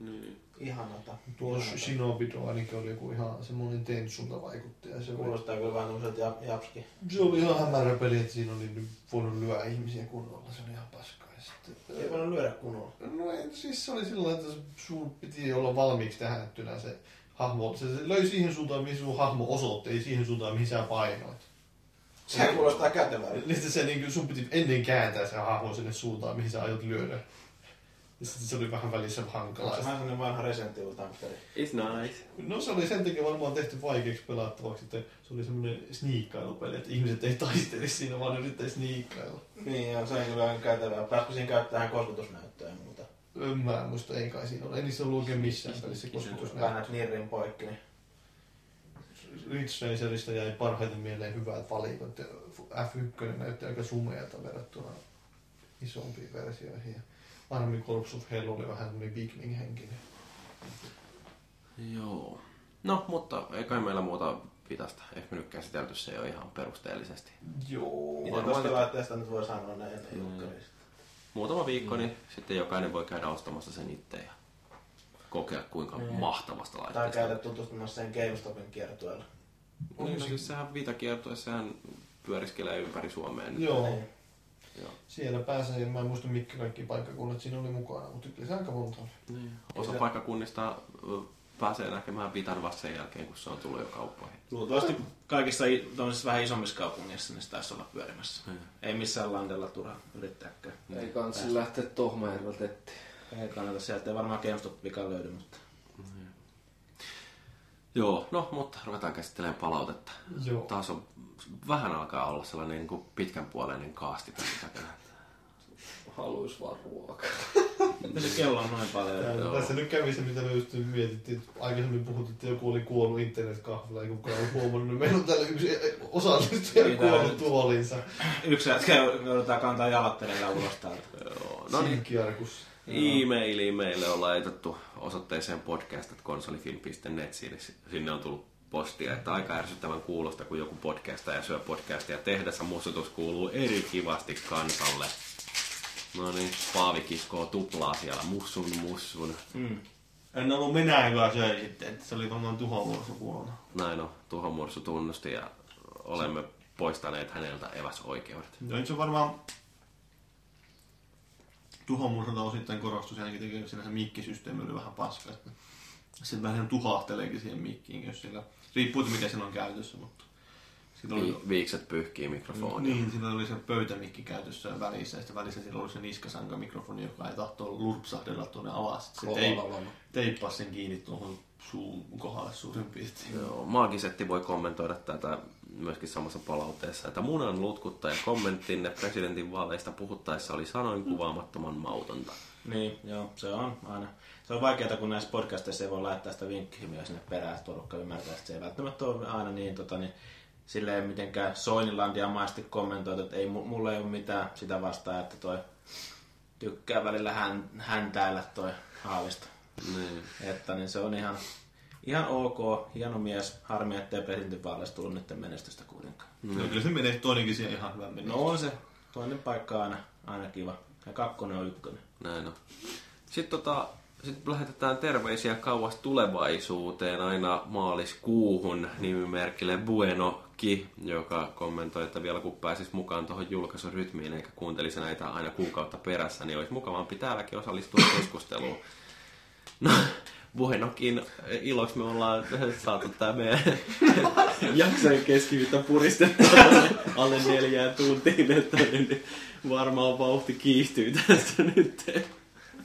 Niin.
Ihanata.
Tuo
Ihanata.
Shinobido ainakin oli joku ihan semmoinen tenssulta vaikuttaja. Se, oli,
Kuulostaa kyllä vähän tämmöiseltä jap- japski.
se oli ihan hämärä peli, että siinä oli nyt voinut lyödä ihmisiä kunnolla. Se oli ihan paskaa. Sitten,
Ei voinut lyödä kunnolla.
No ei, siis se oli sillä lailla, että sun piti olla valmiiksi tähättynä se hahmo. Se, se löi siihen suuntaan, mihin sun hahmo osoitti, ei siihen suuntaan, mihin sä painoit.
Se kuulostaa kätevältä.
Niin se, niin sun piti ennen kääntää se hahmo sinne suuntaan, mihin sä aiot lyödä. Ja sitten se oli vähän välissä
Onko
hankalaa.
se vähän sellainen vanha Resident Evil?
It's nice.
No se oli sen takia varmaan tehty vaikeaksi pelattavaksi, että se oli semmoinen sniikkailupeli, että ihmiset ei taistelisi siinä, vaan ne yrittäisi sniikkailla.
Niin, ja se on kyllä ihan kätevää. Pääsikö siinä käyttämään kosketusnäyttöä ja muuta?
En Mä en muista, ei kai siinä ole. Ei niissä ollut oikein missään pelissä kosketus
Käännät nirrin poikki, niin
Ridge Racerista jäi parhaiten mieleen hyvät valikot. ja F1 näytti aika sumeata verrattuna isompiin versioihin. Ja Army Corps of Hell oli vähän henkinen.
Joo. No, mutta ei kai meillä muuta vitasta. Ehkä me nyt käsitelty se jo ihan perusteellisesti.
Joo.
miten
Varmaan
tuosta
nyt-
laitteesta nyt voi sanoa näin
Mm. Muutama viikko, niin sitten jokainen voi käydä ostamassa sen itse ja kokea kuinka
Mm.
mahtavasta
Tai
laitteesta.
käydä tutustumassa sen GameStopin kiertueella.
Niin, no siis sehän Vita-kiertue, sehän pyöriskelee ympäri Suomea. nyt.
Joo.
Niin.
Siellä pääsee, mä en muista mitkä kaikki paikkakunnat siinä oli mukana, mutta kyllä se aika monta oli.
Niin. Osa paikkakunnista ö, pääsee näkemään Vitan vasta sen jälkeen, kun se on tullut jo kauppoihin.
Luultavasti kaikissa vähän isommissa kaupungeissa niin se taisi olla pyörimässä.
Mm.
Ei missään landella turha yrittääkään.
Ei kansi lähteä Tohmajärveltä etsiä.
Ei kannata, sieltä ei varmaan GameStop vika löydy, mutta
Joo, no mutta ruvetaan käsittelemään palautetta.
Joo.
Taas on, vähän alkaa olla sellainen niin kuin pitkänpuoleinen kaasti tässä takana.
Haluis vaan ruokaa.
se kello on noin paljon.
Täällä,
Joo.
tässä nyt kävi se, mitä me just mietittiin. että Aikaisemmin puhuttiin, että joku oli kuollut internetkahvilla, ei kukaan ole huomannut. niin Meillä on täällä yksi osallistuja
Niin,
kuollut
täällä-
tuoliinsa.
Yksi jätkä joudutaan kantaa jalattelemaan ulos täältä.
Joo,
No
niin.
Sinkkiarkus.
E-mailiin meille on laitettu osoitteeseen podcast.konsolifin.net. Sinne, sinne on tullut postia, että aika ärsyttävän kuulosta, kun joku podcastaja syö podcastia tehdessä. Mussutus kuuluu eri kivasti kansalle. No niin, Paavi kiskoo tuplaa siellä. Mussun, mussun.
Mm.
En ollut minä, joka söi sitten, että se oli varmaan tuhovuorossa kuolona.
Näin on, Tuho Mursu tunnusti ja olemme poistaneet häneltä eväsoikeudet.
Joo, nyt se varmaan tuhomursalta osittain korostui senkin takia, siinä se mikkisysteemi oli vähän paska. Että se vähän tuhahteleekin siihen mikkiin, jos siellä, riippuu, mikä siinä on käytössä, mutta Siinä oli,
Vi- viikset pyyhkii mikrofonia.
niin, siinä oli se pöytämikki käytössä välissä, ja sitten välissä siinä oli se niskasanga-mikrofoni, joka ei tahtoa lurpsahdella tuonne alas. Se teip, teippasi sen kiinni tuohon suun kohdalle suurin piirtein.
Joo, Maagisetti voi kommentoida tätä myöskin samassa palautteessa, että munan lutkuttaja kommenttinne presidentin vaaleista puhuttaessa oli sanoin kuvaamattoman mautonta.
Niin, joo, se on aina. Se on vaikeaa, kun näissä podcasteissa ei voi laittaa sitä vinkkihimiä sinne perään, että porukka ymmärtää, että se ei välttämättä ole aina niin, tota, niin silleen mitenkään Soinilandia maisesti kommentoitu, että ei, mu- mulla ei ole mitään sitä vastaan, että toi tykkää välillä hän, häntäillä toi Haavisto.
Niin.
Että niin se on ihan, ihan ok, hieno mies. Harmi, ettei presidentinvaaleissa tullut nyt menestystä kuitenkaan.
No, kyllä se menee toinenkin siihen ihan hyvän mennä.
No on se. Toinen paikka on aina, aina kiva. Ja kakkonen on ykkönen.
Näin on. Sitten tota, sit lähetetään terveisiä kauas tulevaisuuteen aina maaliskuuhun nimimerkille Buenoki, joka kommentoi, että vielä kun pääsis mukaan tuohon julkaisurytmiin eikä kuuntelisi näitä aina kuukautta perässä, niin olisi mukavampi täälläkin osallistua keskusteluun. No, Buenokin iloksi me ollaan saatu tämä meidän jaksojen keskiviittä puristettua alle neljään tuntiin, että niin varmaan vauhti kiihtyy tästä nyt.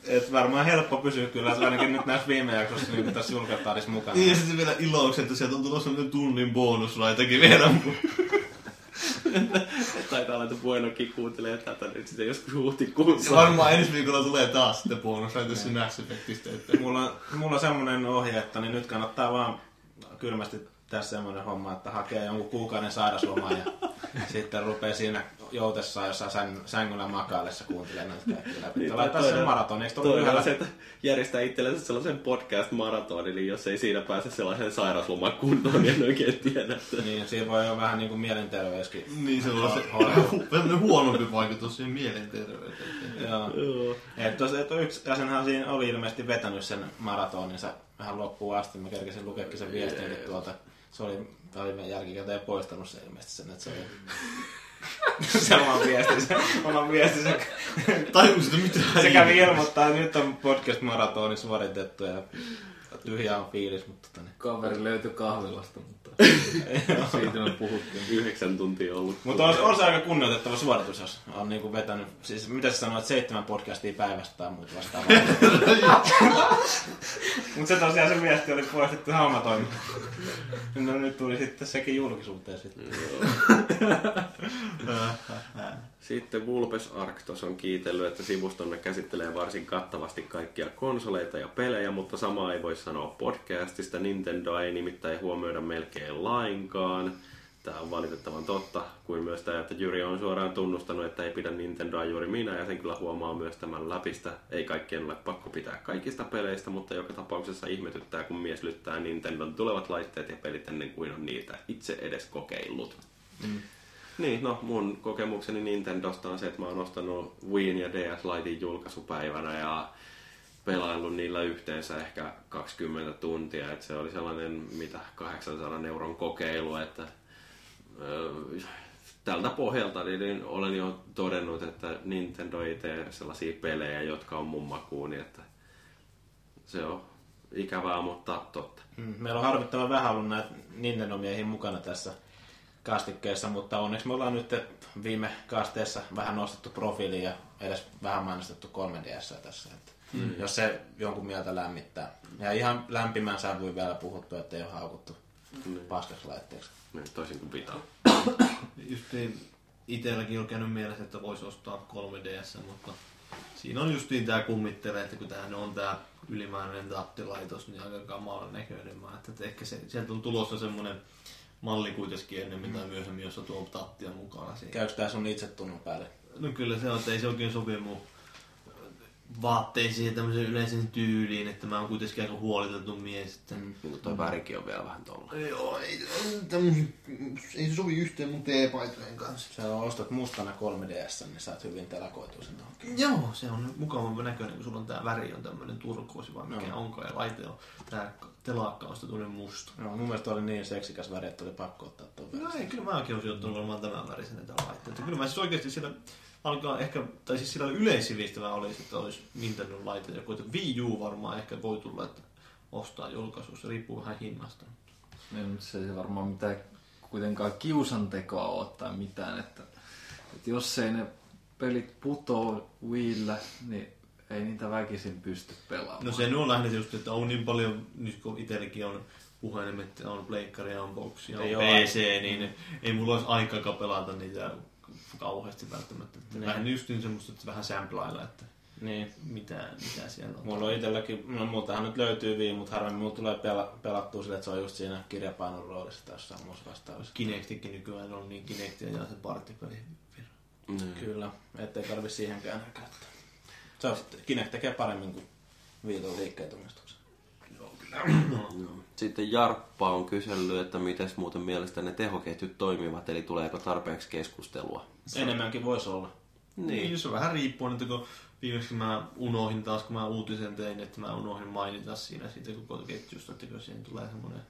Et varmaan helppo pysyä kyllä, että ainakin nyt näissä viime jaksossa niin tässä julkataan mukana.
Niin, ja sitten vielä iloksi, että sieltä on tullut sellainen tunnin bonusraitakin vielä.
Taitaa olla, että Buenokin kuuntelee tätä nyt sitten joskus
Ja
huhtikuussa.
varmaan ensi viikolla tulee taas sitten bonusraita se Mass Effectistä. Että...
Mulla, on- mulla on semmonen ohje, että niin nyt kannattaa vaan kylmästi tässä semmoinen homma, että hakee jonkun kuukauden sairaslomaa ja sitten rupeaa siinä joutessaan jossain säng- sängyllä makaillessa kuuntelemaan näitä kaikkia läpi.
Niin,
laittaa sen maraton, eikö tullut yhdellä?
se, että järjestää itsellensä sellaisen podcast-maratonin, niin jos ei siinä pääse sellaisen sairausloman kuntoon, niin en oikein tiedä. Että...
Niin, siinä voi olla vähän niin kuin mielenterveyskin.
Niin, se on se huonompi vaikutus siihen mielenterveyteen.
Joo.
Joo.
Et tos, et yksi jäsenhän siinä oli ilmeisesti vetänyt sen maratoninsa vähän loppuun asti. Mä kerkesin lukeekin sen viestinkin tuolta. Se oli, oli jälkikäteen poistanut sen ilmeisesti sen, että se oli se oman viestinsä, oman viestinsä.
Tajusit, mitä
Se kävi ilmoittaa, että nyt on podcast-maratoni suoritettu ja tyhjä on fiilis, mutta tota, niin.
Kaveri löytyi kahvilasta, mutta siitä me puhuttiin.
Yhdeksän tuntia ollut.
Mutta on, on, se aika kunnioitettava suoritus, jos on niinku vetänyt, siis mitä sä sanoit, seitsemän podcastia päivästä tai muuta vastaavaa. Mutta se tosiaan se viesti oli poistettu haumatoiminta. No nyt tuli sitten sekin julkisuuteen sitten.
Sitten Vulpes Arctos on kiitellyt, että sivustonne käsittelee varsin kattavasti kaikkia konsoleita ja pelejä, mutta samaa ei voi sanoa podcastista. Nintendo ei nimittäin huomioida melkein lainkaan. Tämä on valitettavan totta, kuin myös tämä, että Jyri on suoraan tunnustanut, että ei pidä Nintendoa juuri minä, ja sen kyllä huomaa myös tämän läpistä. Ei kaikkien ole pakko pitää kaikista peleistä, mutta joka tapauksessa ihmetyttää, kun mies lyttää Nintendon tulevat laitteet ja pelit ennen kuin on niitä itse edes kokeillut. Niin, no mun kokemukseni Nintendosta on se, että mä oon ostanut Wii ja DS Litein julkaisupäivänä ja pelaillut niillä yhteensä ehkä 20 tuntia, että se oli sellainen mitä 800 euron kokeilu, että tältä pohjalta niin, niin olen jo todennut, että Nintendo ei tee sellaisia pelejä, jotka on mun makuuni, että se on ikävää, mutta totta.
Mm, Meillä on harvittavan vähän ollut näitä Nintendo-miehiä mukana tässä kastikkeessa, mutta onneksi me ollaan nyt viime kasteessa vähän nostettu profiiliin ja edes vähän mainostettu 3DS tässä. Että mm. Jos se jonkun mieltä lämmittää. Ja ihan lämpimän sävyyn vielä puhuttu, että ei ole haukuttu mm. paskaksi laitteeksi.
Niin, Toisin kuin pitää.
Just niin, itselläkin on käynyt mielessä, että voisi ostaa 3DS, mutta siinä on justiin tää kummittelee, että kun tämähän on tää ylimääräinen tattilaitos, niin aika kamalan näköinen. Mä että ehkä se, sieltä on tulossa semmonen malli kuitenkin ennemmin tai myöhemmin, jossa tuo tattia mukana. Siinä.
Käykö tää sun itsetunnon päälle?
No kyllä se on, että ei se oikein sovi mun vaatteisiin ja tämmöiseen yleisen tyyliin, että mä oon kuitenkin aika huoliteltu mies. Että... Mm.
Toi värikin on vielä vähän tolla.
Joo, ei, tämmösen, ei se sovi yhteen mun teepaitojen kanssa.
Sä ostat mustana 3DS, niin saat hyvin telakoitua sen tuohon.
Joo, se on mukavampi näköinen, kun sulla on tää väri on tämmönen turkoosi, vai mikä
Joo.
onko, ja laite on tää telakka on tuonne musta.
No, mun mielestä oli niin seksikäs väri, että oli pakko ottaa tuon
No ei, kyllä mäkin olisin ottanut varmaan tämän värisen tämän laitteen. Että kyllä mä siis oikeesti siellä alkaa ehkä, tai siis sillä yleissivistävä olisi, että olisi Nintendo laite joku, että Wii U varmaan ehkä voi tulla, että ostaa julkaisussa, riippuu vähän hinnasta.
Niin, mutta se ei varmaan mitään kuitenkaan kiusantekoa ole tai mitään, että, että jos ei ne pelit putoo Wiillä, niin ei niitä väkisin pysty pelaamaan.
No se on lähinnä just, että on niin paljon, nyt kun itselläkin on puhelimet, on pleikkari ja on ja on PC, niin ei mulla olisi aikaa pelata niitä kauheasti välttämättä. Että
Niin.
Vähän just niin semmoista, että vähän samplailla, että
Niin.
mitä, mitä siellä on.
Mulla on itselläkin, no multahan nyt löytyy Wii, mutta harvemmin mulla tulee pela, pelattua sille, että se on just siinä kirjapainon roolissa tai jossain muussa vastaavassa.
Kinectikin nykyään on niin Kinectia ja se partipeli.
Mm.
Kyllä, ettei tarvi siihenkään käyttää. Se on, Kinect tekee paremmin kuin Viiton liikkeet omistuksen.
Sitten Jarppa on kysellyt, että miten muuten mielestä ne tehoketjut toimivat, eli tuleeko tarpeeksi keskustelua.
Enemmänkin voisi olla.
Niin, se on vähän riippuen, että kun viimeksi mä unohdin taas, kun mä uutisen tein, että mä unohdin mainita siinä siitä koko ketjusta, että kun siihen tulee semmoinen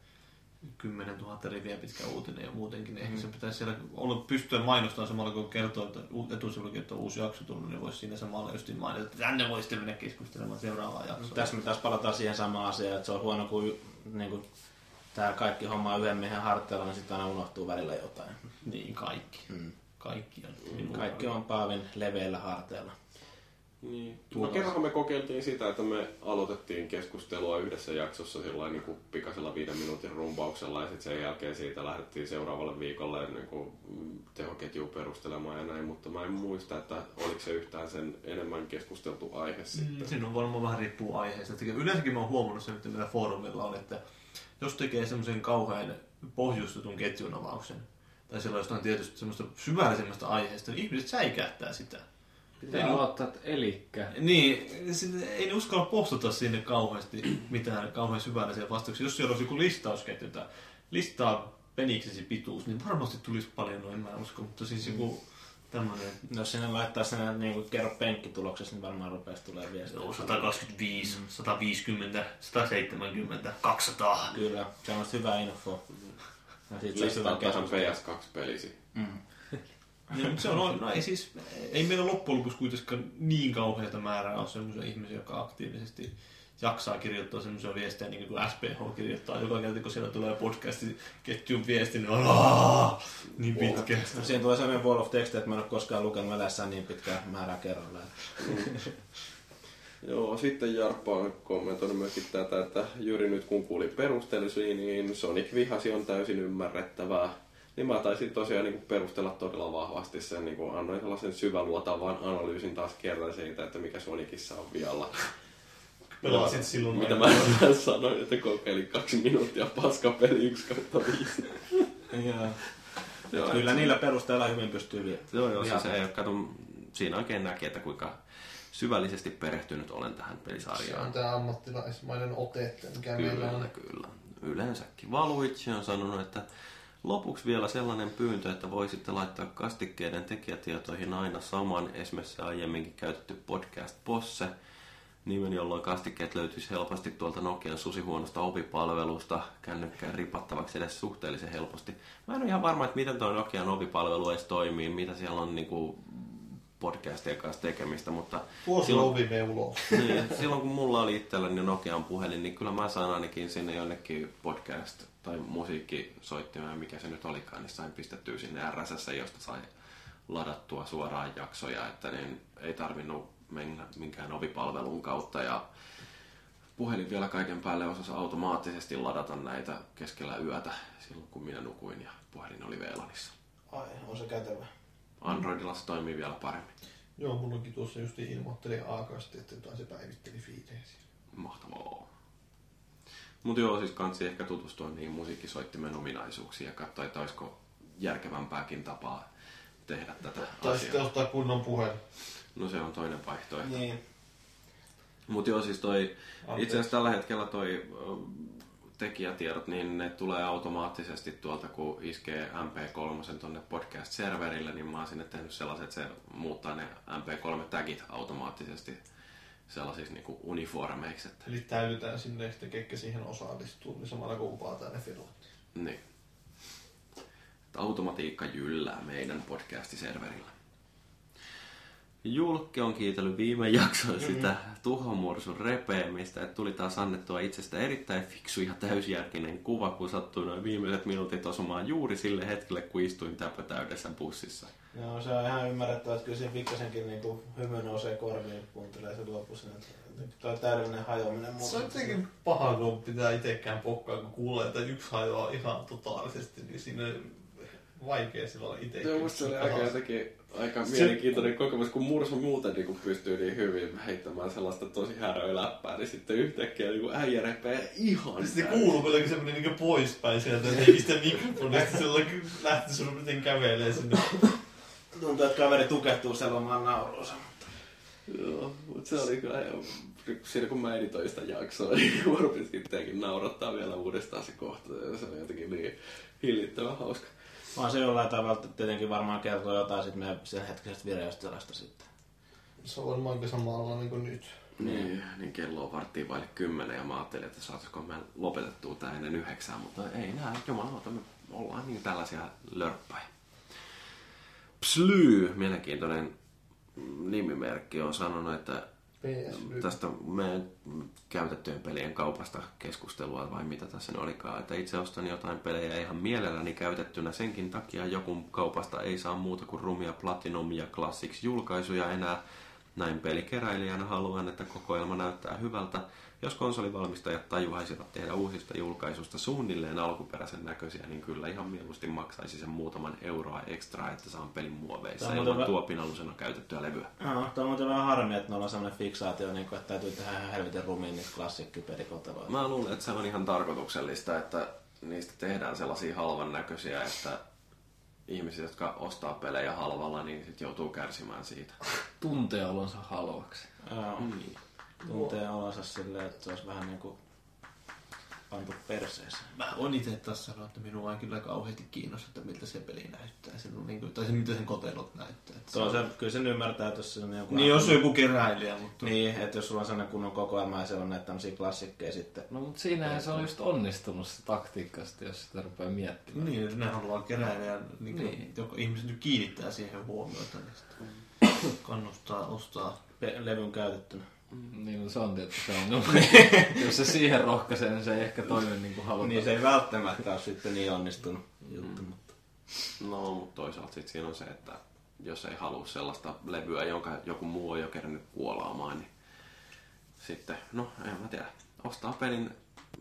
10 000 riviä pitkä uutinen ja muutenkin, niin ehkä se pitäisi siellä olla, pystyä mainostamaan samalla, kun kertoo, että etusivullakin, että on uusi jakso tullut, niin voisi siinä samalla just mainita, että tänne voi sitten mennä keskustelemaan seuraavaa jaksoa.
Tässä me taas palataan siihen samaan asiaan, että se on huono, kun niin kuin, tämä kaikki homma on yhden miehen harteilla, niin sitten aina unohtuu välillä jotain.
Niin, kaikki.
Mm.
Kaikki on. minun
Kaikki on Paavin leveillä harteilla.
Niin. No kerran me kokeiltiin sitä, että me aloitettiin keskustelua yhdessä jaksossa sillä niin kuin pikaisella viiden minuutin rumpauksella ja sitten sen jälkeen siitä lähdettiin seuraavalle viikolle niin kuin tehoketjua perustelemaan ja näin, mutta mä en muista, että oliko se yhtään sen enemmän keskusteltu aihe sitten.
Mm, Siinä on varmaan vähän riippuu aiheesta. Että Yleensäkin mä oon huomannut sen, että mitä foorumilla on, että jos tekee semmoisen kauhean pohjustetun ketjun avauksen, tai siellä on jostain tietysti semmoista syvällisemmästä aiheesta, niin ihmiset säikähtää sitä.
Pitää aloittaa, että elikkä.
Niin, sitten ei ne uskalla postata sinne kauheasti mitään kauhean syvällisiä vastauksia. Jos siellä olisi joku listausketju, että listaa peniksesi pituus, niin varmasti tulisi paljon, no en mä usko, mutta siis joku tämmöinen
Jos sinne laittaa sen niin kuin kerro penkkituloksessa, niin varmaan rupeaisi tulee viestiä.
Joo, 125, 150, 170, 200.
Kyllä, se on hyvä info. Ja sit
Listaa tähän
keskustelu.
PS2-pelisi.
Ja, mutta se on, no ei siis, ei meillä loppujen lopuksi kuitenkaan niin kauheata määrää ole semmoisia ihmisiä, jotka aktiivisesti jaksaa kirjoittaa semmoisia viestejä, niin kuin SPH kirjoittaa joka kerta, kun siellä tulee podcasti ketjun viesti, niin on niin pitkä.
No, Siinä tulee sellainen wall of text, että mä en ole koskaan lukenut elässään niin pitkää määrää kerralla.
Joo, sitten Jarppa on kommentoinut myöskin tätä, että Jyri nyt kun kuuli perustelusi, niin Sonic vihasi on täysin ymmärrettävää. Niin mä taisin tosiaan niin perustella todella vahvasti sen, niin kuin annoin sellaisen syväluotavan analyysin taas kerran siitä, että mikä Sonicissa on vialla.
Pelasit silloin
Mitä mä sanoin, että kokeilin kaksi minuuttia paskapeli 1 kautta 5.
Joo.
Joo,
Kyllä niillä perusteella hyvin pystyy vielä.
Joo, joo, siis ei, kato, siinä oikein näki, että kuinka syvällisesti perehtynyt olen tähän
Se
pelisarjaan.
on tää ammattilaismainen ote, että mikä meillä
Kyllä,
on.
kyllä. Yleensäkin. Valuitsi on sanonut, että lopuksi vielä sellainen pyyntö, että voisitte laittaa kastikkeiden tekijätietoihin aina saman, esimerkiksi aiemminkin käytetty podcast Posse. nimen, jolloin kastikkeet löytyisi helposti tuolta Nokian susihuonosta opipalvelusta kännykkään ripattavaksi edes suhteellisen helposti. Mä en ole ihan varma, että miten tuo Nokian opipalvelu edes toimii, mitä siellä on niinku podcastien kanssa tekemistä, mutta
Vuosi
silloin, niin, silloin kun mulla oli itselläni Nokian puhelin, niin kyllä mä sain ainakin sinne jonnekin podcast tai musiikkisoittimeen, mikä se nyt olikaan, niin sain pistettyä sinne RSS, josta sai ladattua suoraan jaksoja, että niin ei tarvinnut mennä minkään ovipalvelun kautta ja puhelin vielä kaiken päälle osasi automaattisesti ladata näitä keskellä yötä silloin kun minä nukuin ja puhelin oli VLANissa.
Ai, on se kätevä.
Androidilla se toimii vielä paremmin.
Joo, mun onkin tuossa just ilmoitteli aakasti, että jotain se päivitteli fiidejä
Mahtavaa. Mutta joo, siis kansi ehkä tutustua niihin musiikkisoittimen ominaisuuksiin ja katsoa, että olisiko järkevämpääkin tapaa tehdä tätä
Tai
asiaa.
sitten ottaa kunnon puhelin.
No se on toinen vaihtoehto.
Niin.
Mutta joo, siis toi,
Anteeksi.
itse asiassa tällä hetkellä toi ö, tekijätiedot, niin ne tulee automaattisesti tuolta, kun iskee MP3 tonne podcast-serverille, niin mä oon sinne tehnyt sellaiset, että se muuttaa ne MP3-tagit automaattisesti sellaisiksi niinku uniformeiksi, että
Eli täytetään sinne, että ketkä siihen osallistuu, niin samalla kun upataan ne filot.
Niin. Että automatiikka jyllää meidän podcastiserverillä. Julkke on kiitellyt viime jaksoissa sitä tuhomursun repeämistä, että tuli taas annettua itsestä erittäin fiksu ja täysjärkinen kuva, kun sattui noin viimeiset minuutit osumaan juuri sille hetkelle, kun istuin täpötäydessä bussissa.
Joo, se on ihan ymmärrettävää, että kyllä siinä pikkasenkin niinku hymy nousee korviin, kun kuuntelee sen lopussa. Tuo täydellinen hajoaminen
Se on jotenkin paha, kun pitää itsekään pokkaa, kun kuulee, että yksi hajoaa ihan totaalisesti, niin siinä vaikea silloin itsekin.
Joo, musta se oli aika jotenkin aika
Se-
mielenkiintoinen kokemus, kun Mursu muuten niin kuin pystyy niin hyvin heittämään sellaista tosi häröä läppää, niin sitten yhtäkkiä niin kuin äijä repee ihan
Sitten kuuluu kuitenkin semmonen niinku poispäin sieltä, että ei sitä mikrofonista silloin lähti sun miten kävelee sinne.
Tuntuu, että kaveri tukehtuu selomaan nauruunsa.
Joo, mutta se oli kyllä. Siinä kun mä editoin sitä jaksoa, niin mä rupesin itseäkin naurattaa vielä uudestaan se kohta. Se oli jotenkin niin hillittävän hauska.
Vaan se jollain tavalla tietenkin varmaan kertoo jotain sit meidän sen hetkisestä vireystilasta sitten.
Se on varmaan aika samalla niin kuin nyt.
Niin, niin kello on varttiin vaille kymmenen ja mä ajattelin, että saataisiko me lopetettua tää ennen yhdeksää, mutta ei nää, jumalauta, me ollaan niin tällaisia lörppäjä. Psyly, mielenkiintoinen nimimerkki, on sanonut, että Tästä meidän käytettyjen pelien kaupasta keskustelua vai mitä tässä nyt olikaan, että itse ostan jotain pelejä ihan mielelläni käytettynä senkin takia joku kaupasta ei saa muuta kuin rumia Platinum ja Classics julkaisuja enää. Näin pelikeräilijänä haluan, että kokoelma näyttää hyvältä. Jos konsolivalmistajat tajuaisivat tehdä uusista julkaisusta suunnilleen alkuperäisen näköisiä, niin kyllä ihan mieluusti maksaisi sen muutaman euroa ekstra, että saan pelin muoveissa
Tämä
ilman
hyvä.
tuopinalusena käytettyä levyä.
Joo, tuo on muuten vähän harmi, että meillä on sellainen fiksaatio, niin kuin, että täytyy tehdä ihan helvetin rumiin niitä klassikkipelikoteloita.
Mä luulen, että se on ihan tarkoituksellista, että niistä tehdään sellaisia halvan näköisiä, että ihmiset, jotka ostaa pelejä halvalla, niin sit joutuu kärsimään siitä.
Tuntee olonsa halvaksi.
Joo,
Mm.
Tuntee olonsa silleen, että se olisi vähän niin kuin pantu perseeseen.
Mä oon itse taas sanonut, että minua ei kyllä kauheasti kiinnosta, että miltä se peli näyttää. Se on niin kuin, tai se, mitä sen kotelot näyttää. Että
Se on se, kyllä sen ymmärtää, että jos se on joku...
Niin, jos on joku keräilijä, mutta...
Niin, että jos sulla on sellainen kunnon kokoelma ja siellä on näitä tämmöisiä klassikkeja sitten.
No mutta siinähän se on just onnistunut se taktiikka sitten, jos sitä rupeaa miettimään.
Niin, jos ne haluaa keräillä ja niin kuin,
Niin.
Joka, ihmiset nyt kiinnittää siihen huomiota, niin sitten kannustaa ostaa.
Pe- levyn käytettynä.
Niin, no se on tietysti se on. jos se siihen rohkaisee, niin se ei ehkä toimi niin kuin halutaan.
Niin se ei välttämättä ole sitten niin onnistunut juttu, mutta...
No, mutta toisaalta sit siinä on se, että jos ei halua sellaista levyä, jonka joku muu on jo kerännyt kuolaamaan, niin sitten, no en mä tiedä, ostaa pelin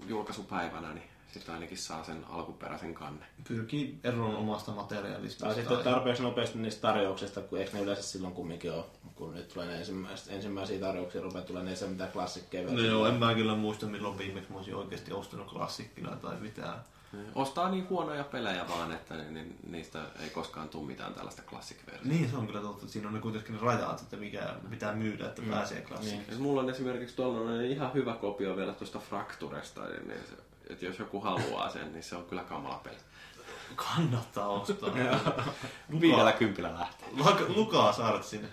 julkaisupäivänä, niin sitten ainakin saa sen alkuperäisen kannen.
Pyrkii eroon omasta materiaalista.
Tai sitten tarpeeksi nopeasti niistä tarjouksista, kun eikö ne yleensä silloin kumminkin ole, kun nyt tulee ne ensimmäiset, ensimmäisiä tarjouksia, rupeaa tulee ne se mitä klassikkeja.
No joo, en mä kyllä muista milloin viimeksi mä olisin oikeasti ostanut klassikkina tai mitään.
Ostaa niin huonoja pelejä vaan, että ni- ni- niistä ei koskaan tule mitään tällaista classic
Niin, se on kyllä totta. Siinä on ne kuitenkin ne rajat, että mikä pitää myydä, että pääsee klassiin.
Niin.
Niin. Mulla on esimerkiksi tuollainen ihan hyvä kopio vielä tuosta Fracturesta, niin niin se, että jos joku haluaa sen, niin se on kyllä kamala peli.
Kannattaa ostaa.
Viidellä kympillä lähtee.
Luka, Lukaa saat sinne.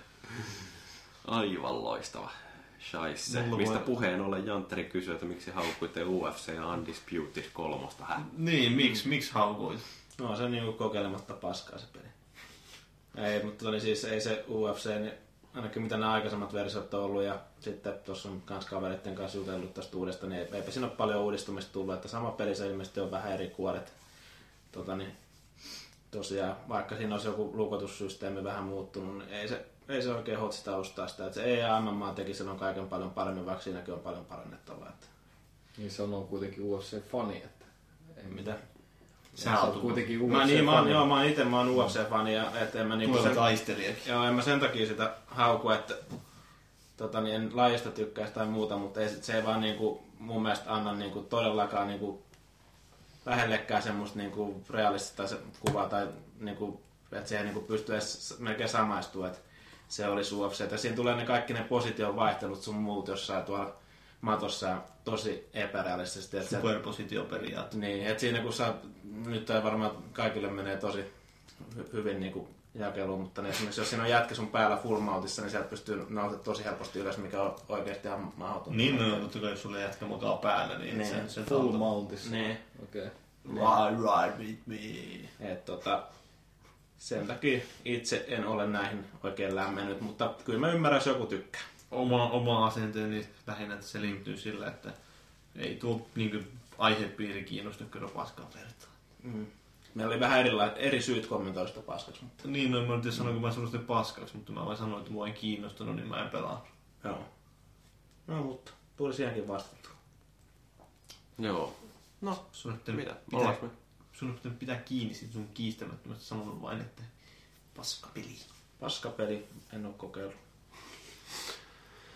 Aivan loistava. Scheisse.
Mulla
Mistä
voi-
puheen ollen Jantteri kysyy, että miksi haukuitte UFC ja Undisputed kolmosta. Hä?
Niin, miksi, miksi haukuit?
No se on niinku kokeilematta paskaa se peli. Ei, mutta niin siis ei se UFC, niin ainakin mitä nämä aikaisemmat versiot on ollut ja sitten tuossa on kans kavereiden kanssa jutellut tästä uudesta, niin eipä siinä ole paljon uudistumista tullut, että sama peli se ilmeisesti on vähän eri kuoret. Tota, niin, tosiaan, vaikka siinä olisi joku lukotussysteemi vähän muuttunut, niin ei se, ei se oikein hotsita ostaa sitä. Että se EA MMA teki silloin kaiken paljon paremmin, vaikka siinäkin on paljon parannettavaa. Että,
Niin se on kuitenkin UFC-fani, että... Ei
mitä?
Sä oot kuitenkin UFC-fani.
Mä, niin, mä, oon, joo, mä oon itse mä oon UFC-fani ja et en mä niinku sen,
taistelijakin.
Joo, en mä sen takia sitä hauku, että tota, niin en lajista tykkäisi tai muuta, mutta ei, se ei vaan niinku, mun mielestä anna niinku, todellakaan niinku, lähellekään semmoista niinku, realistista se kuvaa tai niinku, että siihen niinku, pystyy edes melkein samaistua, että se olisi UFC. Ja siinä tulee ne kaikki ne position vaihtelut sun muut jossain tuolla matossa tosi epärealistisesti. Että se-
Superpositioperiaate.
niin, et siinä kun sä, nyt ei varmaan kaikille menee tosi hy- hyvin niin kuin jakeluun, mutta niin esimerkiksi jos siinä on jätkä sun päällä full mountissa, niin sieltä pystyy nousemaan tosi helposti ylös, mikä on oikeasti ihan mahdotonta.
Niin, no, mutta kyllä jos sulle jätkä makaa päällä, niin,
Niin,
se, se
Full mountissa.
Niin,
Okei.
Ride, ride with me.
et tota, sen takia itse en ole näihin oikein lämmennyt, mutta kyllä mä ymmärrän, jos joku tykkää.
Oma, oma asenteeni lähinnä että se linktyy sillä, että ei tuo niin aihepiiri kiinnosta kyllä paskaa vertaa.
Mm. Meillä oli vähän erila- eri syyt kommentoida sitä paskaksi, mutta
Niin, no mä en tiedä sanoinko mä sanoin paskaksi, mutta mä vain sanoin, että mua ei kiinnostanut, niin mä en pelaa.
joo. No mutta tuli siihenkin vastattua.
Joo. No,
Sun on pitänyt
mitä?
pitää, sun pitänyt pitää kiinni siitä sun kiistämättömästä sanonut vain, että paskapeli.
Paskapeli, en ole kokeillut.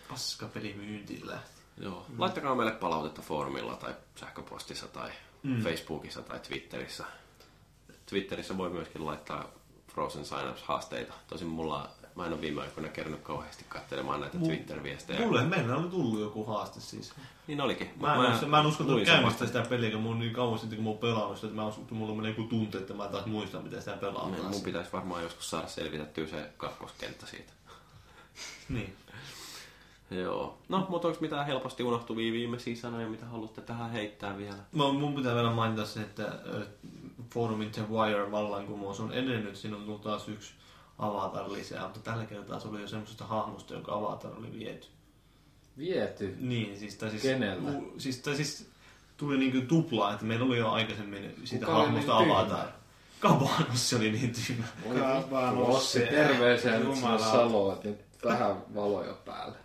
Paskapeli myyntiin lähti.
Joo. Laittakaa meille palautetta foorumilla tai sähköpostissa tai
Mm.
Facebookissa tai Twitterissä. Twitterissä voi myöskin laittaa Frozen Signups haasteita. Tosin mulla, mä en ole viime aikoina kerännyt kauheasti katselemaan näitä Twitter-viestejä.
Mulle, meillä oli tullut joku haaste siis.
Niin olikin.
Mä en, mä, mä en uskonut käynnistää sitä peliä, kun mun on niin kauan sitten, kun mä oon pelannut sitä, että mä uskon, että mulla menee joku tunte, että mä taas muistan, miten sitä pelaa. taas.
Mun pitäisi varmaan joskus saada selvitettyä se kakkoskenttä siitä.
Niin.
Joo. No, mutta onko mitään helposti unohtuvia viimeisiä sanoja, mitä haluatte tähän heittää vielä?
Mä, mun pitää vielä mainita se, että foorumin The Wire vallankumous on edennyt. Siinä on tullut taas yksi avatar lisää, mutta tällä kertaa se oli jo semmoisesta hahmosta, jonka avatar oli viety.
Viety.
Niin, siis, tai siis,
Kenellä?
U, siis, tai siis tuli niinku tuplaa, että meillä oli jo aikaisemmin siitä
Kuka oli
hahmosta
niin tyhmä?
avatar. Kabanos se oli niin tyhmä.
Ossi, terveisiä nyt sinne. Saloon, että nyt vähän valoja päälle.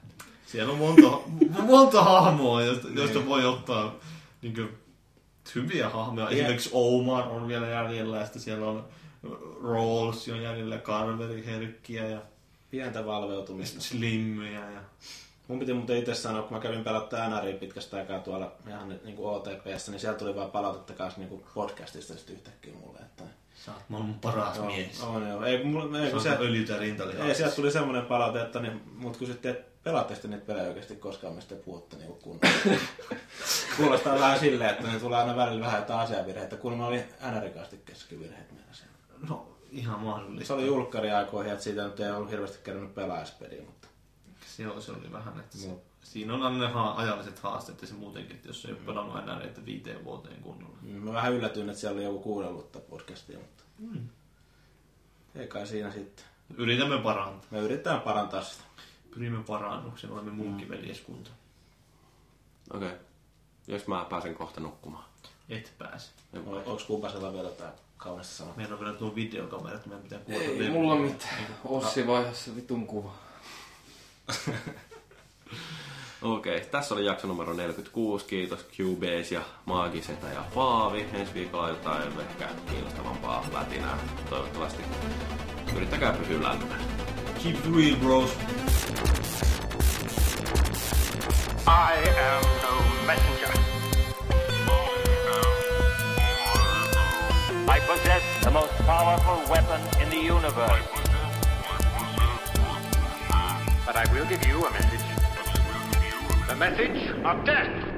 Siellä on monta, monta hahmoa, joista, joista voi ottaa niin kuin, hyviä hahmoja.
Ja-
Esimerkiksi Omar on vielä jäljellä, ja sitten siellä on Rawls on jäljellä, Carveri, Herkkiä ja
Pientä valveutumista.
Slimmiä. Ja...
Mun piti muuten itse sanoa, kun mä kävin pelattaa NRI pitkästä aikaa tuolla ihan niin OTPssä, niin siellä tuli vaan palautetta kanssa niin podcastista sitten yhtäkkiä mulle. Että...
Sä oot maailman paras
Joo,
mies.
On, joo. Ei, mulla, ei,
Se
kun
öljytä rintalihasta.
ei, sieltä tuli semmoinen palaute, että niin, mut kysyttiin, että pelaatte sitten niitä pelejä oikeasti koskaan, mistä te puhutte niin kunnolla. Kuulostaa vähän silleen, että ne tulee aina välillä vähän jotain asiavirheitä. Kuulemma oli NR-kastikkeessakin virheitä meillä siellä.
No, ihan mahdollista.
Se oli julkkariaikoihin, että siitä nyt ei ollut hirveästi kerännyt pelaajaspeliä, mutta
Se oli, se oli vähän, että se,
Joo.
Siinä on aina ne ha- ajalliset haasteet ja se muutenkin, että jos ei ole pelannut enää näitä viiteen vuoteen kunnolla.
mä vähän yllätyin, että siellä oli joku kuunnellutta podcastia, mutta ei kai siinä sitten.
Yritämme parantaa.
Me yritetään parantaa sitä.
Pyrimme parannukseen, olemme munkkiveljeskunta.
Okei. Okay. Jos mä pääsen kohta nukkumaan.
Et pääse.
En
On- Onko kumpasella vielä jotain kaunista sanoa?
Meillä on vielä tuo videokamera, että meidän pitää kuvata
Ei mulla mitään. Ossi vaihdossa vitun kuva.
Okei, okay. tässä oli jakso numero 46. Kiitos Cubase ja Maagisetä ja Paavi. Ensi viikolla jotain ehkä kiinnostavampaa lätinää. Toivottavasti yrittäkää pysyä lämpimänä.
Keep it real, bros.
I am no messenger. I possess the most powerful weapon in the universe. But I will give you a message. The message of death.